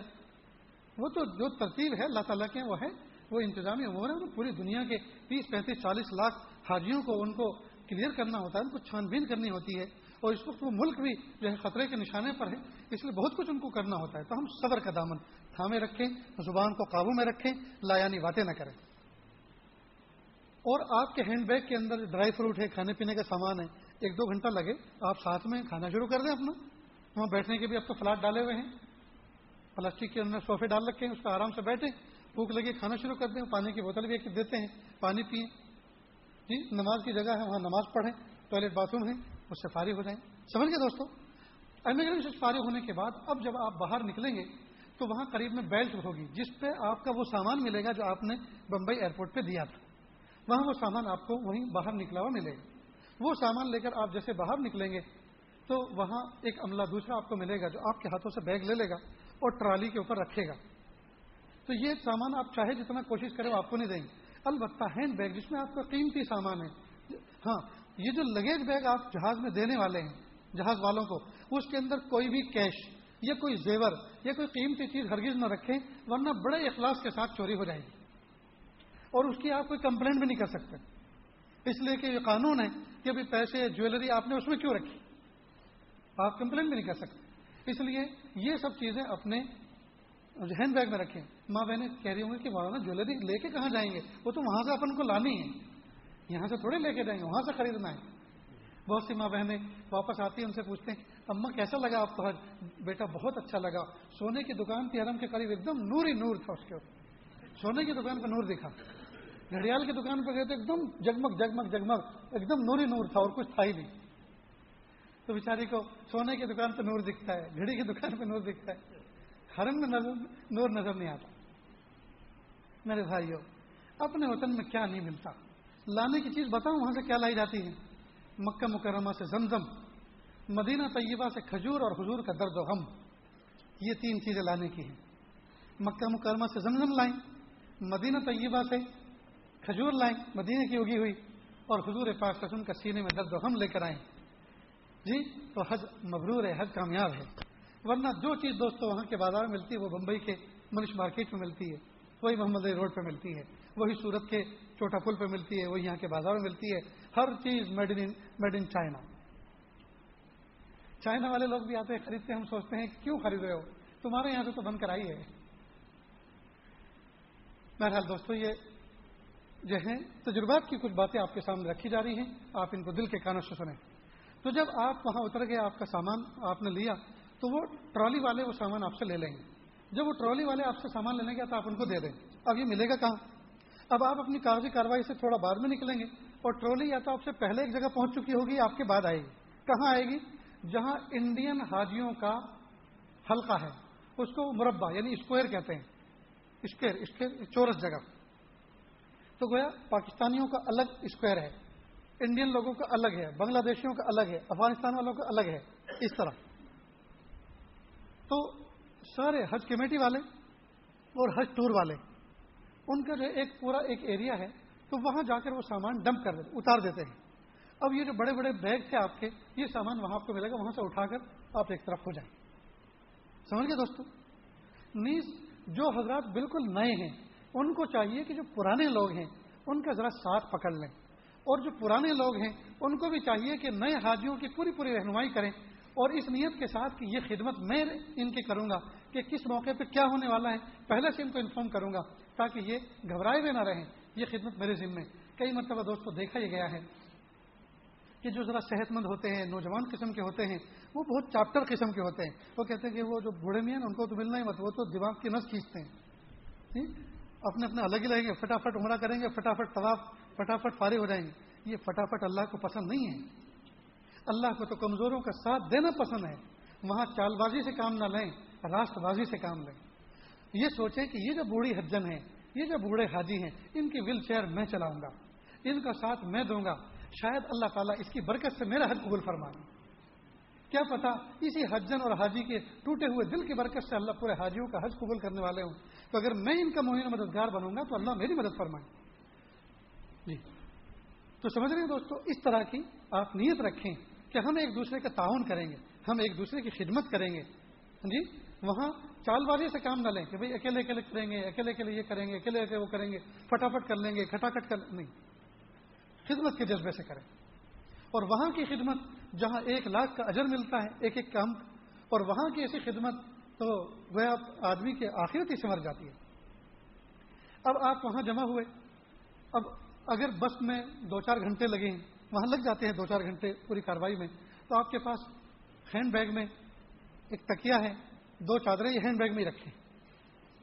وہ تو جو ترتیب ہے، اللہ تعالیٰ کے وہ ہے۔ وہ انتظامی امور ہے پوری دنیا کے تیس پینتیس چالیس لاکھ حاجیوں کو، ان کو کلیئر کرنا ہوتا ہے، ان کو چھان بین کرنی ہوتی ہے اور اس وقت وہ ملک بھی جو ہے خطرے کے نشانے پر ہے، اس لیے بہت کچھ ان کو کرنا ہوتا ہے۔ تو ہم صبر کا دامن تھامے رکھیں، زبان کو قابو میں رکھیں لایانی باتیں نہ کریں۔ اور آپ کے ہینڈ بیگ کے اندر ڈرائی فروٹ ہے، کھانے پینے کا سامان ہے، ایک دو گھنٹہ لگے، آپ ساتھ میں کھانا شروع کر دیں اپنا۔ وہاں بیٹھنے کے بھی اب تو فلاٹ ڈالے ہوئے ہیں۔ پلاسٹک کے اندر صوفے ڈال رکھے ہیں، اس کا آرام سے بیٹھے بھوک لگے کھانا شروع کر دیں، پانی کی بوتل بھی ایک دیتے ہیں، پانی پئیں۔ جی نماز کی جگہ ہے، وہاں نماز پڑھیں ٹوائلٹ باتھ روم ہے اس سے فارغ ہو جائیں۔ سمجھ گئے دوستوں امیگریشن سے فارغ ہونے کے بعد اب جب آپ باہر نکلیں گے، تو وہاں قریب میں بیلٹ ہوگی، جس پہ آپ کا وہ سامان ملے گا جو آپ نے بمبئی ایئرپورٹ پہ دیا تھا۔ وہاں وہ سامان آپ کو وہیں باہر نکلا ہوا ملے گا۔ وہ سامان لے کر آپ جیسے باہر نکلیں گے، تو وہاں ایک عملہ دوسرا آپ کو ملے گا جو آپ کے ہاتھوں سے بیگ لے لے گا اور ٹرالی کے اوپر رکھے گا۔ تو یہ سامان آپ چاہے جتنا کوشش کریں وہ آپ کو نہیں دیں گے۔ البتہ ہینڈ بیگ، جس میں آپ کا قیمتی سامان ہے۔ ہاں یہ جو لگیج بیگ آپ جہاز میں دینے والے ہیں، جہاز والوں کو، اس کے اندر کوئی بھی کیش یا کوئی زیور یا کوئی قیمتی چیز ہرگز نہ رکھیں، ورنہ بڑے اخلاص کے ساتھ چوری ہو جائے گی۔ اور اس کی آپ کوئی کمپلین بھی نہیں کر سکتے۔ اس لیے کہ یہ قانون ہے کہ ابھی پیسے جیولری آپ نے اس میں کیوں رکھی؟ آپ کمپلین بھی نہیں کر سکتے۔ اس لیے یہ سب چیزیں اپنے ہینڈ بیگ میں رکھیں۔ ماں بہنیں کہہ رہی ہوں گی کہ مولانا جیولری لے کے کہاں جائیں گے؟ وہ تو وہاں سے اپن کو لانی ہے۔ یہاں سے تھوڑے لے کے جائیں گے، وہاں سے خریدنا ہے۔ بہت سی ماں بہنیں واپس آتی ہیں، ان سے پوچھتے ہیں، اماں، کیسا لگا آپ کو بیٹا، بہت اچھا لگا۔ سونے کی دکان کی حرم کے قریب، ایک دم نور ہی نور تھا اس کے اوپر۔ سونے کی دکان پہ نور دکھا۔ گھڑیال کی دکان پہ گئے تو ایک دم جگمگ جگمگ جگمگ، ایک دم نور ہی نور تھا اور کچھ تھا ہی نہیں۔ تو بیچاری کو سونے کی دکان پہ نور دکھتا ہے، گھڑی کی دکان پہ نور دکھتا ہے۔ حرم میں نظر نور نظر نہیں آتا۔ میرے بھائیوں اپنے وطن میں کیا نہیں ملتا۔ لانے کی چیز بتاؤں، وہاں سے کیا لائی جاتی ہے مکہ مکرمہ سے زمزم، مدینہ طیبہ سے کھجور اور حضور کا درد و غم۔ یہ تین چیزیں لانے کی ہیں۔ مکہ مکرمہ سے زمزم لائیں، مدینہ طیبہ سے کھجور لائیں، مدینہ کی اگی ہوئی، اور حضور پاک قسم کا سینے میں درد و غم لے کر آئیں۔ جی تو حج مبرور ہے حج کامیاب ہے۔ ورنہ جو چیز دوستوں وہاں کے بازار میں ملتی ہے، وہ بمبئی کے منش مارکیٹ میں ملتی ہے، وہی محمد روڈ پہ ملتی ہے، وہی سورت کے چوٹا پل پہ ملتی ہے، وہی یہاں کے بازار میں ملتی ہے، ہر چیز made in made in China China والے لوگ بھی آتے ہیں، خریدتے ہیں، ہم سوچتے ہیں کیوں خرید رہے ہو؟ تمہارے یہاں سے تو بند کرائی ہے۔ بہرحال دوستو، یہ جو ہیں، تجربات کی کچھ باتیں آپ کے سامنے رکھی جا رہی ہیں، آپ ان کو دل کے کانوں سے سنیں۔ تو جب آپ وہاں اتر گئے، آپ کا سامان آپ نے لیا تو وہ ٹرالی والے وہ سامان آپ سے لے لیں گے۔ جب وہ ٹرالی والے آپ سے سامان لینے گے تو آپ ان کو دے دیں۔ اب یہ ملے گا کہاں؟ اب آپ اپنی کاغذی کاروائی سے تھوڑا بعد میں نکلیں گے اور ٹرالی یا تو آپ سے پہلے ایک جگہ پہنچ چکی ہوگی، آپ کے بعد آئے گی۔ کہاں آئے گی؟ جہاں انڈین حاجیوں کا حلقہ ہے۔ اس کو مربع یعنی اسکوائر کہتے ہیں۔ اسکوئر اسکوئر، چورس جگہ۔ تو گویا پاکستانیوں کا الگ اسکوائر ہے۔ انڈین لوگوں کا الگ ہے، بنگلہ دیشیوں کا الگ ہے، افغانستان والوں کا الگ ہے۔ اس طرح۔ تو سارے حج کمیٹی والے اور حج ٹور والے، ان کا جو ایک پورا ایک ایریا ہے، تو وہاں جا کر وہ سامان ڈمپ کر دیتے، اتار دیتے ہیں۔ اب یہ جو بڑے بڑے بیگ تھے آپ کے، یہ سامان وہاں آپ کو ملے گا، وہاں سے اٹھا کر آپ ایک طرف ہو جائیں۔ سمجھ گئے دوستوں نیز جو حضرات بالکل نئے ہیں، ان کو چاہیے کہ جو پرانے لوگ ہیں، ان کا ذرا ساتھ پکڑ لیں۔ اور جو پرانے لوگ ہیں، ان کو بھی چاہیے کہ نئے حاجیوں کی پوری پوری رہنمائی کریں۔ اور اس نیت کے ساتھ کہ یہ خدمت میں ان کی کروں گا کہ کس موقع پہ کیا ہونے والا ہے، پہلے سے ان کو انفارم کروں گا تاکہ یہ گھبرائے ہوئے نہ رہیں، یہ خدمت میرے ذمے کئی مرتبہ دوستوں دیکھا ہی گیا ہے کہ جو ذرا صحت مند ہوتے ہیں، نوجوان قسم کے ہوتے ہیں، وہ بہت چاپٹر قسم کے ہوتے ہیں۔ وہ کہتے ہیں کہ وہ جو بوڑھے میں ہیں، ان کو تو ملنا ہی مت، وہ تو دماغ کی نس کھینچتے ہیں۔ جی؟ اپنے اپنے الگ ہی رہیں گے، فٹافٹ عمرہ کریں گے، فٹافٹ طواف، فٹافٹ فارغ ہو جائیں گے۔ یہ فٹافٹ اللہ کو پسند نہیں ہے۔ اللہ کو تو کمزوروں کا ساتھ دینا پسند ہے۔ وہاں چال بازی سے کام نہ لیں راست بازی سے کام لیں۔ یہ سوچیں کہ یہ جو بوڑھی حجن ہے یہ جو بوڑھے حاجی ہیں، ان کی ویل چیئر میں چلاؤں گا۔ ان کا ساتھ میں دوں گا۔ شاید اللہ تعالیٰ اس کی برکت سے میرا حج قبول فرمائے۔ کیا پتا اسی حجن اور حاجی کے ٹوٹے ہوئے دل کی برکت سے اللہ پورے حاجیوں کا حج قبول کرنے والے ہوں۔ تو اگر میں ان کا مہینہ مددگار بنوں گا تو اللہ میری مدد فرمائے۔ جی۔ تو سمجھ رہے ہیں دوستو، اس طرح کی آپ نیت رکھیں۔ کہ ہم ایک دوسرے کا تعاون کریں گے، ہم ایک دوسرے کی خدمت کریں گے۔ جی وہاں چال بازی سے کام نہ لیں کہ بھائی اکیلے اکیلے کریں گے، اکیلے اکیلے یہ کریں گے، اکیلے اکیلے وہ کریں گے فٹافٹ کر لیں گے، کھٹاکٹ کر نہیں۔ خدمت کے جذبے سے کریں۔ اور وہاں کی خدمت جہاں ایک لاکھ کا اجر ملتا ہے، ایک ایک کام، اور وہاں کی ایسی خدمت تو وہ آدمی کے آخرت ہی سمر جاتی ہے۔ اب آپ وہاں جمع ہوئے۔ اب اگر بس میں دو چار گھنٹے لگے ہیں وہاں لگ جاتے ہیں دو چار گھنٹے پوری کاروائی میں۔ تو آپ کے پاس ہینڈ بیگ میں ایک تکیا ہے، دو چادریں یہ ہینڈ بیگ میں ہی رکھیں۔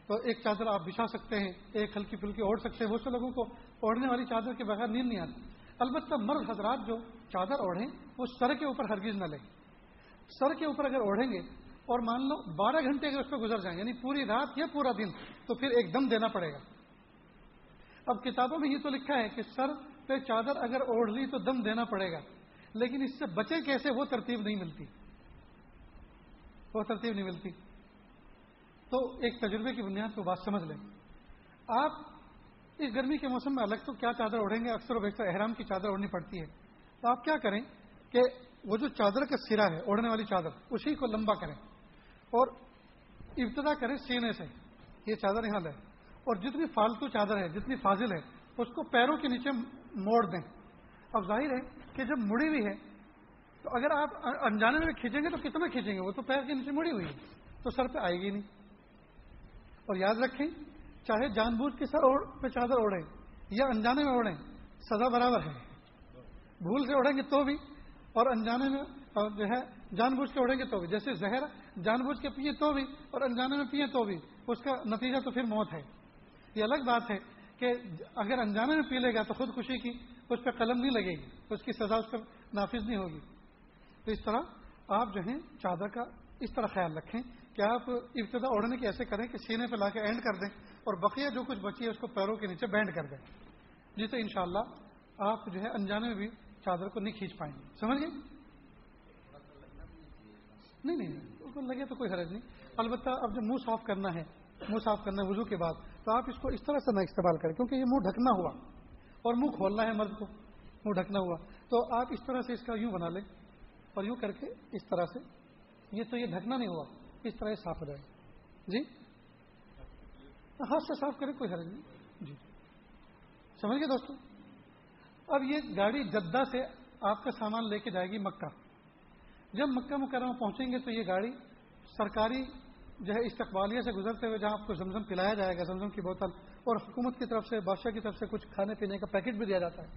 تو ایک چادر آپ بچھا سکتے ہیں، ایک ہلکی پھلکی اوڑھ سکتے ہیں۔ بہت سے لوگوں کو اوڑھنے والی چادر کے بغیر نیند نہیں آتی۔ البتہ مرد حضرات جو چادر اوڑھیں، وہ سر کے اوپر ہرگیز نہ لیں۔ سر کے اوپر اگر اوڑھیں گے اور مان لو بارہ گھنٹے اگر اس پہ گزر جائیں یعنی پوری رات یا پورا دن، تو پھر ایک دم دینا پڑے گا۔ اب کتابوں میں یہ تو لکھا ہے کہ سر پہ چادر اگر اوڑھ لی تو دم دینا پڑے گا۔ لیکن اس سے بچے کیسے وہ ترتیب نہیں ملتی۔ وہ ترتیب نہیں ملتی۔ تو ایک تجربے کی بنیاد پہ بات سمجھ لیں۔ آپ اس گرمی کے موسم میں الگ تو کیا چادر اوڑھیں گے؟ اکثر و بیشتر احرام کی چادر اوڑھنی پڑتی ہے۔ تو آپ کیا کریں کہ وہ جو چادر کا سرا ہے، اوڑھنے والی چادر، اسی کو لمبا کریں۔ اور ابتدا کریں سینے سے۔ یہ چادر یہاں لیں اور جتنی فالتو چادر ہے، جتنی فاضل ہے اس کو پیروں کے نیچے موڑ دیں۔ اب ظاہر ہے کہ جب مڑی ہوئی ہے، تو اگر آپ انجانے میں کھینچیں گے تو کتنا کھینچیں گے؟ وہ تو پیر کے نیچے مڑی ہوئی ہے، تو سر پہ آئے گی نہیں۔ اور یاد رکھیں، چاہے جان بوجھ کے سر پہ چادر اوڑھیں یا انجانے میں اوڑھیں، سزا برابر ہے۔ بھول سے اوڑھیں گے تو بھی، اور انجانے میں جو ہے جان بوجھ کے اوڑھیں گے تو بھی۔ جیسے زہر جان بوجھ کے پیے تو بھی، اور انجانے میں پیے تو بھی، اس کا نتیجہ تو پھر موت ہے۔ یہ الگ بات ہے کہ اگر انجانے میں پی لے گا تو خود خوشی کی اس پہ قلم نہیں لگے گی، اس کی سزا اس پر نافذ نہیں ہوگی۔ تو اس طرح آپ جو ہیں چادر کا اس طرح خیال رکھیں کہ آپ ابتدا اوڑھنے کی ایسے کریں کہ سینے پہ لا کے اینڈ کر دیں اور بقیہ جو کچھ بچی ہے اس کو پیروں کے نیچے بینڈ کر دیں۔ جی تو انشاءاللہ آپ جو ہے انجانے میں بھی چادر کو نہیں کھینچ پائیں گے۔ سمجھ گئے؟ نہیں نہیں لگے تو کوئی حرج نہیں۔ البتہ اب جو منہ صاف کرنا ہے، منہ صاف کرنا ہے وضو کے بعد تو آپ اس کو اس طرح سے نہ استعمال کریں، کیونکہ یہ منہ ڈھکنا ہوا۔ اور منہ کھولنا ہے مرد کو، منہ ڈھکنا ہوا۔ تو آپ اس طرح سے اس کا یوں بنا لیں اور یوں کر کے اس طرح سے۔ یہ تو یہ ڈھکنا نہیں ہوا، اس طرح صاف ہو جائے۔ جی؟ ہاتھ سے صاف کرے کوئی حرج نہیں۔ جی۔ سمجھ گئے دوستوں اب یہ گاڑی جدہ سے آپ کا سامان لے کے جائے گی مکہ۔ جب مکہ مکرمہ پہنچیں گے تو یہ گاڑی سرکاری جو ہے استقبالیہ سے گزرتے ہوئے جہاں آپ کو زمزم پلایا جائے گا، زمزم کی بوتل، اور حکومت کی طرف سے، بادشاہ کی طرف سے کچھ کھانے پینے کا پیکٹ بھی دیا جاتا ہے۔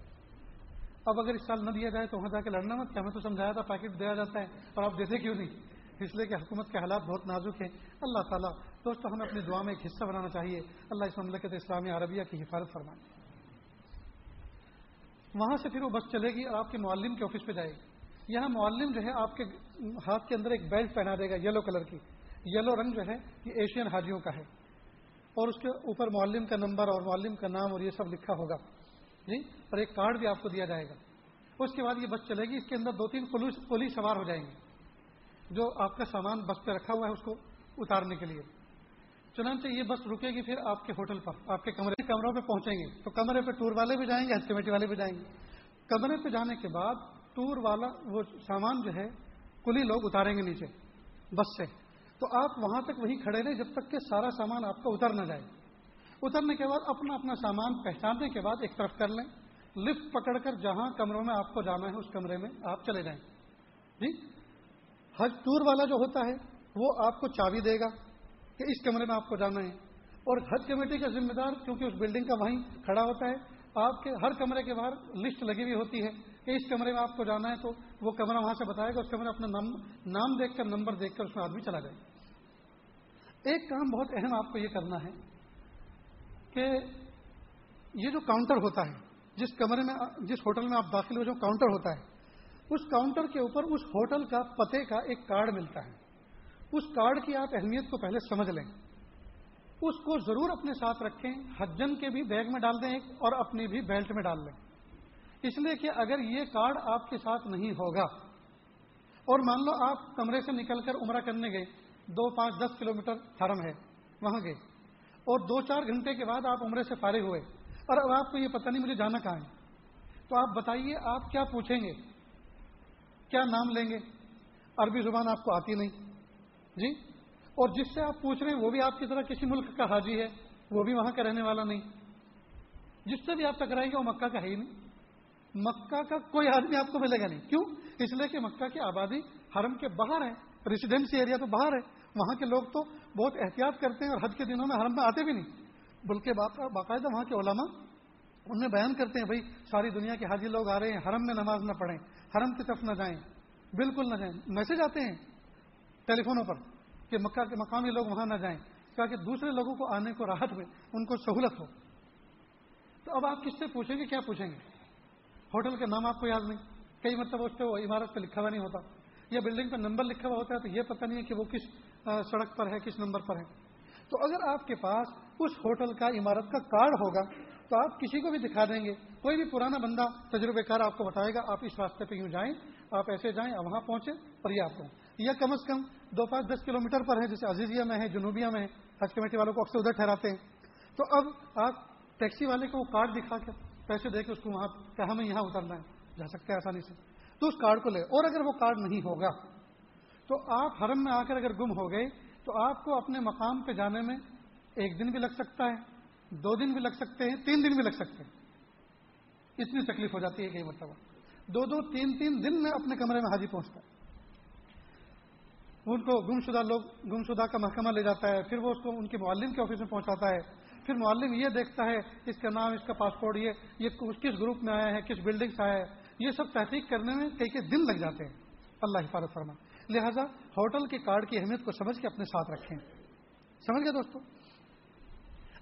اب اگر اس سال نہ دیا جائے تو وہاں جا کے لڑنا مت، ہمیں تو سمجھایا تھا پیکٹ دیا جاتا ہے، اور آپ دیتے کیوں نہیں؟ اس لیے کہ حکومت کے حالات بہت نازک ہیں۔ اللہ تعالیٰ دوستوں ہمیں اپنی دعا میں ایک حصہ بنانا چاہیے۔ اللہ اس مملکت اسلامی عربیہ کی حفاظت فرمائے۔ وہاں سے پھر وہ بس چلے گی اور آپ کے معلم کے آفس پہ جائے گی۔ یہاں معلم جو ہے آپ کے ہاتھ کے اندر ایک بیلٹ پہنا دے گا یلو کلر کی۔ یلو رنگ جو ہے یہ ایشین حاجیوں کا ہے اور اس کے اوپر معلم کا نمبر اور معلم کا نام اور یہ سب لکھا ہوگا۔ جی اور ایک کارڈ بھی آپ کو دیا جائے گا۔ اس کے بعد یہ بس چلے گی، اس کے اندر دو تین پولیس پولیس سوار ہو جائیں گے۔ جو آپ کا سامان بس پہ رکھا ہوا ہے، اس کو اتارنے کے لیے۔ چنانچہ یہ بس رکے گی پھر آپ کے ہوٹل پر، آپ کے کمرے، کمروں پہ پہنچیں گے۔ تو کمرے پہ ٹور والے بھی جائیں گے ہیلتھ کمیٹی والے بھی جائیں گے۔ کمرے پہ جانے کے بعد ٹور والا وہ سامان جو ہے، کلی لوگ اتاریں گے نیچے، بس سے۔ تو آپ وہاں تک وہیں کھڑے رہے جب تک کہ سارا سامان آپ کا اتر نہ جائے۔ اترنے کے بعد اپنا اپنا سامان پہچاننے کے بعد ایک طرف کر لیں۔ لفٹ پکڑ کر جہاں کمروں میں آپ کو جانا ہے، اس کمرے میں آپ چلے جائیں۔ جی؟ حج ٹور والا جو ہوتا ہے، وہ آپ کو چابی دے گا کہ اس کمرے میں آپ کو جانا ہے۔ اور حج کمیٹی کا ذمہ دار، کیونکہ اس بلڈنگ کا وہیں کھڑا ہوتا ہے، آپ کے ہر کمرے کے باہر لسٹ لگی ہوئی ہوتی ہے۔ کہ اس کمرے میں آپ کو جانا ہے تو وہ کمرہ وہاں سے بتائے گا، اس کمرے اپنا نام دیکھ کر، نمبر دیکھ کر اس میں آدمی چلا جائے ایک کام بہت اہم آپ کو یہ کرنا ہے کہ یہ جو کاؤنٹر ہوتا ہے، جس کمرے میں، جس ہوٹل میں آپ داخل ہو، جو کاؤنٹر ہوتا ہے، اس کاؤنٹر کے اوپر، اس ہوٹل کا پتے کا ایک کارڈ ملتا ہے۔ اس کارڈ کی آپ اہمیت کو پہلے سمجھ لیں۔ اس کو ضرور اپنے ساتھ رکھیں حجن کے بھی بیگ میں ڈال دیں ایک اور اپنی بھی بیلٹ میں ڈال لیں۔ اس لیے کہ اگر یہ کارڈ آپ کے ساتھ نہیں ہوگا، اور مان لو آپ کمرے سے نکل کر عمرہ کرنے گئے، دو پانچ دس کلو میٹر حرم ہے، وہاں گئے، اور دو چار گھنٹے کے بعد آپ عمرے سے فارغ ہوئے، اور اب آپ کو یہ پتہ نہیں مجھے جانا کہاں ہے۔ تو آپ بتائیے آپ کیا پوچھیں گے؟ کیا نام لیں گے؟ عربی زبان آپ کو آتی نہیں۔ جی؟ اور جس سے آپ پوچھ رہے ہیں، وہ بھی آپ کی طرح کسی ملک کا حاجی ہے، وہ بھی وہاں کا رہنے والا نہیں۔ جس سے بھی آپ ٹکرائیں گے، وہ مکہ کا ہے ہی نہیں۔ مکہ کا کوئی آدمی آپ کو ملے گا نہیں۔ کیوں؟ اس لیے کہ مکہ کی آبادی حرم کے باہر ہے ریسیڈینسی ایریا تو باہر ہے۔ وہاں کے لوگ تو بہت احتیاط کرتے ہیں اور حج کے دنوں میں حرم میں آتے بھی نہیں۔ بلکہ باقاعدہ وہاں کے علماء ان میں بیان کرتے ہیں، بھائی، ساری دنیا کے حاجی لوگ آ رہے ہیں، حرم میں نماز نہ پڑھیں، حرم کی طرف نہ جائیں، بالکل نہ جائیں۔ میسج آتے ہیں ٹیلی فونوں پر کہ مکہ کے مقامی لوگ وہاں نہ جائیں، تاکہ دوسرے لوگوں کو آنے کو راحت میں ان کو سہولت ہو۔ تو اب آپ کس سے پوچھیں گے؟ کیا پوچھیں گے؟ ہوٹل کا نام آپ کو یاد نہیں۔ کئی مطلب اس پہ وہ عمارت پہ لکھا ہوا نہیں ہوتا۔ یا بلڈنگ پہ نمبر لکھا ہوا ہوتا ہے تو یہ پتہ نہیں ہے کہ وہ کس سڑک پر ہے، کس نمبر پر ہے۔ تو اگر آپ کے پاس اس ہوٹل کا، عمارت کا کارڈ ہوگا تو آپ کسی کو بھی دکھا دیں گے۔ کوئی بھی پرانا بندہ تجربے کار آپ کو بتائے گا، آپ اس راستے پہ یوں جائیں، آپ ایسے جائیں وہاں پہنچے اور یہ آپ کو یا کم از کم دو پانچ دس کلو میٹر پر ہے جیسے عزیزیہ میں ہے جنوبیہ میں ہے حج کمیٹی والوں کو اکثر ادھر ٹھہراتے ہیں۔ تو اب آپ ٹیکسی والے کو وہ کارڈ دکھا کے پیسے دے کے اس کو وہاں کہ ہمیں یہاں اترنا ہے، جا سکتے ہیں آسانی سے۔ تو اس کارڈ کو لے۔ اور اگر وہ کارڈ نہیں ہوگا، تو آپ حرم میں آ کر اگر گم ہو گئے، تو آپ کو اپنے مقام پہ جانے میں ایک دن بھی لگ سکتا ہے، دو دن بھی لگ سکتے ہیں، تین دن بھی لگ سکتے ہیں۔ اتنی تکلیف ہو جاتی ہے کئی مرتبہ۔ دو دو، تین تین دن میں اپنے کمرے میں حاجی پہنچتا ہے۔ ان کو گم شدہ لوگ گم شدہ کا محکمہ لے جاتا ہے، پھر وہ اس کو ان کے معلم کے آفس میں پہنچاتا ہے۔ پھر معلم یہ دیکھتا ہے اس کا نام، اس کا پاسپورٹ، یہ یہ کس گروپ میں آیا ہے، کس بلڈنگ سے آیا ہے، یہ سب تحقیق کرنے میں کئی کئی دن لگ جاتے ہیں۔ اللہ حفاظت فرما لہذا ہوٹل کے کارڈ کی اہمیت کو سمجھ کے اپنے ساتھ رکھیں۔ سمجھ گئے دوستوں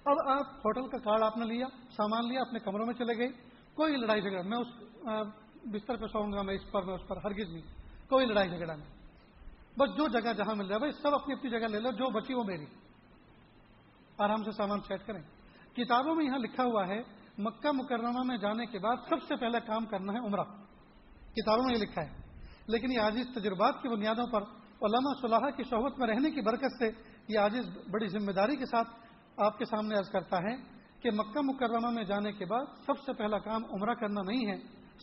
اب آپ ہوٹل کا کارڈ آپ نے لیا، سامان لیا، اپنے کمروں میں چلے گئے۔ کوئی لڑائی جھگڑا میں اس بستر پہ سوؤں گا، میں اس پر، میں اس پر، ہرگز نہیں۔ کوئی لڑائی جھگڑا نہیں۔ بس جو جگہ جہاں مل جائے بھائی سب اپنی اپنی جگہ لے لو، جو بچی وہ میری۔ آرام سے سامان سیٹ کریں۔ کتابوں میں یہاں لکھا ہوا ہے، مکہ مکرمہ میں جانے کے بعد سب سے پہلے کام کرنا ہے عمرہ۔ کتابوں میں یہ لکھا ہے۔ لیکن یہ عاجز تجربات کی بنیادوں پر علامہ صلاح کی صحبت میں رہنے کی برکت سے یہ عاجز بڑی ذمہ داری کے ساتھ آپ کے سامنے عرض کرتا ہے کہ مکہ مکرمہ میں جانے کے بعد سب سے پہلا کام عمرہ کرنا نہیں ہے،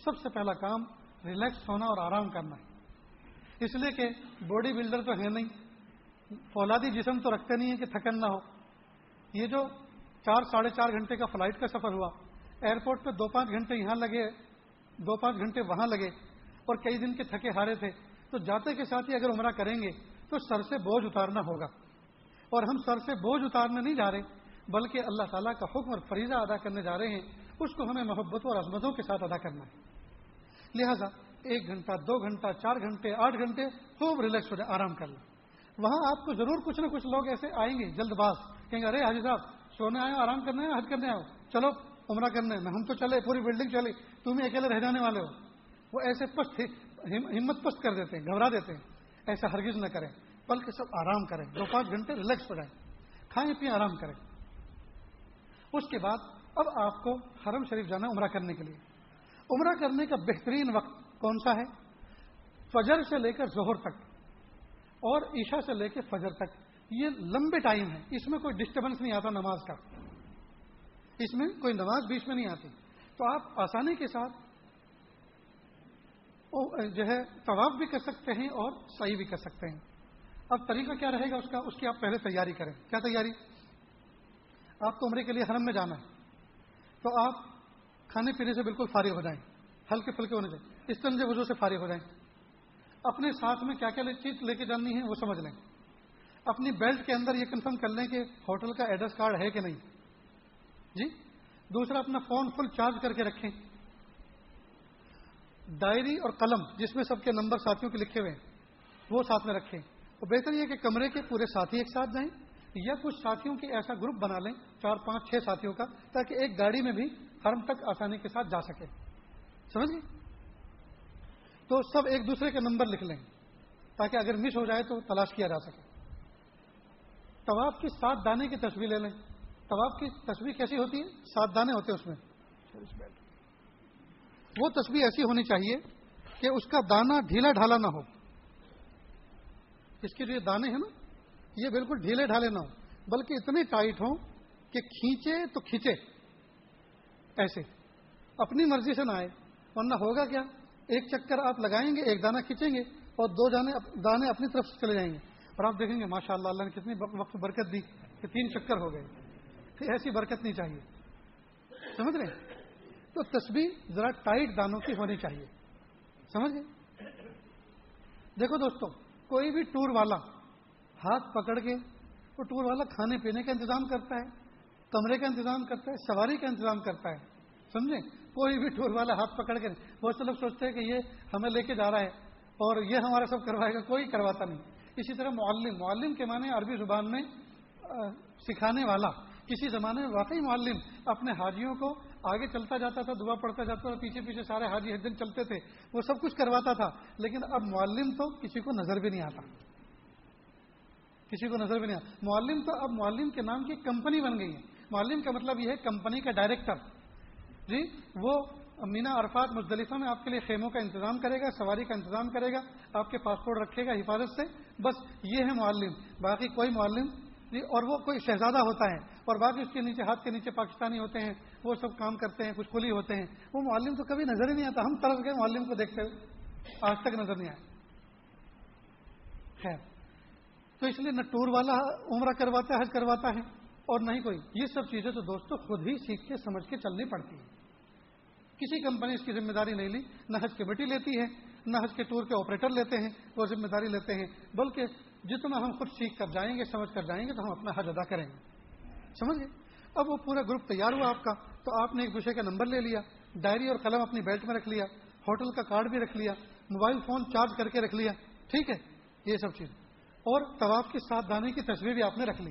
سب سے پہلا کام ریلیکس ہونا اور آرام کرنا ہے۔ اس لیے کہ باڈی بلڈر تو ہے نہیں، فولادی جسم تو رکھتے نہیں ہے کہ تھکن نہ ہو۔ یہ جو چار ساڑھے چار گھنٹے کا فلائٹ کا سفر ہوا، ایئرپورٹ پہ دو پانچ گھنٹے یہاں لگے، دو پانچ گھنٹے وہاں لگے اور کئی دن کے تھکے ہارے تھے۔ تو جاتے کے ساتھ ہی اگر عمرہ کریں گے تو سر سے بوجھ اتارنا ہوگا۔ اور ہم سر سے بوجھ اتارنے نہیں جا رہے، بلکہ اللہ تعالیٰ کا حکم اور فریضہ ادا کرنے جا رہے ہیں، اس کو ہمیں محبت اور عظمتوں کے ساتھ ادا کرنا ہے۔ لہذا ایک گھنٹہ، دو گھنٹہ، چار گھنٹے، آٹھ گھنٹے خوب ریلیکس ہو جائے آرام کر لیں وہاں آپ کو ضرور کچھ نہ کچھ لوگ ایسے آئیں گے، جلد باز۔ کہیں گے، ارے حاجی صاحب سونے آئے آرام کرنے آئے حج کرنے آؤ چلو، عمرہ کرنے میں ہم تو چلے، پوری بلڈنگ چلی، تم ہی اکیلے رہ جانے والے ہو. وہ ایسے پست ہمت پست کر دیتے ہیں، گھبرا دیتے ہیں، ایسا ہرگز نہ کریں، بلکہ سب آرام کریں، دو پانچ گھنٹے ریلیکس ہو جائیں، کھائیں پیئیں، آرام کریں۔ اس کے بعد اب آپ کو حرم شریف جانا عمرہ کرنے کے لیے۔ عمرہ کرنے کا بہترین وقت کون سا ہے؟ فجر سے لے کر ظہر تک اور عشاء سے لے کے فجر تک۔ یہ لمبے ٹائم ہے اس میں کوئی ڈسٹربنس نہیں آتا نماز کا۔ اس میں کوئی نماز بیچ میں نہیں آتی۔ تو آپ آسانی کے ساتھ جو ہے طواف بھی کر سکتے ہیں اور صحیح بھی کر سکتے ہیں۔ اب طریقہ کیا رہے گا اس کا؟ اس کی آپ پہلے تیاری کریں۔ کیا تیاری؟ آپ کو عمرے کے لیے حرم میں جانا ہے۔ تو آپ کھانے پینے سے بالکل فارغ ہو جائیں۔ ہلکے پھلکے ہونے چاہیے اس طرح وضو سے فارغ ہو جائیں۔ اپنے ساتھ میں کیا کیا چیز لے کے جانی ہے وہ سمجھ لیں۔ اپنی بیلٹ کے اندر یہ کنفرم کر لیں کہ ہوٹل کا ایڈریس کارڈ ہے کہ نہیں۔ جی؟ دوسرا، اپنا فون فل چارج کر کے رکھیں۔ ڈائری اور قلم، جس میں سب کے نمبر ساتھیوں کے لکھے ہوئے ہیں، وہ ساتھ میں رکھیں۔ اور بہتر یہ کہ کمرے کے پورے ساتھی ایک ساتھ جائیں، یا کچھ ساتھیوں کے ایسا گروپ بنا لیں، چار، پانچ، چھ ساتھیوں کا، تاکہ ایک گاڑی میں بھی حرم تک آسانی کے ساتھ جا سکے۔ سمجھ گئے؟ تو سب ایک دوسرے کے نمبر لکھ لیں، تاکہ اگر مس ہو جائے تو تلاش کیا جا سکے۔ طواف کی سات دانے کی تصویر لے لیں۔ طواف کی تصویر کیسی ہوتی ہے؟ سات دانے ہوتے ہیں اس میں۔ وہ تصویر ایسی ہونی چاہیے کہ اس کا دانا ڈھیلا ڈھالا نہ ہو۔ اس کے جو دانے ہیں نا، یہ بالکل ڈھیلے ڈھالے نہ ہو، بلکہ اتنے ٹائٹ ہوں کہ کھینچے تو کھینچے۔ ایسے۔ اپنی مرضی سے نہ آئے، ورنہ ہوگا کیا؟ ایک چکر آپ لگائیں گے، ایک دانہ کھینچیں گے اور دو جانے دانے اپنی طرف سے چلے جائیں گے۔ اور آپ دیکھیں گے ماشاء اللہ اللہ نے کتنی وقت برکت دی کہ تین چکر ہو گئے۔ ایسی برکت نہیں چاہیے۔ سمجھ رہے تو تصویر ذرا ٹائٹ دانوں کی ہونی چاہیے۔ سمجھ گئے؟ دیکھو دوستو، کوئی بھی ٹور والا ہاتھ پکڑ کے وہ ٹور والا کھانے پینے کا انتظام کرتا ہے، کمرے کا انتظام کرتا ہے، سواری کا انتظام کرتا ہے۔ سمجھے؟ کوئی بھی ٹور والا ہاتھ پکڑ کے، بہت سے لوگ سوچتے ہیں کہ یہ ہمیں لے کے جا رہا ہے اور یہ ہمارا سب کروائے گا، کوئی کرواتا نہیں۔ اسی طرح معلم معلم کے معنی عربی زبان میں سکھانے والا۔ کسی زمانے میں واقعی معلم اپنے حاجیوں کو آگے چلتا جاتا تھا، دعا پڑتا جاتا تھا، پیچھے پیچھے سارے حاجی ہر دن چلتے تھے، وہ سب کچھ کرواتا تھا، لیکن اب معلم تو کسی کو نظر بھی نہیں آتا۔ کسی کو نظر بھی نہیں آتا۔ معلم تو اب معلم کے نام کی کمپنی بن گئی ہے۔ معلم کا مطلب یہ ہے کمپنی کا ڈائریکٹر۔ جی وہ مینا عرفات مزدلفہ میں آپ کے لیے خیموں کا انتظام کرے گا، سواری کا انتظام کرے گا، آپ کے پاسپورٹ رکھے گا حفاظت سے۔ بس یہ ہے معلم، باقی کوئی معلم اور وہ کوئی شہزادہ ہوتا ہے، اور باقی اس کے نیچے، ہاتھ کے نیچے پاکستانی ہوتے ہیں، وہ سب کام کرتے ہیں، کچھ کھلی ہوتے ہیں۔ وہ معلم تو کبھی نظر ہی نہیں آتا، ہم طرف گئے معلم کو دیکھتے ہوئے۔ آج تک نظر نہیں آئے خیر، تو اس لیے نہ ٹور والا عمرہ کرواتا ہے، حج کرواتا ہے، اور نہ ہی کوئی۔ یہ سب چیزیں تو دوستوں خود ہی سیکھ کے، سمجھ کے چلنی پڑتی ہیں۔ کسی کمپنی اس کی ذمہ داری نہیں لی، نہ حج کمیٹی لیتی ہے، نہ حج کے ٹور کے آپریٹر لیتے ہیں، وہ ذمہ داری لیتے ہیں، بلکہ جتنا ہم خود سیکھ کر جائیں گے، سمجھ کر جائیں گے، تو ہم اپنا حج ادا کریں گے۔ سمجھ گئے اب وہ پورا گروپ تیار ہوا آپ کا، تو آپ نے ایک دوسرے کا نمبر لے لیا، ڈائری اور قلم اپنی بیلٹ میں رکھ لیا، ہوٹل کا کارڈ بھی رکھ لیا، موبائل فون چارج کر کے رکھ لیا، ٹھیک ہے؟ یہ سب چیز۔ اور طواف کی سات دانے کی تصویر بھی آپ نے رکھ لی۔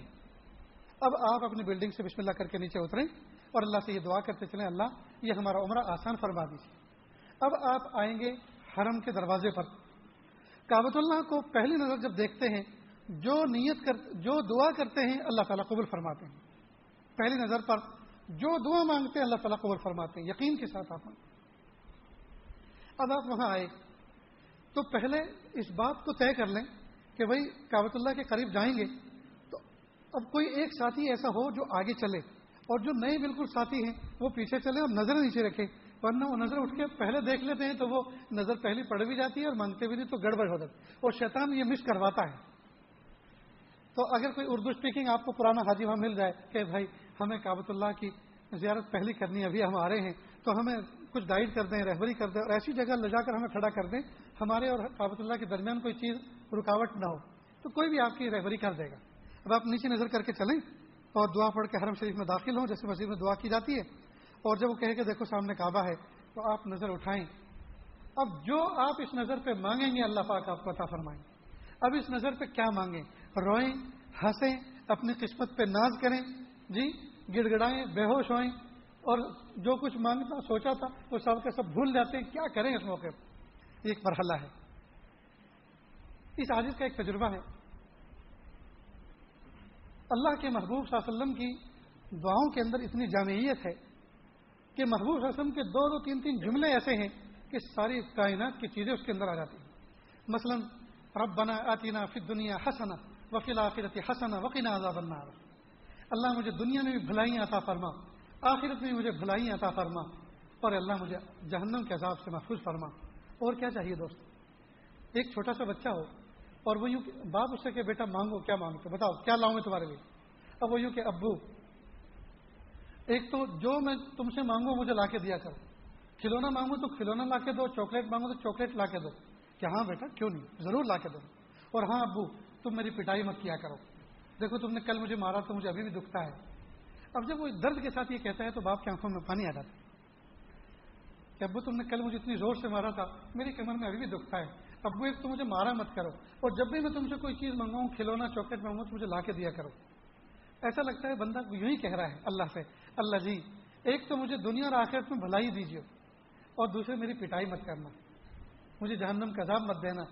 اب آپ اپنی بلڈنگ سے بسم اللہ کر کے نیچے اتریں۔ اور اللہ سے یہ دعا کرتے چلیں، اللہ یہ ہمارا عمرہ آسان فرما دیجیے۔ اب آپ آئیں گے حرم کے دروازے پر۔ کابت اللہ کو پہلی نظر جب دیکھتے ہیں، جو نیت کر، جو دعا کرتے ہیں، اللہ تعالیٰ قبول فرماتے ہیں۔ پہلی نظر پر جو دعا مانگتے ہیں، اللہ تعالیٰ قبول فرماتے ہیں۔ یقین کے ساتھ آپ اب آپ وہاں آئے۔ تو پہلے اس بات کو طے کر لیں کہ بھائی کابت اللہ کے قریب جائیں گے تو اب کوئی ایک ساتھی ایسا ہو جو آگے چلے۔ اور جو نئے بالکل ساتھی ہیں، وہ پیچھے چلے اور نظر نیچے رکھے ورنہ وہ نظر اٹھ کے پہلے دیکھ لیتے ہیں تو وہ نظر پہلی پڑ بھی جاتی ہے اور مانگتے بھی نہیں تو گڑبڑ ہو جاتی اور شیطان یہ مس کرواتا ہے۔ تو اگر کوئی اردو اسپیکنگ آپ کو پرانا حاجی وہاں مل جائے کہ بھائی، ہمیں کابت اللہ کی زیارت پہلی کرنی ابھی ہم آ رہے ہیں، تو ہمیں کچھ گائیڈ کر دیں، رہبری کر دیں اور ایسی جگہ لے جا کر ہمیں کھڑا کر دیں، ہمارے اور کابت اللہ کے درمیان کوئی چیز رکاوٹ نہ ہو۔ تو کوئی بھی آپ کی رہبری کر دے گا۔ اب آپ نیچے نظر کر کے چلیں۔ اور دعا پڑھ کے حرم شریف میں داخل ہوں، جیسے مسجد میں دعا کی جاتی ہے۔ اور جب وہ کہے کہ دیکھو سامنے کعبہ ہے، تو آپ نظر اٹھائیں۔ اب جو آپ اس نظر پہ مانگیں گے، اللہ پاک آپ کو عطا فرمائیں اب اس نظر پہ کیا مانگیں؟ روئیں، ہنسیں، اپنی قسمت پہ ناز کریں۔ جی گڑ گڑائیں بے ہوش ہوئیں۔ اور جو کچھ مانگتا، سوچا تھا، وہ سب کے سب بھول جاتے ہیں۔ کیا کریں اس موقع پہ ایک مرحلہ ہے۔ اس عادت کا ایک تجربہ ہے۔ اللہ کے محبوب صلی اللہ علیہ وسلم کی دعاؤں کے اندر اتنی جامعیت ہے کہ محبوب صلی اللہ علیہ وسلم کے دو دو تین تین جملے ایسے ہیں کہ ساری کائنات کی چیزیں اس کے اندر آ جاتی ہیں۔ مثلا رب بنا آتینا فی دنیا حسنا وکیل آخرت حسنا وکینا عذاب النار۔ اللہ مجھے دنیا میں بھی بھلائی عطا فرما، آخرت میں مجھے بھلائی عطا فرما، اور اللہ مجھے جہنم کے عذاب سے محفوظ فرما۔ اور کیا چاہیے دوست ایک چھوٹا سا بچہ ہو اور وہ یوں باپ اس سے کہ بیٹا مانگو، کیا مانگتے بتاؤ، کیا لاؤں میں تمہارے لیے؟ اب وہ یوں کہ ابو، ایک تو جو میں تم سے مانگوں مجھے لا کے دیا کرو کھلونا مانگو تو کھلونا لا کے دو، چاکلیٹ مانگو تو چاکلیٹ لا کے دو۔ کہ ہاں بیٹا، کیوں نہیں؟ ضرور لا کے دو۔ اور ہاں ابو، تم میری پٹائی مت کیا کرو۔ دیکھو، تم نے کل مجھے مارا تو مجھے ابھی بھی دکھتا ہے۔ اب جب وہ درد کے ساتھ یہ کہتا ہے تو باپ کی آنکھوں میں پانی آ جاتا ہے۔ کہ ابو، تم نے کل مجھے اتنی زور سے مارا تھا، میری کمر میں ابھی بھی دکھتا ہے۔ ابو ایک تو مجھے مارا مت کرو۔ اور جب بھی میں تم سے کوئی چیز منگاؤں، کھلونا، چاکلیٹ منگاؤں تو مجھے لا کے دیا کرو۔ ایسا لگتا ہے بندہ یوں ہی کہہ رہا ہے، اللہ سے، اللہ جی ایک تو مجھے دنیا اور آخرت میں بھلائی دیجیے، اور دوسرے میری پٹائی مت کرنا۔ مجھے جہنم کا عذاب مت دینا۔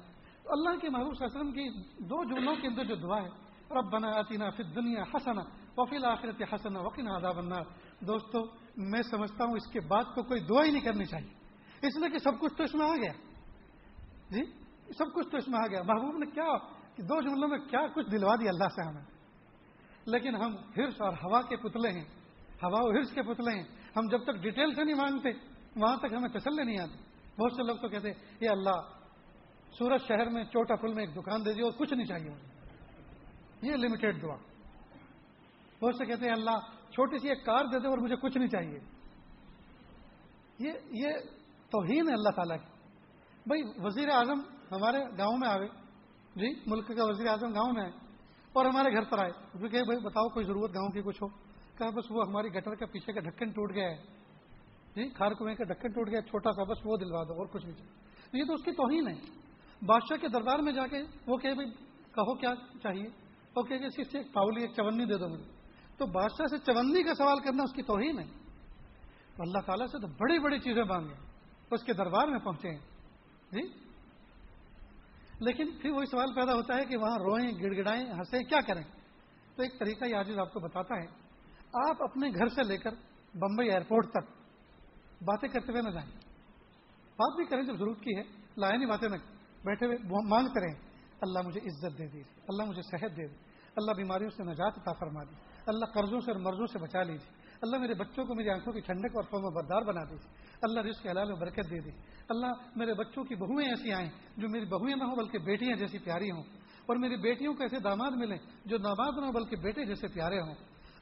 تو اللہ کے محبوب وسلم کی دو جملوں کے اندر جو دعا ہے رب بنا آتینا پھر دنیا حسنا وکیل آخرت حسنا وکیل عذاب النار۔ دوستو، میں سمجھتا ہوں اس کے بعد کو کوئی دعا ہی نہیں کرنی چاہیے۔ اس لیے کہ سب کچھ تو اس میں آ گیا۔ جی؟ سب کچھ تو اس میں آ گیا۔ محبوب نے کیا دو جملوں میں کیا کچھ دلوا دیا اللہ سے ہمیں۔ لیکن ہم ہرس اور ہوا کے پتلے ہیں۔ ہوا و ہرس کے پتلے ہیں۔ ہم جب تک ڈیٹیل سے نہیں مانگتے وہاں تک ہمیں تسلے نہیں آتی۔ بہت سے لوگ تو کہتے یہ اللہ، سورج شہر میں، چوٹا پل میں ایک دکان دے دی اور کچھ نہیں چاہیے مجھے۔ یہ لمیٹیڈ دعا۔ بہت سے کہتے ہیں اللہ، چھوٹی سی ایک کار دے دے اور مجھے کچھ نہیں چاہیے۔ یہ یہ توہین ہے اللہ تعالیٰ کی۔ بھائی وزیر اعظم ہمارے گاؤں میں آئے جی ملک کا وزیر اعظم گاؤں میں آئے اور ہمارے گھر پر آئے۔ کہ بھائی بتاؤ، کوئی ضرورت گاؤں کی کچھ ہو؟ کہا، بس وہ ہماری گٹر کے پیچھے کا ڈھکن ٹوٹ گیا ہے۔ جی کھار کنویں کا ڈھکن ٹوٹ گیا چھوٹا سا، بس وہ دلوا دو اور کچھ نہیں۔ چاہیے یہ تو اس کی توہین ہے۔ بادشاہ کے دربار میں جا کے وہ کہ بھائی کہو کیا چاہیے؟ وہ کہے کہ صرف ایک پاؤلی ایک چونی دے دو مجھے۔ تو بادشاہ سے چونی کا سوال کرنا اس کی توہین ہے۔ اللہ تعالیٰ سے تو بڑی بڑی چیزیں مانگے، اس کے دربار میں پہنچے ہیں۔ جی؟ لیکن پھر وہی سوال پیدا ہوتا ہے کہ وہاں روئیں گڑ گڑائیں ہنسیں، کیا کریں؟ تو ایک طریقہ یہ آج آپ کو بتاتا ہے، آپ اپنے گھر سے لے کر بمبئی ایئرپورٹ تک باتیں کرتے ہوئے نہ جائیں۔ بات بھی کریں جب ضرورت کی ہے لائے باتیں نہ بیٹھے ہوئے مانگ کریں، اللہ مجھے عزت دے دی اللہ مجھے صحت دے دی اللہ بیماریوں سے نجات عطا فرما دی اللہ قرضوں سے اور مرضوں سے بچا لیجیے اللہ میرے بچوں کو میری آنکھوں کی ٹھنڈک اور فوم بردار بنا دیجیے اللہ رزق کے حلال میں برکت دے دی اللہ میرے بچوں کی بہویں ایسی آئیں جو میری بہویں نہ ہوں بلکہ بیٹیاں جیسی پیاری ہوں۔ اور میری بیٹیوں کو ایسے داماد ملیں جو ناماد نہ ہوں بلکہ بیٹے جیسے پیارے ہوں۔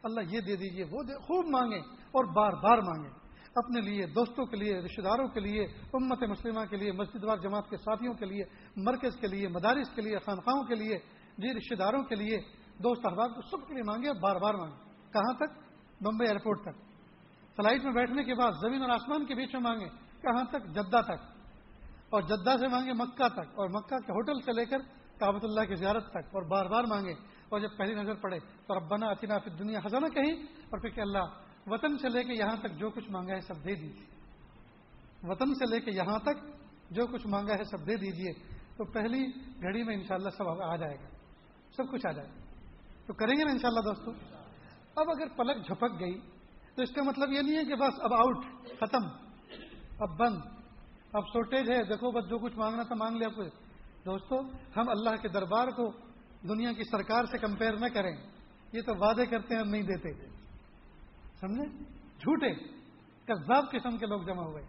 اللہ یہ دے دیجیے وہ دے خوب مانگیں اور بار بار مانگیں۔ اپنے لیے، دوستوں کے لیے رشتے داروں کے لیے، امت مسلمہ کے لیے، مسجد وار جماعت کے ساتھیوں کے لیے، مرکز کے لیے، مدارس کے لیے خانخواہوں کے لیے جی رشتے داروں کے لیے، دوست احباب کو سب کے لیے مانگے بار بار مانگے کہاں تک؟ بمبئی ایئرپورٹ تک۔ فلائٹ میں بیٹھنے کے بعد زمین اور آسمان کے بیچ میں مانگے کہاں تک؟ جدہ تک۔ اور جدہ سے مانگے مکہ تک۔ اور مکہ کے ہوٹل سے لے کر کابت اللہ کی زیارت تک۔ اور بار بار مانگے اور جب پہلی نظر پڑے تو ربنا اطنا پھر دنیا خزانہ کہیں، اور پھر کہ اللہ، وطن سے لے کے یہاں تک جو کچھ مانگا ہے سب دے دیجیے وطن سے لے کے یہاں تک جو کچھ مانگا ہے سب دے دیجیے تو پہلی گھڑی میں انشاءاللہ سب آ جائے گا۔ سب کچھ آ جائے گا۔ تو کریں گے نا انشاءاللہ دوستو؟ اب اگر پلک جھپک گئی تو اس کا مطلب یہ نہیں ہے کہ بس اب آؤٹ، ختم، اب بند، اب شارٹیج ہے، دیکھو بس جو کچھ مانگنا تھا مانگ لیا کچھ دوستو، ہم اللہ کے دربار کو دنیا کی سرکار سے کمپیئر نہ کریں۔ یہ تو وعدے کرتے ہیں، ہم نہیں دیتے۔ سمجھے؟ جھوٹے، کذاب قسم کے لوگ جمع ہوئے۔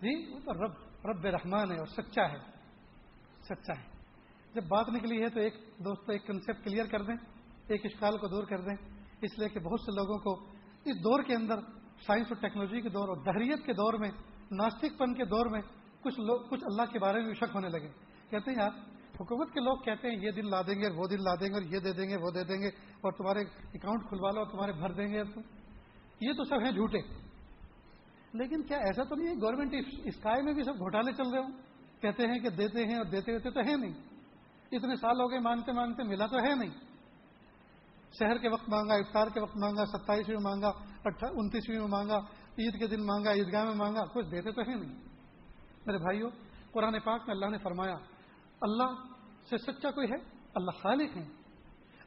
جی وہ تو رب رب رحمان ہے اور سچا ہے۔ سچا ہے۔ جب بات نکلی ہے تو ایک دوست ایک کنسپٹ کلیئر کر دیں، ایک اشکال کو دور کر دیں۔ اس لیے کہ بہت سے لوگوں کو اس دور کے اندر سائنس اور ٹیکنالوجی کے دور اور دہریت کے دور میں ناستک پن کے دور میں کچھ لوگ، کچھ اللہ کے بارے میں شک ہونے لگے۔ کہتے ہیں، یار، حکومت کے لوگ کہتے ہیں، یہ دن لا دیں گے، وہ دن لا دیں گے اور یہ دے دیں گے، وہ دے دیں گے اور تمہارے اکاؤنٹ کھلوا لو اور تمہارے بھر دیں گے تم۔ یہ تو سب ہیں جھوٹے۔ لیکن کیا ایسا تو نہیں ہے؟ گورنمنٹ اسکائی میں بھی سب گھوٹالے چل رہے ہوں۔ کہتے ہیں کہ دیتے ہیں اور دیتے ہوتے تو ہے نہیں۔ اتنے سال ہو گئے مانگتے مانگتے ملا تو ہے نہیں۔ شہر کے وقت مانگا، افطار کے وقت مانگا، ستائیسویں میں مانگا انتیسویں میں مانگا، عید کے دن مانگا، عیدگاہ میں مانگا، کچھ دیتے تو ہے نہیں۔ میرے بھائیوں قرآن پاک میں اللہ نے فرمایا، اللہ سے سچا کوئی ہے؟ اللہ خالق ہے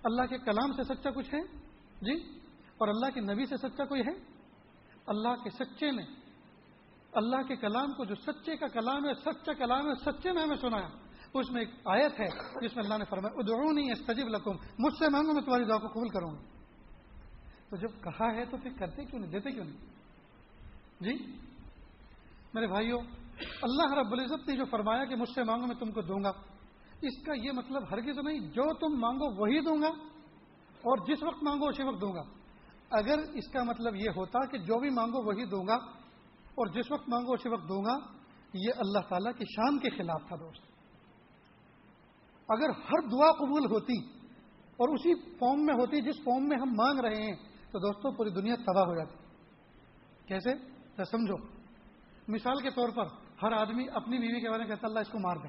اللہ کے کلام سے سچا کچھ ہے جی اور اللہ کے نبی سے سچا کوئی ہے؟ اللہ کے سچے نے اللہ کے کلام کو جو سچے کا کلام ہے، سچا کلام ہے، سچے میں ہمیں سنایا۔ اس میں ایک آیت ہے جس میں اللہ نے فرمایا، ادعونی استجب لکم، مجھ سے مانگو، میں تمہاری دعا کو قبول کروں گا. تو جب کہا ہے تو پھر کرتے کیوں نہیں؟ دیتے کیوں نہیں؟ جی؟ میرے بھائیوں، اللہ رب العزت نے جو فرمایا کہ مجھ سے مانگو، میں تم کو دوں گا، اس کا یہ مطلب ہرگز نہیں، جو تم مانگو وہی دوں گا، اور جس وقت مانگو اسی وقت دوں گا۔ اگر اس کا مطلب یہ ہوتا کہ جو بھی مانگو وہی دوں گا، اور جس وقت مانگو اسی وقت دوں گا، یہ اللہ تعالیٰ کی شان کے خلاف تھا دوست۔ اگر ہر دعا قبول ہوتی اور اسی فارم میں ہوتی جس فارم میں ہم مانگ رہے ہیں، تو دوستوں پوری دنیا تباہ ہو جاتی۔ کیسے؟ تو سمجھو۔ مثال کے طور پر ہر آدمی اپنی بیوی کے بارے میں کہتا اللہ اس کو مار دے۔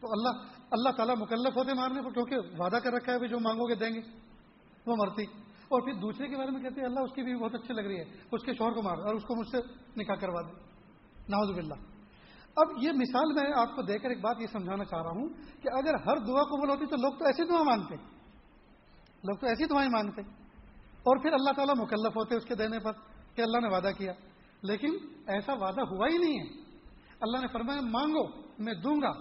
تو اللہ اللہ تعالیٰ مکلف ہوتے مارنے کو کیونکہ وعدہ کر رکھا ہے جو مانگو گے دیں گے۔ وہ مرتی۔ اور پھر دوسرے کے بارے میں کہتے ہیں، اللہ اس کی بیوی بہت اچھی لگ رہی ہے، اس کے شوہر کو مار اور اس کو مجھ سے نکاح کروا دے۔ ناوز باللہ۔ اب یہ مثال میں آپ کو دے کر ایک بات یہ سمجھانا چاہ رہا ہوں کہ اگر ہر دعا قبول ہوتی تو لوگ تو ایسی دعا مانگتے لوگ تو ایسی دعائیں مانگتے اور پھر اللہ تعالیٰ مکلف ہوتے اس کے دینے پر کہ اللہ نے وعدہ کیا لیکن ایسا وعدہ ہوا ہی نہیں ہے اللہ نے فرمایا مانگو میں دوں گا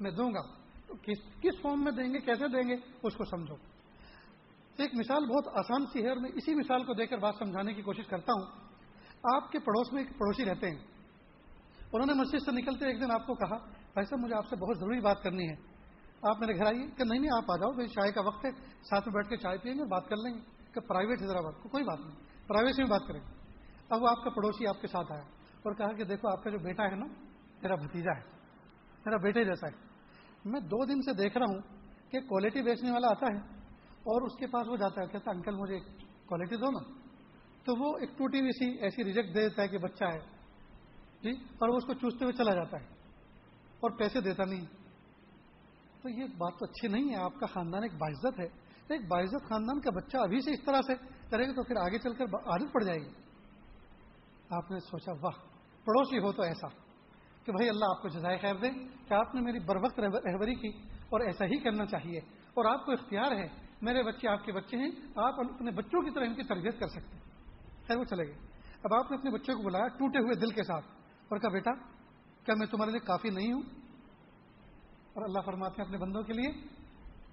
میں دوں گا تو کس کس فارم میں دیں گے کیسے دیں گے اس کو سمجھو ایک مثال بہت آسان سی ہے اور میں اسی مثال کو دے کر بات سمجھانے کی کوشش کرتا ہوں آپ کے پڑوس میں ایک پڑوسی رہتے ہیں انہوں نے مسجد سے نکلتے ایک دن آپ کو کہا، بھائی صاحب، مجھے آپ سے بہت ضروری بات کرنی ہے۔ آپ میرے گھر آئیے کہ نہیں نہیں، آپ آ جاؤ، بھائی چائے کا وقت ہے، ساتھ میں بیٹھ کے چائے پیئیں گے، بات کر لیں گے۔ کہ پرائیویٹ حیدرآباد کو، کوئی بات نہیں۔ پرائیویسی میں بات کریں گے۔ اب وہ آپ کا پڑوسی آپ کے ساتھ آیا اور کہا کہ دیکھو، آپ کا جو بیٹا ہے نا، میرا بھتیجا ہے، میرا بیٹے جیسا ہے۔ میں دو دن سے دیکھ رہا ہوں کہ کوالٹی بیچنے والا آتا ہے اور اس کے پاس وہ جاتا ہے، کہتا انکل مجھے کوالٹی دو نا۔ تو وہ ایک ٹوٹی ہوئی سی ایسی ریجیکٹ دے دیتا ہے کہ بچہ ہے۔ جی اور وہ اس کو چوستے ہوئے چلا جاتا ہے اور پیسے دیتا نہیں تو یہ بات تو اچھی نہیں ہے، آپ کا خاندان ایک باعزت ہے۔ ایک باعزت خاندان کا بچہ ابھی سے اس طرح سے کرے گا تو پھر آگے چل کر عادت پڑ جائے گی۔ آپ نے سوچا، واہ، پڑوسی ہو تو ایسا کہ بھائی اللہ آپ کو جزائے خیر دے کہ آپ نے میری بر وقت رہبری کی اور ایسا ہی کرنا چاہیے۔ اور آپ کو اختیار ہے، میرے بچے آپ کے بچے ہیں، آپ اپنے بچوں کی طرح ان کی تربیت کر سکتے ہیں۔ خیر، وہ چلے گئے۔ اب آپ نے اپنے بچوں کو بلایا، ٹوٹے ہوئے دل کے ساتھ۔ اور کہا، بیٹا، کیا میں تمہارے لیے کافی نہیں ہوں؟ اور اللہ فرماتے ہیں اپنے بندوں کے لیے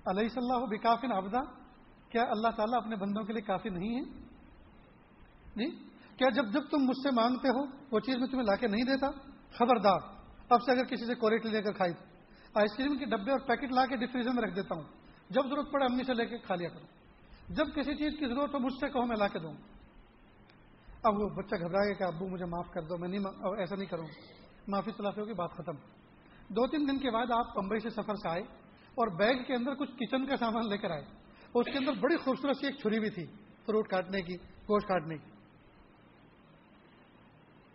علیہ صلی اللہ بکافن آبدا کیا اللہ تعالیٰ اپنے بندوں کے لیے کافی نہیں ہے جی؟ کیا جب جب تم مجھ سے مانگتے ہو، وہ چیز میں تمہیں لا کے نہیں دیتا؟ خبردار، اب سے اگر کسی سے کوریٹ لے کر کھائی، آئس کریم کے ڈبے اور پیکٹ لا کے ڈفریزر میں رکھ دیتا ہوں، جب ضرورت پڑے امی سے لے کے کھا لیا کروں جب کسی چیز کی ضرورت ہو، مجھ سے کہو، میں لا کے دوں۔ اب وہ بچہ گھبرا گیا کہ ابو مجھے معاف کر دو، میں نہیں ایسا نہیں کروں۔ معافی تلافی ہوگی، بات ختم۔ دو تین دن کے بعد آپ بمبئی سے سفر سے آئے اور بیگ کے اندر کچھ کچن کا سامان لے کر آئے۔ اس کے اندر بڑی خوبصورت سی ایک چھری بھی تھی، فروٹ کاٹنے کی، گوشت کاٹنے کی۔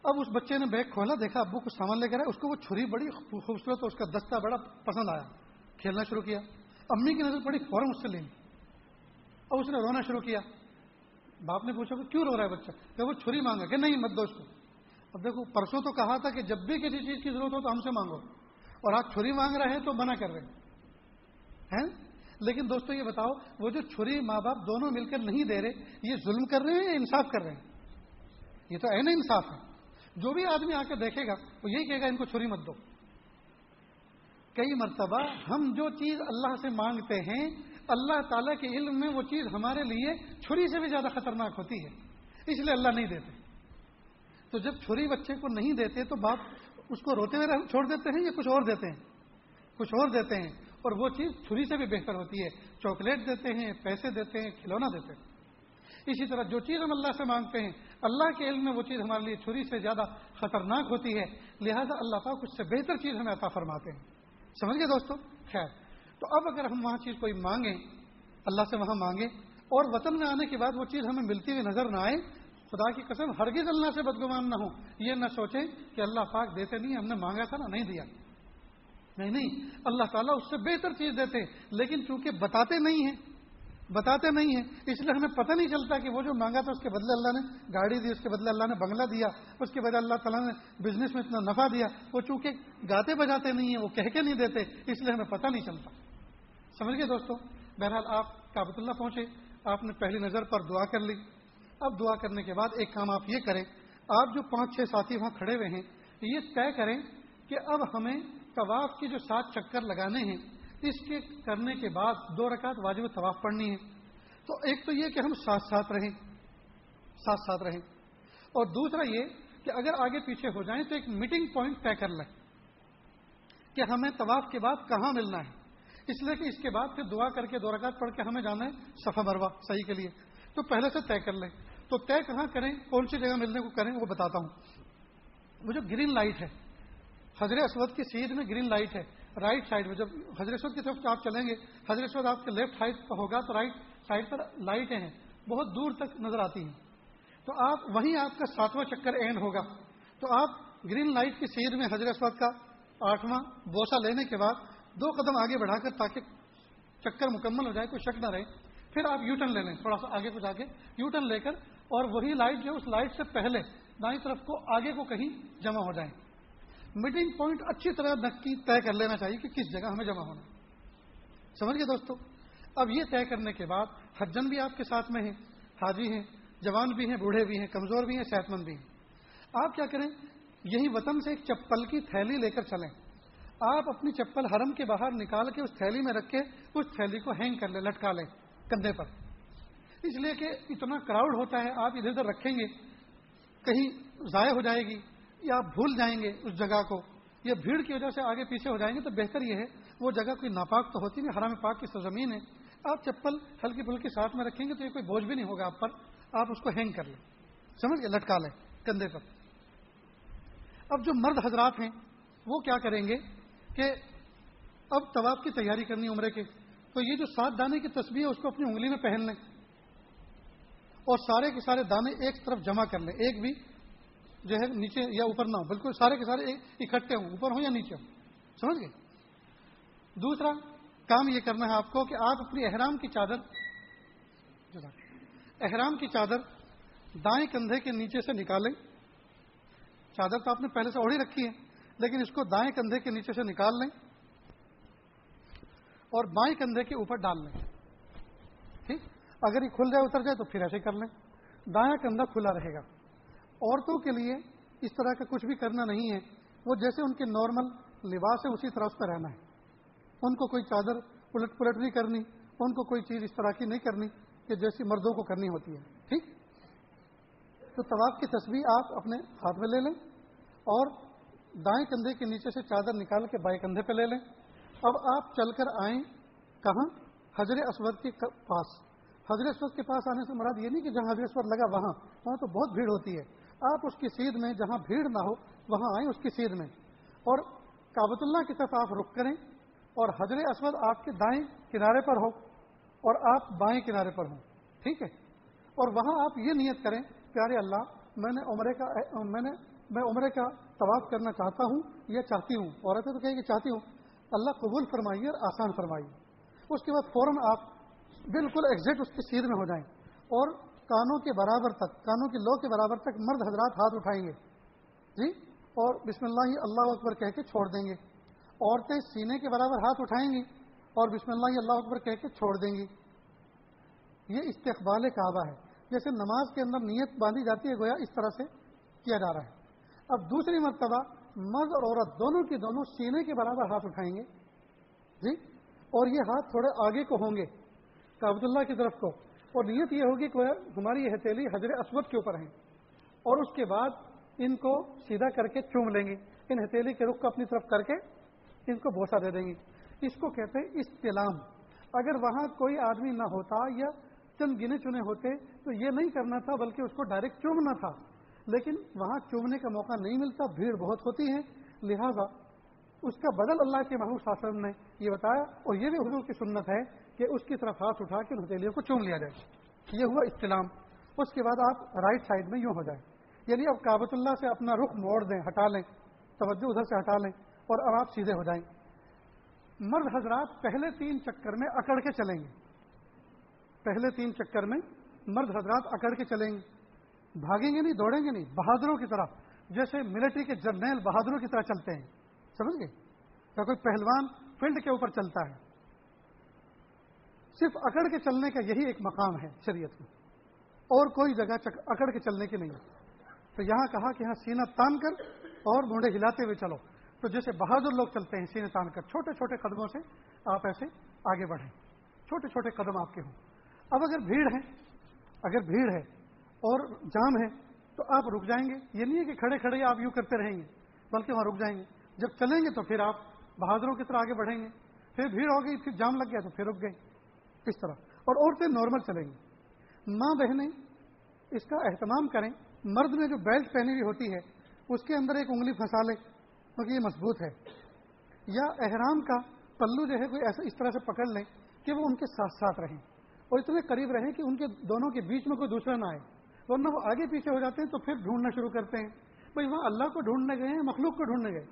اب اس بچے نے بیگ کھولا، دیکھا ابو کچھ سامان لے کر آئے، اس کو وہ چھری بڑی خوبصورت اس کا دستہ بڑا پسند آیا۔ کھیلنا شروع کیا۔ امی کی نظر پڑی فوراً اس سے لیں اور اس نے رونا شروع کیا۔ باپ نے پوچھا کہ کیوں رو رہا ہے بچہ؟ کہ وہ چھری مانگا کہ نہیں مت دو اس کو اب دیکھو، پرسوں تو کہا تھا کہ جب بھی کسی چیز کی ضرورت ہو تو ہم سے مانگو۔ اور آپ چھری مانگ رہے ہیں تو منع کر رہے ہیں۔ لیکن دوستو یہ بتاؤ، وہ جو چھری ماں باپ دونوں مل کر نہیں دے رہے، یہ ظلم کر رہے ہیں یا انصاف کر رہے ہیں؟ یہ تو این انصاف ہے۔ جو بھی آدمی آ کے دیکھے گا، وہ یہی کہے گا، ان کو چھری مت دو۔ کئی مرتبہ ہم جو چیز اللہ سے مانگتے ہیں اللہ تعالیٰ کے علم میں وہ چیز ہمارے لیے چھری سے بھی زیادہ خطرناک ہوتی ہے۔ اس لیے اللہ نہیں دیتے۔ تو جب چھری بچے کو نہیں دیتے تو باپ اس کو روتے ہوئے چھوڑ دیتے ہیں یا کچھ اور دیتے ہیں؟ کچھ اور دیتے ہیں۔ اور وہ چیز چھری سے بھی بہتر ہوتی ہے۔ چاکلیٹ دیتے ہیں، پیسے دیتے ہیں، کھلونا دیتے ہیں۔ اسی طرح جو چیز ہم اللہ سے مانگتے ہیں، اللہ کے علم میں وہ چیز ہمارے لیے چھری سے زیادہ خطرناک ہوتی ہے۔ لہذا اللہ پاک اس سے بہتر چیز ہمیں عطا فرماتے ہیں۔ سمجھ گئے دوستو؟ خیر۔ تو اب اگر ہم وہاں چیز کوئی مانگیں، اللہ سے وہاں مانگیں اور وطن میں آنے کے بعد وہ چیز ہمیں ملتی ہوئی نظر نہ آئے، خدا کی قسم ہرگز اللہ سے بدگمان نہ ہو یہ نہ سوچیں کہ اللہ پاک دیتے نہیں، ہم نے مانگا تھا نا، نہیں دیا۔ نہیں نہیں، اللہ تعالیٰ اس سے بہتر چیز دیتے، لیکن چونکہ بتاتے نہیں ہیں، بتاتے نہیں ہیں، اس لیے ہمیں پتہ نہیں چلتا کہ وہ جو مانگا تھا اس کے بدلے اللہ نے گاڑی دی، اس کے بدلے اللہ نے بنگلہ دیا، اس کے بدلے اللہ تعالیٰ نے بزنس میں اتنا نفع دیا۔ وہ چونکہ گاتے بجاتے نہیں ہیں، وہ کہہ کے نہیں دیتے، اس لیے ہمیں پتہ نہیں چلتا۔ سمجھ گئے دوستوں بہرحال آپ کابت اللہ پہنچے، آپ نے پہلی نظر پر دعا کر لی۔ اب دعا کرنے کے بعد ایک کام آپ یہ کریں، آپ جو پانچ چھ ساتھی وہاں کھڑے ہوئے ہیں، یہ طے کریں کہ اب ہمیں طواف کے جو سات چکر لگانے ہیں، اس کے کرنے کے بعد دو رکعت واجب طواف پڑھنی ہے۔ تو ایک تو یہ کہ ہم ساتھ ساتھ رہیں، ساتھ ساتھ رہیں۔ اور دوسرا یہ کہ اگر آگے پیچھے ہو جائیں تو ایک میٹنگ پوائنٹ طے کر لیں کہ ہمیں طواف کے بعد کہاں ملنا ہے۔ اس لیے کہ اس کے بعد پھر دعا کر کے دو رکعت پڑھ کے ہمیں جانا ہے صفا مروا صحیح کے لیے۔ تو پہلے سے طے کر لیں۔ تو طے کہاں کریں؟ کون سی جگہ ملنے کو کریں؟ وہ بتاتا ہوں۔ وہ جو گرین لائٹ ہے، حضرت اسود کی سیدھ میں گرین لائٹ ہے۔ رائٹ سائڈ میں جب حضرت اسود کی طرف آپ چلیں گے، حضرت اسود آپ کے لیفٹ سائڈ پر ہوگا تو رائٹ سائڈ پر لائٹیں ہیں۔ بہت دور تک نظر آتی ہیں۔ تو آپ، وہیں آپ کا ساتواں چکر اینڈ ہوگا۔ تو آپ گرین لائٹ کی سیدھ میں حضرت اسود کا آٹھواں بوسا لینے کے بعد دو قدم آگے بڑھا کر تاکہ چکر مکمل ہو جائے، کوئی شک نہ رہے۔ پھر آپ یو ٹرن لے لیں، تھوڑا سا آگے کو جا کے یو ٹرن لے کر، اور وہی لائٹ جو اس لائٹ سے پہلے دائیں طرف کو آگے کو کہیں جمع ہو جائیں۔ میٹنگ پوائنٹ اچھی طرح نقی طے کر لینا چاہیے کہ کس جگہ ہمیں جمع ہونا سمجھ گئے دوستو؟ اب یہ طے کرنے کے بعد حجن بھی آپ کے ساتھ میں ہیں، حاجی ہیں، جوان بھی ہیں، بوڑھے بھی ہیں، کمزور بھی ہیں، صحت مند بھی ہیں۔ آپ کیا کریں؟ یہی وطن سے ایک چپل کی تھیلی لے کر چلیں۔ آپ اپنی چپل حرم کے باہر نکال کے اس تھیلی میں رکھ کے اس تھیلی کو ہینگ کر لیں، لٹکا لیں کندھے پر۔ اس لیے کہ اتنا کراؤڈ ہوتا ہے، آپ ادھر ادھر رکھیں گے، کہیں ضائع ہو جائے گی یا آپ بھول جائیں گے اس جگہ کو۔ یا بھیڑ کی وجہ سے آگے پیچھے ہو جائیں گے تو بہتر یہ ہے، وہ جگہ کوئی ناپاک تو ہوتی نہیں حرام پاک کی سرزمین ہے۔ آپ چپل ہلکی پھلکی ساتھ میں رکھیں گے تو یہ کوئی بوجھ بھی نہیں ہوگا آپ پر، آپ اس کو ہینگ کر لیں۔ سمجھ گئے؟ لٹکا لیں کندھے پر۔ اب جو مرد حضرات ہیں، وہ کیا کریں گے؟ کہ اب طواف کی تیاری کرنی عمرے کے، تو یہ جو سات دانے کی تصویر ہے، اس کو اپنی انگلی میں پہن لیں اور سارے کے سارے دانے ایک طرف جمع کر لیں، ایک بھی جو ہے نیچے یا اوپر نہ ہو بالکل سارے کے سارے اکٹھے ہوں، اوپر ہوں یا نیچے ہوں۔ سمجھ گئے؟ دوسرا کام یہ کرنا ہے آپ کو کہ آپ اپنی احرام کی چادر احرام کی چادر دائیں کندھے کے نیچے سے نکالیں۔ چادر تو آپ نے پہلے سے اوڑھی رکھی ہے۔ لیکن اس کو دائیں کندھے کے نیچے سے نکال لیں اور بائیں کندھے کے اوپر ڈال لیں۔ ٹھیک؟ اگر یہ کھل جائے، اتر جائے تو پھر ایسے کر لیں۔ دایاں کندھا کھلا رہے گا۔ عورتوں کے لیے اس طرح کا کچھ بھی کرنا نہیں ہے۔ وہ جیسے ان کے نارمل لباس ہے اسی طرح اس پہ رہنا ہے۔ ان کو کوئی چادر پلٹ پلٹ نہیں کرنی، ان کو کوئی چیز اس طرح کی نہیں کرنی کہ جیسی مردوں کو کرنی ہوتی ہے۔ ٹھیک؟ تو طواف کی تصویر آپ اپنے ہاتھ میں لے لیں اور دائیں کندھے کے نیچے سے چادر نکال کے بائیں کندھے پہ لے لیں۔ اب آپ چل کر آئیں کہاں؟ حضر اسود کے پاس۔ حضر اسود کے پاس آنے سے مراد یہ نہیں کہ جہاں حضر اسود لگا وہاں وہاں تو بہت بھیڑ ہوتی ہے۔ آپ اس کی سیدھ میں جہاں بھیڑ نہ ہو، وہاں آئیں اس کی سیدھ میں۔ اور کابت اللہ کی طرف آپ رک کریں اور حضر اسود آپ کے دائیں کنارے پر ہو اور آپ بائیں کنارے پر ہوں۔ ٹھیک ہے؟ اور وہاں آپ یہ نیت کریں، پیارے اللہ، میں نے عمرے کا، میں نے، میں عمرے کا طواف کرنا چاہتا ہوں یا چاہتی ہوں؟ عورتیں تو کہیں کہ چاہتی ہوں. اللہ قبول فرمائیے اور آسان فرمائیے. اس کے بعد فوراً آپ بالکل ایگزیکٹ اس کی سیدھ میں ہو جائیں اور کانوں کے برابر تک، کانوں کی لو کے برابر تک مرد حضرات ہاتھ اٹھائیں گے۔ جی؟ اور بسم اللہ اللہ اکبر کہہ کے چھوڑ دیں گے۔ عورتیں سینے کے برابر ہاتھ اٹھائیں گی اور بسم اللہ اللہ اکبر کہہ کے چھوڑ دیں گی۔ یہ استقبال کعبہ ہے۔ جیسے نماز کے اندر نیت باندھی جاتی ہے، گویا اس طرح سے کیا جا رہا ہے۔ اب دوسری مرتبہ مرد اور عورت دونوں کی دونوں سینے کے برابر ہاتھ اٹھائیں گے۔ جی؟ اور یہ ہاتھ تھوڑے آگے کو ہوں گے کابت اللہ کی طرف کو۔ اور نیت یہ ہوگی کہ ہماری یہ ہتھیلی حضرت اسود کے اوپر ہیں۔ اور اس کے بعد ان کو سیدھا کر کے چوم لیں گے۔ ان ہتھیلی کے رخ کو اپنی طرف کر کے ان کو بوسا دے دیں گے۔ اس کو کہتے ہیں استلام۔ اگر وہاں کوئی آدمی نہ ہوتا یا چند گنے چنے ہوتے تو یہ نہیں کرنا تھا، بلکہ اس کو ڈائریکٹ چومنا تھا۔ لیکن وہاں چومنے کا موقع نہیں ملتا، بھیڑ بہت ہوتی ہے۔ لہذا اس کا بدل اللہ کے محبوب شاسن نے یہ بتایا اور یہ بھی حضور کی سنت ہے کہ اس کی طرف ہاتھ اٹھا کے ہتھیلیوں کو چوم لیا جائے۔ یہ ہوا استلام۔ اس کے بعد آپ رائٹ سائڈ میں یوں ہو جائیں۔ یعنی اب کابت اللہ سے اپنا رخ موڑ دیں، ہٹا لیں۔ توجہ ادھر سے ہٹا لیں اور اب آپ سیدھے ہو جائیں۔ مرد حضرات پہلے تین چکر میں اکڑ کے چلیں گے۔ پہلے تین چکر میں مرد حضرات اکڑ کے چلیں گے۔ بھاگیں گے نہیں، دوڑیں گے نہیں، بہادروں کی طرح، جیسے ملٹری کے جرنیل بہادروں کی طرح چلتے ہیں۔ سمجھ گئے؟ کیا کوئی پہلوان فیلڈ کے اوپر چلتا ہے۔ صرف اکڑ کے چلنے کا یہی ایک مقام ہے شریعت میں۔ اور کوئی جگہ اکڑ کے چلنے کی نہیں۔ تو یہاں کہا کہ یہاں سینہ تان کر اور مونڈے ہلاتے ہوئے چلو۔ تو جیسے بہادر لوگ چلتے ہیں سینے تان کر، چھوٹے چھوٹے قدموں سے آپ ایسے آگے بڑھیں۔ چھوٹے چھوٹے قدم آپ کے ہوں۔ اب اگر بھیڑ ہے، اگر بھیڑ ہے اور جام ہے، تو آپ رک جائیں گے۔ یہ نہیں ہے کہ کھڑے کھڑے آپ یوں کرتے رہیں گے، بلکہ وہاں رک جائیں گے۔ جب چلیں گے تو پھر آپ بہادروں کی طرح آگے بڑھیں گے۔ پھر بھیڑ ہو گئی پھر جام لگ گیا تو پھر رک گئے۔ اس طرح۔ اور عورتیں نارمل چلیں گی۔ ماں بہنیں اس کا اہتمام کریں۔ مرد میں جو بیلٹ پہنی ہوئی ہوتی ہے، اس کے اندر ایک انگلی پھنسا لے، کیونکہ یہ مضبوط ہے۔ یا احرام کا پلو جو ہے، کوئی ایسا اس طرح سے پکڑ لیں کہ وہ ان کے ساتھ ساتھ رہیں۔ اور اتنے قریب رہیں کہ ان کے دونوں کے بیچ میں کوئی دوسرا نہ آئے۔ ورنہ وہ آگے پیچھے ہو جاتے ہیں تو پھر ڈھونڈنا شروع کرتے ہیں۔ بھائی وہاں اللہ کو ڈھونڈنے گئے ہیں، مخلوق کو ڈھونڈنے گئے۔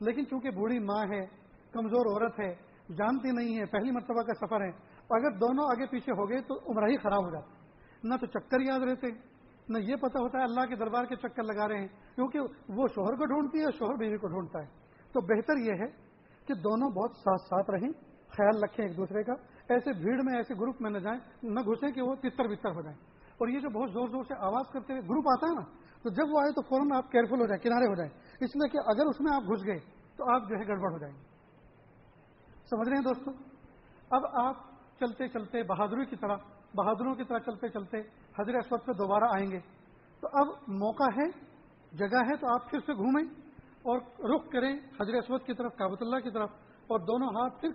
لیکن چونکہ بوڑھی ماں ہے، کمزور عورت ہے، جانتی نہیں ہے، پہلی مرتبہ کا سفر ہے، اگر دونوں آگے پیچھے ہو گئے تو عمرہ ہی خراب ہو جاتی نہ تو چکر یاد رہتے نہ یہ پتا ہوتا ہے اللہ کے دربار کے چکر لگا رہے ہیں، کیونکہ وہ شوہر کو ڈھونڈتی ہے شوہر بیوی کو ڈھونڈتا ہے۔ تو بہتر یہ ہے کہ دونوں بہت ساتھ ساتھ رہیں، خیال رکھیں ایک دوسرے کا۔ ایسے بھیڑ میں، ایسے گروپ میں نہ جائیں، نہ گھسیں کہ وہ تتر بتر ہو جائیں۔ اور یہ جو بہت زور زور سے آواز کرتے ہوئے گروپ آتا ہے نا، تو جب وہ آئے تو فوراً آپ کیئرفل ہو جائیں کنارے ہو جائیں اس لیے کہ اگر اس میں آپ گھس گئے تو آپ جو ہے گڑبڑ ہو جائیں گے۔ سمجھ رہے ہیں دوستوں اب آپ چلتے چلتے بہادری کی طرح، بہادروں کی طرح چلتے چلتے حضرت اسود پہ دوبارہ آئیں گے۔ تو اب موقع ہے، جگہ ہے تو آپ پھر سے گھومیں اور رخ کریں حضرت اسود کی طرف کابت اللہ کی طرف، اور دونوں ہاتھ پھر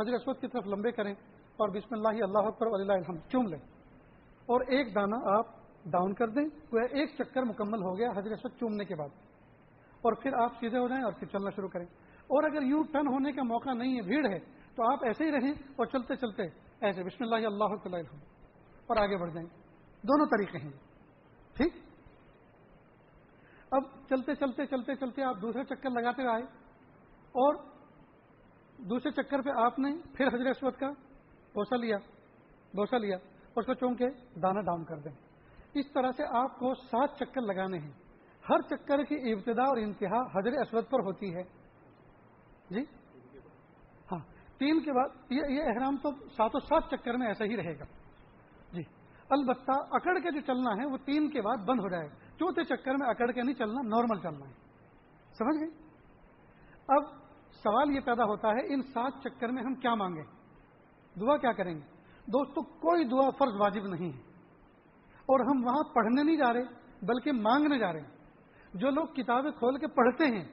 حضرت اسود کی طرف لمبے کریں اور بسم اللہ اللہ پر اللہ الحمد چوم لیں۔ اور ایک دانہ آپ ڈاؤن کر دیں تو ایک چکر مکمل ہو گیا حضرت اسود چومنے کے بعد۔ اور پھر آپ سیدھے ہو جائیں اور پھر چلنا شروع کریں۔ اور اگر یوں ٹرن ہونے کا موقع نہیں ہے، بھیڑ ہے، تو آپ ایسے ہی رہیں اور چلتے چلتے ایسے بسم اللہ اللہ تعالیٰ اور آگے بڑھ جائیں۔ دونوں طریقے ہیں۔ ٹھیک؟ اب چلتے چلتے چلتے چلتے آپ دوسرے چکر لگاتے آئے۔ اور دوسرے چکر پہ آپ نے پھر حضرت اسود کا بوسا لیا۔ بوسا لیا۔ اور اس کو چونک کے دانا ڈاؤن کر دیں۔ اس طرح سے آپ کو سات چکر لگانے ہیں۔ ہر چکر کی ابتدا اور انتہا حضرت اسود پر ہوتی ہے۔ جی؟ ہاں۔ تین کے بعد یہ احرام تو ساتوں سات چکر میں ایسا ہی رہے گا۔ جی۔ البتہ اکڑ کے جو چلنا ہے وہ تین کے بعد بند ہو جائے گا۔ چوتھے چکر میں اکڑ کے نہیں چلنا، نارمل چلنا ہے۔ سمجھ گئے؟ اب سوال یہ پیدا ہوتا ہے ان سات چکر میں ہم کیا مانگیں؟ دعا کیا کریں گے؟ دوستو، کوئی دعا فرض واجب نہیں ہے۔ اور ہم وہاں پڑھنے نہیں جا رہے، بلکہ مانگنے جا رہے ہیں۔ جو لوگ کتابیں کھول کے پڑھتے ہیں،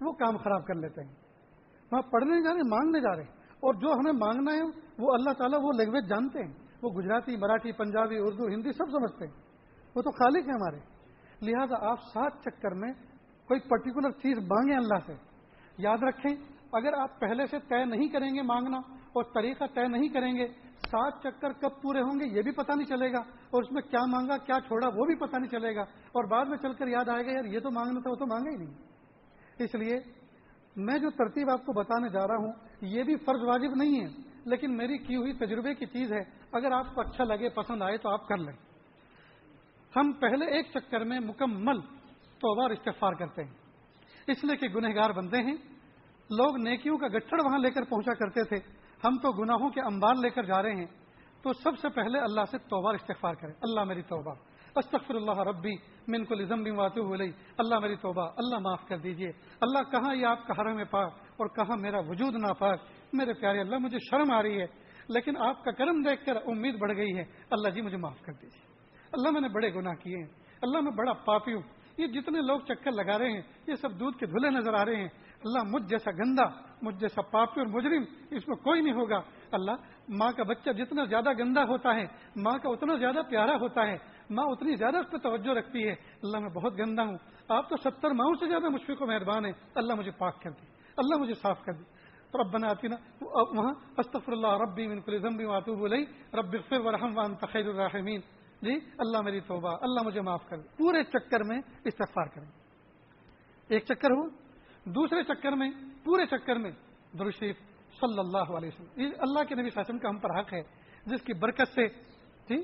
وہ کام خراب کر لیتے ہیں۔ وہاں پڑھنے نہیں جا رہے، مانگنے جا رہے ہیں۔ اور جو ہمیں مانگنا ہے، وہ اللہ تعالیٰ وہ لینگویج جانتے ہیں۔ وہ گجراتی، مراٹھی، پنجابی، اردو، ہندی سب سمجھتے ہیں۔ وہ تو خالق ہیں ہمارے۔ لہذا آپ سات چکر میں کوئی پرٹیکولر چیز مانگیں اللہ سے۔ یاد رکھیں، اگر آپ پہلے سے طے نہیں کریں گے مانگنا اور طریقہ طے نہیں کریں گے سات چکر کب پورے ہوں گے یہ بھی پتہ نہیں چلے گا، اور اس میں کیا مانگا، کیا چھوڑا، وہ بھی پتہ نہیں چلے گا۔ اور بعد میں چل کر یاد آئے گا، یار یہ تو مانگنا تھا، وہ تو مانگا ہی نہیں۔ اس لیے میں جو ترتیب آپ کو بتانے جا رہا ہوں، یہ بھی فرض واجب نہیں ہے، لیکن میری کی ہوئی تجربے کی چیز ہے۔ اگر آپ کو اچھا لگے، پسند آئے تو آپ کر لیں۔ ہم پہلے ایک چکر میں مکمل توبہ استفار کرتے ہیں۔ اس لیے کہ گنہگار بندے ہیں۔ لوگ نیکیوں کا گٹھڑ وہاں لے کر پہنچا کرتے تھے۔ ہم تو گناہوں کے انبار لے کر جا رہے ہیں، تو سب سے پہلے اللہ سے توبہ استغفار کریں۔ اللہ میری توبہ۔ استغفر اللہ ربی من کو لزم بھی واطو ہو اللہ میری توبہ۔ اللہ معاف کر دیجیے۔ اللہ کہاں یہ آپ کا حرم پاک اور کہاں میرا وجود نہ پاک میرے پیارے اللہ، مجھے شرم آ رہی ہے، لیکن آپ کا کرم دیکھ کر امید بڑھ گئی ہے۔ اللہ جی مجھے معاف کر دیجیے اللہ میں نے بڑے گناہ کیے ہیں۔ اللہ میں بڑا پاپی ہوں۔ یہ جتنے لوگ چکر لگا رہے ہیں، یہ سب دودھ کے دھلے نظر آ رہے ہیں۔ اللہ مجھ جیسا گندا، مجھ جیسا پاپی اور مجرم، اس میں کوئی نہیں ہوگا۔ اللہ ماں کا بچہ جتنا زیادہ گندا ہوتا ہے، ماں کا اتنا زیادہ پیارا ہوتا ہے، ماں اتنی زیادہ اس پہ توجہ رکھتی ہے۔ اللہ میں بہت گندا ہوں۔ آپ تو ستر ماؤں سے زیادہ مشفق و مہربان ہے اللہ مجھے پاک کر دی اللہ مجھے صاف کر دی رب بنا آتی نا وہاں استفر اللہ ربی من کل ذنب واتوب الی رب اغفر ورحم وانت خیر الراحمین۔ جی اللہ میری توبہ، اللہ مجھے معاف کر دے۔ پورے چکر میں استغفار کریں ایک چکر ہو دوسرے چکر میں، پورے چکر میں درشریف صلی اللہ علیہ وسلم۔ یہ اللہ کے نبی شاسن کا ہم پر حق ہے، جس کی برکت سے جی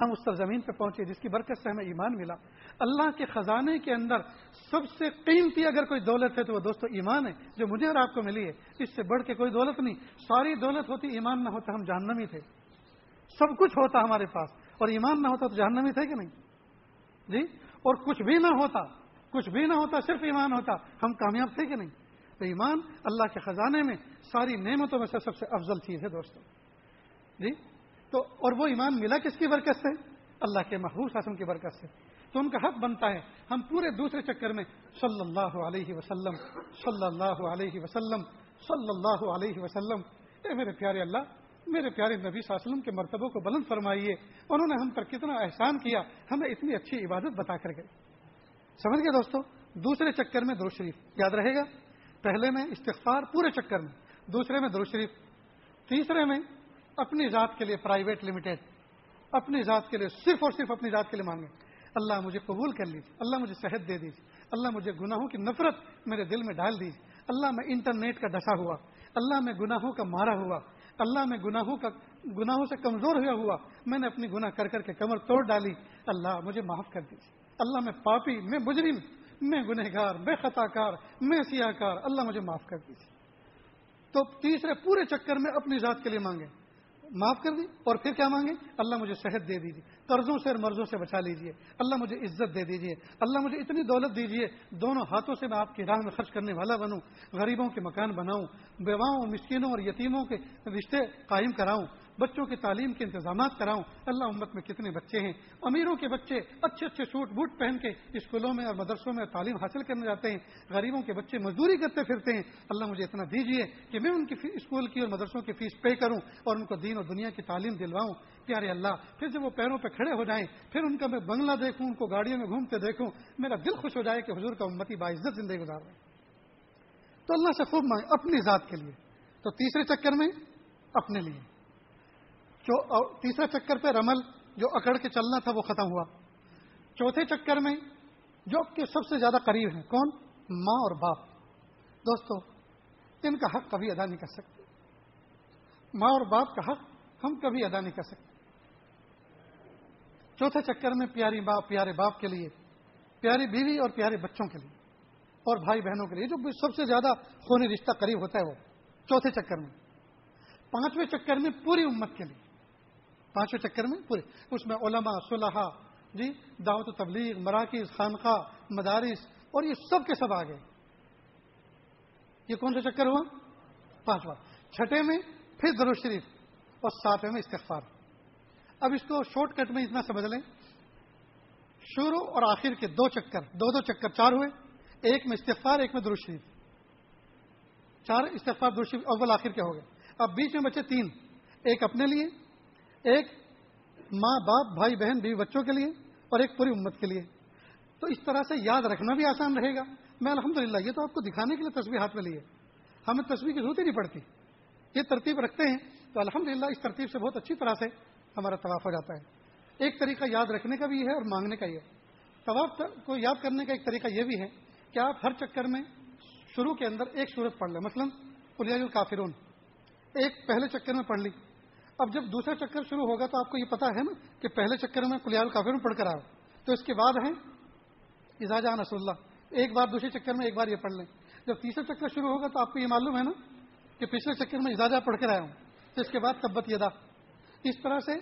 ہم اس زمین پہ پہنچے، جس کی برکت سے ہمیں ایمان ملا۔ اللہ کے خزانے کے اندر سب سے قیمتی اگر کوئی دولت ہے تو وہ دوستو ایمان ہے، جو مجھے اور آپ کو ملی ہے۔ اس سے بڑھ کے کوئی دولت نہیں۔ ساری دولت ہوتی ایمان نہ ہوتا، ہم جہنمی تھے۔ سب کچھ ہوتا ہمارے پاس۔ اور ایمان نہ ہوتا تو جہنمی تھے کہ نہیں؟ جی اور کچھ بھی نہ ہوتا۔ کچھ بھی نہ ہوتا، صرف ایمان ہوتا۔ ہم کامیاب تھے کہ نہیں؟ تو ایمان اللہ کے خزانے میں ساری نعمتوں میں سے سب سے افضل چیز ہے دوستوں جی؟ تو اور وہ ایمان ملا کس کی برکت سے؟ اللہ کے محبوب حسم کی برکت سے۔ تو ان کا حق بنتا ہے۔ ہم پورے دوسرے چکر میں صلی اللہ علیہ وسلم صلی اللہ علیہ وسلم صلی اللہ علیہ وسلم۔ اے میرے پیارے اللہ، میرے پیارے نبی صلی اللہ علیہ وسلم کے مرتبوں کو بلند فرمائیے۔ انہوں نے ہم پر کتنا احسان کیا، ہمیں اتنی اچھی عبادت بتا کر گئے۔ سمجھ گئے دوستو؟ دوسرے چکر میں درو شریف، یاد رہے گا؟ پہلے میں استغفار پورے چکر میں، دوسرے میں درو شریف، تیسرے میں اپنی ذات کے لیے پرائیویٹ لمیٹڈ اپنی ذات کے لیے صرف اور صرف اپنی ذات کے لیے مانگے۔ اللہ مجھے قبول کر لیجیے، اللہ مجھے صحت دے دیجیے، اللہ مجھے گناہوں کی نفرت میرے دل میں ڈال دیجیے۔ اللہ میں انٹرنیٹ کا ڈسا ہوا، اللہ میں گناہوں کا مارا ہوا، اللہ میں گناہوں کا، گناہوں سے کمزور ہوا ہوا، میں نے اپنی گناہ کر کر کے کمر توڑ ڈالی۔ اللہ مجھے معاف کر دیجیے۔ اللہ میں پاپی، میں مجرم، میں گنہگار، میں خطا کار میں سیاہ کار اللہ مجھے معاف کر دیجیے تو تیسرے پورے چکر میں اپنی ذات کے لیے مانگے۔ معاف کر دی اور پھر کیا مانگے؟ اللہ مجھے صحت دے دیجیے قرضوں سے اور مرضوں سے بچا لیجیے اللہ مجھے عزت دے دیجیے اللہ مجھے اتنی دولت دیجیے دونوں ہاتھوں سے میں آپ کی راہ میں خرچ کرنے والا بنوں، غریبوں کے مکان بناؤں، بیواؤں، مسکینوں اور یتیموں کے رشتے قائم کراؤں۔ بچوں کی تعلیم کے انتظامات کراؤں۔ اللہ امت میں کتنے بچے ہیں۔ امیروں کے بچے اچھے اچھے سوٹ بوٹ پہن کے اسکولوں میں اور مدرسوں میں تعلیم حاصل کرنے جاتے ہیں۔ غریبوں کے بچے مزدوری کرتے پھرتے ہیں۔ اللہ مجھے اتنا دیجیے کہ میں ان کی اسکول کی اور مدرسوں کی فیس پے کروں اور ان کو دین اور دنیا کی تعلیم دلواؤں۔ پیارے اللہ، پھر جب وہ پیروں پہ کھڑے ہو جائیں، پھر ان کا میں بنگلہ دیکھوں، ان کو گاڑیوں میں گھومتے دیکھوں، میرا دل خوش ہو جائے کہ حضور کا امتی باعزت زندگی گزار رہے تو اللہ سے خوب مانگ اپنی ذات کے لیے۔ تو تیسرے چکر میں، اپنے لیے۔ تیسرے چکر پہ رمل جو اکڑ کے چلنا تھا وہ ختم ہوا۔ چوتھے چکر میں جو کہ سب سے زیادہ قریب ہیں، کون؟ ماں اور باپ۔ دوستو، ان کا حق کبھی ادا نہیں کر سکتے۔ ماں اور باپ کا حق ہم کبھی ادا نہیں کر سکتے۔ چوتھے چکر میں پیاری باپ پیارے باپ کے لیے، پیاری بیوی اور پیارے بچوں کے لیے، اور بھائی بہنوں کے لیے، جو سب سے زیادہ خونی رشتہ قریب ہوتا ہے وہ۔ چوتھے چکر میں۔ پانچویں چکر میں پوری امت کے لیے۔ پانچویں چکر میں پورے۔ اس میں علماء صلحہ جی دعوت و تبلیغ، مراکز، خانقاہ، مدارس اور یہ سب کے سب آ گئے یہ کون سا چکر ہوا؟ پانچواں۔ چھٹے میں پھر درو شریف اور ساتویں میں استغفار۔ اب اس کو شارٹ کٹ میں اتنا سمجھ لیں۔ شروع اور آخر کے دو چکر، دو دو چکر چار ہوئے۔ ایک میں استغفار، ایک میں درو شریف۔ چار استغفار، درو شریف، اول، آخر کے ہو گئے۔ اب بیچ میں بچے تین۔ ایک اپنے لیے ایک ماں باپ، بھائی بہن، بیوی بچوں کے لیے اور ایک پوری امت کے لیے۔ تو اس طرح سے یاد رکھنا بھی آسان رہے گا۔ میں الحمدللہ، یہ تو آپ کو دکھانے کے لیے تصویر ہاتھ میں لیے ہمیں تصویر کی ضرورت ہی نہیں پڑتی۔ یہ ترتیب رکھتے ہیں۔ تو الحمدللہ، اس ترتیب سے بہت اچھی طرح سے ہمارا طواف ہو جاتا ہے۔ ایک طریقہ یاد رکھنے کا بھی ہے اور مانگنے کا یہ طواف کو یاد کرنے کا ایک طریقہ یہ بھی ہے کہ آپ ہر چکر میں شروع کے اندر ایک صورت پڑھ لیں۔ مثلاً پلیائی الکافرون ایک پہلے چکر میں پڑھ لی۔ اب جب دوسرا چکر شروع ہوگا تو آپ کو یہ پتا ہے نا کہ پہلے چکر میں کلیال کافر میں پڑھ کر آؤ۔ تو اس کے بعد ہے اجازہ نسل اللہ۔ ایک بار دوسرے چکر میں ایک بار یہ پڑھ لیں۔ جب تیسرا چکر شروع ہوگا تو آپ کو یہ معلوم ہے نا کہ پچھلے چکر میں اجازہ پڑھ کر آیا ہوں۔ تو اس کے بعد تبت یدا۔ اس طرح سے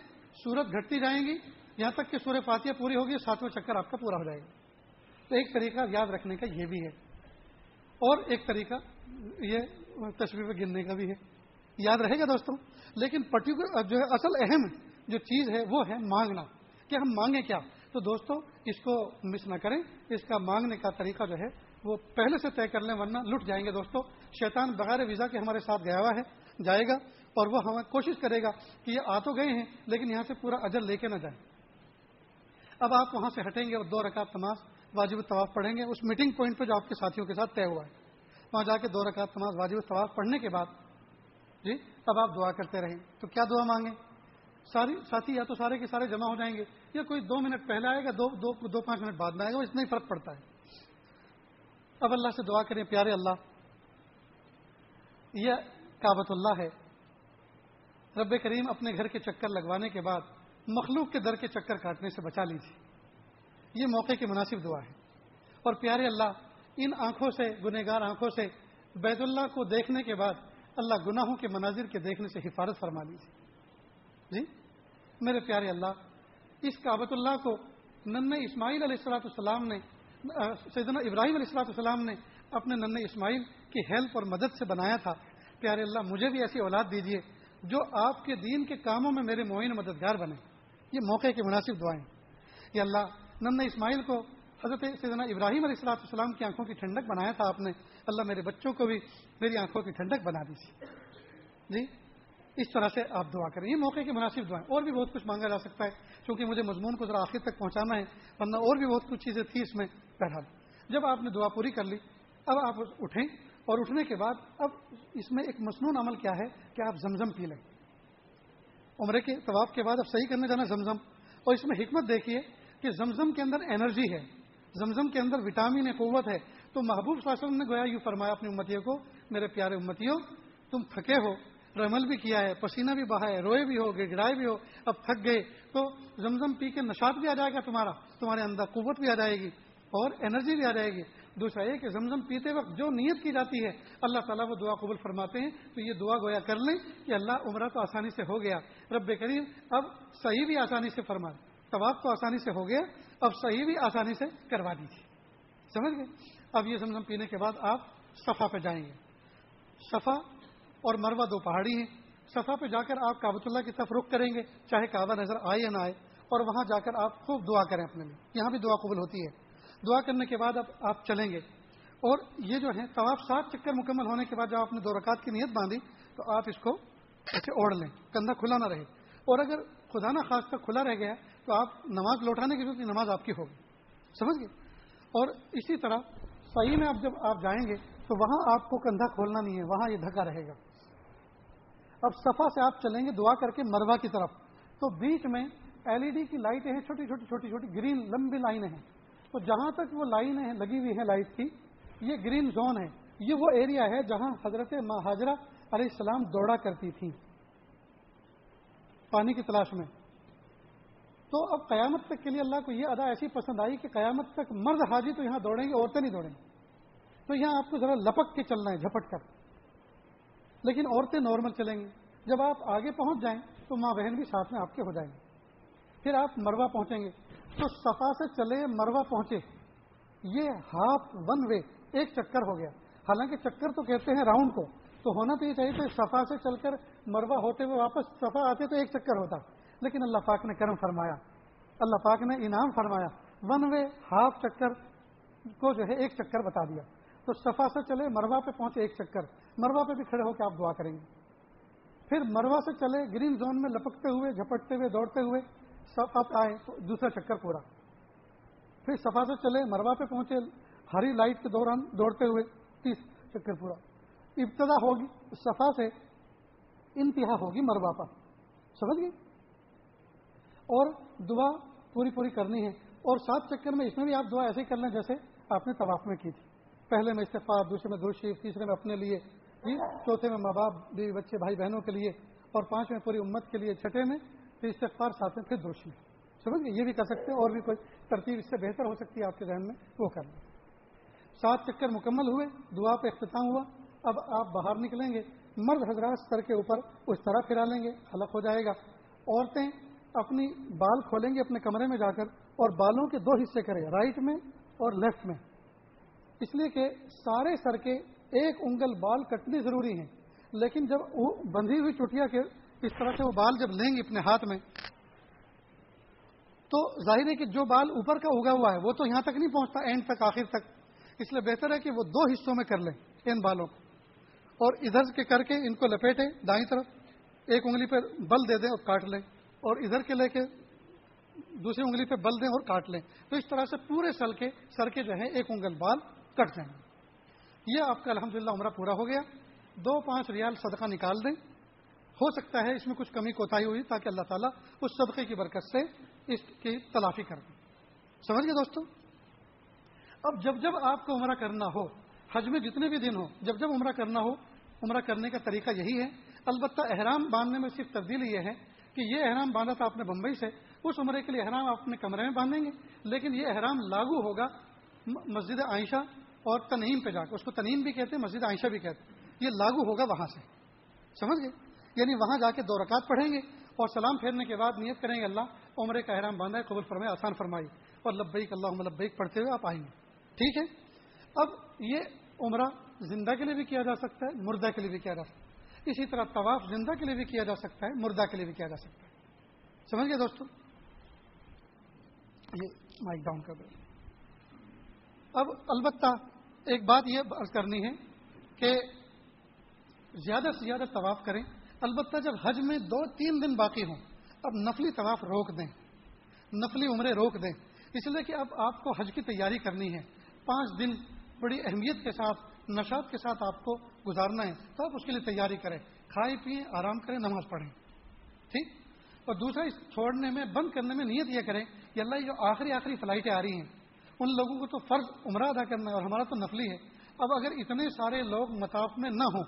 سورت گھٹتی جائیں گی۔ یہاں تک کہ سورہ فاتحہ پوری ہوگی ساتواں چکر آپ کا پورا ہو جائے گا۔ تو ایک طریقہ یاد رکھنے کا یہ بھی ہے۔ اور ایک طریقہ یہ تصویر گننے کا بھی ہے۔ یاد رہے گا دوستوں لیکن پرٹیکولر جو ہے اصل اہم جو چیز ہے وہ ہے مانگنا۔ کہ ہم مانگیں کیا؟ تو دوستو، اس کو مس نہ کریں۔ اس کا مانگنے کا طریقہ جو ہے وہ پہلے سے طے کر لیں، ورنہ لٹ جائیں گے دوستو۔ شیطان بغیر ویزا کے ہمارے ساتھ گیا ہوا ہے، جائے گا اور وہ ہمیں کوشش کرے گا کہ یہ آ تو گئے ہیں، لیکن یہاں سے پورا اجر لے کے نہ جائیں۔ اب آپ وہاں سے ہٹیں گے اور دو رکعت تماز واجب طواف پڑھیں گے۔ اس میٹنگ پوائنٹ پہ جو آپ کے ساتھیوں کے ساتھ طے ہوا ہے۔ وہاں جا کے دو رکعت تماز واجب طواف پڑھنے کے بعد جی؟ اب آپ دعا کرتے رہیں۔ تو کیا دعا مانگیں؟ ساری ساتھی یا تو سارے کے سارے جمع ہو جائیں گے یا کوئی دو منٹ پہلے آئے گا دو دو, دو پانچ منٹ بعد میں آئے گا اتنا ہی فرق پڑتا ہے۔ اب اللہ سے دعا کریں پیارے اللہ یہ کابت اللہ ہے۔ رب کریم اپنے گھر کے چکر لگوانے کے بعد مخلوق کے در کے چکر کاٹنے سے بچا لیجیے۔ یہ موقع کی مناسب دعا ہے۔ اور پیارے اللہ ان آنکھوں سے گنہ آنکھوں سے بیت اللہ کو دیکھنے کے بعد اللہ گناہوں کے مناظر کے دیکھنے سے حفاظت فرما لیجیے جی؟ میرے پیارے اللہ، اس کابت اللہ کو نن اسماعیل علیہ السلاۃ السلام نے سیدنا ابراہیم علیہ السلاۃ السلام نے اپنے نن اسماعیل کی ہیلپ اور مدد سے بنایا تھا۔ پیارے اللہ، مجھے بھی ایسی اولاد دیجیے جو آپ کے دین کے کاموں میں میرے معین مددگار بنے۔ یہ موقع کی مناسب دعائیں۔ یہ اللہ نن اسماعیل کو حضرت سیدنا ابراہیم علیہ السلاۃ السلام کی آنکھوں کی ٹھنڈک بنایا تھا آپ نے، اللہ میرے بچوں کو بھی، میری آنکھوں کی ٹھنڈک بنا دی جی اس طرح سے آپ دعا کریں۔ یہ موقع کی مناسب دعائیں۔ اور بھی بہت کچھ مانگا جا سکتا ہے، کیونکہ مجھے مضمون کو ذرا آخر تک پہنچانا ہے، ورنہ اور بھی بہت کچھ چیزیں تھیں اس میں۔ بہرحال، جب آپ نے دعا پوری کر لی، اب آپ اٹھیں اور اٹھنے کے بعد، اب اس میں ایک مصنون عمل کیا ہے کہ آپ زمزم پی لیں۔ عمرے کے طواف کے بعد اب صحیح کرنے جانا زمزم۔ اور اس میں حکمت دیکھیے کہ زمزم کے اندر انرجی ہے۔ زمزم کے اندر وٹامن قوت ہے۔ تو محبوب صلی اللہ علیہ وسلم نے گویا یوں فرمایا اپنی امتیوں کو، میرے پیارے امتیوں، تم تھکے ہو رمل بھی کیا ہے، پسینہ بھی بہا ہے، روئے بھی ہو گڑ گڑائے بھی ہو، اب تھک گئے۔ تو زمزم پی کے نشات بھی آ جائے گا تمہارا، تمہارے اندر قوت بھی آ جائے گی اور انرجی بھی آ جائے گی۔ دوسرا یہ کہ زمزم پیتے وقت جو نیت کی جاتی ہے، اللہ تعالیٰ وہ دعا قبول فرماتے ہیں۔ تو یہ دعا گویا کر لیں کہ اللہ عمرہ تو آسانی سے ہو گیا۔ رب کریم، اب صحیح بھی آسانی سے فرما طواف تو آسانی سے ہو گیا اب صحیح بھی آسانی سے کروا دیجیے سمجھ گئے؟ اب یہ زمزم پینے کے بعد آپ صفا پہ جائیں گے۔ صفا اور مروا دو پہاڑی ہیں۔ صفا پہ جا کر آپ کابت اللہ کی طرف رخ کریں گے، چاہے کعبہ نظر آئے یا نہ آئے، اور وہاں جا کر آپ خوب دعا کریں اپنے لیے۔ یہاں بھی دعا قبول ہوتی ہے۔ دعا کرنے کے بعد اب آپ چلیں گے۔ اور یہ جو ہے طواف سات چکر مکمل ہونے کے بعد جب آپ نے دو رکعت کی نیت باندھی، تو آپ اس کو ایسے اوڑھ لیں، کندھا کھلا نہ رہے۔ اور اگر خدا نہ خاص تک کھلا رہ گیا تو آپ نماز لوٹانے کی ضرورت نماز آپ کی ہوگی۔ سمجھ گئے؟ اور اسی طرح صحیح میں اب جب آپ جائیں گے تو وہاں آپ کو کندھا کھولنا نہیں ہے، وہاں یہ دھکا رہے گا۔ اب صفا سے آپ چلیں گے دعا کر کے مروا کی طرف۔ تو بیچ میں ایل ای ڈی کی لائٹیں ہیں، چھوٹی چھوٹی چھوٹی چھوٹی گرین لمبی لائنیں ہیں۔ تو جہاں تک وہ لائنیں لگی ہوئی ہیں لائٹ کی، یہ گرین زون ہے۔ یہ وہ ایریا ہے جہاں حضرت مہاجرہ علیہ السلام دوڑا کرتی تھی پانی کی تلاش میں۔ تو اب قیامت تک کے لیے اللہ کو یہ ادا ایسی پسند آئی کہ قیامت تک مرد حاجی تو یہاں دوڑیں گے، عورتیں نہیں دوڑیں گے۔ تو یہاں آپ کو ذرا لپک کے چلنا ہے، جھپٹ کر۔ لیکن عورتیں نارمل چلیں گی۔ جب آپ آگے پہنچ جائیں تو ماں بہن بھی ساتھ میں آپ کے ہو جائیں گے۔ پھر آپ مروا پہنچیں گے۔ تو صفا سے چلے مروا پہنچے۔ یہ ہاف ون وے، ایک چکر ہو گیا۔ حالانکہ چکر تو کہتے ہیں راؤنڈ کو۔ تو ہونا تو یہ چاہیے کہ صفا سے چل کر مروا ہوتے ہوئے واپس، صفا آتے تو ایک چکر ہوتا۔ لیکن اللہ پاک نے کرم فرمایا۔ اللہ پاک نے انعام فرمایا۔ ون وے ہاف چکر کو جو ہے ایک چکر بتا دیا۔ تو صفا سے چلے مروا پہ پہنچے ایک چکر۔ مروا پہ بھی کھڑے ہو کے آپ دعا کریں گے۔ پھر مروا سے چلے گرین زون میں لپکتے ہوئے، جھپٹتے ہوئے، دوڑتے ہوئے سب آئے دوسرا چکر پورا۔ پھر صفا سے چلے مروا پہ پہنچے ہری لائٹ کے دوران دوڑتے ہوئے تیس چکر پورا۔ ابتدا ہوگی صفا سے، انتہا ہوگی مروا پر۔ سمجھ گئی اور دعا پوری پوری کرنی ہے۔ اور سات چکر میں اس میں بھی آپ دعا ایسے کر لیں جیسے آپ نے طواف میں کی تھی۔ پہلے میں استفاع دوسرے میں درشیف تیسرے میں اپنے لیے۔ جی چوتھے میں ماں باپ بیوی بچے بھائی بہنوں کے لیے۔ اور پانچ میں پوری امت کے لیے۔ چھٹے میں پھر استفار ساتھ میں پھر دوشی سمجھ گئے؟ یہ بھی کر سکتے ہیں اور بھی کوئی ترتیب اس سے بہتر ہو سکتی ہے آپ کے ذہن میں، وہ کر لیں۔ سات چکر مکمل ہوئے، دعا پہ اختتام ہوا۔ اب آپ باہر نکلیں گے، مرد حضرات سر کے اوپر اس طرح پھرا لیں گے حلق ہو جائے گا۔ عورتیں اپنی بال کھولیں گے اپنے کمرے میں جا کر اور بالوں کے دو حصے کریں رائٹ میں اور لیفٹ میں۔ اس لیے کہ سارے سر کے ایک انگل بال کٹنے ضروری ہیں۔ لیکن جب وہ بندھی ہوئی چٹیا کے اس طرح سے وہ بال جب لیں گے اپنے ہاتھ میں، تو ظاہر ہے کہ جو بال اوپر کا اگا ہوا ہے، وہ تو یہاں تک نہیں پہنچتا اینڈ تک، آخر تک۔ اس لیے بہتر ہے کہ وہ دو حصوں میں کر لیں ان بالوں کو۔ اور ادھر کے کر کے ان کو لپیٹیں دائیں طرف، ایک انگلی پہ بل دے دیں اور کاٹ لیں۔ اور ادھر کے لے کے دوسری انگلی پہ بل دیں اور کاٹ لیں۔ تو اس طرح سے پورے سل کے سر کے جو ہے ایک انگل بال کٹ جائیں۔ یہ آپ کا الحمدللہ عمرہ پورا ہو گیا۔ دو پانچ ریال صدقہ نکال دیں۔ ہو سکتا ہے اس میں کچھ کمی کوتاہی ہوئی تاکہ اللہ تعالیٰ اس صدقے کی برکت سے اس کی تلافی کر دیں سمجھ گئے دوستوں اب جب جب آپ کو عمرہ کرنا ہو، حج میں جتنے بھی دن ہو، جب جب عمرہ کرنا ہو، عمرہ کرنے کا طریقہ یہی ہے۔ البتہ احرام باندھنے میں صرف تبدیلی یہ ہے کہ یہ احرام باندھا تھا آپ نے بمبئی سے، اس عمرے کے لیے احرام آپ اپنے کمرے میں باندھیں گے۔ لیکن یہ احرام لاگو ہوگا مسجد عائشہ اور تنیم پہ جا کے۔ اس کو تنیم بھی کہتے ہیں، مسجد عائشہ بھی کہتے ہیں۔ یہ لاگو ہوگا وہاں سے۔ سمجھ گئے؟ یعنی وہاں جا کے دو رکعت پڑھیں گے اور سلام پھیرنے کے بعد نیت کریں گے، اللہ عمرے کا احرام باندھا ہے، قبول فرمائے، آسان فرمائی۔ اور لبیک اللہ لبیک پڑھتے ہوئے آپ آئیں گے۔ ٹھیک ہے؟ اب یہ عمرہ زندہ کے لیے بھی کیا جا سکتا ہے، مردہ کے لیے بھی کیا جا سکتا ہے۔ اسی طرح طواف زندہ کے لیے بھی کیا جا سکتا ہے، مردہ کے لیے بھی کیا جا سکتا ہے۔ سمجھ گئے دوستوں یہ مائک ڈاؤن کر دیں اب البتہ ایک بات یہ کرنی ہے کہ زیادہ سے زیادہ طواف کریں۔ البتہ جب حج میں دو تین دن باقی ہوں، اب نفلی طواف روک دیں۔ نفلی عمرے روک دیں۔ اس لیے کہ اب آپ کو حج کی تیاری کرنی ہے۔ پانچ دن بڑی اہمیت کے ساتھ، نشاط کے ساتھ آپ کو گزارنا ہے تو آپ اس کے لیے تیاری کریں۔ کھائے پیئیں آرام کریں، نماز پڑھیں۔ ٹھیک؟ اور دوسرا، اس چھوڑنے میں، بند کرنے میں نیت یہ کریں کہ اللہ جو آخری آخری فلائٹیں آ رہی ہیں، ان لوگوں کو تو فرض عمرہ ادا کرنا ہے اور ہمارا تو نفلی ہے۔ اب اگر اتنے سارے لوگ مطاف میں نہ ہوں،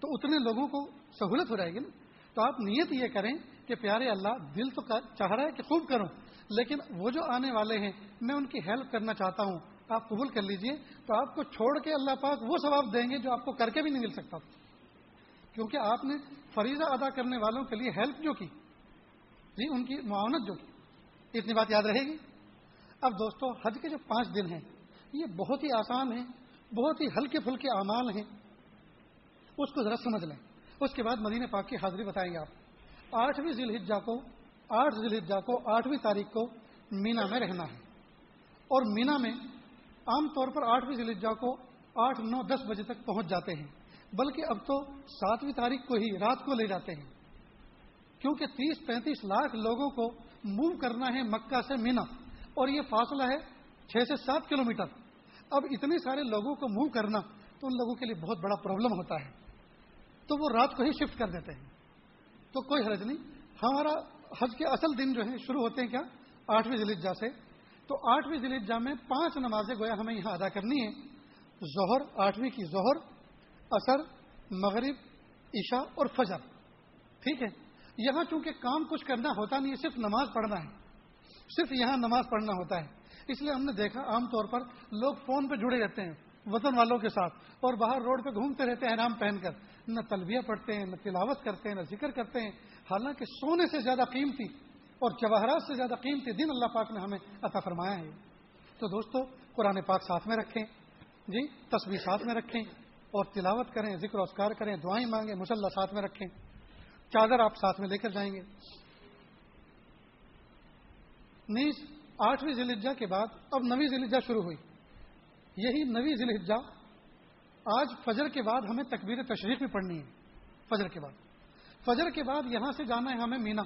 تو اتنے لوگوں کو سہولت ہو جائے گی نا؟ تو آپ نیت یہ کریں کہ پیارے اللہ، دل تو چاہ رہا ہے کہ خوب کروں، لیکن وہ جو آنے والے ہیں، میں ان کی ہیلپ کرنا چاہتا ہوں آپ قبول کر لیجیے تو آپ کو چھوڑ کے اللہ پاک وہ ثواب دیں گے جو آپ کو کر کے بھی نہیں مل سکتا کیونکہ آپ نے فریضہ ادا کرنے والوں کے لیے ہیلپ جو کی جی ان کی معاونت جو کی۔ اتنی بات یاد رہے گی؟ اب دوستو، حج کے جو پانچ دن ہیں، یہ بہت ہی آسان ہیں، بہت ہی ہلکے پھلکے اعمال ہیں۔ اس کو ذرا سمجھ لیں۔ اس کے بعد مدینہ پاک کی حاضری بتائیں گے آپ۔ آٹھویں ذیل ہجا کو، آٹھ ذیل ہجا کو، آٹھویں تاریخ کو مینا میں رہنا ہے۔ اور مینا میں عام طور پر آٹھویں ذیل کو آٹھ، نو، دس بجے تک پہنچ جاتے ہیں، بلکہ اب تو ساتویں تاریخ کو ہی، رات کو لے جاتے ہیں۔ کیونکہ تیس، پینتیس لاکھ لوگوں کو موو کرنا ہے مکہ سے مینا، اور یہ فاصلہ ہے چھ سے سات کلومیٹر۔ اب اتنے سارے لوگوں کو موو کرنا تو ان لوگوں کے لیے بہت بڑا پرابلم ہوتا ہے۔ تو وہ رات کو ہی شفٹ کر دیتے ہیں۔ تو کوئی حرج نہیں، ہمارا حج کے اصل دن جو ہے شروع ہوتے ہیں کیا؟ آٹھویں ضلع سے۔ تو آٹھویں ضلع میں پانچ نمازیں گویا ہمیں یہاں ادا کرنی ہے ظہر، آٹھویں کی ظہر اثر مغرب، عشاء اور فجر۔ ٹھیک ہے؟ یہاں چونکہ کام کچھ کرنا ہوتا نہیں ہے، صرف نماز پڑھنا ہے۔ صرف یہاں نماز پڑھنا ہوتا ہے۔ اس لیے ہم نے دیکھا عام طور پر لوگ فون پہ جڑے رہتے ہیں، وطن والوں کے ساتھ، اور باہر روڈ پہ گھومتے رہتے ہیں نام پہن کر۔ نہ تلبیہ پڑھتے ہیں، نہ تلاوت کرتے ہیں، نہ ذکر کرتے ہیں۔ حالانکہ سونے سے زیادہ قیمتی اور جواہرات سے زیادہ قیمتی دن اللہ پاک نے ہمیں عطا فرمایا ہے۔ تو دوستو، قرآن پاک ساتھ میں رکھیں۔ جی تصویر ساتھ میں رکھیں۔ اور تلاوت کریں، ذکر اسکار کریں، دعائیں مانگیں، مسلح ساتھ میں رکھیں۔ چادر آپ ساتھ میں لے کر جائیں گے۔ نیز، آٹھویں ذیل کے بعد اب نویں ذیل شروع ہوئی۔ یہی نوی ذیل آج فجر کے بعد ہمیں تکبیر تشریف بھی پڑھنی ہے۔ فجر کے بعد۔ فجر کے بعد یہاں سے جانا ہے ہمیں مینا۔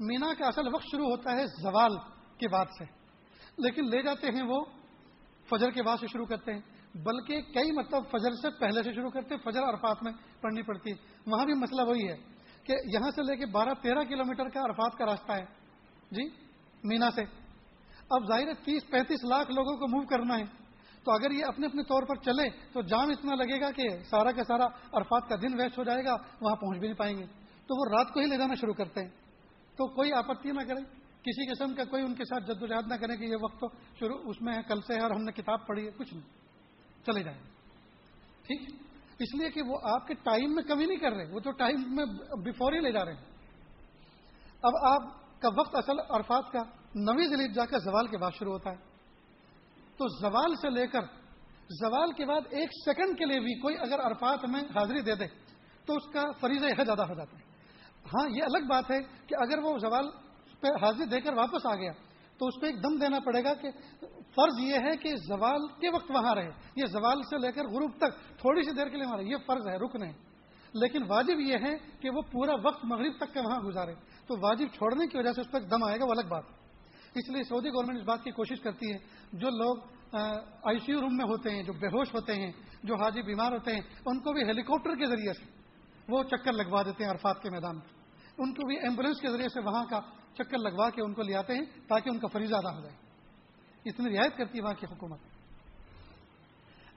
مینا کا اصل وقت شروع ہوتا ہے زوال کے بعد سے۔ لیکن لے جاتے ہیں وہ فجر کے بعد سے شروع کرتے ہیں۔ بلکہ کئی مطلب فجر سے پہلے سے شروع کرتے ہیں، فجر عرفات میں پڑھنی پڑتی ہے۔ وہاں بھی مسئلہ وہی ہے کہ یہاں سے لے کے بارہ تیرہ کلو کا عرفات کا راستہ ہے۔ جی مینا سے۔ اب ظاہر ہے تیس پینتیس لاکھ لوگوں کو موو کرنا ہے۔ تو اگر یہ اپنے اپنے طور پر چلے تو جام اتنا لگے گا کہ سارا کا سارا عرفات کا دن ویسٹ ہو جائے گا، وہاں پہنچ بھی نہیں پائیں گے۔ تو وہ رات کو ہی لے جانا شروع کرتے ہیں۔ تو کوئی آپتی نہ کرے، کسی قسم کا کوئی ان کے ساتھ جدوجہد نہ کرے کہ یہ وقت تو شروع، اس میں ہے، کل سے ہے اور ہم نے کتاب پڑھی ہے، کچھ نہیں۔ چلے جائیں۔ ٹھیک؟ اس لیے کہ وہ آپ کے ٹائم میں کمی نہیں کر رہے، وہ تو ٹائم میں بفور ہی لے جا رہے ہیں۔ اب آپ کا وقت اصل عرفات کا نویں ضلع جا کر زوال کے بعد شروع ہوتا ہے۔ تو زوال سے لے کر، زوال کے بعد ایک سیکنڈ کے لیے بھی کوئی اگر عرفات میں حاضری دے دے، تو اس کا فریضہ یہ زیادہ ہو جاتا ہے۔ ہاں یہ الگ بات ہے کہ اگر وہ زوال پہ حاضری دے کر واپس آ گیا تو اس کو ایک دم دینا پڑے گا کہ فرض یہ ہے کہ زوال کے وقت وہاں رہے۔ یہ زوال سے لے کر غروب تک تھوڑی سی دیر کے لیے وہاں رہے۔ یہ فرض ہے، رکن ہے۔ لیکن واجب یہ ہے کہ وہ پورا وقت مغرب تک کا وہاں گزارے۔ تو واجب چھوڑنے کی وجہ سے اس کو ایک دم آئے گا، وہ الگ بات۔ ہے اس لیے سعودی گورنمنٹ اس بات کی کوشش کرتی ہے۔ جو لوگ آئی سی یو روم میں ہوتے ہیں، جو بے ہوش ہوتے ہیں، جو حاجی بیمار ہوتے ہیں، ان کو بھی ہیلی کاپٹر کے ذریعے سے وہ چکر لگوا دیتے ہیں عرفات کے میدان میں۔ ان کو بھی ایمبولینس کے ذریعے سے وہاں کا چکر لگوا کے ان کو لے آتے ہیں تاکہ ان کا فریضہ ادا ہو جائے۔ اتنی رعایت کرتی ہے وہاں کی حکومت۔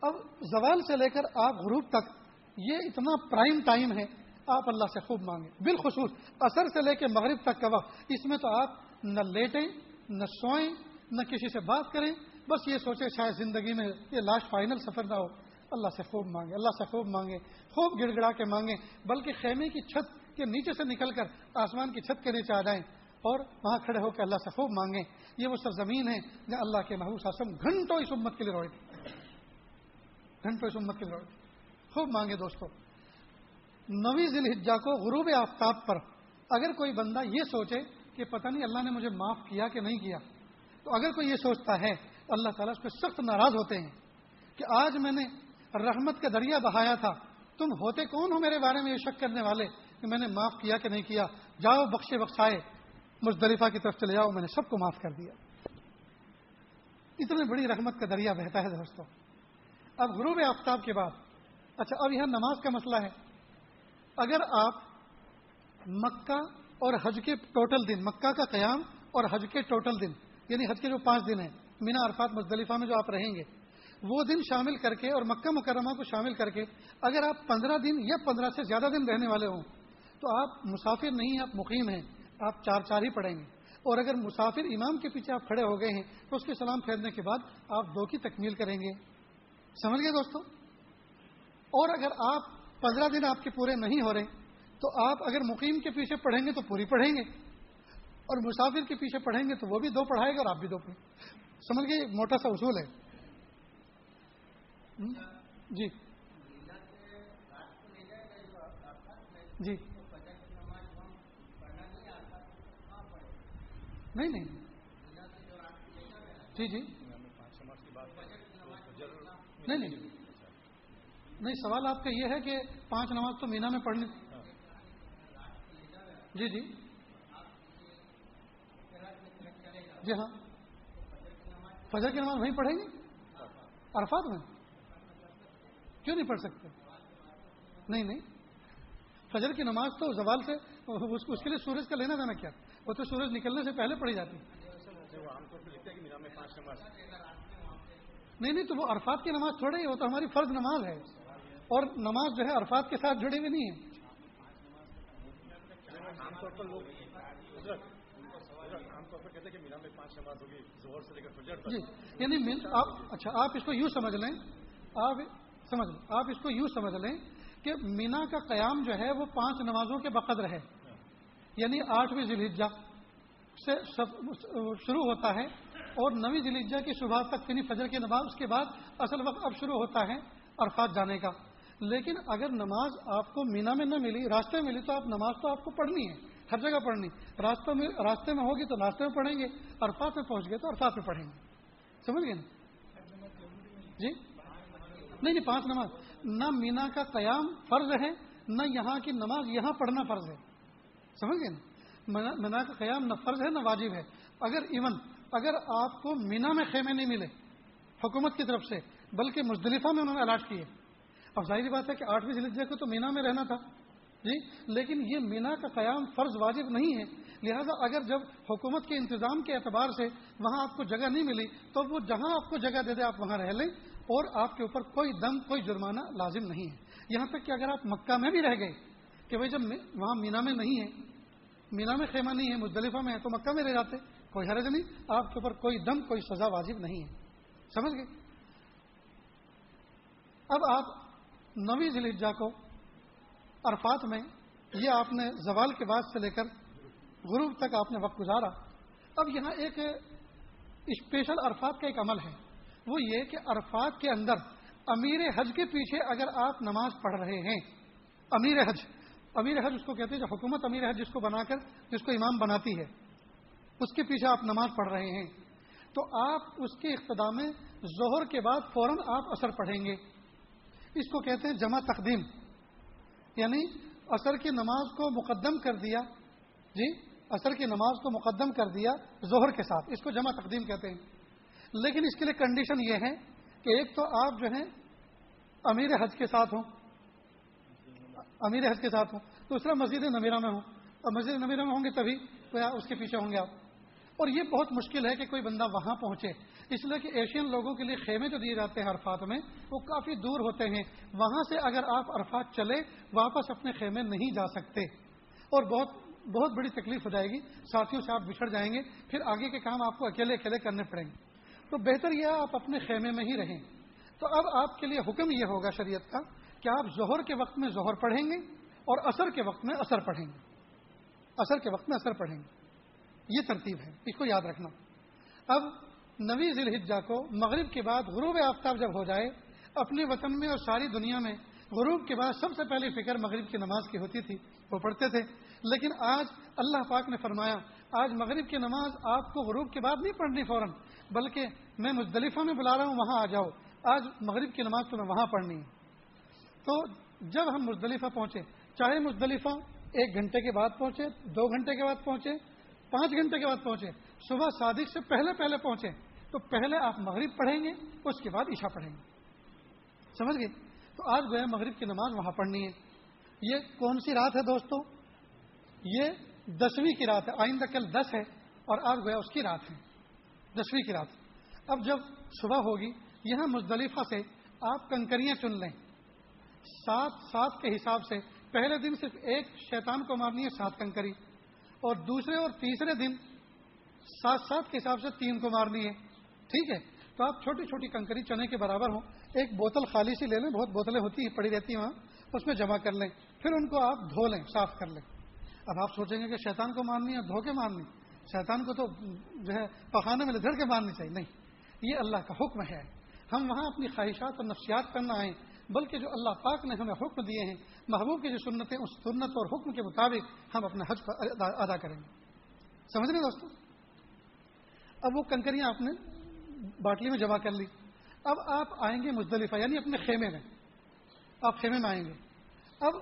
اب زوال سے لے کر آپ غروب تک یہ اتنا پرائم ٹائم ہے، آپ اللہ سے خوب مانگیں۔ بالخصوص اثر سے لے کے مغرب تک کا وقت۔ اس میں تو آپ نہ لیٹیں، نہ سوئیں، نہ کسی سے بات کریں۔ بس یہ سوچیں شاید زندگی میں یہ لاسٹ فائنل سفر نہ ہو۔ اللہ سے خوب مانگے، اللہ سے خوب مانگے، خوب گڑ گڑا کے مانگیں بلکہ خیمے کی چھت کے نیچے سے نکل کر آسمان کی چھت کے نیچے آ جائیں اور وہاں کھڑے ہو کے اللہ سے خوب مانگیں یہ وہ سرزمین ہے جہاں اللہ کے محبوب آسم گھنٹوں اس امت کے لیے روئے گھنٹوں اس امت کے لیے روئے خوب مانگے دوستوں نوی ذیل حجا کو غروب آفتاب پر اگر کوئی بندہ یہ سوچے کہ پتہ نہیں اللہ نے مجھے معاف کیا کہ نہیں کیا، تو اگر کوئی یہ سوچتا ہے اللہ تعالیٰ اس پہ سخت ناراض ہوتے ہیں کہ آج میں نے رحمت کا دریا بہایا تھا۔ تم ہوتے کون ہو میرے بارے میں یہ شک کرنے والے کہ میں نے معاف کیا کہ نہیں کیا؟ جاؤ، بخشے، بخشائے۔ مزدلفہ کی طرف چلے جاؤ میں نے سب کو معاف کر دیا۔ اتنی بڑی رحمت کا دریا بہتا ہے دوستوں اب غروب آفتاب کے بعد۔ اچھا اب یہاں نماز کا مسئلہ ہے۔ اگر آپ مکہ اور حج کے ٹوٹل دن، مکہ کا قیام اور حج کے ٹوٹل دن یعنی حج کے جو پانچ دن ہیں، مینا، عرفات، مزدلفہ میں جو آپ رہیں گے وہ دن شامل کر کے اور مکہ مکرمہ کو شامل کر کے اگر آپ پندرہ دن یا پندرہ سے زیادہ دن رہنے والے ہوں، تو آپ مسافر نہیں آپ مقیم ہیں، آپ چار چار ہی پڑھیں گے۔ اور اگر مسافر امام کے پیچھے آپ کھڑے ہو گئے ہیں، تو اس کے سلام پھیرنے کے بعد آپ دو کی تکمیل کریں گے۔ سمجھ گئے دوستوں اور اگر آپ پندرہ دن آپ کے پورے نہیں ہو رہے، تو آپ اگر مقیم کے پیچھے پڑھیں گے تو پوری پڑھیں گے۔ اور مسافر کے پیچھے پڑھیں گے تو وہ بھی دو پڑھائے گا اور آپ بھی دو پڑھیں سمجھ گئے؟ موٹا سا اصول ہے۔ جی۔ جی۔ نہیں نہیں۔ جی جی۔ نہیں نہیں۔ نہیں، سوال آپ کا یہ ہے کہ پانچ نماز تو مینا میں پڑھنی جی جی۔ جی ہاں۔ فجر کی نماز وہیں پڑھیں گے؟ عرفات میں۔ کیوں نہیں پڑھ سکتے؟ نہیں نہیں۔ فجر کی نماز تو زوال سے، اس کے لیے سورج کا لینا دینا کیا؟ وہ تو سورج نکلنے سے پہلے پڑھی جاتی۔ نہیں نہیں، تو وہ عرفات کی نماز تھوڑی ہی وہ تو ہماری فرض نماز ہے۔ اور نماز جو ہے عرفات کے ساتھ جڑی ہوئی نہیں ہے۔ جی یعنی اچھا آپ اس کو یوں سمجھ لیں۔ آپ سمجھ لیں آپ اس کو یوں سمجھ لیں کہ مینا کا قیام جو ہے وہ پانچ نمازوں کے بقدر ہے۔ یعنی آٹھویں ذیلجا سے شروع ہوتا ہے اور نویں ذیلجا کی صبح تک یعنی فجر کی نماز، اس کے بعد اصل وقت اب شروع ہوتا ہے عرفات جانے کا۔ لیکن اگر نماز آپ کو مینا میں نہ ملی، راستے میں ملی تو آپ نماز تو آپ کو پڑھنی ہے، ہر جگہ پڑھنی۔ راستوں میں راستے میں ہوگی تو راستے میں پڑھیں گے، عرفات میں پہنچ گئے تو عرفات میں پڑھیں گے۔ سمجھ گئے نا؟ جی؟ نہیں نہیں، پانچ نماز۔ نہ مینا کا قیام فرض ہے، نہ یہاں کی نماز یہاں پڑھنا فرض ہے۔ سمجھ گئے نا؟ مینا کا قیام نہ فرض ہے، نہ واجب ہے۔ اگر ایون، اگر آپ کو مینا میں خیمے نہیں ملے حکومت کی طرف سے، بلکہ مزدلفہ میں انہوں نے الاٹ کیے۔ اب ظاہری بات ہے کہ آٹھویں ضلع کو تو مینا میں رہنا تھا۔ جی لیکن یہ مینا کا قیام فرض واجب نہیں ہے۔ لہذا اگر جب حکومت کے انتظام کے اعتبار سے وہاں آپ کو جگہ نہیں ملی، تو وہ جہاں آپ کو جگہ دے دے، آپ وہاں رہ لیں۔ اور آپ کے اوپر کوئی دم، کوئی جرمانہ لازم نہیں ہے۔ یہاں تک کہ اگر آپ مکہ میں بھی رہ گئے کہ بھائی جب وہاں مینا میں نہیں ہے، مینا میں خیمہ نہیں ہے، مزدلفہ میں ہے، تو مکہ میں رہ جاتے، کوئی حرج نہیں، آپ کے اوپر کوئی دم، کوئی سزا واجب نہیں ہے۔ سمجھ گئے؟ اب آپ نویں ضلع کو عرفات میں، یہ آپ نے زوال کے بعد سے لے کر غروب تک آپ نے وقت گزارا۔ اب یہاں ایک اسپیشل عرفات کا ایک عمل ہے۔ وہ یہ کہ عرفات کے اندر امیر حج کے پیچھے اگر آپ نماز پڑھ رہے ہیں، امیر حج امیر حج اس کو کہتے ہیں جو حکومت امیر حج جس کو بنا کر، جس کو امام بناتی ہے، اس کے پیچھے آپ نماز پڑھ رہے ہیں، تو آپ اس کے اقتدا میں ظہر کے بعد فوراً آپ اثر پڑھیں گے۔ اس کو کہتے ہیں جمع تقدیم۔ یعنی اثر کی نماز کو مقدم کر دیا۔ جی اثر کی نماز کو مقدم کر دیا ظہر کے ساتھ۔ اس کو جمع تقدیم کہتے ہیں۔ لیکن اس کے لیے کنڈیشن یہ ہے کہ ایک تو آپ جو ہیں امیر حج کے ساتھ ہوں۔ امیر حج کے ساتھ ہوں۔ دوسرا مسجد نمیرہ میں ہوں۔ اور مسجد نمیرہ میں ہوں گے تبھی تو اس کے پیچھے ہوں گے آپ۔ اور یہ بہت مشکل ہے کہ کوئی بندہ وہاں پہنچے۔ اس لیے کہ ایشین لوگوں کے لیے خیمے جو دیے جاتے ہیں عرفات میں، وہ کافی دور ہوتے ہیں۔ وہاں سے اگر آپ عرفات چلے، واپس اپنے خیمے نہیں جا سکتے۔ اور بہت بہت بڑی تکلیف ہو جائے گی۔ ساتھیوں سے آپ بچھڑ جائیں گے۔ پھر آگے کے کام آپ کو اکیلے اکیلے کرنے پڑیں گے۔ تو بہتر یہ آپ اپنے خیمے میں ہی رہیں۔ تو اب آپ کے لیے حکم یہ ہوگا شریعت کا کہ آپ ظہر کے وقت میں ظہر پڑھیں گے اور اثر کے وقت میں اثر پڑھیں گے۔ اثر کے وقت میں اثر پڑھیں گے۔ یہ ترتیب ہے۔ اس کو یاد رکھنا۔ اب نوی ذی الحجہ کو مغرب کے بعد غروب آفتاب جب ہو جائے، اپنے وطن میں اور ساری دنیا میں غروب کے بعد سب سے پہلی فکر مغرب کی نماز کی ہوتی تھی۔ وہ پڑھتے تھے۔ لیکن آج اللہ پاک نے فرمایا، آج مغرب کی نماز آپ کو غروب کے بعد نہیں پڑھنی فوراً۔ بلکہ میں مزدلفہ میں بلا رہا ہوں، وہاں آ جاؤ۔ آج مغرب کی نماز تمہیں وہاں پڑھنی ہے۔ تو جب ہم مزدلفہ پہنچے، چاہے مزدلفہ ایک گھنٹے کے بعد پہنچے، دو گھنٹے کے بعد پہنچے، پانچ گھنٹے کے بعد پہنچے، صبح صادق سے پہلے پہلے پہنچے، تو پہلے آپ مغرب پڑھیں گے، اس کے بعد عشاء پڑھیں گے۔ سمجھ گئے؟ تو آج گویا مغرب کی نماز وہاں پڑھنی ہے۔ یہ کون سی رات ہے دوستو؟ یہ دسویں کی رات ہے، آئندہ کل دس ہے، اور آج گویا اس کی رات ہے۔ دسویں کی رات۔ اب جب صبح ہوگی، یہاں مزدلفہ سے آپ کنکریاں چن لیں۔ سات سات کے حساب سے پہلے دن صرف ایک شیطان کو مارنی ہے سات کنکری، اور دوسرے اور تیسرے دن سات سات کے حساب سے تین کو مارنی ہے۔ ٹھیک ہے، تو آپ چھوٹی چھوٹی کنکری چنے کے برابر ہوں۔ ایک بوتل خالی سی لے لیں، بہت بوتلیں ہوتی ہیں، پڑی رہتی ہیں وہاں، اس میں جمع کر لیں۔ پھر ان کو آپ دھو لیں، صاف کر لیں۔ اب آپ سوچیں گے کہ شیطان کو مارنی ہے دھو کے مارنی۔ شیطان کو تو جو ہے پخانے میں لدڑ کے مارنی چاہیے، نہیں۔ یہ اللہ کا حکم ہے۔ ہم وہاں اپنی خواہشات اور نفسیات کرنا آئیں، بلکہ جو اللہ پاک نے ہمیں حکم دیے ہیں، محبوب کی جو سنتیں، اس سنت اور حکم کے مطابق ہم اپنے حج ادا کریں گے۔ سمجھ رہے دوستوں اب وہ کنکریاں آپ نے باٹلی میں جمع کر لی۔ اب آپ آئیں گے مزدلفہ یعنی اپنے خیمے میں۔ آپ خیمے میں آئیں گے۔ اب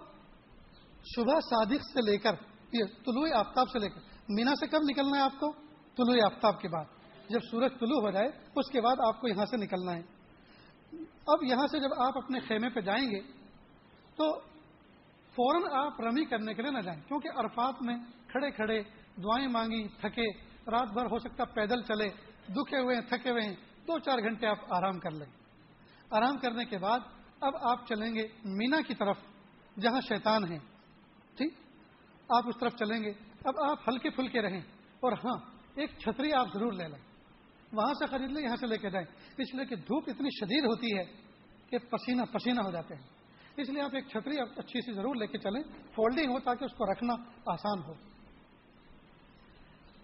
صبح صادق سے لے کر طلوع آفتاب سے لے کر مینا سے کب نکلنا ہے آپ کو؟ طلوع آفتاب کے بعد۔ جب سورج طلوع ہو جائے، اس کے بعد آپ کو یہاں سے نکلنا ہے۔ اب یہاں سے جب آپ اپنے خیمے پہ جائیں گے، تو فوراً آپ رمی کرنے کے لیے نہ جائیں، کیونکہ عرفات میں کھڑے کھڑے دعائیں مانگی، تھکے، رات بھر ہو سکتا پیدل چلے، دکھے ہوئے ہیں، تھکے ہوئے ہیں، دو چار گھنٹے آپ آرام کر لیں۔ آرام کرنے کے بعد اب آپ چلیں گے مینا کی طرف، جہاں شیطان ہیں ٹھیک؟ آپ اس طرف چلیں گے۔ اب آپ ہلکے پھلکے رہیں اور ہاں ایک چھتری آپ ضرور لے لیں۔ وہاں سے خرید لیں، یہاں سے لے کے جائیں۔ اس لیے کہ دھوپ اتنی شدید ہوتی ہے کہ پسینہ پسینہ ہو جاتے ہیں۔ اس لیے آپ ایک چھتری اچھی سی ضرور لے کے چلیں۔ فولڈنگ ہو تاکہ اس کو رکھنا آسان ہو۔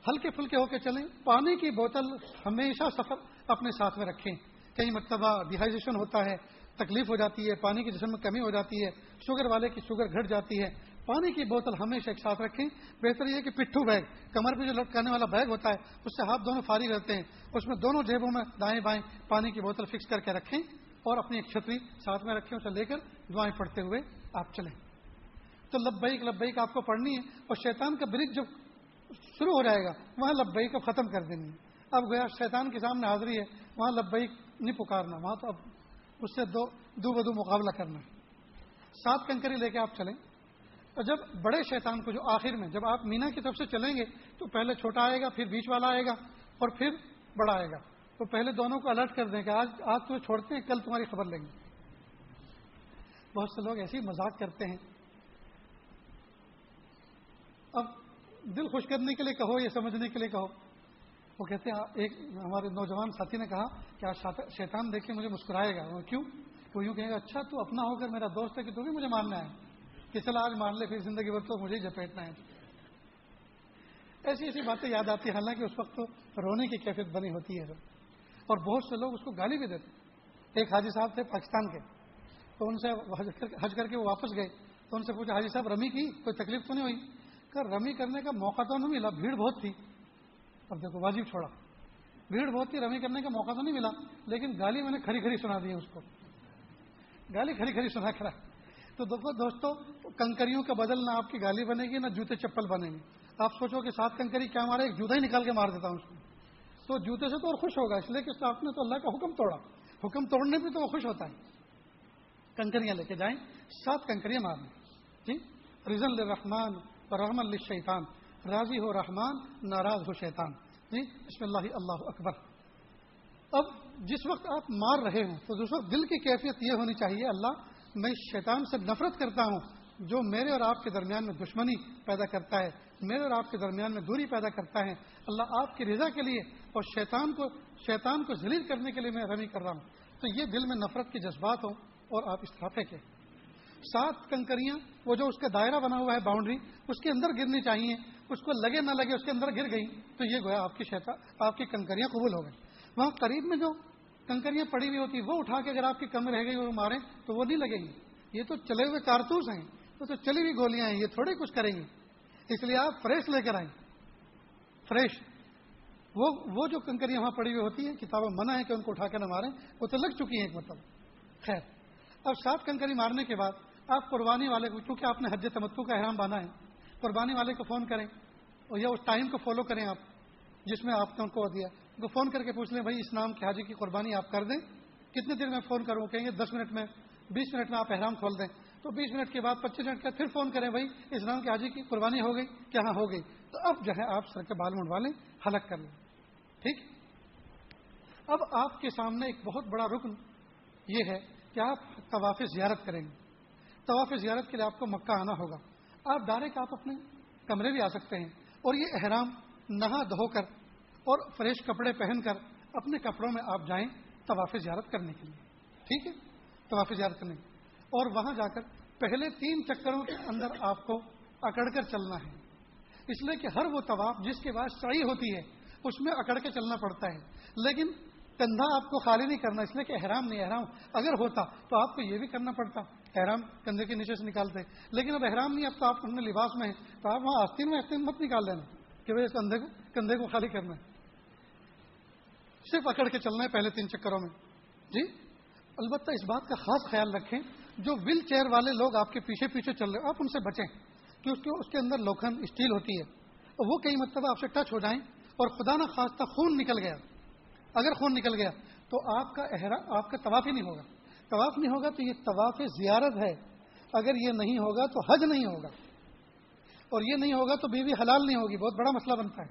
ہلکے پھلکے ہو کے چلیں۔ پانی کی بوتل ہمیشہ سفر اپنے ساتھ میں رکھیں۔ کئی مرتبہ ڈیہائیڈریشن ہوتا ہے، تکلیف ہو جاتی ہے، پانی کی جسم میں کمی ہو جاتی ہے، شوگر والے کی شوگر گھٹ جاتی ہے۔ پانی کی بوتل ہمیشہ ایک ساتھ رکھیں۔ بہتر یہ کہ پٹھو بیگ، کمر پہ جو لٹکانے والا بیگ ہوتا ہے، اس سے ہاتھ دونوں فارغ رہتے ہیں۔ اس میں دونوں جیبوں میں دائیں بائیں پانی کی بوتل فکس کر کے رکھیں اور اپنی ایک چھتری ساتھ میں رکھیں، اسے لے کر دعائیں پڑھتے ہوئے آپ چلیں۔ تو لبیک لبیک آپ کو پڑھنی ہے۔ اور شیطان کا برج جب شروع ہو جائے گا، وہاں لبئی کو ختم کر دینی ہے۔ اب گیا شیطان کے سامنے حاضری ہے، وہاں لبیک نہیں پکارنا، وہاں تو اب اس سے دو دو بدو مقابلہ کرنا ہے۔ سات کنکری لے کے آپ چلیں۔ اور جب بڑے شیطان کو جو آخر میں جب آپ مینا کی طرف سے چلیں گے تو پہلے چھوٹا آئے گا، پھر بیچ والا آئے گا اور پھر بڑا آئے گا۔ تو پہلے دونوں کو الرٹ کر دیں کہ آج آج تمہیں چھوڑتے ہیں، کل تمہاری خبر لیں گے۔ بہت سے لوگ ایسی مذاق کرتے ہیں۔ اب دل خوش کرنے کے لیے کہو یا سمجھنے کے لیے کہو۔ وہ کہتے ہیں، ایک ہمارے نوجوان ساتھی نے کہا کہ آج شیطان دیکھ کے مجھے مسکرائے گا۔ کیوں؟ وہ یوں کہے گا اچھا تو اپنا ہو کر میرا دوست ہے کہ تو بھی مجھے ماننا ہے کہ چلا آج مان لے پھر زندگی بھر تو مجھے جپیٹنا ہے۔ ایسی ایسی باتیں یاد آتی ہیں، حالانکہ اس وقت تو رونے کی کیفیت بنی ہوتی ہے۔ اور بہت سے لوگ اس کو گالی بھی دیتے ایک حاجی صاحب تھے پاکستان کے، تو ان سے حج کر کے وہ واپس گئے۔ تو ان سے پوچھا، حاجی صاحب، رمی کی کوئی تکلیف تو نہیں ہوئی؟ کہ رمی کرنے کا موقع تو نہیں ملا، بھیڑ بہت تھی۔ اب دیکھو، واجب چھوڑا۔ بھیڑ بہت تھی، رمی کرنے کا موقع تو نہیں ملا، لیکن گالی میں نے کھری کھری سنا دی اس کو۔ گالی کھری کھری سنا کرا تو دیکھو دوستو، کنکریوں کا بدل نہ آپ کی گالی بنے گی، نہ جوتے چپل بنے گی آپ سوچو کہ سات کنکری کیا مارے، ایک جوتا ہی نکال کے مار دیتا ہوں اس کو۔ تو جوتے سے تو اور خوش ہوگا، اس لیے کہ آپ نے تو اللہ کا حکم توڑا۔ حکم توڑنے پہ تو وہ خوش ہوتا ہے۔ کنکریاں لے کے جائیں، سات کنکریاں مارنے جی؟ رزن الرحمان رحم الشیطان راضی ہو رحمان، ناراض ہو شیطان۔ جی؟ بسم اللہ اللہ اکبر۔ اب جس وقت آپ مار رہے ہوں، تو اس دل کی کیفیت یہ ہونی چاہیے، اللہ میں شیطان سے نفرت کرتا ہوں جو میرے اور آپ کے درمیان میں دشمنی پیدا کرتا ہے، میرے اور آپ کے درمیان میں دوری پیدا کرتا ہے۔ اللہ آپ کی رضا کے لیے اور شیطان کو شیطان کو ذلیل کرنے کے لیے میں رمی کر رہا ہوں۔ تو یہ دل میں نفرت کے جذبات ہوں اور آپ استعفے کے سات کنکریاں، وہ جو اس کا دائرہ بنا ہوا ہے باؤنڈری اس کے اندر گرنی چاہیے۔ اس کو لگے نہ لگے اس کے اندر گر گئی، تو یہ گویا آپ کی شیطان، آپ کی کنکریاں قبول ہو گئی وہاں قریب میں جو کنکریاں پڑی ہوئی ہوتی وہ اٹھا کے اگر آپ کی کم رہ گئی وہ ماریں تو وہ نہیں لگے گی۔ یہ تو چلے ہوئے کارتوس ہیں، وہ تو چلی ہوئی گولیاں ہیں، یہ تھوڑے کچھ کریں گے۔ اس لیے آپ فریش لے کر آئیں۔ فریش۔ وہ وہ جو کنکریاں وہاں پڑی ہوئی ہوتی ہیں کتابیں منع ہے کہ ان کو اٹھا کے نہ ماریں، وہ تو لگ چکی ہیں ایک مطلب خیر۔ اب سات کنکری مارنے کے بعد آپ قربانی والے کو، چونکہ آپ نے حج تمتو کا احرام باندھا ہے، قربانی والے کو فون کریں اور یا اس ٹائم کو فالو کریں آپ، جس میں آپ نے ان کو دیا۔ ان کو فون کر کے پوچھ لیں، بھائی، اس نام کے حاجی کی قربانی آپ کر دیں۔ کتنے دیر میں فون کروں؟ کہیں گے، دس منٹ میں، بیس منٹ میں آپ احرام کھول دیں۔ تو بیس منٹ کے بعد، پچیس منٹ کا پھر فون کریں، بھائی، اس نام کے حاجی کی قربانی ہو گئی۔ کیا ہاں ہو گئی۔ تو اب جو ہے، آپ سر کے بال منڈوا لیں، حلق کر لیں۔ ٹھیک؟ اب آپ کے سامنے ایک بہت بڑا رکن یہ ہے کہ آپ طواف زیارت کریں گے۔ طواف زیارت کے لیے آپ کو مکہ آنا ہوگا۔ آپ ڈائریکٹ آپ اپنے کمرے بھی آ سکتے ہیں اور یہ احرام نہا دھو کر اور فریش کپڑے پہن کر اپنے کپڑوں میں آپ جائیں طواف زیارت کرنے کے لیے۔ ٹھیک ہے؟ طواف زیارت کرنے۔ اور وہاں جا کر پہلے تین چکروں کے اندر آپ کو اکڑ کر چلنا ہے۔ اس لیے کہ ہر وہ طواف جس کے بعد صحیح ہوتی ہے، اس میں اکڑ کے چلنا پڑتا ہے۔ لیکن کندھا آپ کو خالی نہیں کرنا، اس لیے کہ احرام نہیں، احرام اگر ہوتا تو آپ کو یہ بھی کرنا پڑتا۔ احرام کندھے کے نیچے سے نکالتے۔ لیکن اب احرام نہیں، اب تو آپ اپنے لباس میں ہیں، تو آپ وہاں آستین میں آستین مت نکال دینا کہ بھائی اس کندھے کو کندھے کو خالی کرنا ہے۔ صرف اکڑ کے چلنا ہے پہلے تین چکروں میں۔ جی؟ البتہ اس بات کا خاص خیال رکھیں، جو ویل چیئر والے لوگ آپ کے پیچھے پیچھے چل رہے آپ ان سے بچیں، کہ اس اس کے اندر لوکھن اسٹیل ہوتی ہے۔ اور وہ کئی مطلب آپ سے ٹچ ہو جائیں اور خدا نہ خواستہ خون نکل گیا۔ اگر خون نکل گیا تو آپ کا احرام آپ کا طواف ہی نہیں ہوگا۔ طواف نہیں ہوگا تو یہ طواف زیارت ہے۔ اگر یہ نہیں ہوگا تو حج نہیں ہوگا۔ اور یہ نہیں ہوگا تو بیوی حلال نہیں ہوگی۔ بہت بڑا مسئلہ بنتا ہے۔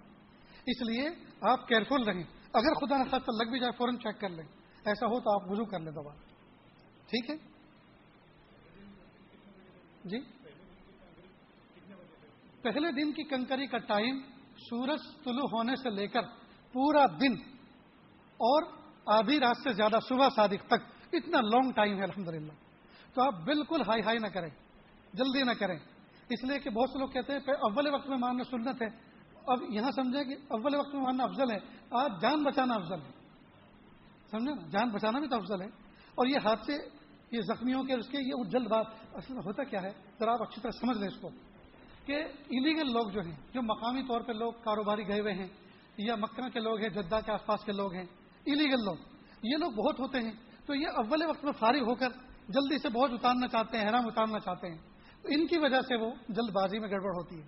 اس لیے آپ کیئرفل رہیں۔ اگر خدا نہ خاص لگ بھی جائے فوراً چیک کر لیں۔ ایسا ہو تو آپ وضو کر لیں دوبارہ۔ ٹھیک ہے؟ جی؟ پہلے دن کی کنکری کا ٹائم سورج طلوع ہونے سے لے کر پورا دن اور آدھی رات سے زیادہ صبح صادق تک اتنا لانگ ٹائم ہے الحمدللہ۔ تو آپ بالکل ہائی ہائی نہ کریں، جلدی نہ کریں۔ اس لیے کہ بہت سے لوگ کہتے ہیں اول وقت میں ماننا سنت ہے اب یہاں سمجھے کہ اول وقت میں ماننا افضل ہے، آج جان بچانا افضل ہے۔ سمجھے نا؟ جان بچانا بھی تو افضل ہے۔ اور یہ حادثے، یہ زخمیوں کے، اس کے، یہ جلد بات اصل میں ہوتا کیا ہے؟ ذرا آپ اچھی طرح سمجھ لیں اس کو۔ کہ ایلیگل لوگ جو ہیں، جو مقامی طور پہ لوگ کاروباری گئے ہوئے ہیں، یا مکہ کے لوگ ہیں، جدہ کے آس پاس کے لوگ ہیں ایلیگل لوگ، یہ لوگ بہت ہوتے ہیں۔ تو یہ اول وقت میں فارغ ہو کر جلدی سے بہت اتارنا چاہتے ہیں، حرام اتارنا چاہتے ہیں۔ تو ان کی وجہ سے وہ جلد بازی میں گڑبڑ ہوتی ہے۔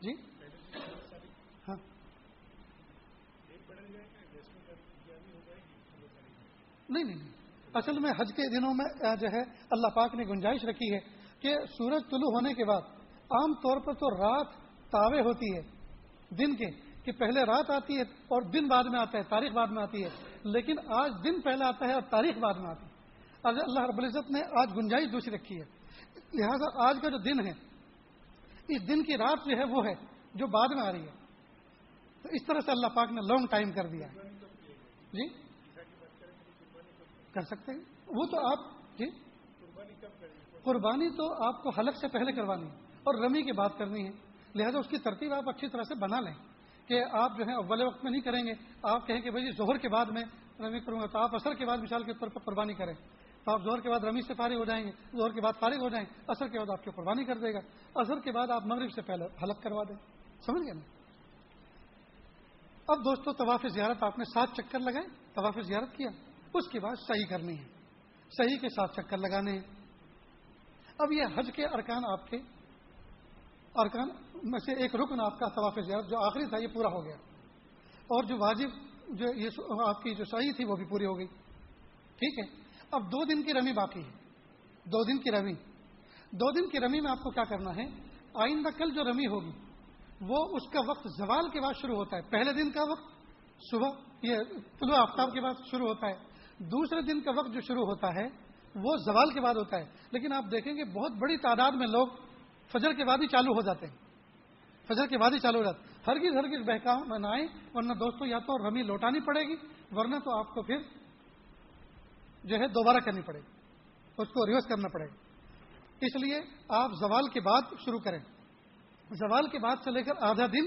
جی ہاں نہیں نہیں اصل میں حج کے دنوں میں جو ہے، اللہ پاک نے گنجائش رکھی ہے کہ سورج طلوع ہونے کے بعد عام طور پر تو رات تاوے ہوتی ہے، دن کے، کہ پہلے رات آتی ہے اور دن بعد میں آتا ہے، تاریخ بعد میں آتی ہے۔ لیکن آج دن پہلے آتا ہے اور تاریخ بعد میں آتی ہے۔ اللہ رب العزت نے آج گنجائش دوسری رکھی ہے۔ لہذا آج کا جو دن ہے، اس دن کی رات جو ہے وہ ہے جو بعد میں آ رہی ہے۔ تو اس طرح سے اللہ پاک نے لانگ ٹائم کر دیا۔ جی؟ کر سکتے ہیں۔ وہ تو آپ جی؟ قربانی تو آپ کو حلق سے پہلے کروانی ہے اور رمی کی بات کرنی ہے۔ لہذا اس کی ترتیب آپ اچھی طرح سے بنا لیں کہ آپ جو ہے اول وقت میں نہیں کریں گے۔ آپ کہیں کہ بھائی جی، ظہر کے بعد میں رمی کروں گا تو آپ اثر کے بعد مثال کے طور پر قربانی کریں۔ تو آپ زہر کے بعد رمی سے فارغ ہو جائیں گے زہر کے بعد فارغ ہو جائیں اثر کے بعد آپ کی قربانی کر دے گا۔ اثر کے بعد آپ مغرب سے پہلے حلق کروا دیں۔ سمجھ گئے نا؟ اب دوستو، طواف زیارت آپ نے سات چکر لگائے، طواف زیارت کیا۔ اس کے بعد صحیح کرنی ہے، صحیح کے ساتھ چکر لگانے ہیں۔ اب یہ حج کے ارکان آپ کے ارکان میں سے ایک رکن آپ کا طواف زیارت، جو آخری تھا، یہ پورا ہو گیا۔ اور جو واجب، جو یہ آپ کی جو صحیح تھی، وہ بھی پوری ہو گئی۔ ٹھیک ہے۔ اب دو دن کی رمی باقی ہے۔ دو دن کی رمی۔ دو دن کی رمی میں آپ کو کیا کرنا ہے؟ آئندہ کل جو رمی ہوگی، وہ اس کا وقت زوال کے بعد شروع ہوتا ہے۔ پہلے دن کا وقت، صبح، یہ طلوع آفتاب کے بعد شروع ہوتا ہے۔ دوسرے دن کا وقت جو شروع ہوتا ہے، وہ زوال کے بعد ہوتا ہے۔ لیکن آپ دیکھیں گے بہت بڑی تعداد میں لوگ فجر کے بعد ہی چالو ہو جاتے ہیں۔ فجر کے بعد ہی چالو ہو جاتے ہرگز ہرگز بہکاؤ میں نہ ورنہ دوستوں یا تو رمی لوٹانی پڑے گی، ورنہ تو آپ کو پھر جو ہے دوبارہ کرنی پڑے گی۔ اس کو ریورس کرنا پڑے گا۔ اس لیے آپ زوال کے بعد شروع کریں۔ زوال کے بعد سے لے کر آدھا دن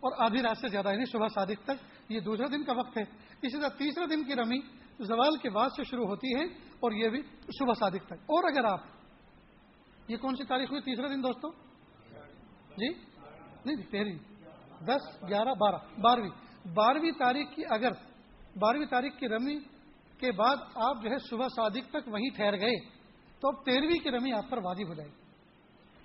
اور آدھی رات سے زیادہ یعنی صبح صادق تک، یہ دوسرے دن کا وقت ہے۔ اسی طرح تیسرے دن کی رمی زوال کے بعد سے شروع ہوتی ہے اور یہ بھی صبح صادق تک۔ اور اگر آپ یہ کون سی تاریخ ہوئی؟ تیسرے دن دوستوں جی؟ نہیں تیرہویں دس، گیارہ، بارہ۔ بارہویں۔ بارہویں تاریخ کی اگر بارہویں تاریخ کی رمی کے بعد آپ جو ہے صبح صادق تک وہیں ٹھہر گئے، تو اب تیرہویں کی رمی آپ پر واجب ہو جائے گی۔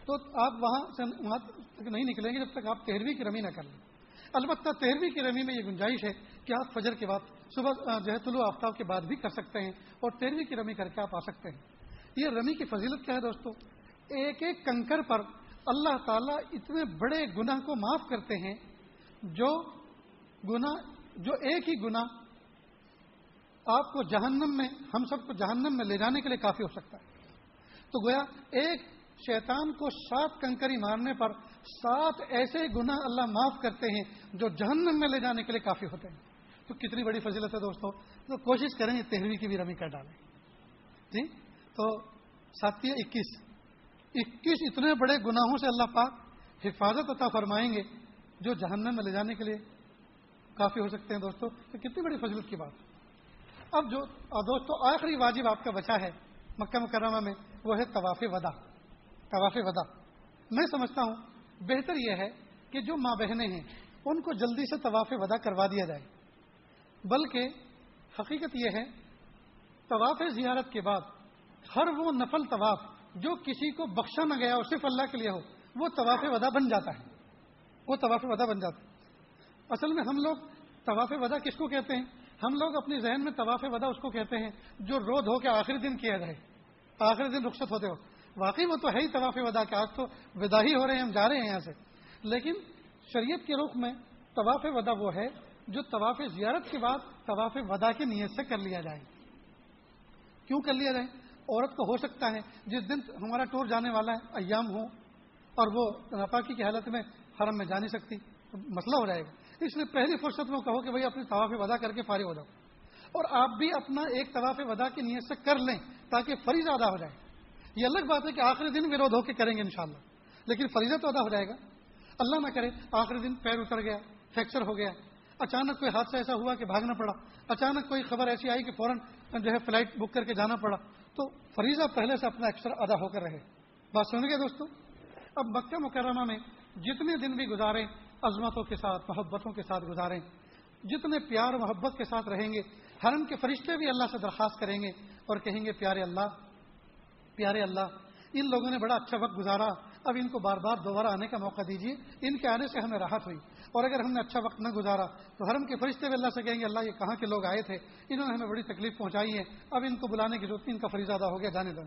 تو آپ وہاں سے وہاں تک نہیں نکلیں گے جب تک آپ تیرہویں کی رمی نہ کر لیں۔ البتہ تیرہویں کی رمی میں یہ گنجائش ہے کہ آپ فجر کے بعد صبح جو ہے طلوع آفتاب کے بعد بھی کر سکتے ہیں اور تیرہویں کی رمی کر کے آپ آ سکتے ہیں۔ یہ رمی کی فضیلت کیا ہے دوستو؟ ایک ایک کنکر پر اللہ تعالیٰ اتنے بڑے گناہ کو معاف کرتے ہیں جو گنا جو ایک ہی گنا آپ کو جہنم میں، ہم سب کو جہنم میں لے جانے کے لیے کافی ہو سکتا ہے۔ تو گویا ایک شیطان کو سات کنکری مارنے پر سات ایسے گناہ اللہ معاف کرتے ہیں جو جہنم میں لے جانے کے لیے کافی ہوتے ہیں۔ تو کتنی بڑی فضیلت ہے دوستوں تو کوشش کریں یہ تہرویں کی بھی رمی کر ڈالیں۔ جی؟ تو ساتھی اکیس۔ اکیس اتنے بڑے گناہوں سے اللہ پاک حفاظت عطا فرمائیں گے جو جہنم میں لے جانے کے لیے کافی ہو سکتے ہیں دوستوں تو کتنی بڑی فضلت کی بات۔ اب جو دوستوں آخری واجب آپ کا بچا ہے مکہ مکرمہ میں، وہ ہے طواف ودا۔ طواف ودا میں سمجھتا ہوں، بہتر یہ ہے کہ جو ماں بہنیں ہیں، ان کو جلدی سے طواف ودا کروا دیا جائے۔ بلکہ حقیقت یہ ہے، طواف زیارت کے بعد ہر وہ نفل طواف جو کسی کو بخشا نہ گیا اور صرف اللہ کے لیے ہو، وہ طواف ودا بن جاتا ہے۔ وہ طواف ودا بن جاتا ہے۔ اصل میں ہم لوگ طواف ودا کس کو کہتے ہیں؟ ہم لوگ اپنی ذہن میں طواف ودا اس کو کہتے ہیں جو رو دھو کے آخری دن کیا جائے۔ آخری دن رخصت ہوتے ہو واقعی وہ تو ہے ہی طواف ودا کے آج تو ودا ہی ہو رہے ہیں، ہم جا رہے ہیں یہاں سے۔ لیکن شریعت کے رخ میں طواف ودا وہ ہے جو طواف زیارت کے بعد طواف ودا کی نیت سے کر لیا جائے۔ کیوں کر لیا جائے؟ عورت کو ہو سکتا ہے، جس دن ہمارا ٹور جانے والا ہے، ایام ہو اور وہ ناپاکی کی حالت میں حرم میں جا نہیں سکتی تو مسئلہ ہو جائے گا۔ اس لیے پہلی فرصت میں کہو کہ بھائی اپنی طواف ودا کر کے فارغ ہو جاؤ۔ اور آپ بھی اپنا ایک طواف ودا کی نیت سے کر لیں تاکہ فریض ادا ہو جائے۔ یہ الگ بات ہے کہ آخری دن ورود ہو کے کریں گے انشاءاللہ۔ لیکن فریضہ تو ادا ہو جائے گا۔ اللہ نہ کرے، آخری دن پیر اتر گیا، فریکچر ہو گیا۔ اچانک کوئی حادثہ ایسا ہوا کہ بھاگنا پڑا۔ اچانک کوئی خبر ایسی آئی کہ فوراً جو ہے فلائٹ بک کر کے جانا پڑا۔ تو فریضہ پہلے سے اپنا ایکسٹرا ادا ہو کر رہے۔ بات سن گے دوستو؟ اب مکہ مکرمہ میں جتنے دن بھی گزاریں، عظمتوں کے ساتھ، محبتوں کے ساتھ گزاریں، جتنے پیار محبت کے ساتھ رہیں گے حرم کے فرشتے بھی اللہ سے درخواست کریں گے اور کہیں گے، پیارے اللہ پیارے اللہ، ان لوگوں نے بڑا اچھا وقت گزارا۔ اب ان کو بار بار دوبارہ آنے کا موقع دیجیے۔ ان کے آنے سے ہمیں راحت ہوئی۔ اور اگر ہم نے اچھا وقت نہ گزارا، تو حرم کے فرشتے بھی اللہ سے کہیں گے، اللہ، یہ کہاں کے لوگ آئے تھے؟ انہوں نے ہمیں بڑی تکلیف پہنچائی ہے۔ اب ان کو بلانے کی ضرورت، ان کا فریض ادا ہو گیا، جانے دیں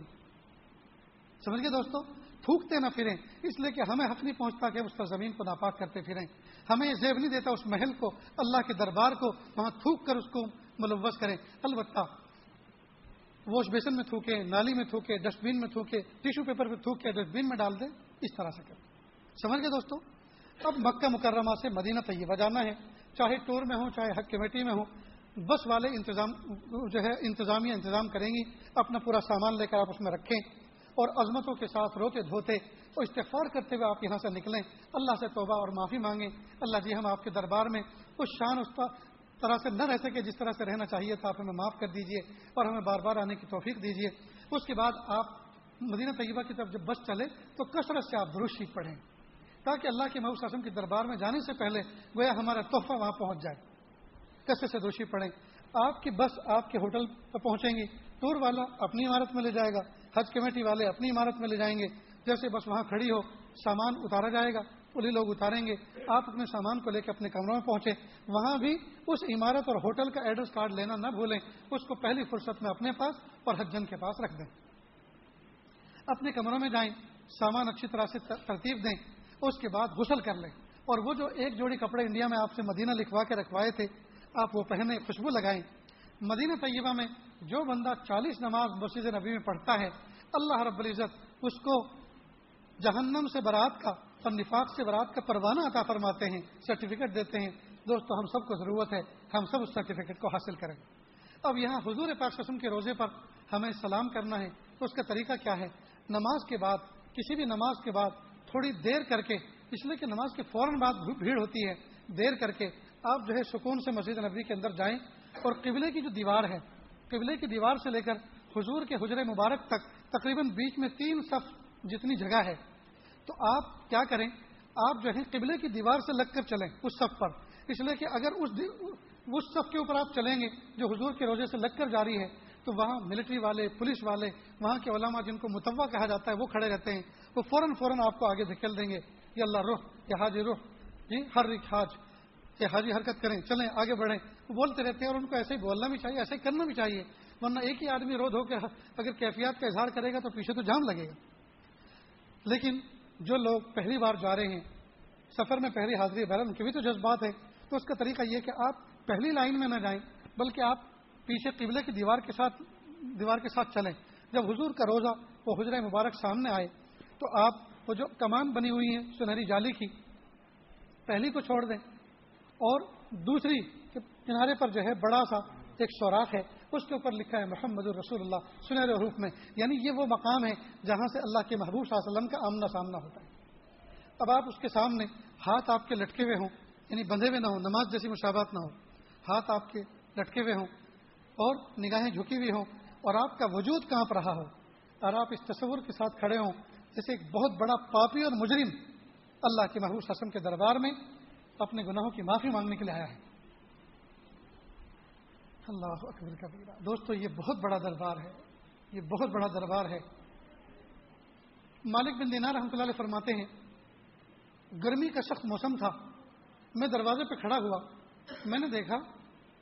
سمجھ گئے دوستوں تھوکتے نہ پھریں۔ اس لیے کہ ہمیں حق نہیں پہنچتا کہ اس پر زمین کو ناپاک کرتے پھریں۔ ہمیں یہ زیب نہیں دیتا اس محل کو، اللہ کے دربار کو، وہاں تھوک کر اس کو ملوث کریں۔ البتہ واش بیسن میں تھوکے، نالی میں تھوکے، ڈسٹ بین میں تھوکے، ٹیشو پیپر پہ تھوک کے ڈسٹ بین میں ڈال دیں، اس طرح سے کریں۔ سمجھ گئے دوستوں اب مکہ مکرمہ سے مدینہ طیبہ جانا ہے۔ چاہے ٹور میں ہو چاہے حق کمیٹی میں ہو بس والے انتظام، جو ہے، انتظامیہ انتظام کریں گی۔ اپنا پورا سامان لے کر آپ اس میں رکھیں اور عظمتوں کے ساتھ روتے دھوتے اور استفار کرتے ہوئے آپ یہاں سے نکلیں۔ اللہ سے توبہ اور معافی مانگیں۔ اللہ جی ہم آپ کے دربار میں اس شان، اس طرح سے نہ رہ سکے، جس طرح سے رہنا چاہیے تھا، آپ ہمیں معاف کر دیجیے اور ہمیں بار بار آنے کی توفیق دیجیے اس کے بعد آپ مدینہ طیبہ کی طرف جب بس چلے، تو کثرت سے آپ دروشی پڑھیں۔ تاکہ اللہ کے محبوب اعظم کے دربار میں جانے سے پہلے گویا ہمارا تحفہ وہاں پہنچ جائے۔ کیسے سے دوشی پڑے آپ کی بس آپ کے ہوٹل پہ پہنچیں گی۔ ٹور والا اپنی عمارت میں لے جائے گا۔ حج کمیٹی والے اپنی عمارت میں لے جائیں گے۔ جیسے بس وہاں کھڑی ہو، سامان اتارا جائے گا۔ وہی لوگ اتاریں گے۔ آپ اپنے سامان کو لے کے اپنے کمروں میں پہنچے۔ وہاں بھی اس عمارت اور ہوٹل کا ایڈریس کارڈ لینا نہ بھولیں۔ اس کو پہلی فرصت میں اپنے پاس اور حجن کے پاس رکھ دیں۔ اپنے کمروں میں جائیں، سامان اچھی طرح سے ترتیب دیں۔ اس کے بعد غسل کر لیں۔ اور وہ جو ایک جوڑی کپڑے انڈیا میں آپ سے مدینہ لکھوا کے رکھوائے تھے، آپ وہ پہنے خوشبو لگائیں۔ مدینہ طیبہ میں جو بندہ چالیس نماز مسجد نبی میں پڑھتا ہے، اللہ رب العزت اس کو جہنم سے برات کا اور نفاق سے برات کا پروانہ عطا فرماتے ہیں سرٹیفکیٹ دیتے ہیں۔ دوستو، ہم سب کو ضرورت ہے ہم سب اس سرٹیفکیٹ کو حاصل کریں۔ اب یہاں حضور پاک قسم کے روزے پر ہمیں سلام کرنا ہے۔ تو اس کا طریقہ کیا ہے؟ نماز کے بعد، کسی بھی نماز کے بعد تھوڑی دیر کر کے، اس لیے کہ نماز کے فوراً بعد بھیڑ ہوتی ہے، دیر کر کے آپ جو ہے سکون سے مسجد نبی کے اندر جائیں۔ اور قبلے کی جو دیوار ہے، قبلے کی دیوار سے لے کر حضور کے حجر مبارک تک تقریباً بیچ میں تین صف جتنی جگہ ہے تو آپ کیا کریں؟ آپ جو ہے قبلے کی دیوار سے لگ کر چلیں اس صف پر۔ اس لیے کہ اگر اس اس صف کے اوپر آپ چلیں گے جو حضور کے روزے سے لگ کر جاری ہے، تو وہاں ملٹری والے پولیس والے، وہاں کے علماء جن کو متوع کہا جاتا ہے، وہ کھڑے رہتے ہیں۔ وہ فوراً فوراً آپ کو آگے دھکیل دیں گے۔ یہ اللہ رخ یہ حاج رخ۔ جی ہر رخ حاج کہ حاجی حرکت کریں، چلیں، آگے بڑھیں۔ وہ بولتے رہتے ہیں اور ان کو ایسے ہی بولنا بھی چاہیے، ایسے ہی کرنا بھی چاہیے۔ ورنہ ایک ہی آدمی رو دھو کے اگر کیفیات کا اظہار کرے گا تو پیچھے تو جام لگے گا۔ لیکن جو لوگ پہلی بار جا رہے ہیں، سفر میں پہلی حاضری بہرحال ان کے بھی تو جذبات ہے تو اس کا طریقہ یہ کہ آپ پہلی لائن میں نہ جائیں، بلکہ آپ پیچھے قبلے کی دیوار کے ساتھ، دیوار کے ساتھ چلیں۔ جب حضور کا روزہ وہ حجرہ مبارک سامنے آئے، تو آپ وہ جو کمان بنی ہوئی ہیں، سنہری جالی کی، پہلی کو چھوڑ دیں۔ اور دوسری کنارے پر جو ہے بڑا سا ایک سوراخ ہے۔ اس کے اوپر لکھا ہے محمد الرسول اللہ، سنہرے حروف میں یعنی یہ وہ مقام ہے جہاں سے اللہ کے محبوب صلی اللہ علیہ وسلم کا آمنا سامنا ہوتا ہے۔ اب آپ اس کے سامنے ہاتھ آپ کے لٹکے ہوئے ہوں یعنی بندھے ہوئے نہ ہوں، نماز جیسی مشابات نہ ہو، ہاتھ آپ کے لٹکے ہوئے ہوں اور نگاہیں جھکی ہوئی ہوں اور آپ کا وجود کہاں رہا ہو؟ اور آپ اس تصور کے ساتھ کھڑے ہوں جیسے ایک بہت بڑا پاپی اور مجرم اللہ کے محبوب حسم کے دربار میں اپنے گناہوں کی معافی مانگنے کے لیے آیا ہے۔ اللہ اکبر کبیرہ دوستو، یہ بہت بڑا دربار ہے۔ یہ بہت بڑا دربار ہے۔ مالک بن دینا رحمۃ اللہ علیہ فرماتے ہیں، گرمی کا سخت موسم تھا۔ میں دروازے پہ کھڑا ہوا۔ میں نے دیکھا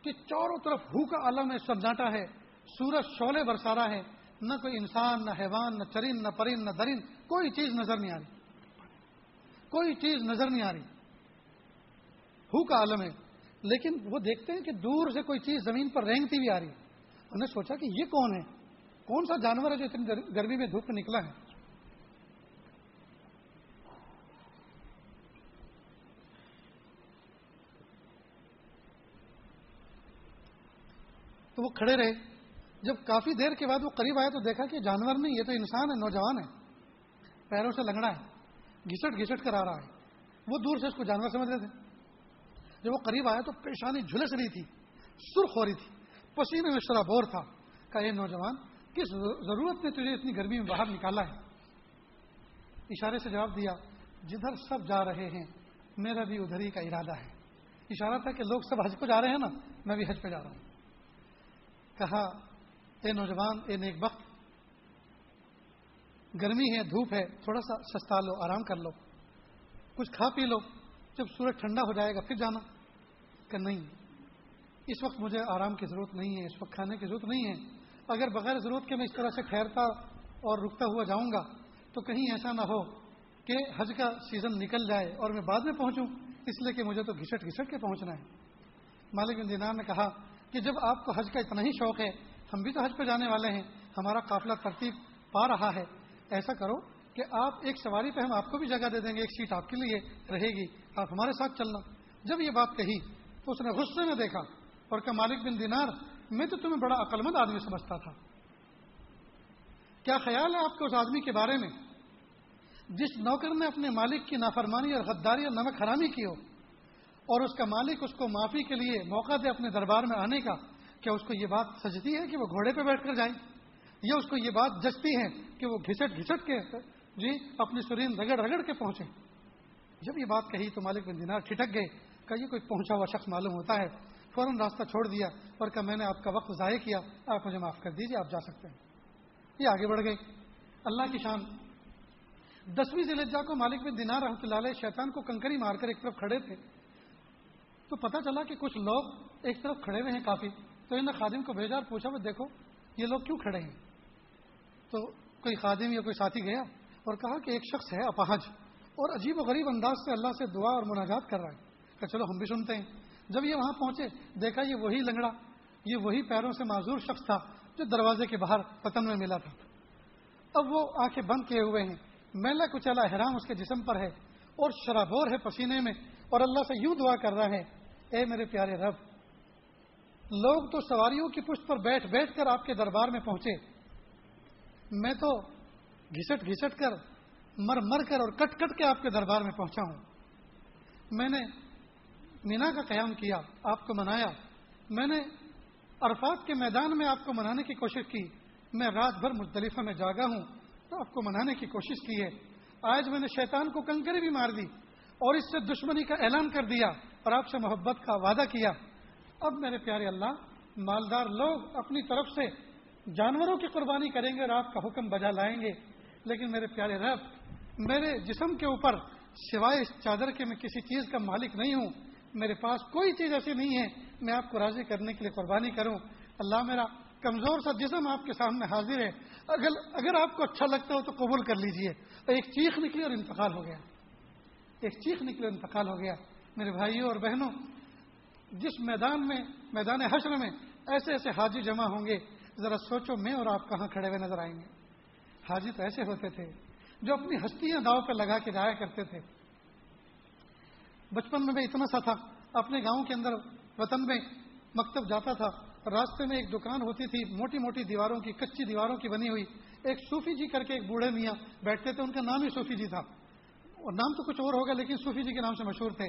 کہ چاروں طرف ہو کا عالم ہے سمجھاٹا ہے۔ سورج شولے برسا رہا ہے۔ نہ کوئی انسان، نہ حیوان، نہ چرین، نہ پرین، نہ درین، کوئی چیز نظر نہیں آ رہی۔ کوئی چیز نظر نہیں آ رہی۔ ہو کا عالم ہے۔ لیکن وہ دیکھتے ہیں کہ دور سے کوئی چیز زمین پر رینگتی بھی آ رہی ہے۔ انہوں نے سوچا کہ یہ کون ہے؟ کون سا جانور ہے جو اتنی گرمی میں دھوپ نکلا ہے؟ تو وہ کھڑے رہے۔ جب کافی دیر کے بعد وہ قریب آیا تو دیکھا کہ جانور نہیں، یہ تو انسان ہے، نوجوان ہے۔ پیروں سے لنگڑا ہے گھسٹ گھسٹ کر آ رہا ہے۔ وہ دور سے اس کو جانور سمجھ رہے تھے۔ جب وہ قریب آیا تو پریشانی جھلس رہی تھی، سرخ ہو رہی تھی۔ پسینے میں شرابور تھا۔ کہ یہ نوجوان، کس ضرورت نے تجھے اتنی گرمی میں باہر نکالا ہے؟ اشارے سے جواب دیا، جدھر سب جا رہے ہیں، میرا بھی ادھر ہی کا ارادہ ہے۔ اشارہ تھا کہ لوگ سب حج کو جا رہے ہیں نا، میں بھی حج پہ جا رہا ہوں۔ کہا، اے نوجوان، اے نیک وقت گرمی ہے، دھوپ ہے، تھوڑا سا سستا لو، آرام کر لو۔ کچھ کھا پی لو۔ جب سورج ٹھنڈا ہو جائے گا، پھر جانا۔ کہ نہیں، اس وقت مجھے آرام کی ضرورت نہیں ہے، اس وقت کھانے کی ضرورت نہیں ہے۔ اگر بغیر ضرورت کے میں اس طرح سے ٹھہرتا اور رکتا ہوا جاؤں گا، تو کہیں ایسا نہ ہو کہ حج کا سیزن نکل جائے اور میں بعد میں پہنچوں۔ اس لیے کہ مجھے تو گھسٹ گھسٹ کے پہنچنا ہے۔ مالک دینار نے کہا کہ جب آپ کو حج کا اتنا ہی شوق ہے، ہم بھی تو حج پہ جانے والے ہیں، ہمارا قافلہ ترتیب پا رہا ہے۔ ایسا کرو کہ آپ ایک سواری پہ ہم آپ کو بھی جگہ دے دیں گے، ایک سیٹ آپ کے لیے رہے گی۔ آپ ہمارے ساتھ چلنا۔ جب یہ بات کہی تو اس نے غصے میں دیکھا اور کہ مالک بن دینار، میں تو تمہیں بڑا عقل مند آدمی سمجھتا تھا۔ کیا خیال ہے آپ کے اس آدمی کے بارے میں؟ جس نوکر نے اپنے مالک کی نافرمانی اور غداری اور نمک حرامی کی ہو اور اس کا مالک اس کو معافی کے لیے موقع دے اپنے دربار میں آنے کا، کیا اس کو یہ بات سجتی ہے کہ وہ گھوڑے پہ بیٹھ کر جائیں یا اس کو یہ بات جچتی ہے کہ وہ گھسٹ گھسٹ کے جی اپنی سرین رگڑ رگڑ کے پہنچے؟ جب یہ بات کہی تو مالک بن دینار ٹھٹک گئے کہ یہ کوئی پہنچا ہوا شخص معلوم ہوتا ہے۔ فوراً راستہ چھوڑ دیا اور کہا، میں نے آپ کا وقت ضائع کیا، آپ مجھے معاف کر دیجیے آپ جا سکتے ہیں۔ یہ آگے بڑھ گئے۔ اللہ کی شان۔ دسویں ضلع کو مالک بن دینار رحمۃ اللہ علیہ شیطان کو کنکری مار کر ایک طرف کھڑے تھے۔ تو پتہ چلا کہ کچھ لوگ ایک طرف کھڑے ہوئے ہیں کافی۔ تو انہیں خادم کو بھیجا اور پوچھا، وہ دیکھو، یہ لوگ کیوں کھڑے ہیں؟ تو کوئی خادم یا کوئی ساتھی گیا اور کہا کہ ایک شخص ہے اپاہج۔ اور عجیب و غریب انداز سے اللہ سے دعا اور مناجات کر رہا ہے کہ چلو ہم بھی سنتے ہیں۔ جب یہ وہاں پہنچے، دیکھا یہ وہی لنگڑا، یہ وہی پیروں سے معذور شخص تھا جو دروازے کے باہر پتن میں ملا تھا۔ اب وہ آنکھیں بند کیے ہوئے ہیں۔ میلا کچلا احرام اس کے جسم پر ہے اور شرابور ہے پسینے میں اور اللہ سے یوں دعا کر رہا ہے، اے میرے پیارے رب، لوگ تو سواریوں کی پشت پر بیٹھ بیٹھ کر آپ کے دربار میں پہنچے۔ میں تو گھسٹ گھسٹ کر مر مر کر اور کٹ کٹ کے آپ کے دربار میں پہنچا ہوں۔ میں نے مینا کا قیام کیا، آپ کو منایا۔ میں نے عرفات کے میدان میں آپ کو منانے کی کوشش کی۔ میں رات بھر مختلفہ میں جاگا ہوں تو آپ کو منانے کی کوشش کی ہے۔ آج میں نے شیطان کو کنکری بھی مار دی اور اس سے دشمنی کا اعلان کر دیا اور آپ سے محبت کا وعدہ کیا۔ اب میرے پیارے اللہ، مالدار لوگ اپنی طرف سے جانوروں کی قربانی کریں گے اور آپ کا حکم بجا لائیں گے۔ لیکن میرے پیارے رب میرے جسم کے اوپر سوائے اس چادر کے میں کسی چیز کا مالک نہیں ہوں، میرے پاس کوئی چیز ایسی نہیں ہے، میں آپ کو راضی کرنے کے لیے قربانی کروں۔ اللہ میرا کمزور سا جسم آپ کے سامنے حاضر ہے۔ اگر اگر آپ کو اچھا لگتا ہو تو قبول کر لیجیے۔ ایک چیخ نکلی اور انتقال ہو گیا۔ ایک چیخ نکلی اور انتقال ہو گیا۔ میرے بھائیوں اور بہنوں، جس میدان میں، میدان حشر میں ایسے ایسے حاجی جمع ہوں گے، ذرا سوچو میں اور آپ کہاں کھڑے ہوئے نظر آئیں گے۔ حاجی تو ایسے ہوتے تھے۔ جو اپنی ہستیاں داؤ پہ لگا کے جایا کرتے تھے۔ بچپن میں میں اتنا سا تھا، اپنے گاؤں کے اندر وطن میں مکتب جاتا تھا، راستے میں ایک دکان ہوتی تھی، موٹی موٹی دیواروں کی، کچی دیواروں کی بنی ہوئی۔ ایک صوفی جی کر کے ایک بوڑھے میاں بیٹھتے تھے، ان کا نام ہی صوفی جی تھا۔ اور نام تو کچھ اور ہوگا، لیکن صوفی جی کے نام سے مشہور تھے۔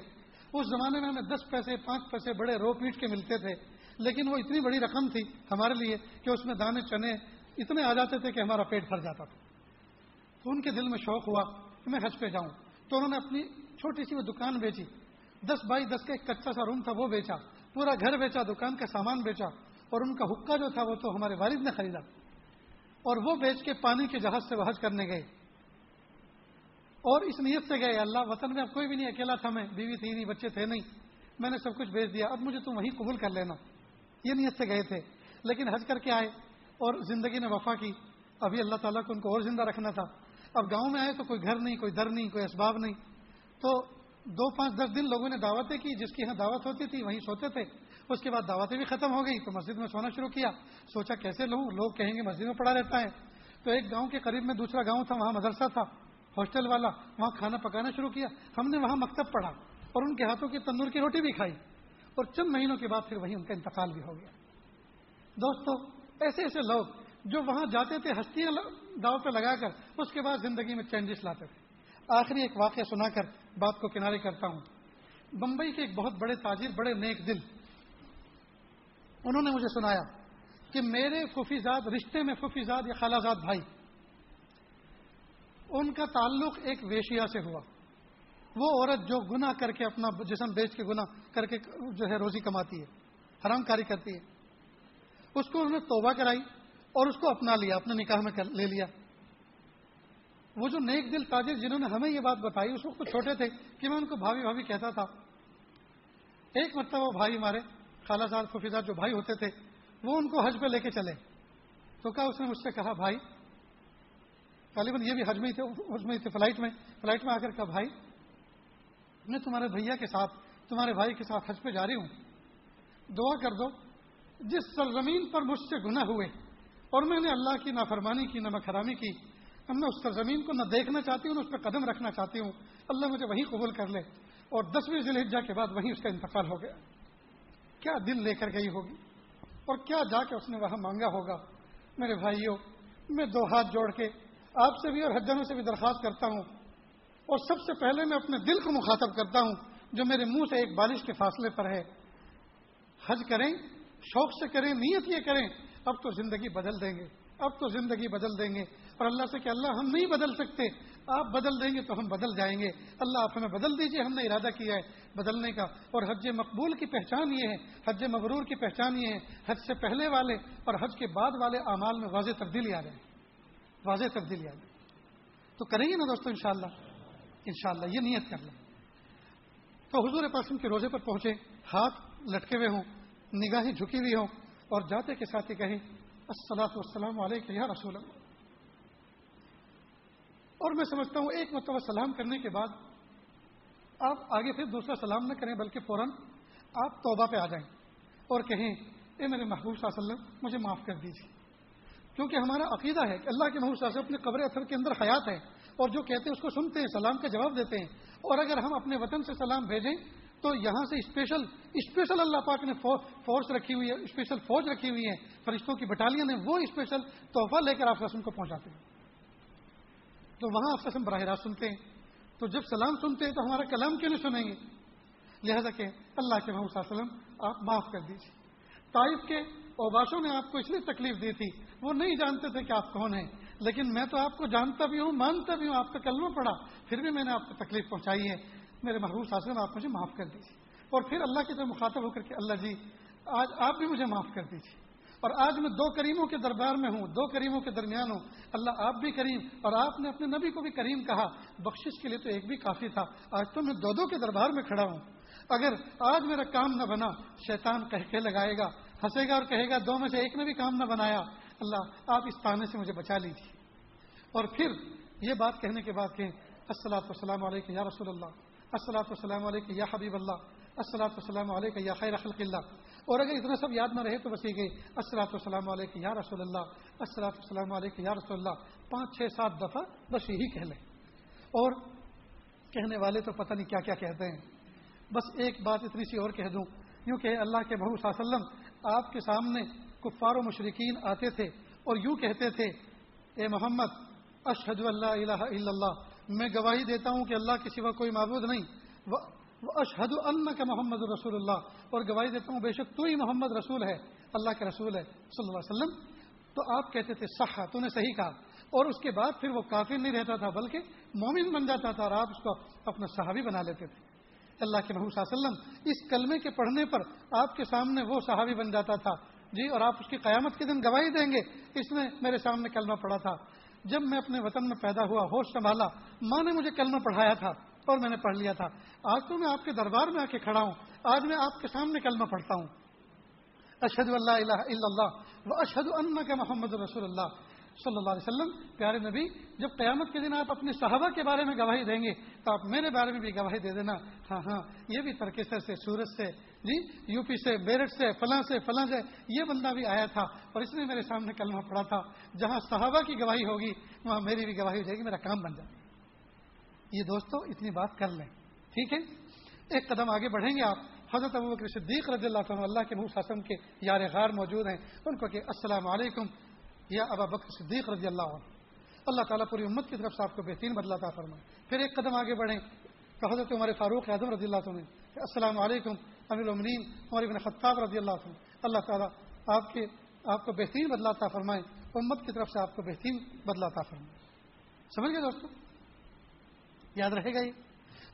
اس زمانے میں ہمیں دس پیسے، پانچ پیسے بڑے رو پیٹ کے ملتے تھے، لیکن وہ اتنی بڑی رقم تھی ہمارے لیے کہ اس میں دانے، چنے اتنے آ جاتے تھے کہ ہمارا پیٹ بھر جاتا تھا۔ تو ان کے دل میں شوق ہوا کہ میں حج پہ جاؤں۔ تو انہوں نے اپنی چھوٹی سی وہ دکان بیچی۔ دس بائی دس کا ایک کچا سا روم تھا وہ بیچا، پورا گھر بیچا، دکان کا سامان بیچا۔ اور ان کا حکا جو تھا وہ تو ہمارے والد نے خریدا۔ اور وہ بیچ کے پانی کے جہاز سے وہ حج کرنے گئے۔ اور اس نیت سے گئے، اللہ وطن میں اب کوئی بھی نہیں، اکیلا تھا میں، بیوی تھی نہیں، بچے تھے نہیں۔ میں نے سب کچھ بیچ دیا، اب مجھے تم وہیں قبول کر لینا۔ یہ نیت سے گئے تھے۔ لیکن حج کر کے آئے اور زندگی نے وفا کی۔ ابھی اللہ تعالیٰ کو ان کو اور زندہ رکھنا تھا۔ اب گاؤں میں آئے تو کوئی گھر نہیں، کوئی در نہیں، کوئی اسباب نہیں۔ تو دو پانچ دس دن لوگوں نے دعوتیں کی، جس کی یہاں دعوت ہوتی تھی وہیں سوتے تھے۔ اس کے بعد دعوتیں بھی ختم ہو گئی، تو مسجد میں سونا شروع کیا۔ سوچا کیسے لوں؟ لوگ کہیں گے مسجد میں پڑا رہتا ہے۔ تو ایک گاؤں کے قریب میں دوسرا گاؤں تھا، وہاں مدرسہ تھا، ہاسٹل والا۔ وہاں کھانا پکانا شروع کیا۔ ہم نے وہاں مکتب پڑھا اور ان کے ہاتھوں کی تندور کی روٹی بھی کھائی۔ اور چند مہینوں کے بعد پھر وہیں ان کا انتقال بھی ہو گیا۔ دوستو، ایسے ایسے لوگ جو وہاں جاتے تھے ہستیاں داؤ پہ لگا کر، اس کے بعد زندگی میں چینجز لاتے تھے۔ آخری ایک واقعہ سنا کر، بات کو کنارے کرتا ہوں۔ بمبئی کے ایک بہت بڑے تاجر، بڑے نیک دل، انہوں نے مجھے سنایا کہ میرے ففیزاد رشتے میں ففیزاد یا خالہ زاد بھائی، ان کا تعلق ایک ویشیا سے ہوا۔ وہ عورت جو گنا کر کے اپنا جسم بیچ کے گنا کر کے جو ہے، روزی کماتی ہے، حرام کاری کرتی ہے، اس کو انہوں نے توبہ کرائی۔ اور اس کو اپنا لیا اپنے نکاح میں لے لیا۔ وہ جو نیک دل تاجر جنہوں نے ہمیں یہ بات بتائی، اس وقت چھوٹے تھے کہ میں ان کو بھابھی بھابھی کہتا تھا۔ ایک مرتبہ وہ بھائی ہمارے خالہ صاحب خفیزات جو بھائی ہوتے تھے، وہ ان کو حج پہ لے کے چلے۔ تو کہا، اس نے مجھ سے کہا، بھائی، غالباً یہ بھی حج میں تھے حج میں تھے، فلائٹ میں۔ فلائٹ میں آ کر کہا، بھائی، میں تمہارے بھیا کے ساتھ، تمہارے بھائی کے ساتھ حج پہ جا رہی ہوں۔ دعا کر دو، جس سرزمین پر مجھ سے گناہ ہوئے اور میں نے اللہ کی نافرمانی کی نمک حرامی کی اب میں اس سرزمین کو نہ دیکھنا چاہتی ہوں، نہ اس پہ قدم رکھنا چاہتی ہوں۔ اللہ مجھے وہیں قبول کر لے۔ اور دسویں ضلع کے بعد وہیں اس کا انتقال ہو گیا۔ کیا دل لے کر گئی ہوگی؟ اور کیا جا کے اس نے وہاں مانگا ہوگا؟ میرے بھائیوں، میں دو ہاتھ جوڑ کے آپ سے بھی اور حجانوں سے بھی درخواست کرتا ہوں۔ اور سب سے پہلے میں اپنے دل کو مخاطب کرتا ہوں، جو میرے منہ سے ایک بارش کے فاصلے پر ہے۔ حج کریں، شوق سے کریں، نیت یہ کریں اب تو زندگی بدل دیں گے، اب تو زندگی بدل دیں گے۔ اور اللہ سے کہ اللہ ہم نہیں بدل سکتے، آپ بدل دیں گے تو ہم بدل جائیں گے۔ اللہ آپ ہمیں بدل دیجیے ہم نے ارادہ کیا ہے بدلنے کا۔ اور حج مقبول کی پہچان یہ ہے، حج مغرور کی پہچان یہ ہے۔ حج سے پہلے والے اور حج کے بعد والے اعمال میں واضح تبدیلی آ جائے۔ واضح تبدیلی آ جائے۔ تو کریں گے نا دوستوں انشاءاللہ؟ انشاءاللہ، یہ نیت کر لیں۔ تو حضور پاسم کے روزے پر پہنچے، ہاتھ لٹکے ہوئے ہوں، نگاہیں جھکی ہوئی ہوں اور جاتے کے ساتھ ہی کہیں السلاۃ والسلام علیکم یا رسول اللہ۔ اور میں سمجھتا ہوں ایک مرتبہ سلام کرنے کے بعد آپ آگے پھر دوسرا سلام نہ کریں، بلکہ فوراً آپ توبہ پہ آ جائیں اور کہیں، اے میرے محبوب صلی اللہ علیہ وسلم، مجھے معاف کر دیجیے کیونکہ ہمارا عقیدہ ہے کہ اللہ کے محبوب صلی اللہ علیہ وسلم اپنے قبر اثر کے اندر حیات ہے اور جو کہتے ہیں اس کو سنتے ہیں، سلام کا جواب دیتے ہیں۔ اور اگر ہم اپنے وطن سے سلام بھیجیں تو یہاں سے اسپیشل اسپیشل اللہ پاک نے فورس رکھی ہوئی ہے اسپیشل فوج رکھی ہوئی ہے فرشتوں کی بٹالین ہے وہ اسپیشل تحفہ لے کر آپ رسم کو پہنچاتے ہیں۔ تو وہاں آپ رسم براہ راست سنتے ہیں۔ تو جب سلام سنتے ہیں تو ہمارا کلام کیوں نہیں سنیں گے؟ لہذا کہ اللہ کے محمد صلی اللہ علیہ وسلم، آپ معاف کر دیجیے طائف کے اوباشوں نے آپ کو اس لیے تکلیف دی تھی، وہ نہیں جانتے تھے کہ آپ کون ہیں۔ لیکن میں تو آپ کو جانتا بھی ہوں، مانتا بھی ہوں، آپ کا کلمہ پڑا پھر بھی میں نے آپ کو تکلیف پہنچائی ہے۔ میرے محبوب صاحب آپ مجھے معاف کر دیجیے اور پھر اللہ کی طرف مخاطب ہو کر کے اللہ جی آج آپ بھی مجھے معاف کر دیجیے اور آج میں دو کریموں کے دربار میں ہوں، دو کریموں کے درمیان ہوں۔ اللہ آپ بھی کریم، اور آپ نے اپنے نبی کو بھی کریم کہا۔ بخشش کے لیے تو ایک بھی کافی تھا۔ آج تو میں دو دو کے دربار میں کھڑا ہوں۔ اگر آج میرا کام نہ بنا، شیطان کہہ کے لگائے گا، ہنسے گا اور کہے گا، دو میں سے ایک نے بھی کام نہ بنایا۔ اللہ آپ اس تانے سے مجھے بچا لیجیے اور پھر یہ بات کہنے کے بعد کہ السلاۃ والسلام علیکم یا رسول اللہ۔ السلاۃ والسلام علیکم یا حبیب اللہ السلاۃ والسلام علیکم یا خیر خلق اللہ اور اگر اتنا سب یاد نہ رہے تو بس یہ گئی السلاۃ والسلام علیکم یا رسول اللہ السلاۃ والسلام علیکم یا رسول اللہ پانچ چھ سات دفعہ بس یہی کہہ لیں۔ اور کہنے والے تو پتہ نہیں کیا کیا کہتے ہیں۔ بس ایک بات اتنی سی اور کہہ دوں یوں کہ اللہ کے بہو صلی اللہ علیہ وسلم آپ کے سامنے کفار و مشرقین آتے تھے اور یوں کہتے تھے، اے محمد اشحد اللہ الہ الا اللہ. میں گواہی دیتا ہوں کہ اللہ کے سوا کوئی معبود نہیں۔ وہ اشحد اللہ کا محمد رسول اللہ۔ اور گواہی دیتا ہوں، بے شک تو ہی محمد رسول ہے، اللہ کے رسول ہے، صلی اللہ علیہ وسلم۔ تو آپ کہتے تھے صحا تو نے صحیح کہا۔ اور اس کے بعد پھر وہ کافر نہیں رہتا تھا، بلکہ مومن بن جاتا تھا اور آپ اس کو اپنا صحابی بنا لیتے تھے۔ اللہ کے محمود صلی اللہ علیہ وسلم، اس کلمے کے پڑھنے پر آپ کے سامنے وہ صحابی بن جاتا تھا۔ جی اور آپ اس کی قیامت کے دن گواہی دیں گے۔ اس نے میرے سامنے کلمہ پڑھا تھا۔ جب میں اپنے وطن میں پیدا ہوا، ہوش سنبھالا، ماں نے مجھے کلمہ پڑھایا تھا اور میں نے پڑھ لیا تھا۔ آج تو میں آپ کے دربار میں آ کے کھڑا ہوں۔ آج میں آپ کے سامنے کلمہ پڑھتا ہوں۔ اشد اللہ الہ الا اللہ و اشد اللہ کے محمد رسول اللہ۔ صلی اللہ علیہ وسلم، پیارے نبی، جب قیامت کے دن آپ اپنے صحابہ کے بارے میں گواہی دیں گے، تو آپ میرے بارے میں بھی گواہی دے دینا۔ ہاں ہاں یہ بھی ترکیسر سے، سورج سے جی یو پی سے بیرٹ سے، فلاں سے فلاں سے، یہ بندہ بھی آیا تھا اور اس نے میرے سامنے کلمہ پڑا تھا۔ جہاں صحابہ کی گواہی ہوگی، وہاں میری بھی گواہی ہو جائے گی، میرا کام بن جائے۔ یہ دوستو، اتنی بات کر لیں۔ ٹھیک ہے؟ ایک قدم آگے بڑھیں گے آپ۔ حضرت ابو بکر صدیق رضی اللہ عنہ، اللہ کے منہ کے یار غار موجود ہیں۔ ان کو کہ السلام علیکم۔ یا ابا بکر صدیق رضی اللہ عنہ۔ اللہ تعالیٰ پوری امت کی طرف سے آپ کو بہترین بدلا فرمائے۔ پھر ایک قدم آگے بڑھیں تو حضرت عمر فاروق اعظم رضی اللہ عنہ السلام علیکم امیر المنین عمر بن خطاب رضی اللہ عنہ۔ اللہ تعالیٰ آپ کے آپ کو بہترین بدلاتا فرمائے۔ امت کی طرف سے آپ کو بہترین بدلا تھا فرمائے۔ سمجھ گئے دوستوں یاد رہے گا یہ؟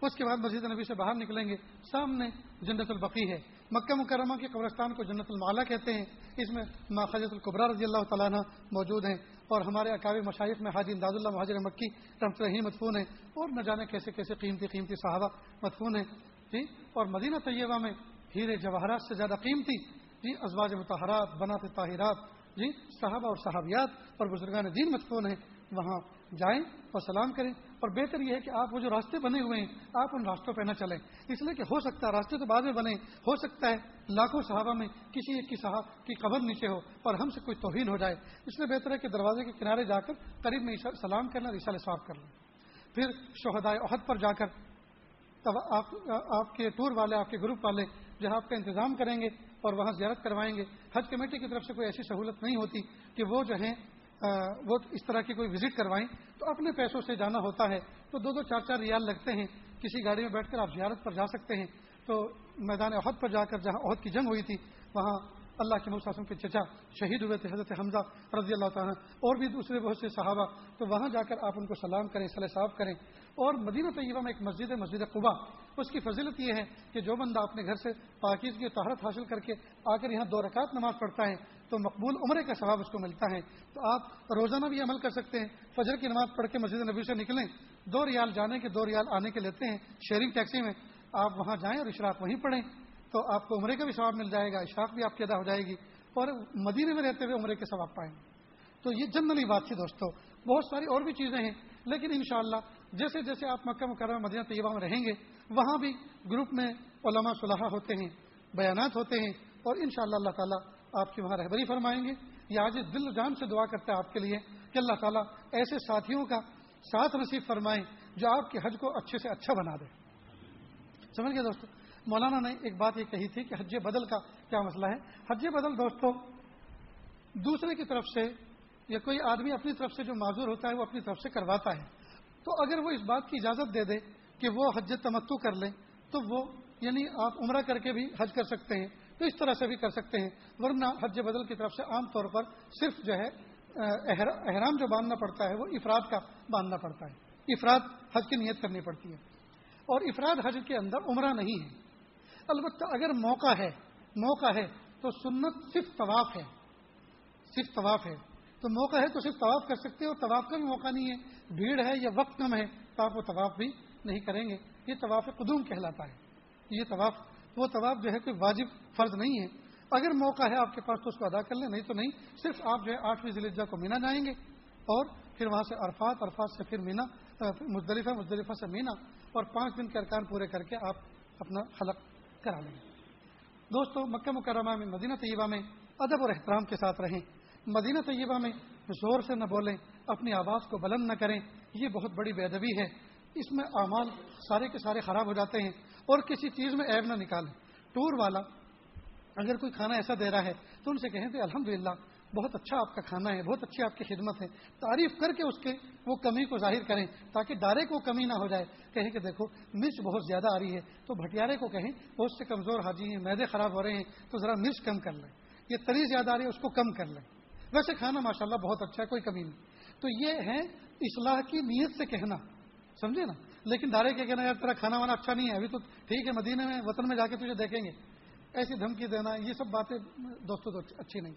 اس کے بعد مسجد نبی سے باہر نکلیں گے۔ سامنے جنت البقی ہے۔ مکہ مکرمہ کے قبرستان کو جنت المالا کہتے ہیں۔ اس میں ماخذت القبرا رضی اللہ تعالیٰ موجود ہیں اور ہمارے اکابی مشائق میں حاجی امداد اللہ مہاجر مکی رحمت رحیم مدفون ہیں اور نہ جانے کیسے کیسے قیمتی قیمتی صحابہ مدفون ہیں۔ جی اور مدینہ طیبہ میں ہیرے جواہرات سے زیادہ قیمتی۔ جی ازواج متحرات بنات طاہرات۔ جی صحابہ اور صحابیات اور بزرگان دین مدفون ہیں۔ وہاں جائیں اور سلام کریں۔ اور بہتر یہ ہے کہ آپ وہ جو راستے بنے ہوئے ہیں، آپ ان راستوں پہ نہ چلیں۔ اس لیے کہ ہو سکتا ہے، راستے تو بعد میں بنے، ہو سکتا ہے لاکھوں صحابہ میں کسی ایک کی صحاب کی قبر نیچے ہو اور ہم سے کوئی توہین ہو جائے۔ اس لیے بہتر ہے کہ دروازے کے کنارے جا کر قریب میں سلام کرنا اشارے صاف کر لیں پھر شہدائے عہد پر جا کر تب آپ آپ کے ٹور والے، آپ کے گروپ والے جہاں آپ کا انتظام کریں گے اور وہاں زیارت کروائیں گے۔ حج کمیٹی کی طرف سے کوئی ایسی سہولت نہیں ہوتی کہ وہ جو ہیں وہ اس طرح کی کوئی وزٹ کروائیں تو اپنے پیسوں سے جانا ہوتا ہے۔ تو دو دو چار چار ریال لگتے ہیں۔ کسی گاڑی میں بیٹھ کر آپ زیارت پر جا سکتے ہیں۔ تو میدان عہد پر جا کر جہاں عہد کی جنگ ہوئی تھی، وہاں اللہ کے مساسم کے چچا شہید ہوئے تھے، حضرت حمزہ رضی اللہ تعالیٰ اور بھی دوسرے بہت سے صحابہ۔ تو وہاں جا کر آپ ان کو سلام کریں صلی صاف کریں۔ اور مدینہ طیبہ میں ایک مسجد ہے، مسجد قبا اس کی فضیلت یہ ہے کہ جو بندہ اپنے گھر سے پاکیز کی طہارت حاصل کر کے آ کر یہاں دو رکعت نماز پڑھتا ہے تو مقبول عمرے کا ثواب اس کو ملتا ہے۔ تو آپ روزانہ بھی عمل کر سکتے ہیں۔ فجر کی نماز پڑھ کے مسجد نبی سے نکلیں۔ دو ریال جانے کے دو ریال آنے کے لیتے ہیں۔ شیئرنگ ٹیکسی میں آپ وہاں جائیں اور اشراق وہیں پڑھیں۔ تو آپ کو عمرے کا بھی ثواب مل جائے گا، اشراق بھی آپ کی ادا ہو جائے گی۔ اور مدینے میں رہتے ہوئے عمرے کے ثواب پائیں۔ گے تو یہ جنرلی بات تھی دوستوں بہت ساری اور بھی چیزیں ہیں۔ لیکن انشاءاللہ جیسے جیسے آپ مکہ مکرمہ مدینہ طیبہ میں رہیں گے، وہاں بھی گروپ میں علماء صلاح ہوتے ہیں، بیانات ہوتے ہیں۔ اور انشاءاللہ اللہ تعالیٰ آپ کی وہاں رہبری فرمائیں گے۔ یہ آج دل جان سے دعا کرتا ہے آپ کے لیے کہ اللہ تعالیٰ ایسے ساتھیوں کا ساتھ نصیب فرمائیں جو آپ کے حج کو اچھے سے اچھا بنا دے۔ سمجھ گئے دوستوں مولانا نے ایک بات یہ کہی تھی کہ حج بدل کا کیا مسئلہ ہے؟ حج بدل دوستوں دوسرے کی طرف سے یا کوئی آدمی اپنی طرف سے جو معذور ہوتا ہے وہ اپنی طرف سے کرواتا ہے۔ تو اگر وہ اس بات کی اجازت دے دے کہ وہ حج تمتو کر لیں تو وہ یعنی آپ عمرہ کر کے بھی حج کر سکتے ہیں۔ تو اس طرح سے بھی کر سکتے ہیں۔ ورنہ حج بدل کی طرف سے عام طور پر صرف جو ہے احرام جو باندھنا پڑتا ہے، وہ افراد کا باندھنا پڑتا ہے۔ افراد حج کی نیت کرنی پڑتی ہے۔ اور افراد حج کے اندر عمرہ نہیں ہے۔ البتہ اگر موقع ہے موقع ہے تو سنت صرف طواف ہے۔ صرف طواف ہے۔ تو موقع ہے تو صرف طواف کر سکتے ہیں اور طواف کا بھی موقع نہیں ہے۔ بھیڑ ہے یا وقت کم ہے تو آپ وہ طواف بھی نہیں کریں گے۔ یہ طواف قدوم کہلاتا ہے۔ یہ طواف وہ طواف جو ہے کوئی واجب فرض نہیں ہے۔ اگر موقع ہے آپ کے پاس تو اس کو ادا کر لیں، نہیں تو نہیں۔ صرف آپ جو ہے آٹھویں ضلع کو مینا جائیں گے اور پھر وہاں سے عرفات عرفات سے پھر مینا مزدلفہ مزدلفہ سے مینا اور پانچ دن کے ارکان پورے کر کے آپ اپنا خلق کرا لیں۔ گے دوستو، مکہ مکرمہ میں، مدینہ طیبہ میں ادب اور احترام کے ساتھ رہیں۔ مدینہ طیبہ میں زور سے نہ بولیں، اپنی آواز کو بلند نہ کریں۔ یہ بہت بڑی بے ادبی ہے۔ اس میں اعمال سارے کے سارے خراب ہو جاتے ہیں اور کسی چیز میں عیب نہ نکالیں۔ ٹور والا اگر کوئی کھانا ایسا دے رہا ہے تو ان سے کہیں تو الحمد بہت اچھا آپ کا کھانا ہے، بہت اچھی آپ کی خدمت ہے، تعریف کر کے اس کے وہ کمی کو ظاہر کریں تاکہ ڈارے کو کمی نہ ہو جائے۔ کہیں کہ دیکھو مرچ بہت زیادہ آ رہی ہے۔ تو بھٹیارے کو کہیں، بہت سے کمزور حاجی ہیں، میدے خراب ہو رہے ہیں، تو ذرا مرچ کم کر لیں۔ یہ تری زیادہ آ رہی ہے، اس کو کم کر لیں۔ ویسے کھانا ماشاء اللہ بہت اچھا ہے، کوئی کمی نہیں۔ تو یہ ہے اصلاح کی نیت سے کہنا۔ سمجھے نا؟ لیکن ڈارے کے کہنا یار تیرا کھانا وانا اچھا نہیں ہے، ابھی تو ٹھیک ہے، مدینے میں، وطن میں جا کے تجھے دیکھیں گے۔ ایسی دھمکی دینا، یہ سب باتیں دوستوں تو اچھی نہیں۔